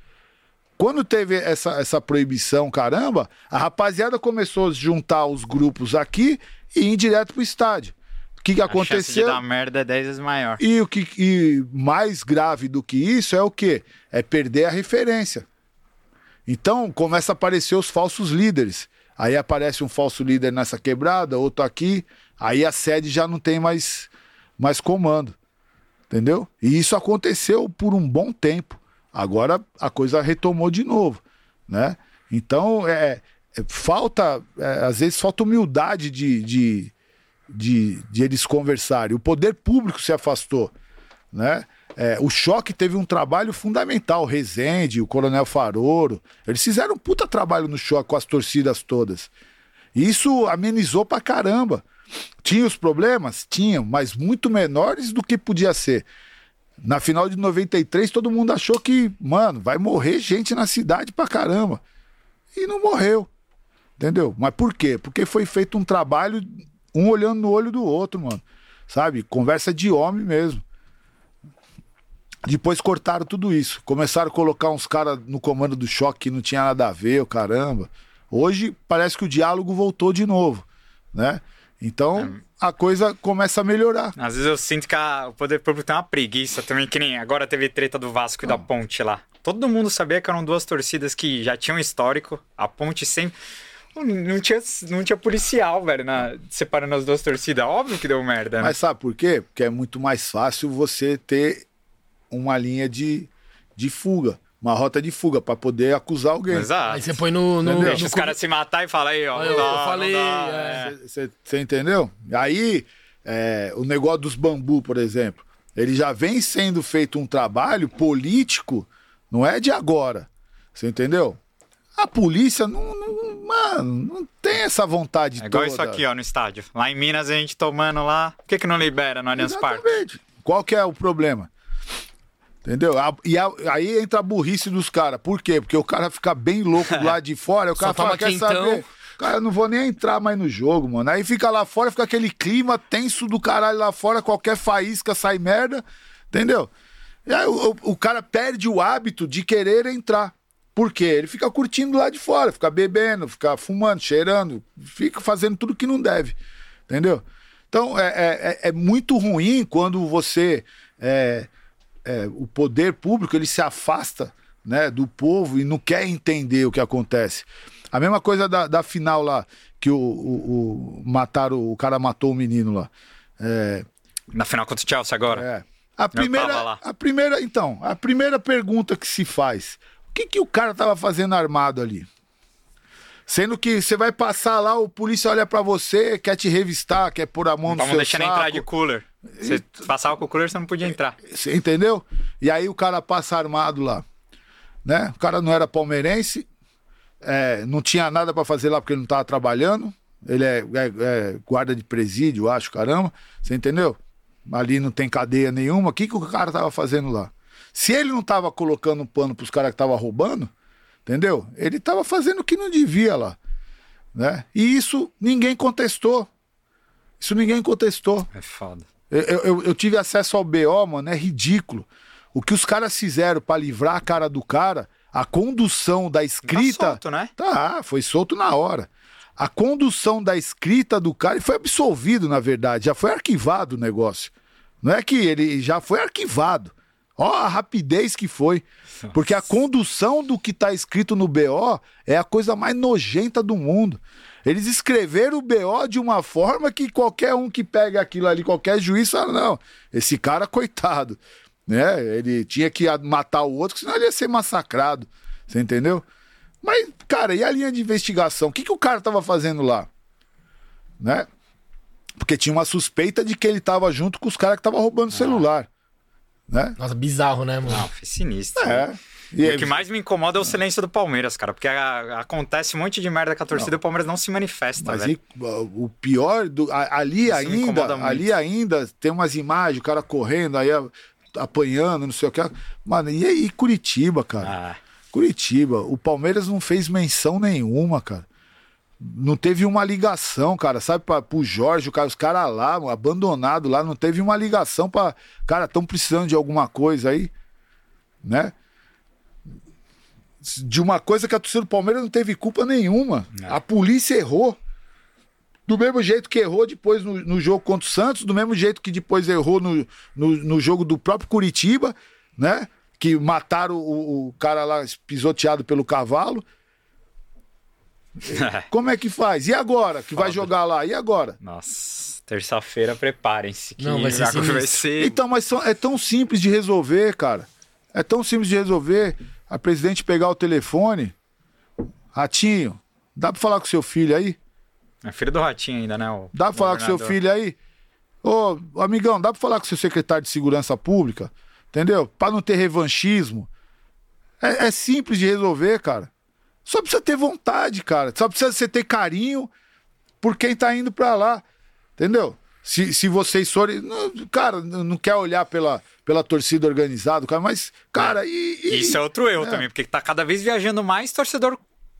Quando teve essa, essa proibição, caramba, a rapaziada começou a juntar os grupos aqui e ir direto pro estádio. O que, que A chance de aconteceu? dar merda é 10 vezes maior. E o que e mais grave do que isso é o quê? É perder a referência. Então começa a aparecer os falsos líderes. Aí aparece um falso líder nessa quebrada, outro aqui, aí a sede já não tem mais, mais comando. Entendeu? E isso aconteceu por um bom tempo. Agora a coisa retomou de novo, né? Então é, é- falta, é, às vezes falta humildade de, de, de, de eles conversarem. O poder público se afastou, né? É, o Choque teve um trabalho fundamental, o Rezende, o Coronel Faroro, eles fizeram um puta trabalho no Choque com as torcidas todas. Isso amenizou pra caramba. Tinha os problemas? Tinha, mas muito menores do que podia ser. Na final de 93, todo mundo achou que, mano, vai morrer gente na cidade pra caramba. E não morreu. Entendeu? Mas por quê? Porque foi feito um trabalho, um olhando no olho do outro, mano. Sabe? Conversa de homem mesmo. Depois cortaram tudo isso. Começaram a colocar uns caras no comando do choque que não tinha nada a ver, o caramba. Hoje parece que o diálogo voltou de novo, né? Então a coisa começa a melhorar. Às vezes eu sinto que a- o poder público tem uma preguiça também, que nem agora teve treta do Vasco e da Ponte lá. Todo mundo sabia que eram duas torcidas que já tinham histórico. A Ponte sempre. Não tinha, não tinha policial, velho, na- separando as duas torcidas. Óbvio que deu merda, né? Mas sabe por quê? Porque é muito mais fácil você ter uma linha de, de fuga, uma rota de fuga, pra poder acusar alguém. Exato. Aí você põe no. no, Entendeu? no Deixa os caras se matar e fala aí, ó. Eu- dá, falei, dá, é. Você entendeu? Aí, é, o negócio dos bambu, por exemplo, ele já vem sendo feito um trabalho político, não é de agora. Você entendeu? A polícia não, não- mano, não tem essa vontade É igual toda. isso aqui, ó, no estádio. Lá em Minas a gente tomando lá. Por que, que não libera no Allianz Parque? Qual que é o problema? Entendeu? A- E a- aí entra a burrice dos caras. Por quê? Porque o cara fica bem louco do lado de fora. O cara fala, quer quentão." saber? Cara, eu não vou nem entrar mais no jogo, mano. Aí fica lá fora, fica aquele clima tenso do caralho lá fora. Qualquer faísca sai merda. Entendeu? E aí o, o- o cara perde o hábito de querer entrar. Por quê? Ele fica curtindo lá de fora, fica bebendo, fica fumando, cheirando, fica fazendo tudo que não deve. Entendeu? Então é, é, é- é muito ruim quando você. é, é, o poder público ele se afasta né, do povo e não quer entender o que acontece. A mesma coisa da, da final lá, que o, o- o- mataram, o cara matou o menino lá. É, Na final contra o Chelsea agora. é. A primeira, a primeira, então, a primeira pergunta que se faz: o que, que o cara tava fazendo armado ali? Sendo que você vai passar lá, o polícia olha pra você, quer te revistar, quer pôr a mão no estavam seu saco. entrar de cooler. Você passava com o cooler, você não podia entrar. Você entendeu? E aí o cara passa armado lá. Né? O cara não era palmeirense, é, não tinha nada pra fazer lá porque ele não tava trabalhando. Ele é, é- é guarda de presídio, acho, caramba. Você entendeu? Ali não tem cadeia nenhuma. O que, que o cara tava fazendo lá? Se ele não tava colocando um pano pros caras que tava roubando, entendeu? Ele tava fazendo o que não devia lá. Né? E isso ninguém contestou. Isso ninguém contestou. É foda. Eu, eu- eu tive acesso ao BO, mano, é ridículo. O que os caras fizeram pra livrar a cara do cara, A condução da escrita. Tá solto, né? Tá, foi solto na hora. A condução da escrita do cara ele foi absolvido, na verdade, já foi arquivado o negócio. Não é que ele já foi arquivado. Ó, a rapidez que foi. Porque a condução do que tá escrito no BO é a coisa mais nojenta do mundo. Eles escreveram o BO de uma forma que qualquer um que pega aquilo ali, qualquer juiz fala: não, esse cara, coitado. Né? Ele tinha que matar o outro, senão ele ia ser massacrado. Você entendeu? Mas, cara, e a linha de investigação? O que, que o cara tava fazendo lá? Né? Porque tinha uma suspeita de que ele tava junto com os caras que estavam roubando o celular. Né? Nossa, bizarro, né, mano? Não, foi sinistro. É. E o que mais me incomoda é o silêncio do Palmeiras, cara. Porque a- acontece um monte de merda que a torcida do Palmeiras não se manifesta, Mas velho. e, o pior, do, a- ali Isso ainda, ali ainda tem umas imagens, o cara correndo, aí apanhando, não sei o que. Mano, e aí Curitiba, cara? Ah, Curitiba, o Palmeiras não fez menção nenhuma, cara. Não teve uma ligação, cara, sabe, pra, pro Jorge, o cara, os caras lá, abandonado lá, não teve uma ligação pra. Cara, estão precisando de alguma coisa aí, né? De uma coisa que a torcida do Palmeiras não teve culpa nenhuma. A polícia errou. Do mesmo jeito que errou depois no, no jogo contra o Santos, do mesmo jeito que depois errou no, no, no jogo do próprio Curitiba, né? Que mataram o, o cara lá pisoteado pelo cavalo. Como é que faz? E agora? Que vai Foda. jogar lá? E agora? Nossa, terça-feira preparem-se. Que Não, vai ser vai ser. Então, mas são- é tão simples de resolver, cara. É tão simples de resolver. A presidente pegar o telefone. Ratinho, dá pra falar com seu filho aí? É filho do Ratinho ainda, né? o Dá pra falar com seu filho aí? Ô, amigão, dá pra falar com seu secretário de segurança pública? Entendeu? Pra não ter revanchismo. É, é simples de resolver, cara. Só precisa ter vontade, cara. Só precisa você ter carinho por quem tá indo pra lá. Entendeu? Se, se vocês forem. não, Cara, não quer olhar pela, pela torcida organizada, cara, mas, cara, e. e- Isso é outro erro também, porque tá cada vez viajando mais torcedor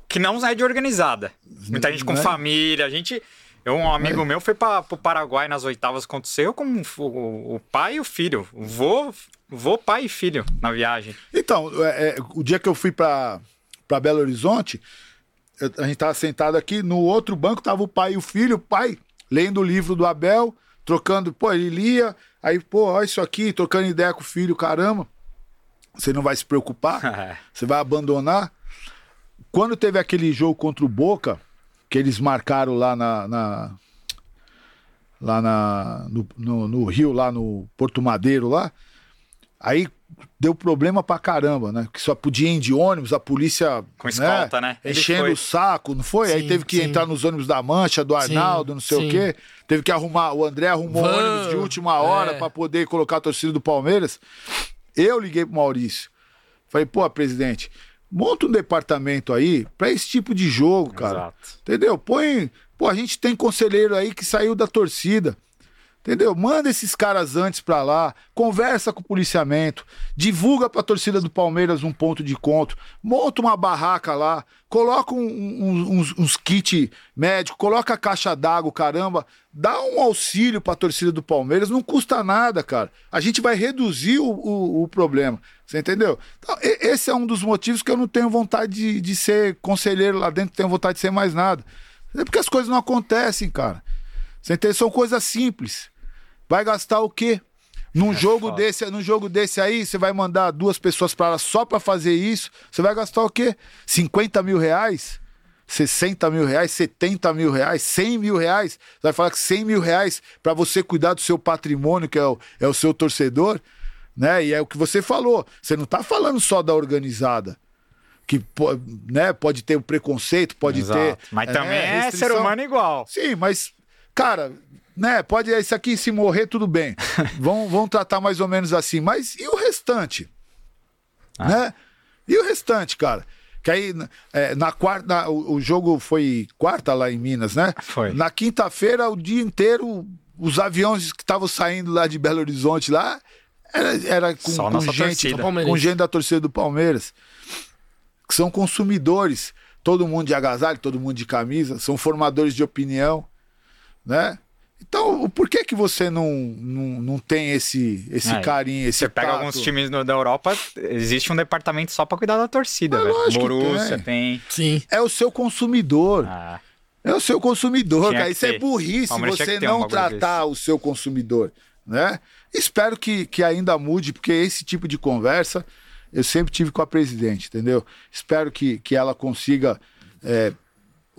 que não é de organizada. Muita gente com Né? família, a gente. Eu, um amigo meu foi para o Paraguai nas oitavas contra o seu com o, o pai e o filho. O vô, vô, pai e filho na viagem. Então, é, é, o dia que eu fui pra Belo Horizonte, eu- a gente tava sentado aqui, no outro banco tava o pai e o filho, o pai lendo o livro do Abel, trocando, pô, ele lia, aí, pô, olha isso aqui, trocando ideia com o filho, caramba. Você não vai se preocupar? Você vai abandonar? Quando teve aquele jogo contra o Boca, que eles marcaram lá na. na- lá na, no, no- no Rio, lá no Porto Madeiro, lá. Aí deu problema pra caramba, né? Que só podia ir de ônibus, a polícia. Com escolta, né? Ele Enchendo foi. o saco, não foi? Aí Sim, teve que sim. entrar nos ônibus da Mancha, do Arnaldo, não sei sim. o quê. Teve que arrumar. O André arrumou Van, ônibus de última hora é. pra poder colocar a torcida do Palmeiras. Eu liguei pro Maurício. Falei, pô, presidente, monta um departamento aí pra esse tipo de jogo, cara. Exato. Entendeu? Põe. Pô, a gente tem conselheiro aí que saiu da torcida. Entendeu? Manda esses caras antes pra lá, conversa com o policiamento, divulga pra torcida do Palmeiras um ponto de encontro, monta uma barraca lá, coloca um- um- uns, uns kit médico, coloca a caixa d'água, caramba, dá um auxílio pra torcida do Palmeiras, não custa nada, cara. A gente vai reduzir o, o- o problema. Você entendeu? Então, esse é um dos motivos que eu não tenho vontade de, de ser conselheiro lá dentro, tenho vontade de ser mais nada. É porque as coisas não acontecem, cara. São coisas simples. Vai gastar o quê? Num jogo foda. desse, num jogo desse aí, você vai mandar duas pessoas para lá só para fazer isso. Você vai gastar o quê? 50 mil reais? 60 mil reais, 70 mil reais, 100 mil reais. Você vai falar que 100 mil reais para você cuidar do seu patrimônio, que é o, é o seu torcedor, né? E é o que você falou. Você não tá falando só da organizada. Que né, pode ter o preconceito, pode Exato. ter. Mas é, também é ser humano igual. Sim, mas, cara, né? Pode isso aqui se morrer, tudo bem. vão, vão tratar mais ou menos assim. Mas e o restante? Ah. Né? E o restante, cara? Que aí, é, na quarta, na- o, o jogo foi quarta lá em Minas, né? Foi. Na quinta-feira, o dia inteiro, os aviões que estavam saindo lá de Belo Horizonte lá, era, era com, Só com gente, com gente da torcida do Palmeiras que são consumidores. Todo mundo de agasalho, todo mundo de camisa, são formadores de opinião, né? Então, por que que você não, não, não tem esse, esse É, carinho, esse Você pega tato? alguns times no- da Europa, existe um departamento só pra cuidar da torcida, É velho. Borussia tem. tem. Sim. É o seu consumidor. Ah, É o seu consumidor, Tinha cara. Isso é ter. burrice Palmeiras tinha você um não bagulho tratar o seu consumidor, né? Espero que, que ainda mude, porque esse tipo de conversa eu sempre tive com a presidente, entendeu? Espero que, que ela consiga é,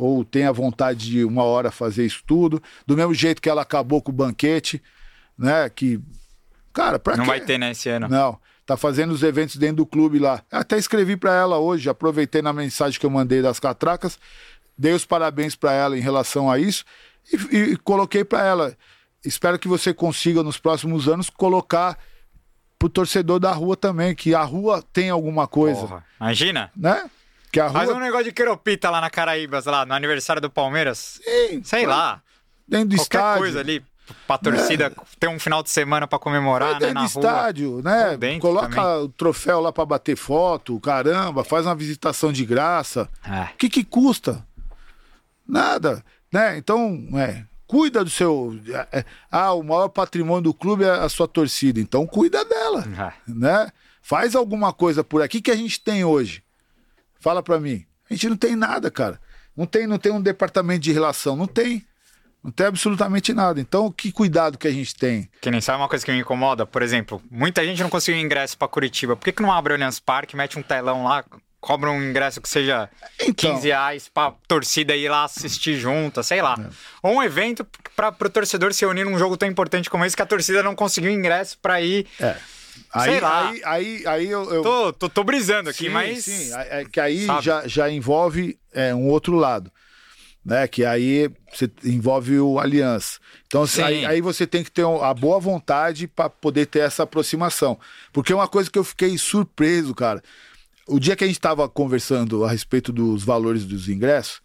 ou tenha vontade de uma hora fazer isso tudo, do mesmo jeito que ela acabou com o banquete, né? Que, cara, pra não quê? vai ter, né, esse ano. Não, tá fazendo os eventos dentro do clube lá. Até escrevi pra ela hoje, aproveitei na mensagem que eu mandei das catracas, dei os parabéns pra ela em relação a isso e, e coloquei pra ela. Espero que você consiga nos próximos anos colocar pro torcedor da rua também, que a rua tem alguma coisa, Porra. Imagina. né? Que a rua Faz um negócio de queropita lá na Caraíbas, lá, no aniversário do Palmeiras. tem, Sei lá. dentro do Qualquer estádio. coisa ali pra torcida ter um final de semana pra comemorar, Vai né, dentro na do rua. estádio, né? Dentro Coloca também. o troféu lá pra bater foto, caramba, faz uma visitação de graça. Ah, O que, que custa? Nada, né? Então, é, cuida do seu. é, ah, o maior patrimônio do clube é a sua torcida, então cuida dela, ah. né? Faz alguma coisa por aqui que a gente tem hoje. Fala pra mim. A gente não tem nada, cara. Não tem, não tem um departamento de relação, não tem. Não tem absolutamente nada. Então, que cuidado que a gente tem. Que nem sabe uma coisa que me incomoda? Por exemplo, muita gente não conseguiu ingresso pra Curitiba. Por que, que não abre o Allianz Parque, mete um telão lá, cobra um ingresso que seja Então. 15 reais pra torcida ir lá assistir junto, sei lá. É. Ou um evento pra, pro torcedor se unir num jogo tão importante como esse que a torcida não conseguiu ingresso pra ir. É. Aí, Sei lá. aí, aí, aí eu, eu- Tô, tô, tô brisando aqui, Sim, mas. Sim, é é que aí Sabe? já, já envolve é, um outro lado. Né, que aí você envolve o aliança. Então Sim. aí, aí você tem que ter a boa vontade para poder ter essa aproximação. Porque é uma coisa que eu fiquei surpreso, cara. O dia que a gente estava conversando a respeito dos valores dos ingressos,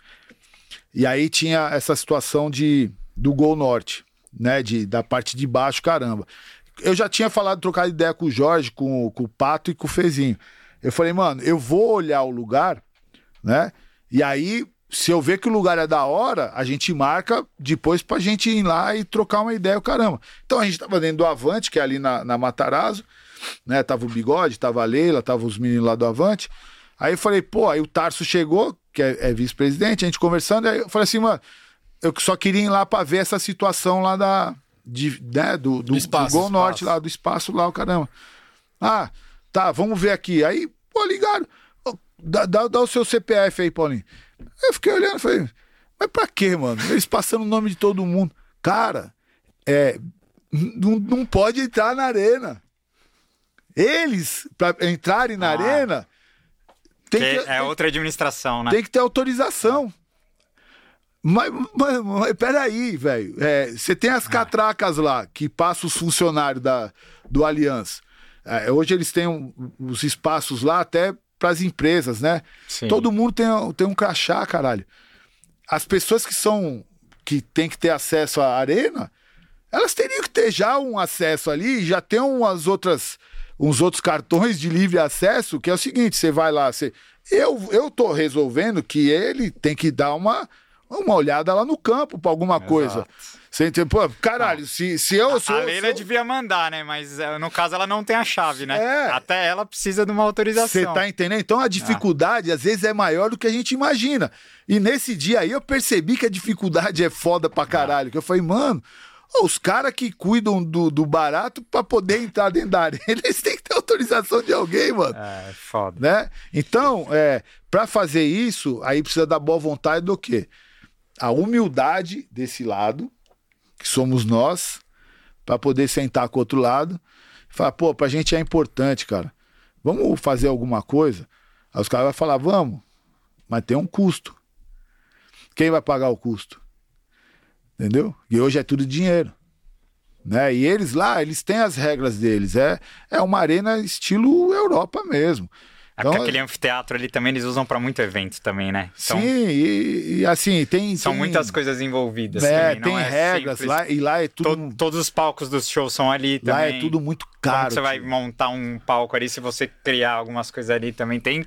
e aí tinha essa situação de do Gol Norte, né? De, da parte de baixo, caramba. Eu já tinha falado, trocado ideia com o Jorge, com, com o Pato e com o Fezinho. Eu falei, mano, eu vou olhar o lugar, né? E aí, se eu ver que o lugar é da hora, a gente marca depois pra gente ir lá e trocar uma ideia, o caramba. Então a gente tava dentro do Avante, que é ali na, na Matarazzo, né? Tava o Bigode, tava a Leila, tava os meninos lá do Avante. Aí eu falei, pô, aí o Tarso chegou, que é, é vice-presidente, a gente conversando, aí eu falei assim, mano, eu só queria ir lá pra ver essa situação lá da. De, né, do, do, espaço, do Gol espaço. Norte lá, do espaço lá, o caramba. Ah, tá, vamos ver aqui. Aí, pô, ligaram. Dá, dá, dá o seu CPF aí, Paulinho. Eu fiquei olhando e falei, mas pra quê, mano? Eles passando o nome de todo mundo. Cara, é, não, não pode entrar na arena. Eles, pra entrarem na Ah. arena, tem que que, é outra administração, né? tem que ter autorização. Mas, mas, mas peraí, velho. É, Você tem Ah. as catracas lá que passam os funcionários da, do Aliança. É, hoje eles têm um- os espaços lá até para as empresas, né? Sim. Todo mundo tem, tem um crachá, caralho. As pessoas que são. que tem que ter acesso à arena, elas teriam que ter já um acesso ali, já tem umas outras. uns outros cartões de livre acesso, que é o seguinte: você vai lá, você. Eu, eu tô resolvendo que ele tem que dar uma, uma olhada lá no campo para alguma coisa. Você entende? Pô, caralho, se, se eu sou. A Leila devia mandar, né? Mas eh, no caso ela não tem a chave, né? É. Até ela precisa de uma autorização. Você tá entendendo? Então a dificuldade às vezes é maior do que a gente imagina. E nesse dia aí eu percebi que a dificuldade é foda pra caralho. Que eu falei, mano, os caras que cuidam do, do barato pra poder entrar dentro da arena, eles têm que ter autorização de alguém, mano. É, foda. Né? Então, é, para fazer isso, aí precisa da boa vontade do quê? A humildade desse lado, que somos nós, para poder sentar com o outro lado e falar, pô, pra gente é importante, cara. Vamos fazer alguma coisa? Aí os caras vão falar, vamos, mas tem um custo. Quem vai pagar o custo? Entendeu? E hoje é tudo dinheiro. Né? E eles lá, eles têm as regras deles. É, é uma arena estilo Europa mesmo. É porque aquele anfiteatro ali também eles usam pra muito evento também, né? Então, Sim, e, e assim, tem. São tem- muitas coisas envolvidas É, também. tem é regras lá, e lá é tudo. To- todos os palcos dos shows são ali lá também. é tudo muito Como caro. que você vai tio. montar um palco ali se você criar algumas coisas ali também? Tem,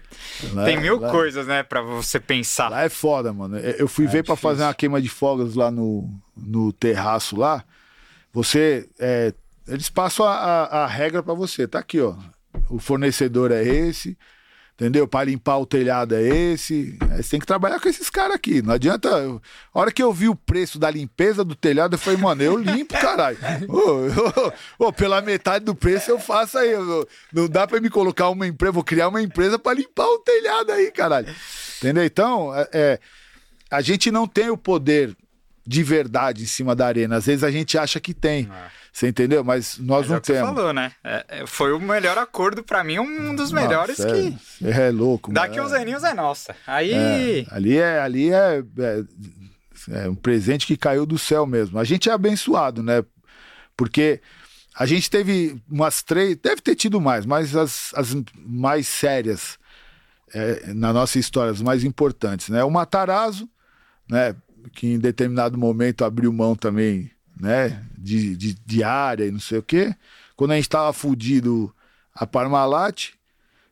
Lá- tem mil lá- coisas, né, pra você pensar. Lá é foda, mano. Eu fui ver pra fazer uma queima de fogos lá no, no terraço lá. Você. é, eles passam a, a, a regra pra você. Tá aqui, ó. O fornecedor é esse. Entendeu? Pra limpar o telhado é esse. Aí Você tem que trabalhar com esses caras aqui. Não adianta. a hora que eu vi o preço da limpeza do telhado, eu falei, mano, eu limpo, caralho. Ô, ô, ô, pela metade do preço eu faço aí. eu- não dá pra me colocar uma empresa, vou criar uma empresa pra limpar o telhado aí, caralho. Entendeu? Então, é, é, a gente não tem o poder de verdade em cima da arena. Às vezes a gente acha que tem. Você entendeu? Mas nós Mas é não o que você temos. falou, né? É, é, foi o melhor acordo pra mim, um dos melhores Nossa, que. É, é louco. Daqui uns aninhos é nossa. Aí. É, ali é, ali é, é, é um presente que caiu do céu mesmo. A gente é abençoado, né? Porque a gente teve umas três, deve ter tido mais, mas as, as mais sérias é, na nossa história, as mais importantes, né? O Matarazzo, né? Que em determinado momento abriu mão também, né? De, de, área e não sei o quê. Quando a gente tava fudido, a Parmalat,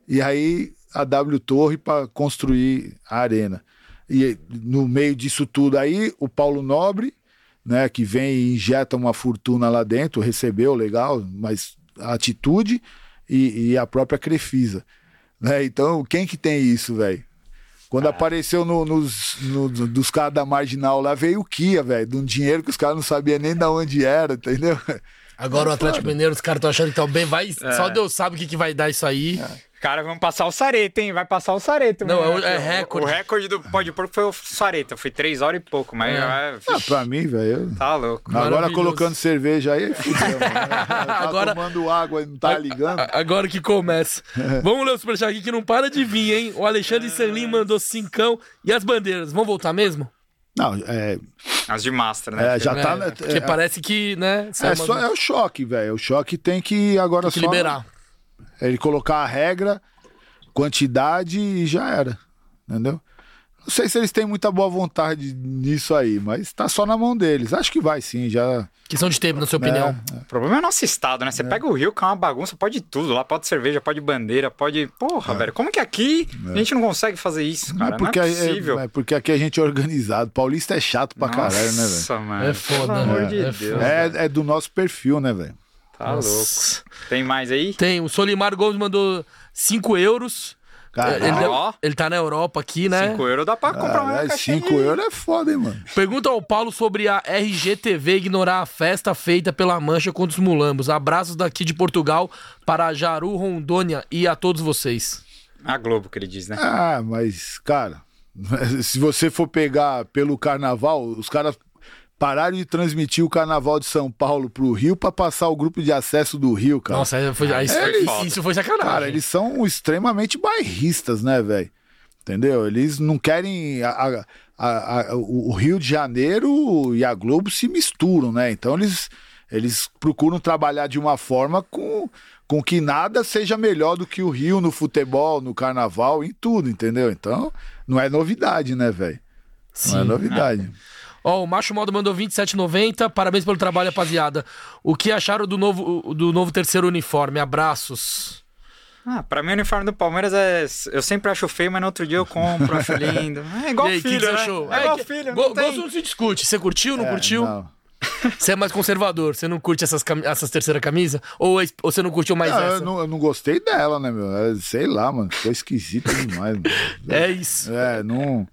e aí a W Torre para construir a arena. E no meio disso tudo aí, o Paulo Nobre, né, que vem e injeta uma fortuna lá dentro, recebeu, legal, mas a atitude e, e a própria Crefisa. Né? Então, quem que tem isso, velho? Quando apareceu no- nos, no- dos caras da Marginal lá, veio o Kia, velho, de um dinheiro que os caras não sabiam nem de onde era, entendeu? Agora o Atlético Mineiro, os caras estão achando que estão bem. Vai, É. Só Deus sabe o que, que vai dar isso aí. Cara, vamos passar o Sareta, hein? Vai passar o Sareta. Não, mano. é o- é O- recorde. O, recorde do Pode Porco foi o Sareta. Foi três horas e pouco, mas. É. é, Ah, pra mim, velho. Tá louco. Agora colocando cerveja aí, fudeu. Tá Agora- tomando água e não tá ligando. Agora que começa. Vamos ler o superchat aqui que não para de vir, hein? O Alexandre Sanlin mandou cincão. E as bandeiras, vão voltar mesmo? Não, é, As de Master, né? é, já tá. É, porque é, parece que, né? é, uma- só, é o choque, velho. O choque tem que agora tem que só liberar. ele colocar a regra, quantidade e já era. Entendeu? Não sei se eles têm muita boa vontade nisso aí, mas tá só na mão deles. Acho que vai sim, já. Questão de tempo, na sua opinião. É, O problema é o nosso estado, né? Você pega o Rio, que é uma bagunça, pode tudo. Lá pode cerveja, pode bandeira, pode. Porra, velho. Como que aqui a gente não consegue fazer isso, é cara? Não é, porque, possível. é, é porque aqui a gente é organizado. Paulista é chato pra caralho, né, velho? Nossa, mano. É foda, Pelo amor né? de É Deus. É, é do nosso perfil, né, velho? Tá louco. Nossa. Tem mais aí? Tem, o Solimar Gomes mandou 5 euros. Caralho. Ele, deu- Ó. ele tá na Europa aqui, né? 5 euros dá pra comprar uma Caralho, caixinha 5 de- euros é foda, hein, mano? Pergunta ao Paulo sobre a RGTV ignorar a festa feita pela Mancha contra os Mulambos. Abraços daqui de Portugal para Jaru, Rondônia e a todos vocês. A Globo que ele diz, né? Ah, mas, cara, se você for pegar pelo carnaval, os caras pararam de transmitir o carnaval de São Paulo pro Rio pra passar o grupo de acesso do Rio, cara. Nossa, foi, aí isso, foi, foda. isso foi sacanagem. Cara, eles são extremamente bairristas, né, velho? Entendeu? Eles não querem. a- a- a- a- o Rio de Janeiro e a Globo se misturam, né? Então eles, eles procuram trabalhar de uma forma com, com que nada seja melhor do que o Rio no futebol, no carnaval, em tudo, entendeu? Então não é novidade, né, velho? Não é novidade. Ó, o Macho Modo mandou 27,90. Parabéns pelo trabalho, rapaziada. O que acharam do novo, do novo terceiro uniforme? Abraços. Ah, pra mim o uniforme do Palmeiras é. Eu sempre acho feio, mas no outro dia eu compro, acho lindo. É igual e aí, filho, que, né? achou? É igual que- filho, go- não tem... Gosto não se discute. Você curtiu, não É, curtiu? não. Você é mais conservador. Você não curte essas, cami- essas terceira camisa? Ou, es- ou você não curtiu mais Não, essa? eu, não, eu não gostei dela, né, meu? É, Sei lá, mano. Ficou esquisito demais. mano. É isso. É, não.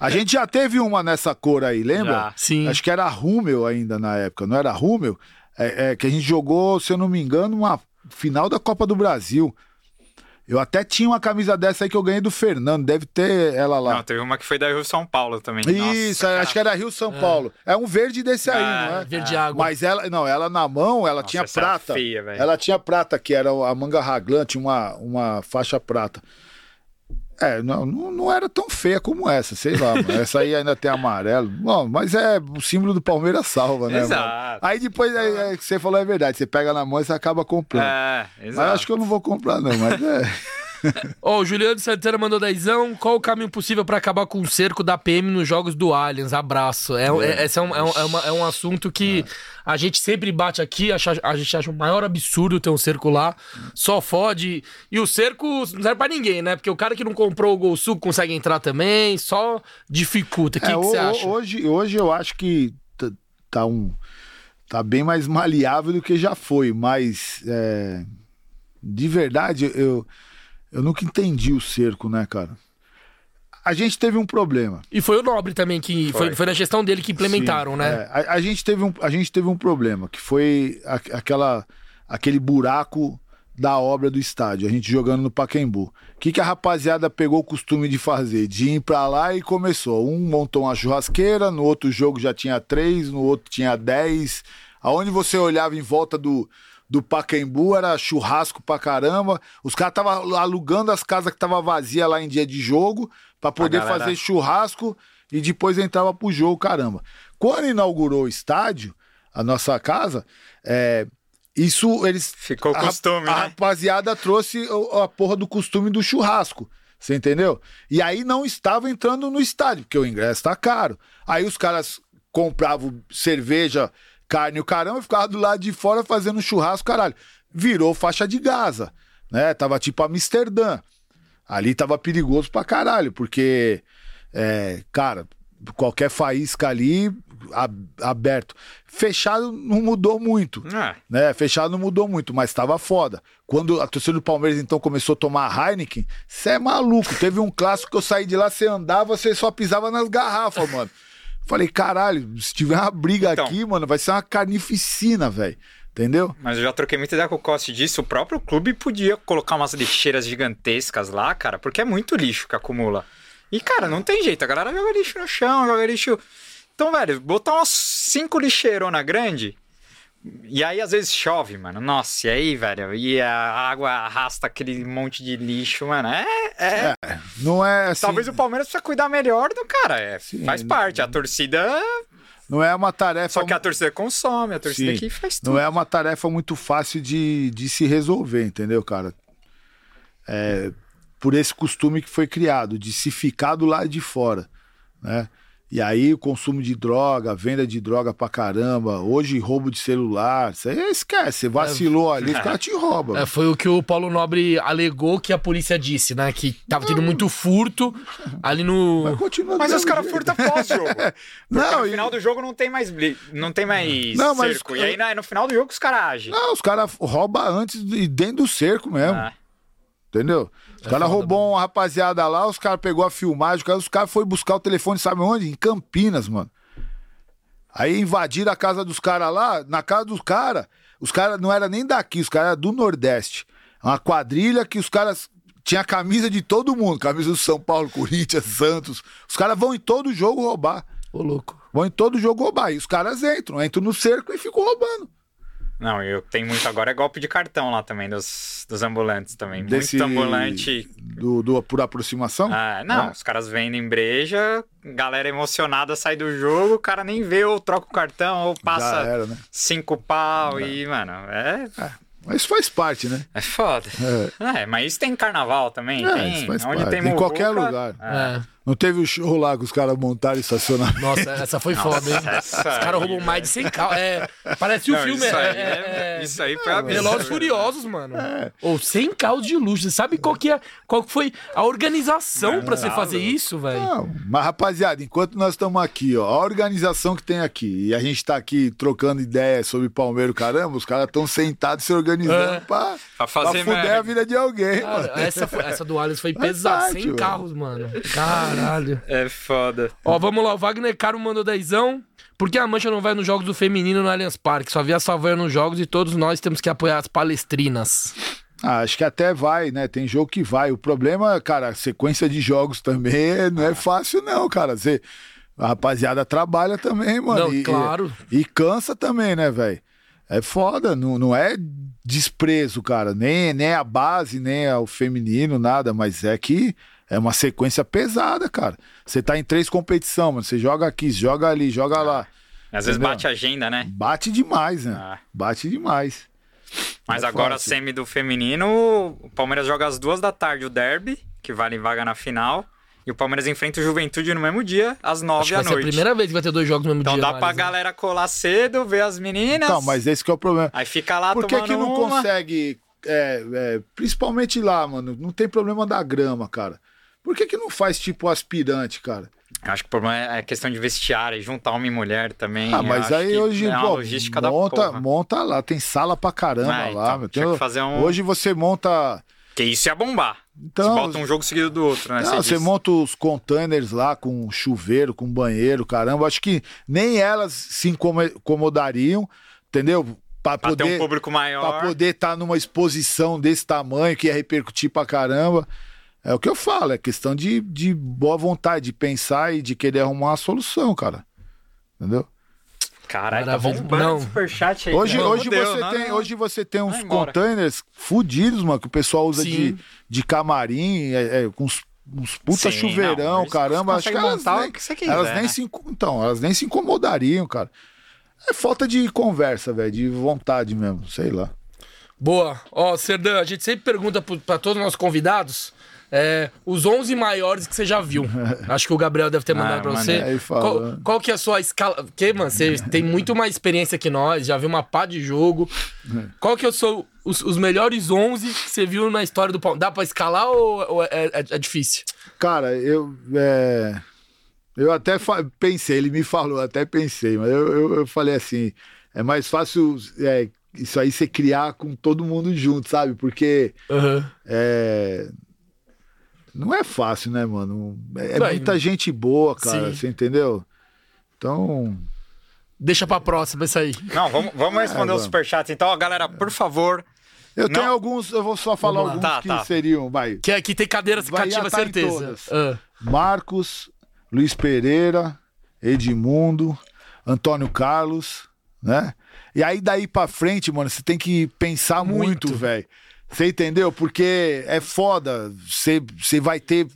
A gente já teve uma nessa cor aí, lembra? Já. Sim. Acho que era Rummel ainda na época, não era Rummel? É, é, que a gente jogou, se eu não me engano, uma final da Copa do Brasil. Eu até tinha uma camisa dessa aí que eu ganhei do Fernando, deve ter ela lá. Não, teve uma que foi da Rio São Paulo também. Isso, Nossa, acho que era Rio São Paulo. É um verde desse aí, Ah, não é? Verde água. Mas ela, não, ela na mão, ela tinha essa era prata. feia, velho. ela tinha prata, que era a manga raglan, tinha uma, uma faixa prata. É, não, não, era tão feia como essa, sei lá, mano. Essa aí ainda tem amarelo. Bom, mas é o símbolo do Palmeiras salva, né, Exato. mano? Aí depois, aí, aí, que você falou é verdade, você pega na mão e você acaba comprando. É, mas exato. acho que eu não vou comprar, não, mas é. Ó, o Juliano Santana mandou dezão. Qual o caminho possível pra acabar com o cerco da PM nos jogos do Allianz? Abraço. É, é, esse é um, é, um, é uma- é um assunto que a gente sempre bate aqui. acha- a gente acha o maior absurdo ter um cerco lá. Só fode. E o cerco não serve pra ninguém, né? Porque o cara que não comprou o Gol Sul consegue entrar também. Só dificulta. O que É, você acha? Hoje, hoje eu acho que tá, um tá bem mais maleável do que já foi, mas é, de verdade eu eu nunca entendi o cerco, né, cara? A gente teve um problema. E foi o Nobre também que. Foi, Foi. foi na gestão dele que implementaram, Sim, né? é, a, a gente teve um, a gente teve um problema, que foi a- aquela, aquele buraco da obra do estádio, a gente jogando no Pacaembu. O que, que a rapaziada pegou o costume de fazer? De ir pra lá e começou. Um montou uma churrasqueira, no outro jogo já tinha três, no outro tinha dez. Aonde você olhava em volta do, do Pacaembu era churrasco pra caramba. Os caras estavam alugando as casas que estavam vazias lá em dia de jogo pra poder galera- fazer churrasco e depois entrava pro jogo, caramba. Quando inaugurou o estádio, a nossa casa, é, isso eles. Ficou a, costume, a né? rapaziada trouxe o- a porra do costume do churrasco. Você entendeu? E aí não estava entrando no estádio, porque o ingresso tá caro. Aí os caras compravam cerveja, carne e o caramba ficavam do lado de fora fazendo churrasco, caralho. Virou faixa de Gaza, né? Tava tipo Amsterdã. Ali tava perigoso pra caralho, porque, é, cara, qualquer faísca ali ab- aberto. Fechado não mudou muito Ah, né? Fechado não mudou muito, mas tava foda. Quando a torcida do Palmeiras então começou a tomar Heineken, você é maluco. Teve um clássico que eu saí de lá, você andava, você só pisava nas garrafas, mano. Falei, caralho, se tiver uma briga Então. aqui, mano, vai ser uma carnificina, velho. Entendeu? Mas eu já troquei muita ideia com o Costa disso. O próprio clube podia colocar umas lixeiras gigantescas lá, cara, porque é muito lixo que acumula. E, cara, não tem jeito. A galera joga lixo no chão, joga lixo. Então, velho, botar umas cinco lixeirona grande. E aí, às vezes, chove, mano. Nossa, e aí, velho? E a água arrasta aquele monte de lixo, mano. É. é... Não é assim. Talvez o Palmeiras precisa cuidar melhor do cara. É, faz parte. A torcida. Não é uma tarefa. Só que a torcida consome, a torcida Sim. aqui faz tudo. Não é uma tarefa muito fácil de, de se resolver, entendeu, cara? É, por esse costume que foi criado, de se ficar do lado de fora, né? E aí o consumo de droga, venda de droga pra caramba, hoje roubo de celular, você esquece, você vacilou ali, os caras te roubam. É, foi o que o Paulo Nobre alegou que a polícia disse, né? Que tava tendo muito furto ali no. Mas continua Mas os caras furtam pós-jogo. Não, no e- final do jogo não tem mais, bli- não tem mais Não, mas- cerco. E aí na- no final do jogo os caras agem. Não, os caras roubam antes e dentro do cerco mesmo. Ah, Entendeu? Os caras roubou uma rapaziada lá, os caras pegou a filmagem, os caras, os caras foram buscar o telefone, sabe onde? Em Campinas, mano. Aí invadiram a casa dos caras lá, na casa dos caras, os caras não era nem daqui, os caras eram do Nordeste. Uma quadrilha que os caras tinha camisa de todo mundo, camisa do São Paulo, Corinthians, Santos. Os caras vão em todo jogo roubar. Ô, louco. Vão em todo jogo roubar. E os caras entram, entram no cerco e ficam roubando. Não, eu tenho muito agora é golpe de cartão lá também, dos, dos ambulantes também. Desse- Muito ambulante. Do, do- por aproximação? Ah, não, É. os caras vendem breja, galera emocionada sai do jogo, o cara nem vê ou troca o cartão ou Já passa era, né? cinco pau e, mano, é, Mas faz parte, né? é foda. É. mas isso tem carnaval também, É, tem. isso faz onde parte. tem Em qualquer lugar. É. Não teve o show lá que os caras montaram estacionamento. Nossa, essa foi foda, hein? Os caras roubam mais de 100 carros. É, parece o Não, filme. isso, é, aí é- é- é- isso aí foi absurdo. Velozes Furiosos, mano. Ou 100 carros de luxo. Você sabe qual que, é, qual que foi a organização pra você fazer isso, velho? Não, mas rapaziada, enquanto nós estamos aqui, ó, a organização que tem aqui, e a gente tá aqui trocando ideias sobre Palmeiras, caramba, os caras estão sentados se organizando É. pra, Pra fazer pra fuder merda. a vida de alguém. Cara, mano. essa, foi- essa do Allianz foi Faz pesada. parte, 100 mano. carros, mano. Caralho. É foda. Ó, vamos lá. O Wagner Caro mandou dezão. Por que a Mancha não vai nos jogos do feminino no Allianz Parque? Só via a Savanha nos jogos e todos nós temos que apoiar as palestrinas. Ah, acho que até vai, né? Tem jogo que vai. O problema, cara, a sequência de jogos também não é fácil, não, cara. Você, a rapaziada trabalha também, mano. Não, e, claro. E, e cansa também, né, velho? É foda, não, não é desprezo, cara. Nem, nem a base, nem o feminino, nada, mas é que é uma sequência pesada, cara. Você tá em três competições, mano. Você joga aqui, joga ali, joga lá. Às vezes Entendeu? bate a agenda, né? Bate demais, né? Ah. Bate demais. Mas É agora, fácil. semi do feminino, o Palmeiras joga às duas da tarde o derby, que vale vaga na final. E o Palmeiras enfrenta o Juventude no mesmo dia, às Acho nove à vai ser a noite. primeira vez que vai ter dois jogos no mesmo Então dia. dá mais, pra né? galera colar cedo, ver as meninas. Então, mas esse que é o problema. Aí fica lá Por que, tomando que não uma. consegue. é, é, principalmente lá, mano. Não tem problema da grama, cara. Por que, que não faz tipo aspirante, cara? Eu Acho que o problema é questão de vestiário, juntar homem e mulher também. Ah, mas aí hoje, é pô, logística da monta, porra. monta lá, tem sala pra caramba Ah, lá. então, Tem- que fazer um- Hoje você monta. Que isso ia bombar. Então, Você bota um jogo seguido do outro, né? Não, você monta os containers lá com chuveiro, com banheiro, caramba. Acho que nem elas se incomo- incomodariam, entendeu? Pra Pra ter poder um público maior. Pra poder estar numa exposição desse tamanho que ia repercutir pra caramba. É o que eu falo, é questão de, de boa vontade, de pensar e de querer arrumar uma solução, cara. Entendeu? Caralho, tá bombando superchat aí. Hoje, hoje, Fudeu, você não, tem, não. hoje você tem uns containers fudidos, mano, que o pessoal usa Sim. de, de camarim, é, é, com uns, uns puta Sim, chuveirão, não, caramba. Acho que elas, nem, que quiser, elas nem né? se, então, elas nem se incomodariam, cara. É falta de conversa, velho, de vontade mesmo, sei lá. Boa. Ó, Serdã, a gente sempre pergunta pra todos os nossos convidados é, os 11 maiores que você já viu. Acho que o Gabriel deve ter mandado Ah, pra mandei. você. Aí fala. Qual, qual que é a sua escala? Porque, mano, você tem muito mais experiência que nós, já viu uma pá de jogo. Qual que é o seu, os, os melhores 11 que você viu na história do Palmeiras? Dá pra escalar ou, ou é, é- é difícil? Cara, eu. é, Eu até pensei, ele me falou, eu até pensei, mas eu, eu, eu falei assim: é mais fácil é, isso aí você criar com todo mundo junto, sabe? Porque Aham. é, não é fácil, né, mano? É, é muita gente boa, cara, Sim. você entendeu? Então. Deixa pra próxima isso aí. Não, vamos, vamos responder vamos. os superchats. Então, ó, galera, por favor. Eu tenho Não. alguns, eu vou só falar alguns Tá, que tá. seriam, vai. Que aqui tem cadeiras Vai cativa, certeza. Ah. Marcos, Luiz Pereira, Edmundo, Antônio Carlos, né? E aí daí pra frente, mano, você tem que pensar muito, Muito. velho. Você entendeu? Porque é foda. Você vai ter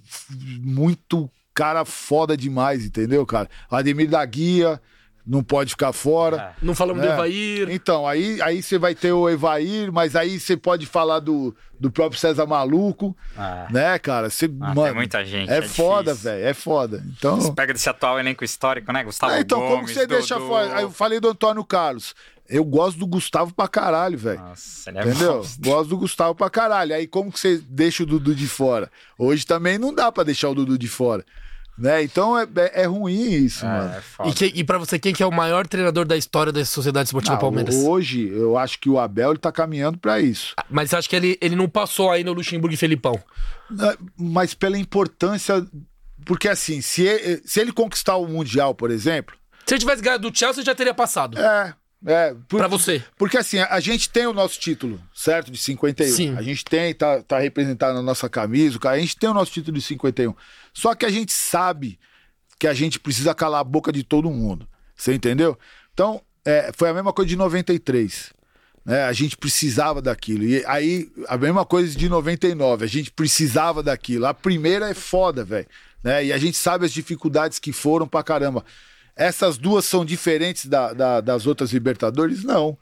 muito cara foda demais, entendeu, cara? Ademir da Guia não pode ficar fora. Não falamos É. do Evair. Então, aí, aí você vai ter o Evair, mas aí você pode falar do, do próprio César Maluco, Ah, né, cara? Você, Ah, mano, tem muita gente, É, é foda, velho, é foda. Então, Você pega desse atual elenco histórico, né? Gustavo ah, então como Gomes, você deixa fora? Aí eu falei do Antônio Carlos. Eu gosto do Gustavo pra caralho, velho. Nossa, ele é Entendeu? monstro. Gosto do Gustavo pra caralho. Aí como que você deixa o Dudu de fora? Hoje também não dá pra deixar o Dudu de fora. Né? Então é, é, é ruim isso, mano. É, é foda. E, que, e pra você, quem que é o maior treinador da história da Sociedade Esportiva Ah, Palmeiras? hoje eu acho que o Abel ele tá caminhando pra isso. Mas você acha que ele, ele não passou ainda o Luxemburgo e Felipão? Ah, mas pela importância. Porque assim, se ele, se ele conquistar o Mundial, por exemplo, Se ele tivesse ganhado do Chelsea, já teria passado. é. É, Pra você. Porque assim, a gente tem o nosso título, certo? De 51. Sim. A gente tem, tá, tá representado na nossa camisa. A gente tem o nosso título de 51. Só que a gente sabe que a gente precisa calar a boca de todo mundo. Você entendeu? Então, é, foi a mesma coisa de 93. Né? A gente precisava daquilo. E aí, a mesma coisa de 99. A gente precisava daquilo. A primeira é foda, velho. Né? E a gente sabe as dificuldades que foram pra caramba. Essas duas são diferentes da- da- das outras Libertadores? Não.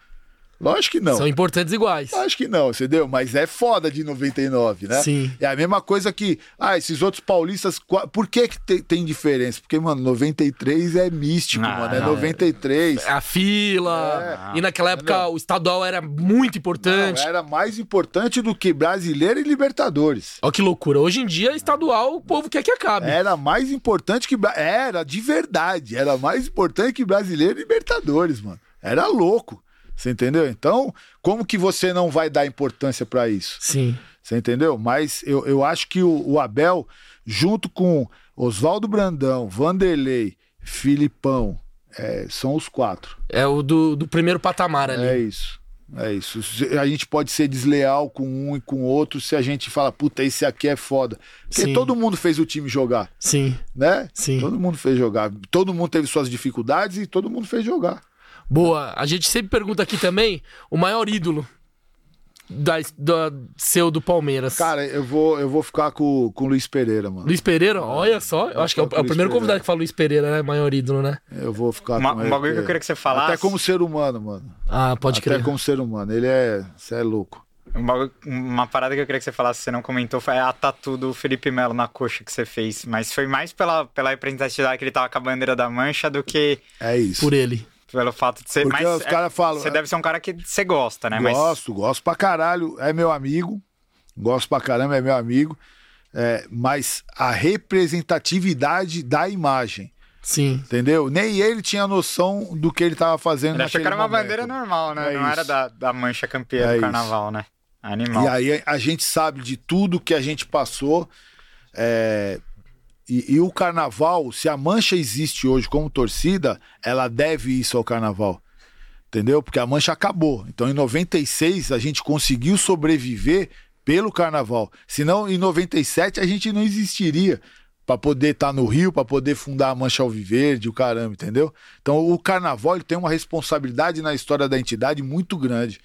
Lógico que não. São importantes iguais. Acho que não, entendeu? Mas é foda de 99, né? Sim. É a mesma coisa que. Ah, esses outros paulistas. Por que, que te- tem diferença? Porque, mano, 93 é místico, Ah, mano. É não. 93. A fila. É. e naquela época o estadual era muito importante. Não, era mais importante do que brasileiro e Libertadores. Olha que loucura. Hoje em dia, estadual, o povo quer que acabe. Era mais importante que. Era, de verdade. Era mais importante que brasileiro e Libertadores, mano. Era louco. Você entendeu? Então, como que você não vai dar importância pra isso? Sim. Você entendeu? Mas eu, eu acho que o, o Abel, junto com Oswaldo Brandão, Vanderlei, Filipão, é, são os quatro. É o do, do primeiro patamar ali. É isso. É isso. A gente pode ser desleal com um e com o outro se a gente fala, puta, esse aqui é foda. Porque Sim. todo mundo fez o time jogar, Sim. né? Sim. Todo mundo fez jogar. Todo mundo teve suas dificuldades e todo mundo fez jogar. Boa. A gente sempre pergunta aqui também o maior ídolo da, da, seu do Palmeiras? Cara, eu vou, eu vou ficar com, com o Luiz Pereira, mano. Luiz Pereira? Olha só. Eu acho que é o, é o primeiro convidado que fala Luiz Pereira, né? Maior ídolo, né? Eu vou ficar Uma- com um bagulho que eu porque- queria que você falasse. Até como ser humano, mano. Ah, pode Até crer. como ser humano. Ele é. Você é louco. Um bagulho- uma parada que eu queria que você falasse, você não comentou, foi a tatu do Felipe Melo na coxa que você fez. Mas foi mais pela, pela representatividade que ele tava com a bandeira da mancha do que É isso. Por ele. Pelo fato de ser. Porque mas os caras falam, Você é- deve ser um cara que você gosta, né? Mas Gosto, gosto pra caralho. É meu amigo. Gosto pra caramba, é meu amigo. É, mas a representatividade da imagem. Sim. Entendeu? Nem ele tinha noção do que ele tava fazendo ele achou que era uma momento. bandeira normal, né? É não era isso. da, da mancha campeã É do isso. carnaval, né? Animal. E aí a gente sabe de tudo que a gente passou. é, E, e o carnaval, se a mancha existe hoje como torcida, ela deve isso ao carnaval. Entendeu? Porque a mancha acabou. Então em 96 a gente conseguiu sobreviver pelo carnaval. Senão em 97 a gente não existiria para poder estar no Rio, para poder fundar a Mancha Alviverde, o caramba, entendeu? Então o carnaval tem uma responsabilidade na história da entidade muito grande.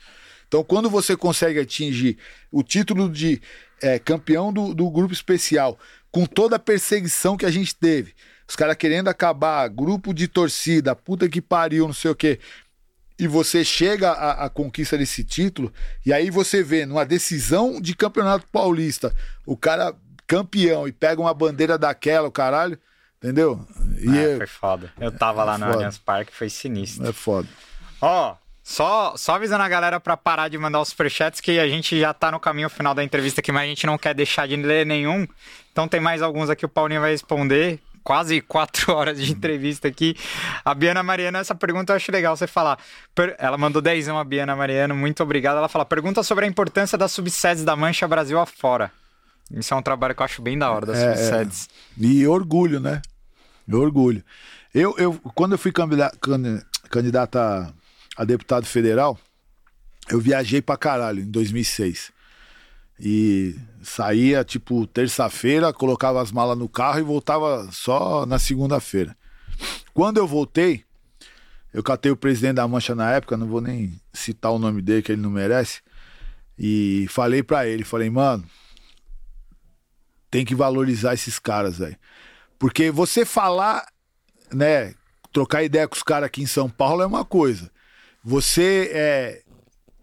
Então, quando você consegue atingir o título de é, campeão do, do grupo especial, com toda a perseguição que a gente teve, os caras querendo acabar, grupo de torcida, puta que pariu, não sei o quê, e você chega à, à conquista desse título, e aí você vê numa decisão de campeonato paulista, o cara campeão e pega uma bandeira daquela, o caralho, entendeu? E É, é, foi foda. Eu tava lá no. Allianz Parque, foi sinistro. é foda. Ó, só, só avisando a galera pra parar de mandar os superchats que a gente já tá no caminho final da entrevista aqui, mas a gente não quer deixar de ler nenhum. Então tem mais alguns aqui, o Paulinho vai responder. Quase quatro horas de entrevista aqui. A Biana Mariano, essa pergunta eu acho legal você falar. Ela mandou dezão a Biana Mariano, muito obrigado. Ela fala, pergunta sobre a importância das subsedes da Mancha Brasil afora. Isso é um trabalho que eu acho bem da hora, das É, subsedes. E orgulho, né? E orgulho. Eu, eu, quando eu fui candida- can- candidato a, deputado federal, eu viajei pra caralho em 2006. E saía, tipo, terça-feira, colocava as malas no carro e voltava só na segunda-feira. Quando eu voltei, eu catei o presidente da Mancha na época, não vou nem citar o nome dele, que ele não merece. E falei pra ele, falei, mano, tem que valorizar esses caras, velho. Porque você falar, né, trocar ideia com os caras aqui em São Paulo é uma coisa. Você é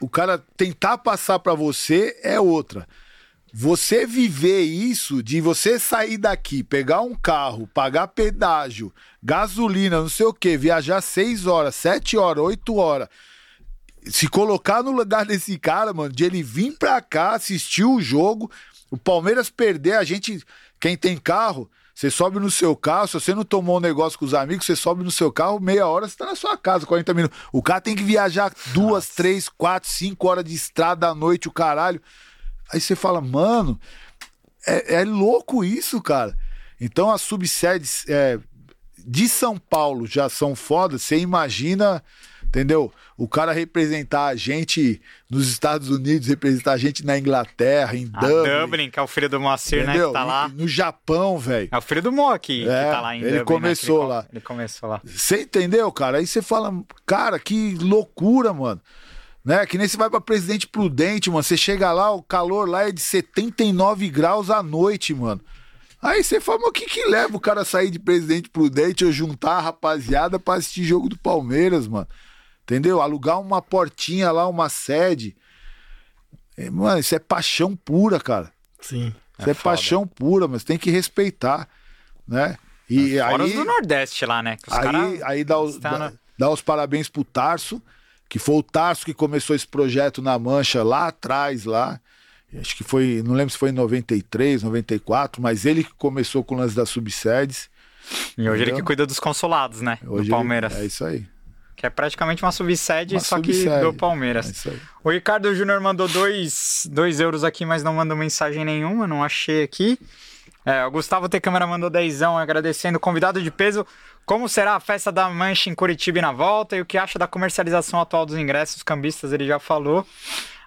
o cara tentar passar pra você é outra. Você viver isso de você sair daqui, pegar um carro, pagar pedágio, gasolina, não sei o que, viajar seis horas, sete horas, oito horas, se colocar no lugar desse cara, mano, de ele vir pra cá, assistir o jogo, o Palmeiras perder, a gente, quem tem carro, você sobe no seu carro, se você não tomou um negócio com os amigos, você sobe no seu carro, meia hora você tá na sua casa, 40 minutos. O cara tem que viajar duas, três, quatro, cinco horas de estrada à noite, o caralho. Aí você fala, mano, é, é louco isso, cara. Então as subsedes é, de São Paulo já são fodas, você imagina, entendeu? O cara representar a gente nos Estados Unidos, representar a gente na Inglaterra, em A Dublin, Dublin, que é o filho do Moacir, né, que tá lá. E- No Japão, velho. É o filho do Mo aqui, É, que tá lá em ele Dublin, né, começou que ele, lá. Ele começou lá. Você entendeu, cara? Aí você fala, cara, que loucura, mano. Né? Que nem você vai pra Presidente Prudente, mano. Você chega lá, o calor lá é de 79 graus à noite, mano. Aí você fala, mas o que que leva o cara a sair de Presidente Prudente ou juntar a rapaziada pra assistir jogo do Palmeiras, mano? Entendeu? Alugar uma portinha lá, uma sede. É, Mano, isso é paixão pura, cara. Sim. Isso é, foda. paixão pura, mas tem que respeitar, né? E Fora aí, os do Nordeste lá, né? Que os aí, aí dá, os, estão dá, dá os parabéns pro Tarso, que foi o Tarso que começou esse projeto na Mancha lá atrás, lá. Acho que foi, não lembro se foi em 93, 94, mas ele que começou com o lance das subsedes. E hoje ele Entendeu? que cuida dos consulados, né? Hoje do ele- Palmeiras. é isso aí. Que é praticamente uma subsede, Uma só que subsede. do Palmeiras. É. O Ricardo Júnior mandou dois, dois euros aqui, mas não mandou mensagem nenhuma, não achei aqui. É, o Gustavo T. Câmara mandou dezão agradecendo. Convidado de peso, como será a festa da Mancha em Curitiba e na volta? E o que acha da comercialização atual dos ingressos? Cambistas, ele já falou.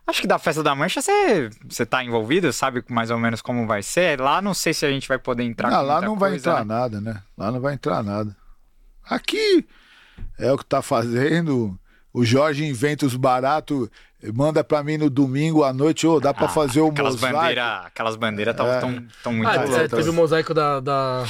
Acho que da festa da Mancha você, você tá envolvido, sabe mais ou menos como vai ser. Lá não sei se a gente vai poder entrar com lá não vai coisa, entrar né? nada, né? Lá não vai entrar nada. Aqui é o que tá fazendo. o Jorge inventa os baratos, manda pra mim no domingo à noite, ô, dá pra Ah, fazer o aquelas mosaico. bandeira, Aquelas bandeiras estavam É. tão, tão muito Ah, é, teve o mosaico da, da,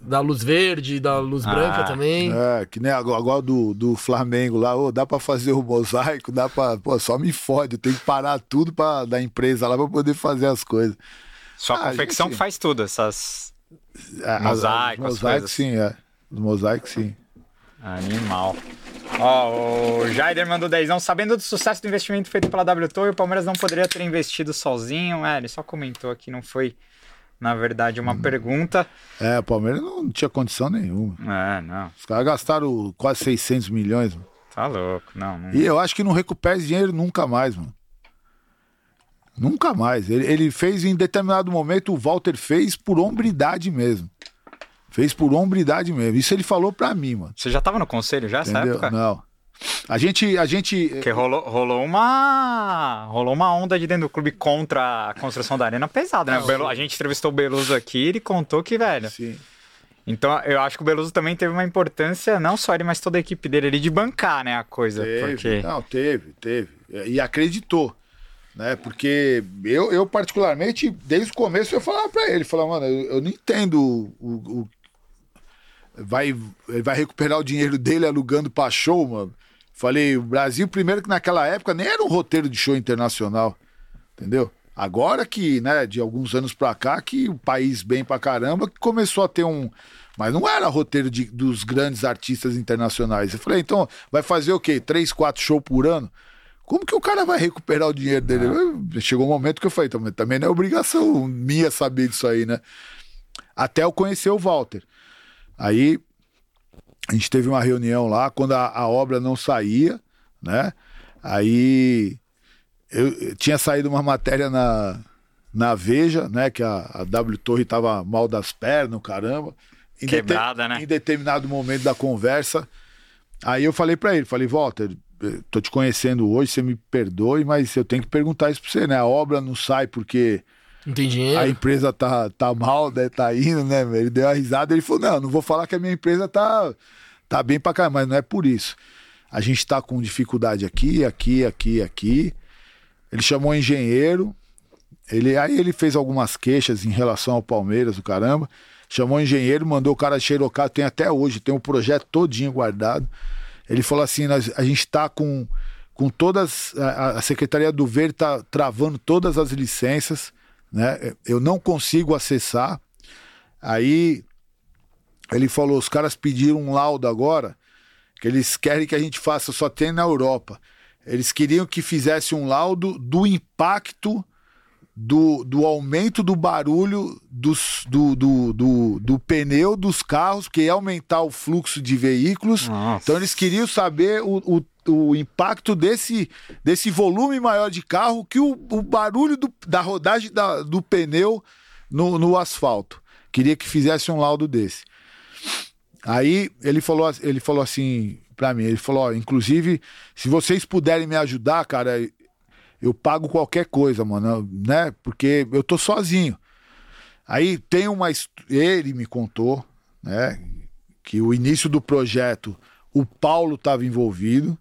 da luz verde, da luz Ah, branca também. É, que nem agora, agora do, do Flamengo lá, ô, dá pra fazer o mosaico, dá pra. Pô, só me fode, eu tenho que parar tudo pra, da empresa lá pra poder fazer as coisas. Sua Ah, confecção gente. que faz tudo, essas. É, as- Mosaico, os as mosaicos coisas. sim, é. Os mosaicos sim. Animal. Ó, o Jaider mandou dezão. Sabendo do sucesso do investimento feito pela W Torre, o Palmeiras não poderia ter investido sozinho. É, ele só comentou aqui, não foi, na verdade, Hum. uma pergunta. É, o Palmeiras não tinha condição nenhuma. É, não, Os caras gastaram quase 600 milhões, mano. tá louco. Não, não. E eu acho que não recupera esse dinheiro nunca mais, mano. Nunca mais. Ele, ele fez em determinado momento, o Walter fez por hombridade mesmo. Fez por hombridade mesmo. Isso ele falou pra mim, mano. Você já tava no conselho já nessa Entendeu? época? Não. A gente. A gente Porque rolou, rolou uma. Rolou uma onda de dentro do clube contra a construção da arena pesada, né? O Belu- a gente entrevistou o Beluso aqui e ele contou que, velho. Sim. Então eu acho que o Beluso também teve uma importância, não só ele, mas toda a equipe dele ali de bancar, né? A coisa. Teve, Porque. não, teve, teve. E acreditou, né? Porque eu, eu particularmente, desde o começo, eu falava pra ele, falava, mano, eu, eu não entendo o- o- vai, vai recuperar o dinheiro dele alugando pra show, mano. Falei, o Brasil, primeiro que naquela época nem era um roteiro de show internacional, entendeu? Agora que, né, de alguns anos pra cá, que o país bem pra caramba, que começou a ter um. Mas não era roteiro de- dos grandes artistas internacionais. Eu falei, então, vai fazer o quê? Três, quatro shows por ano? Como que o cara vai recuperar o dinheiro dele? Eu- Chegou um momento que eu falei, também, também não é obrigação minha saber disso aí, né? Até eu conhecer o Walter. Aí a gente teve uma reunião lá, quando a, a obra não saía, né? Aí eu, eu tinha saído uma matéria na, na Veja, né? Que a, a W Torre tava mal das pernas, caramba. Em dete- Quebrada, né? Em determinado momento da conversa, aí eu falei pra ele, falei, Walter, eu tô te conhecendo hoje, você me perdoe, mas eu tenho que perguntar isso pra você, né? A obra não sai porque Não tem dinheiro. a empresa tá, tá mal, né? Tá indo, né? Ele deu uma risada, ele falou: não, não vou falar que a minha empresa tá, tá bem pra cá, mas não é por isso. A gente tá com dificuldade aqui, aqui, aqui, aqui. Ele chamou um engenheiro, ele, aí ele fez algumas queixas em relação ao Palmeiras, o caramba. Chamou um engenheiro, mandou o cara xerocar, tem até hoje, tem o projeto todinho guardado. Ele falou assim: nós, a gente tá com, com todas. A, a Secretaria do Verde tá travando todas as licenças, né? Eu não consigo acessar. Aí ele falou: os caras pediram um laudo agora, que eles querem que a gente faça, só tem na Europa. Eles queriam que fizesse um laudo do impacto do, do aumento do barulho dos, do, do, do, do pneu dos carros, porque ia aumentar o fluxo de veículos. Nossa. Então eles queriam saber o, o, o impacto desse, desse volume maior de carro que o, o barulho do- da rodagem da- do pneu no, no asfalto. Queria que fizesse um laudo desse. Aí ele falou, ele falou assim pra mim, ele falou, ó, inclusive, se vocês puderem me ajudar, cara, eu pago qualquer coisa, mano, né? Porque eu tô sozinho. Aí tem uma. Ele me contou, né? Que o início do projeto, o Paulo estava envolvido.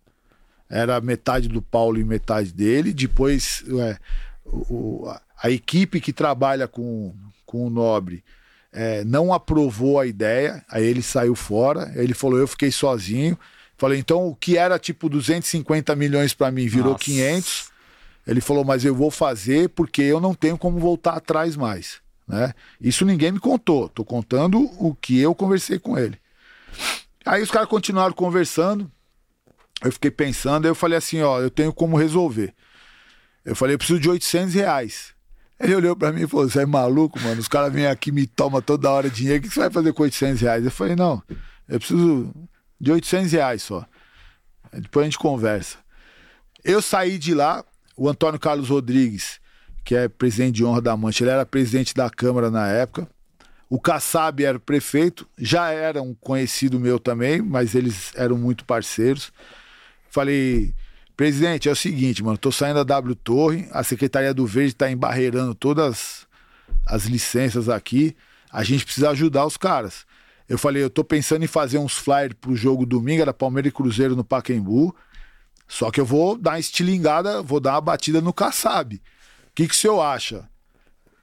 Era metade do Paulo e metade dele. Depois, é, o- a equipe que trabalha com, com o Nobre é, não aprovou a ideia. Aí ele saiu fora. Ele falou: Eu fiquei sozinho. Falei: Então, o que era tipo 250 milhões para mim virou Nossa. 500. Ele falou, mas eu vou fazer porque eu não tenho como voltar atrás mais. Né? Isso ninguém me contou. Tô contando o que eu conversei com ele. Aí os caras continuaram conversando. Eu fiquei pensando, aí eu falei assim, ó, eu tenho como resolver. Eu falei, eu preciso de 800 reais. Ele olhou pra mim e falou, você é maluco, mano? Os caras vêm aqui me tomam toda hora dinheiro, o que você vai fazer com 800 reais? Eu falei, não, eu preciso de 800 reais só. Depois a gente conversa. Eu saí de lá, o Antônio Carlos Rodrigues, que é presidente de honra da Mancha, ele era presidente da Câmara na época. O Kassab era prefeito, já era um conhecido meu também, mas eles eram muito parceiros. Falei, presidente, é o seguinte, mano, tô saindo da W Torre, a Secretaria do Verde tá embarreirando todas as licenças aqui, a gente precisa ajudar os caras. Eu falei, eu tô pensando em fazer uns flyers pro jogo domingo, era Palmeiras e Cruzeiro no Pacaembu. Só que eu vou dar uma estilingada, vou dar uma batida no Kassab. O que, que o senhor acha?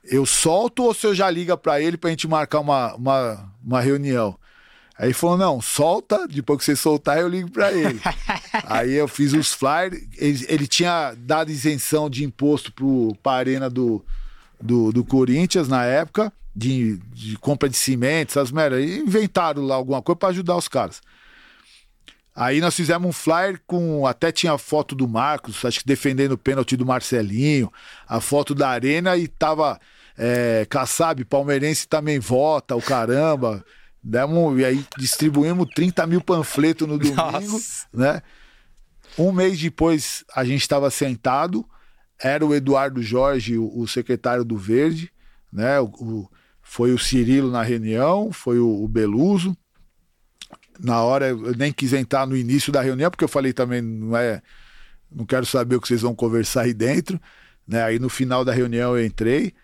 Eu solto ou o senhor já liga para ele pra gente marcar uma, uma, uma reunião? Aí falou: não, solta, depois que você soltar, eu ligo para ele. Aí eu fiz os flyers, ele, ele, tinha dado isenção de imposto pro, pra arena do, do, do Corinthians na época, de, de compra de cimento, essas merdas. Inventaram lá alguma coisa para ajudar os caras. Aí nós fizemos um flyer com. Até tinha a foto do Marcos, acho que defendendo o pênalti do Marcelinho, a foto da Arena e tava. É, Kassab, palmeirense também vota, o caramba. Demos, e aí distribuímos 30 mil panfletos no domingo, Nossa. né? Um mês depois a gente estava sentado, era o Eduardo Jorge, o, o secretário do Verde, né? O, o, foi o Cirilo na reunião, foi o, Beluso. Na hora eu nem quis entrar no início da reunião, porque eu falei também, não é. Não quero saber o que vocês vão conversar aí dentro. Né? Aí no final da reunião eu entrei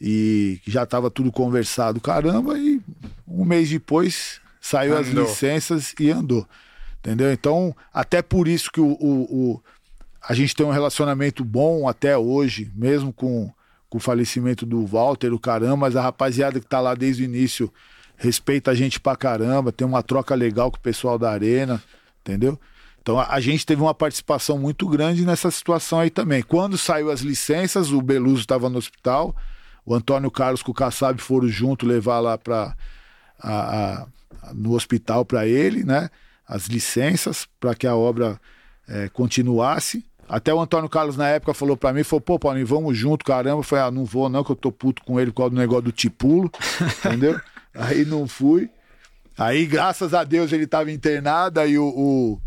e já estava tudo conversado, caramba, e um mês depois saiu andou. as licenças e andou. Entendeu? Então, até por isso que o, o, o, a gente tem um relacionamento bom até hoje, mesmo com, com o falecimento do Walter, o caramba, mas a rapaziada que tá lá desde o início respeita a gente pra caramba, tem uma troca legal com o pessoal da arena, entendeu? Então a, a gente teve uma participação muito grande nessa situação aí também. Quando saiu as licenças, o Beluso estava no hospital, o Antônio Carlos com o Kassab foram junto levar lá para no hospital para ele, né? As licenças para que a obra é, continuasse. Até o Antônio Carlos, na época, falou para mim, falou, pô, Paulinho, vamos junto, caramba. Eu falei, ah, não vou não, que eu tô puto com ele por causa do negócio do tipulo, entendeu? Aí não fui. Aí, graças a Deus, ele tava internado, aí o, o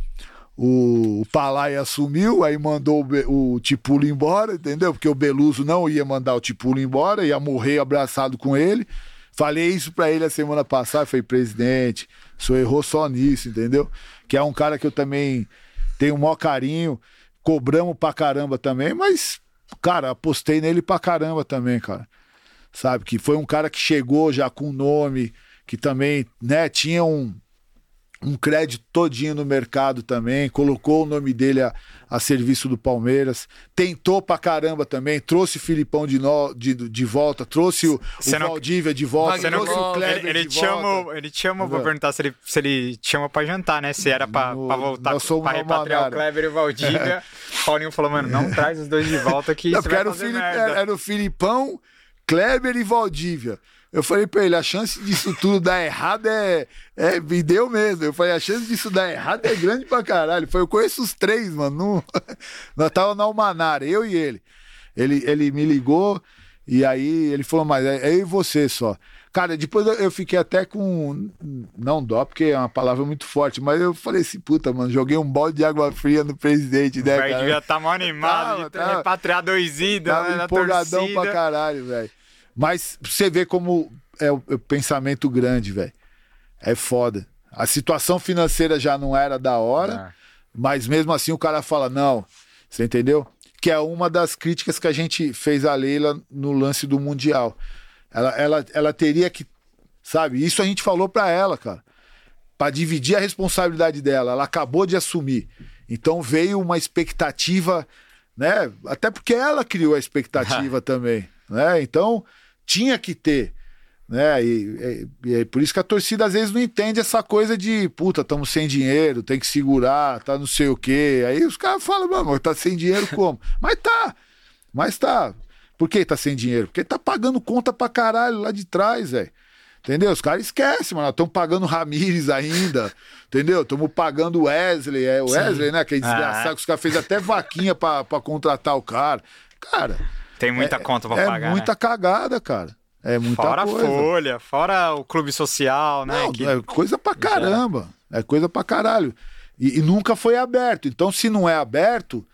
o Palai assumiu, aí mandou o, o Tipulo embora, entendeu? Porque o Beluso não ia mandar o Tipulo embora, ia morrer abraçado com ele. Falei isso para ele a semana passada, falei, presidente, senhor errou só nisso, entendeu? Que é um cara que eu também tenho o maior carinho, cobramos pra caramba também, mas, cara, apostei nele pra caramba também, cara. Sabe? Que foi um cara que chegou já com nome, que também, né, tinha um, um crédito todinho no mercado também, colocou o nome dele a, a serviço do Palmeiras, tentou pra caramba também, trouxe o Filipão de, no, de, de volta, trouxe o, o não... Valdívia de volta, trouxe não... o Kleber ele, ele de te volta. Ama, ele te chama, vou perguntar se ele, se ele te chama pra jantar, né? Se era pra, no, pra voltar, pra repatriar o Kleber e o Valdívia. Paulinho falou, mano, não traz os dois de volta que não, isso era, o Filip, era, era o Filipão, Kleber e Valdívia. Eu falei pra ele, a chance disso tudo dar errado é, é. Me deu mesmo. Eu falei, a chance disso dar errado é grande pra caralho. Foi, eu conheço os três, mano. No... Nós tava na Almanara, eu e ele. Ele, ele me ligou e aí ele falou, mas é, é eu e você só. Cara, depois eu fiquei até com. Não dó, porque é uma palavra muito forte, mas eu falei assim, puta, mano, joguei um balde de água fria no presidente, né? O velho devia estar tá mal animado tava, de repatriar dois ídolos, né? Empolgadão pra caralho, velho. Mas você vê como é o, é o pensamento grande, velho. É foda. A situação financeira já não era da hora, é. mas mesmo assim o cara fala, não, você entendeu? Que é uma das críticas que a gente fez a Leila no lance do Mundial. Ela, ela, ela teria que, sabe? Isso a gente falou para ela, cara. Para dividir a responsabilidade dela. Ela acabou de assumir. Então veio uma expectativa, né? Até porque ela criou a expectativa também, né? Então tinha que ter. Né? E, e, e, é por isso que a torcida às vezes não entende essa coisa de puta, estamos sem dinheiro, tem que segurar, tá não sei o quê. Aí os caras falam, mano, tá sem dinheiro como? mas tá, mas tá. Por que tá sem dinheiro? Porque tá pagando conta pra caralho lá de trás, velho. Entendeu? Os caras esquecem, mano. Estão pagando Ramires ainda. entendeu? Estamos pagando Wesley. É o Wesley, Sim. né? Que é desgraçado, ah. que os caras fez até vaquinha pra, pra contratar o cara. Cara. Tem muita é, conta pra é pagar. É muita né? cagada, cara. É muita fora coisa. Fora a folha, fora o clube social, né? Não, que... É coisa pra caramba. É coisa pra caralho. E, e, nunca foi aberto. Então, se não é aberto,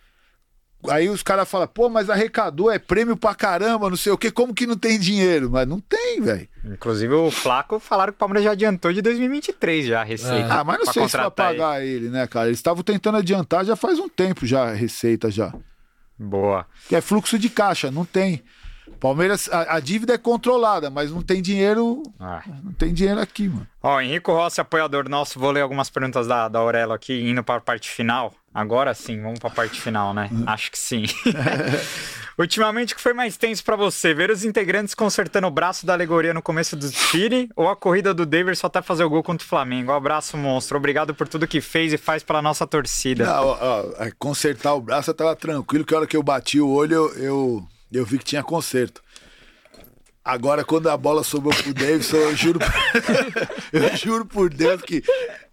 aí os caras falam, pô, mas arrecadou, é prêmio pra caramba, não sei o quê, como que não tem dinheiro? Mas não tem, velho. Inclusive o Flaco falaram que o Palmeiras já adiantou de 2023 já a receita. Ah, mas não sei se vai pagar ele. ele, né, cara? Eles estavam tentando adiantar já faz um tempo já a receita já. Boa. Que é fluxo de caixa, não tem. Palmeiras, a, a dívida é controlada, mas não tem dinheiro. Ah. Não tem dinheiro aqui, mano. Ó, Henrico Rossi, apoiador nosso, vou ler algumas perguntas da, da Aurelo aqui, indo para a parte final. Agora sim, vamos para a parte final, né? Acho que sim. Ultimamente, o que foi mais tenso para você? Ver os integrantes consertando o braço da alegoria no começo do desfile ou a corrida do Davis só até fazer o gol contra o Flamengo? Um abraço, monstro. Obrigado por tudo que fez e faz pela nossa torcida. Não, ó, ó, é, consertar o braço eu tava tranquilo, que a hora que eu bati o olho, eu, eu, eu vi que tinha conserto. Agora, quando a bola sobrou pro Davidson, eu juro, eu juro por Deus que.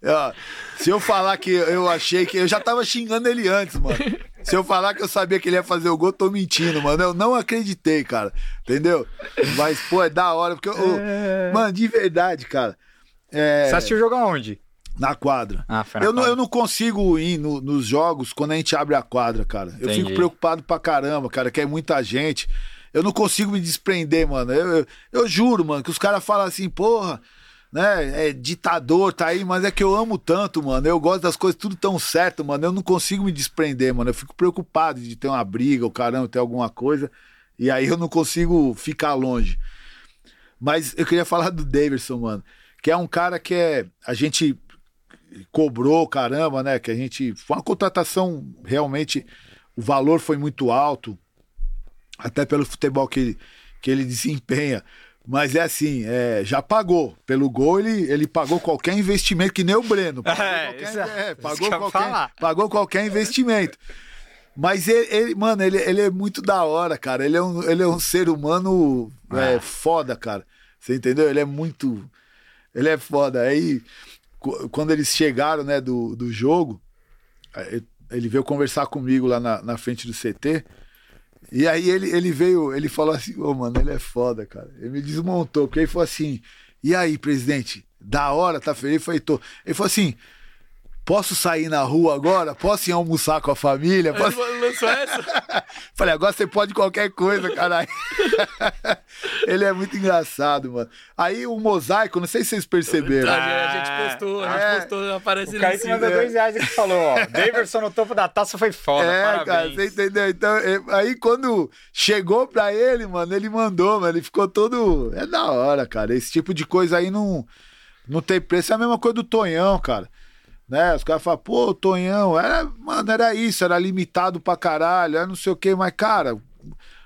ó, se eu falar que eu achei que. Eu já tava xingando ele antes, mano. Se eu falar que eu sabia que ele ia fazer o gol, eu tô mentindo, mano. Eu não acreditei, cara. Entendeu? Mas, pô, é da hora. Porque, ô, mano, de verdade, cara. É, Você assistiu o jogo aonde? na quadra. Ah, na eu, não, quadra. eu não consigo ir no- nos jogos quando a gente abre a quadra, cara. Eu Entendi. fico preocupado pra caramba, cara, que é muita gente. Eu não consigo me desprender, mano. Eu, eu, eu juro, mano, que os caras falam assim, porra, né? É ditador, tá aí, mas é que eu amo tanto, mano. Eu gosto das coisas tudo tão certo, mano. Eu não consigo me desprender, mano. Eu fico preocupado de ter uma briga, o caramba, ter alguma coisa. E aí eu não consigo ficar longe. Mas eu queria falar do Davidson, mano. Que é um cara que é. A gente cobrou, caramba, né? Que a gente. Foi uma contratação realmente. O valor foi muito alto, até pelo futebol que, ele- que ele desempenha. Mas é assim, é, já pagou. Pelo gol, ele, ele pagou qualquer investimento, que nem o Breno. Pagou É, qualquer, é, que pagou, qualquer, pagou qualquer investimento. Mas ele, ele- mano, ele, ele é muito da hora, cara. Ele é um, ele é um ser humano é, É. foda, cara. Você entendeu? Ele é muito. Ele é foda. Aí, qu- quando eles chegaram, né, do, do jogo, aí ele veio conversar comigo lá na, na frente do CT. E aí ele, ele veio, ele falou assim, ô mano, ele é foda, cara. Ele me desmontou, porque ele falou assim, e aí, presidente, da hora, tá feliz? Falei, tô. Ele falou assim, posso sair na rua agora? Posso ir almoçar com a família? Ele Posso... lançou essa? Falei, agora você pode qualquer coisa, caralho. ele é muito engraçado, mano. Aí o mosaico, não sei se vocês perceberam. A gente postou, a gente É. postou, aparece O Kaique cima. mandou dois reais e falou, ó. Daverson no topo da taça foi foda, É, cara, parabéns. você entendeu? Então, é, aí quando chegou pra ele, mano, ele mandou, mano, ele ficou todo. É da hora, cara. Esse tipo de coisa aí não, não tem preço. É a mesma coisa do Tonhão, cara. Né? Os caras falam, pô, Tonhão, era, mano, era isso, era limitado pra caralho, era não sei o quê, mas, cara, o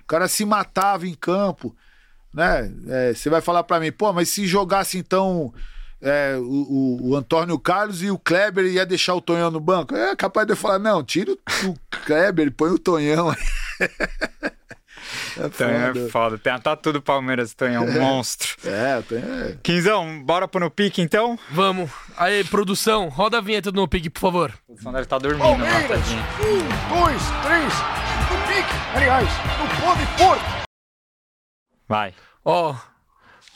cara se matava em campo, né? É, Você vai falar pra mim, pô, mas se jogasse então. é, o, o- o Antônio Carlos e o Kleber ia deixar o Tonhão no banco? É capaz de eu falar, não, tira o, o Kleber põe o Tonhão. é Tonhão foda. é foda. Tem a tatu do Palmeiras, Tonhão, um monstro. É, Tonhão é. Quinzão, bora pro no pique então? Vamos. Aí, produção, roda a vinheta do No Pig, por favor. O som deve estar dormindo, né, tadinho. Um, dois, três, no pique. Aliás, no pôde porco. Vai. Ó,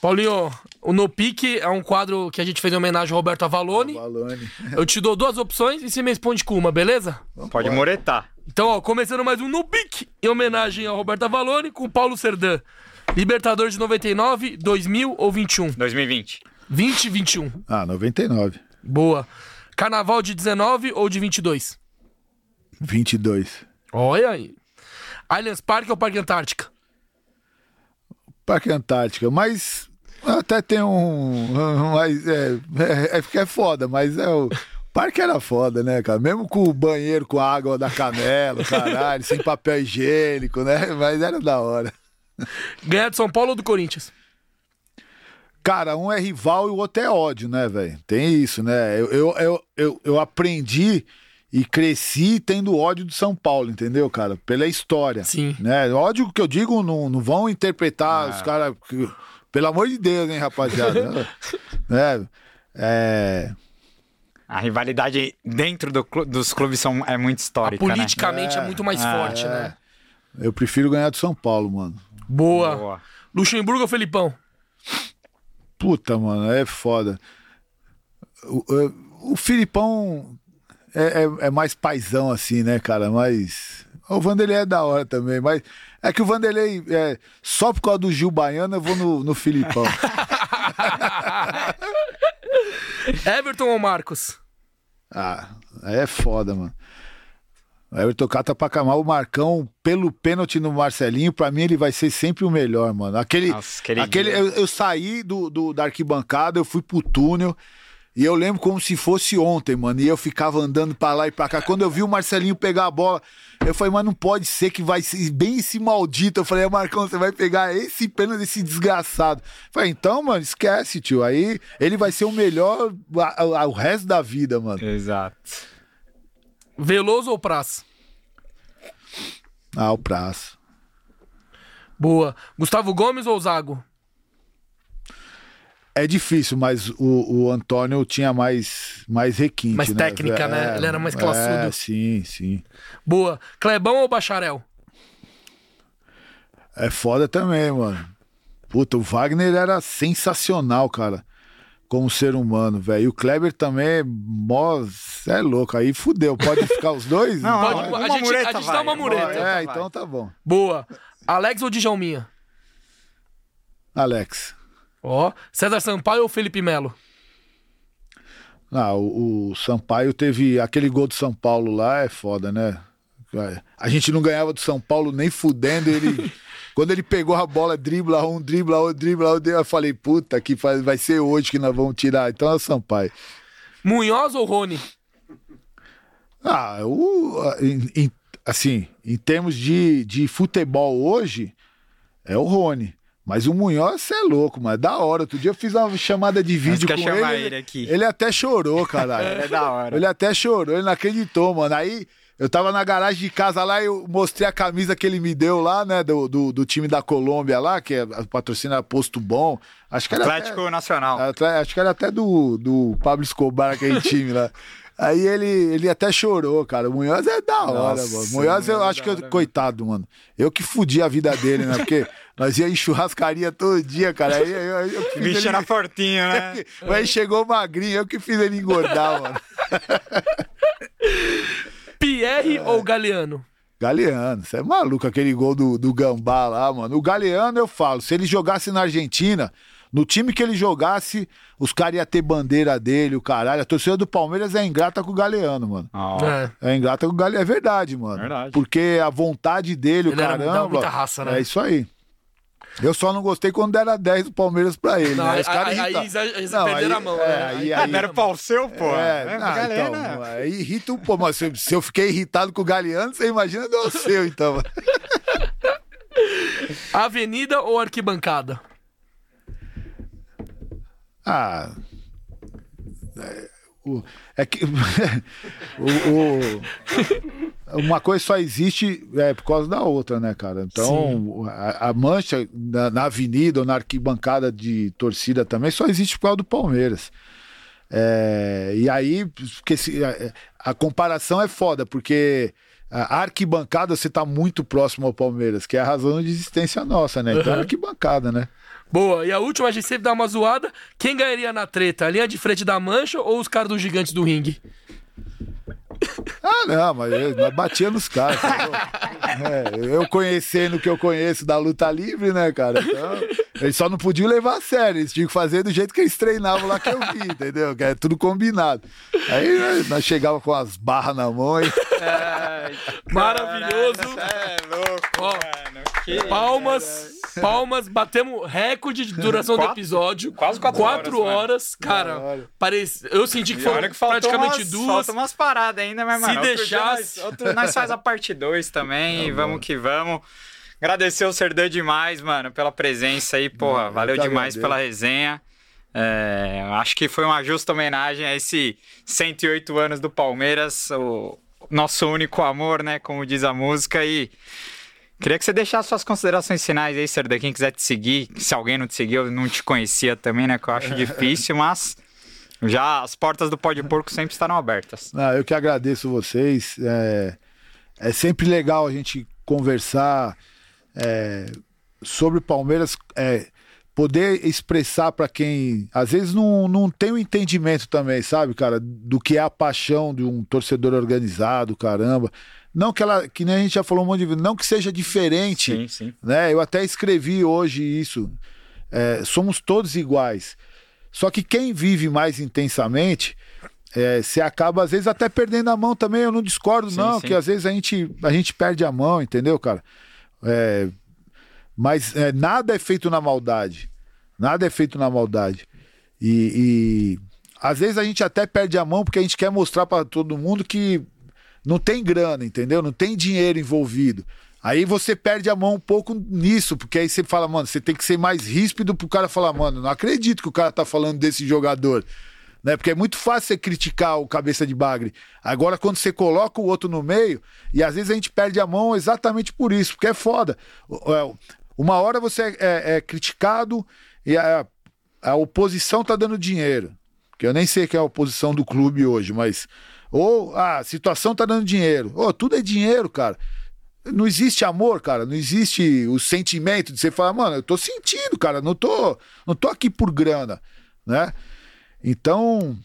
Paulinho, o No Pique é um quadro que a gente fez em homenagem ao Roberto Avalone. Balone. Eu te dou duas opções e você me responde com uma, beleza? Pode moretar. Então, ó, começando mais um No Pique em homenagem ao Roberto Avalone com Paulo Serdã. Libertadores de 99, 2000 ou 21? 2020. 20 21. Ah, 99. Boa. Carnaval de 19 ou de 22? 22. Olha aí. Allianz Parque ou Parque Antártica? Parque Antártica, mas até tem um. Mas é, é, é é foda, mas é o. Parque era foda, né, cara? Mesmo com o banheiro com água da canela, caralho, sem papel higiênico, né? Mas era da hora. Ganhar de São Paulo ou do Corinthians? Cara, um é rival e o outro é ódio, né, velho? Tem isso, né? Eu, eu, eu, eu, eu aprendi e cresci tendo ódio do São Paulo, entendeu, cara? Pela história. Sim. Né? Ódio que eu digo, não, não vão interpretar os caras. Pelo amor de Deus, hein, rapaziada? né? É. A rivalidade dentro do clu- dos clubes são, é muito histórica, Politicamente é, muito mais forte, né? Eu prefiro ganhar do São Paulo, mano. Boa. né? Boa. Luxemburgo ou Felipão? Puta, mano, é foda. O, o- o Filipão é, é- é mais paizão, assim, né, cara? Mas. O Vanderlei é da hora também, mas é que o Vanderlei, é, só por causa do Gil Baiano, eu vou no, no Filipão. Everton ou Marcos? ah, aí é foda, mano. O Everton cata pra camar o Marcão pelo pênalti no Marcelinho. Pra mim, ele vai ser sempre o melhor, mano. Aquele. Nossa, aquele eu, eu saí do, do, da arquibancada, eu fui pro túnel. E eu lembro como se fosse ontem, mano. E eu ficava andando pra lá e pra cá. Quando eu vi o Marcelinho pegar a bola, eu falei, mas não pode ser que vai ser bem esse maldito. Eu falei, Marcão, você vai pegar esse pênalti desse desgraçado. Eu falei, então, mano, esquece, tio. Aí ele vai ser o melhor a- a- o resto da vida, mano. Exato. Veloso ou Praça? Ah, o prazo. Boa. Gustavo Gomes ou Zago? É difícil, mas o, o Antônio tinha mais, mais requinte. Mais né? técnica, né? Ele era mais classudo. É, sim, sim. Boa. Clebão ou Bacharel? É foda também, mano. Puta, o Wagner era sensacional, cara. Como ser humano, velho. E o Kleber também é mó. Cê é louco. Aí fudeu. Pode ficar os dois? Não, Pode- a uma gente- mureta a gente vai, dá uma mureta. vai. É, então tá bom. Boa. Alex ou Djalminha? Alex. Ó. César Sampaio ou Felipe Melo? Ah, o, o Sampaio teve aquele gol do São Paulo lá, é foda, né? A gente não ganhava do São Paulo nem fudendo. Ele, quando ele pegou a bola, dribla um, dribla outro, dribla outro, eu falei, puta, que vai ser hoje que nós vamos tirar. Então é o Sampaio. Munhoz ou Rony? Ah, o, em- em- assim, em termos de, de futebol hoje, é o Rony. Mas o Munhoz, você é louco, mano. É da hora. Outro dia eu fiz uma chamada de vídeo com ele. ele aqui. Ele até chorou, caralho. É da hora. Ele até chorou, ele não acreditou, mano. Aí eu tava na garagem de casa lá e eu mostrei a camisa que ele me deu lá, né? Do, do, do time da Colômbia lá, que é a patrocina Posto Bom. Acho que era Atlético até, Nacional. até- acho que era até do, do Pablo Escobar, aquele time lá. Aí ele, ele até chorou, cara. O Munhoz é da hora, Nossa, mano. O Munhoz, eu é acho que, eu, hora coitado, mano. Eu que fudi a vida dele, né? Porque nós ia em churrascaria todo dia, cara. Aí eu, eu, que bicho ele- era fortinho, né? Aí chegou magrinho, eu que fiz ele engordar, mano. Pierre ou Galeano? Galeano, você é maluco, aquele gol do, do Gambá lá, mano. O Galeano, eu falo, se ele jogasse na Argentina, no time que ele jogasse, os caras iam ter bandeira dele, o caralho. A torcida do Palmeiras é ingrata com o Galeano, mano. Ó, É. É ingrata com o Galeano, é verdade, mano. Verdade. Porque a vontade dele, Ele o era- caramba. muita raça, né? É isso aí. Eu só não gostei quando deram 10 do Palmeiras pra ele, Não, né? aí- Os caras aí- aí irritam. eles- eles Não, perderam aí- a mão, é, né? aí- Aí- aí- Deram pau seu, pô. É, É, não, galera. então, aí irrita um pouco, mas se, se eu fiquei irritado com o Galeano, você imagina do seu, então. Avenida ou arquibancada? Ah. É, o- é que. o- o- uma coisa só existe é, por causa da outra, né, cara? Então, a, a mancha na, na avenida ou na arquibancada de torcida também só existe por causa do Palmeiras. É, e aí, porque se- a, a comparação é foda, porque a arquibancada você tá muito próximo ao Palmeiras, que é a razão de existência nossa, né? Então, é arquibancada, né? Boa. E a última, a gente sempre dá uma zoada. Quem ganharia na treta? A linha de frente da mancha ou os caras dos gigantes do ringue? Ah, não, mas eu, batia nos caras. entendeu? É, eu conhecendo o que eu conheço da luta livre, né, cara? Então, eles só não podiam levar a sério, eles tinham que fazer do jeito que eles treinavam lá que eu vi, entendeu? Que é tudo combinado. Aí nós, nós chegava com as barras na mão e. Maravilhoso. É louco, Ó, mano. Que- Palmas, palmas, batemos recorde de duração do Quatro- episódio. quase quatro Quatro horas, horas, cara. Caralho. Parece, eu senti que foram olha que praticamente umas, duas. Faltam umas paradas ainda, mas, Se mano, dia deixasse- Nós, outro- nós faz a parte 2 também, e vamos que vamos. Agradecer o Serdã demais, mano, pela presença aí, porra. eu valeu demais agradeço. pela resenha. É, acho que foi uma justa homenagem a esse 108 anos do Palmeiras, o nosso único amor, né? Como diz a música. E queria que você deixasse suas considerações finais aí, Serdã. Quem quiser te seguir, se alguém não te seguiu, não te conhecia também, né? Que eu acho difícil, mas já as portas do Pó de Porco sempre estarão abertas. Não, eu que agradeço vocês. É, é sempre legal a gente conversar é, sobre Palmeiras, é, poder expressar para quem às vezes não, não tem o entendimento também, sabe, cara, do que é a paixão de um torcedor organizado, caramba. Não que ela, que nem a gente já falou um monte de vezes, não que seja diferente Sim, sim. né? Eu até escrevi hoje isso. É, somos todos iguais. Só que quem vive mais intensamente é, você acaba, às vezes, até perdendo a mão também. Eu não discordo, Sim, não, sim. que às vezes a gente, a gente perde a mão, entendeu, cara? É, mas é, nada é feito na maldade. Nada é feito na maldade. E, e às vezes a gente até perde a mão porque a gente quer mostrar para todo mundo que não tem grana, entendeu? Não tem dinheiro envolvido. Aí você perde a mão um pouco nisso, porque aí você fala, mano, você tem que ser mais ríspido pro cara falar, mano, não acredito que o cara tá falando desse jogador. Né? Porque é muito fácil você criticar o cabeça de bagre. Agora, quando você coloca o outro no meio, e às vezes a gente perde a mão exatamente por isso, porque é foda. É, Uma hora você é, é- é criticado e a, a oposição tá dando dinheiro. Que eu nem sei que é a oposição do clube hoje, mas. Ou ah, a situação tá dando dinheiro. Ô, tudo é dinheiro, cara. Não existe amor, cara. Não existe o sentimento de você falar, mano, eu tô sentindo, cara. Não tô, não tô aqui por grana, né? Então,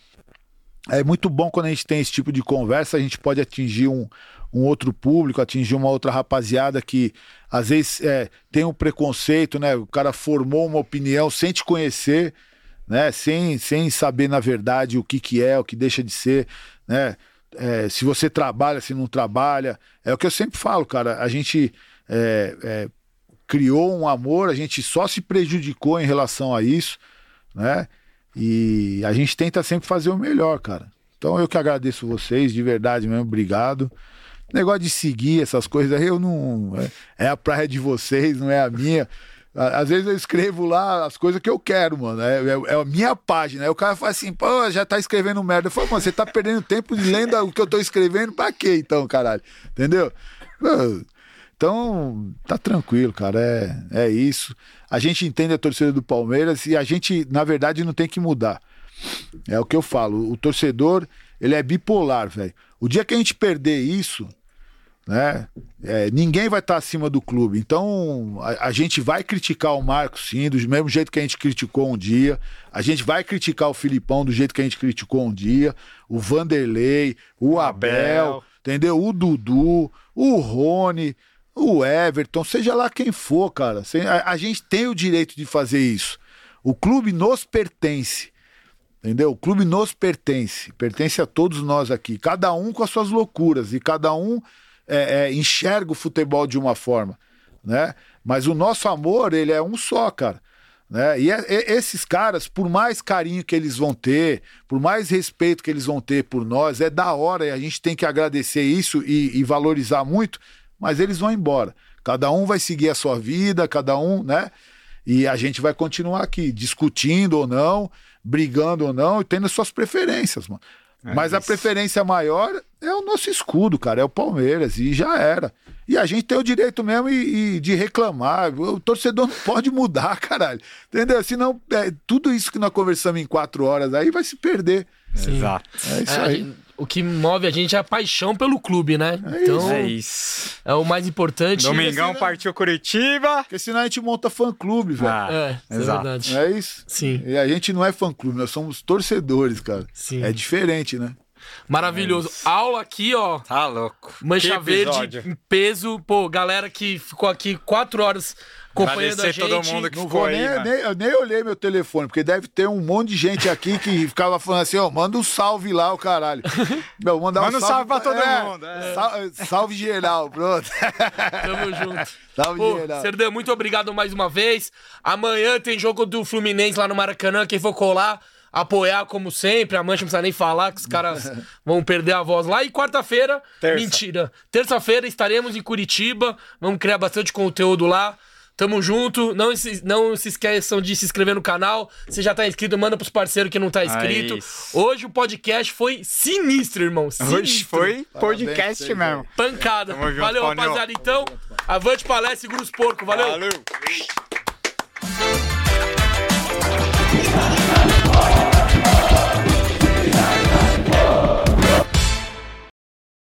é muito bom quando a gente tem esse tipo de conversa, a gente pode atingir um, um outro público, atingir uma outra rapaziada que às vezes é, tem um preconceito, né? O cara formou uma opinião sem te conhecer, né? Sem, sem saber na verdade o que, que é, o que deixa de ser, né? É, se você trabalha, se não trabalha. É o que eu sempre falo, cara. A gente é, é, criou um amor, a gente só se prejudicou em relação a isso, né? E a gente tenta sempre fazer o melhor, cara. Então eu que agradeço vocês, de verdade mesmo, obrigado. Negócio de seguir essas coisas aí, eu não. É, é a praia de vocês, não é a minha. Às vezes eu escrevo lá as coisas que eu quero, mano. É, é- é a minha página. Aí o cara fala assim, pô, já tá escrevendo merda. Eu falo, mano, você tá perdendo tempo lendo o que eu tô escrevendo, pra quê então, caralho? Entendeu? Então, tá tranquilo, cara. É, é isso. A gente entende a torcida do Palmeiras e a gente, na verdade, não tem que mudar. É o que eu falo. O torcedor, ele é bipolar, velho. O dia que a gente perder isso, né? é, ninguém vai estar acima do clube. Então, a, a gente vai criticar o Marcos, sim, do mesmo jeito que a gente criticou um dia. A gente vai criticar o Filipão do jeito que a gente criticou um dia. O Vanderlei, o Abel, Abel. entendeu? O Dudu, o Rony, o Everton, seja lá quem for, cara. A, a gente tem o direito de fazer isso. O clube nos pertence. Entendeu? O clube nos pertence, pertence a todos nós aqui, cada um com as suas loucuras e cada um é, é, enxerga o futebol de uma forma, né? Mas o nosso amor ele é um só, cara. Né? E é- é- esses caras, por mais carinho que eles vão ter, por mais respeito que eles vão ter por nós, é da hora e a gente tem que agradecer isso e, e valorizar muito, mas eles vão embora. Cada um vai seguir a sua vida, cada um, né? E a gente vai continuar aqui, discutindo ou não, brigando ou não, e tendo suas preferências, mano. Mas a isso. preferência maior é o nosso escudo, cara, é o Palmeiras, e já era. E a gente tem o direito mesmo e, e de reclamar. O torcedor não pode mudar, caralho. Entendeu? Senão, é, tudo isso que nós conversamos em quatro horas aí vai se perder. Exato. É isso É, aí. gente- o que move a gente é a paixão pelo clube, né? então, É isso. é o mais importante. Domingão partiu Curitiba. Porque senão a gente monta fã-clube, velho. Ah, É, isso é verdade. É isso. Sim, E a gente não é fã-clube, nós somos torcedores, cara. Sim. É diferente, né? Maravilhoso. Aula aqui, ó. Tá louco. Mancha verde peso. Pô, galera que ficou aqui quatro horas acompanhando a Agradecer gente. todo mundo que Não ficou vou aí, nem, nem- eu nem olhei meu telefone, porque deve ter um monte de gente aqui que ficava falando assim, ó, manda um salve lá, o caralho. Meu, mandar Manda um salve, salve pra todo é, mundo, é. sal- salve geral, pronto. Tamo junto. salve Pô, geral. Muito obrigado mais uma vez. Amanhã tem jogo do Fluminense lá no Maracanã. Quem for colar, apoiar como sempre. A Mancha não precisa nem falar, que os caras vão perder a voz lá. E quarta-feira, Terça. mentira. Terça-feira estaremos em Curitiba. Vamos criar bastante conteúdo lá. Tamo junto. Não se, não se esqueçam de se inscrever no canal. Se já tá inscrito, manda pros parceiros que não tá inscrito. isso. Hoje o podcast foi sinistro, irmão. Sinistro. Hoje foi podcast vocês, mesmo. Pancada. Tamo Valeu, rapaziada. Então, avante palestra, segura os porcos. Valeu. Valeu.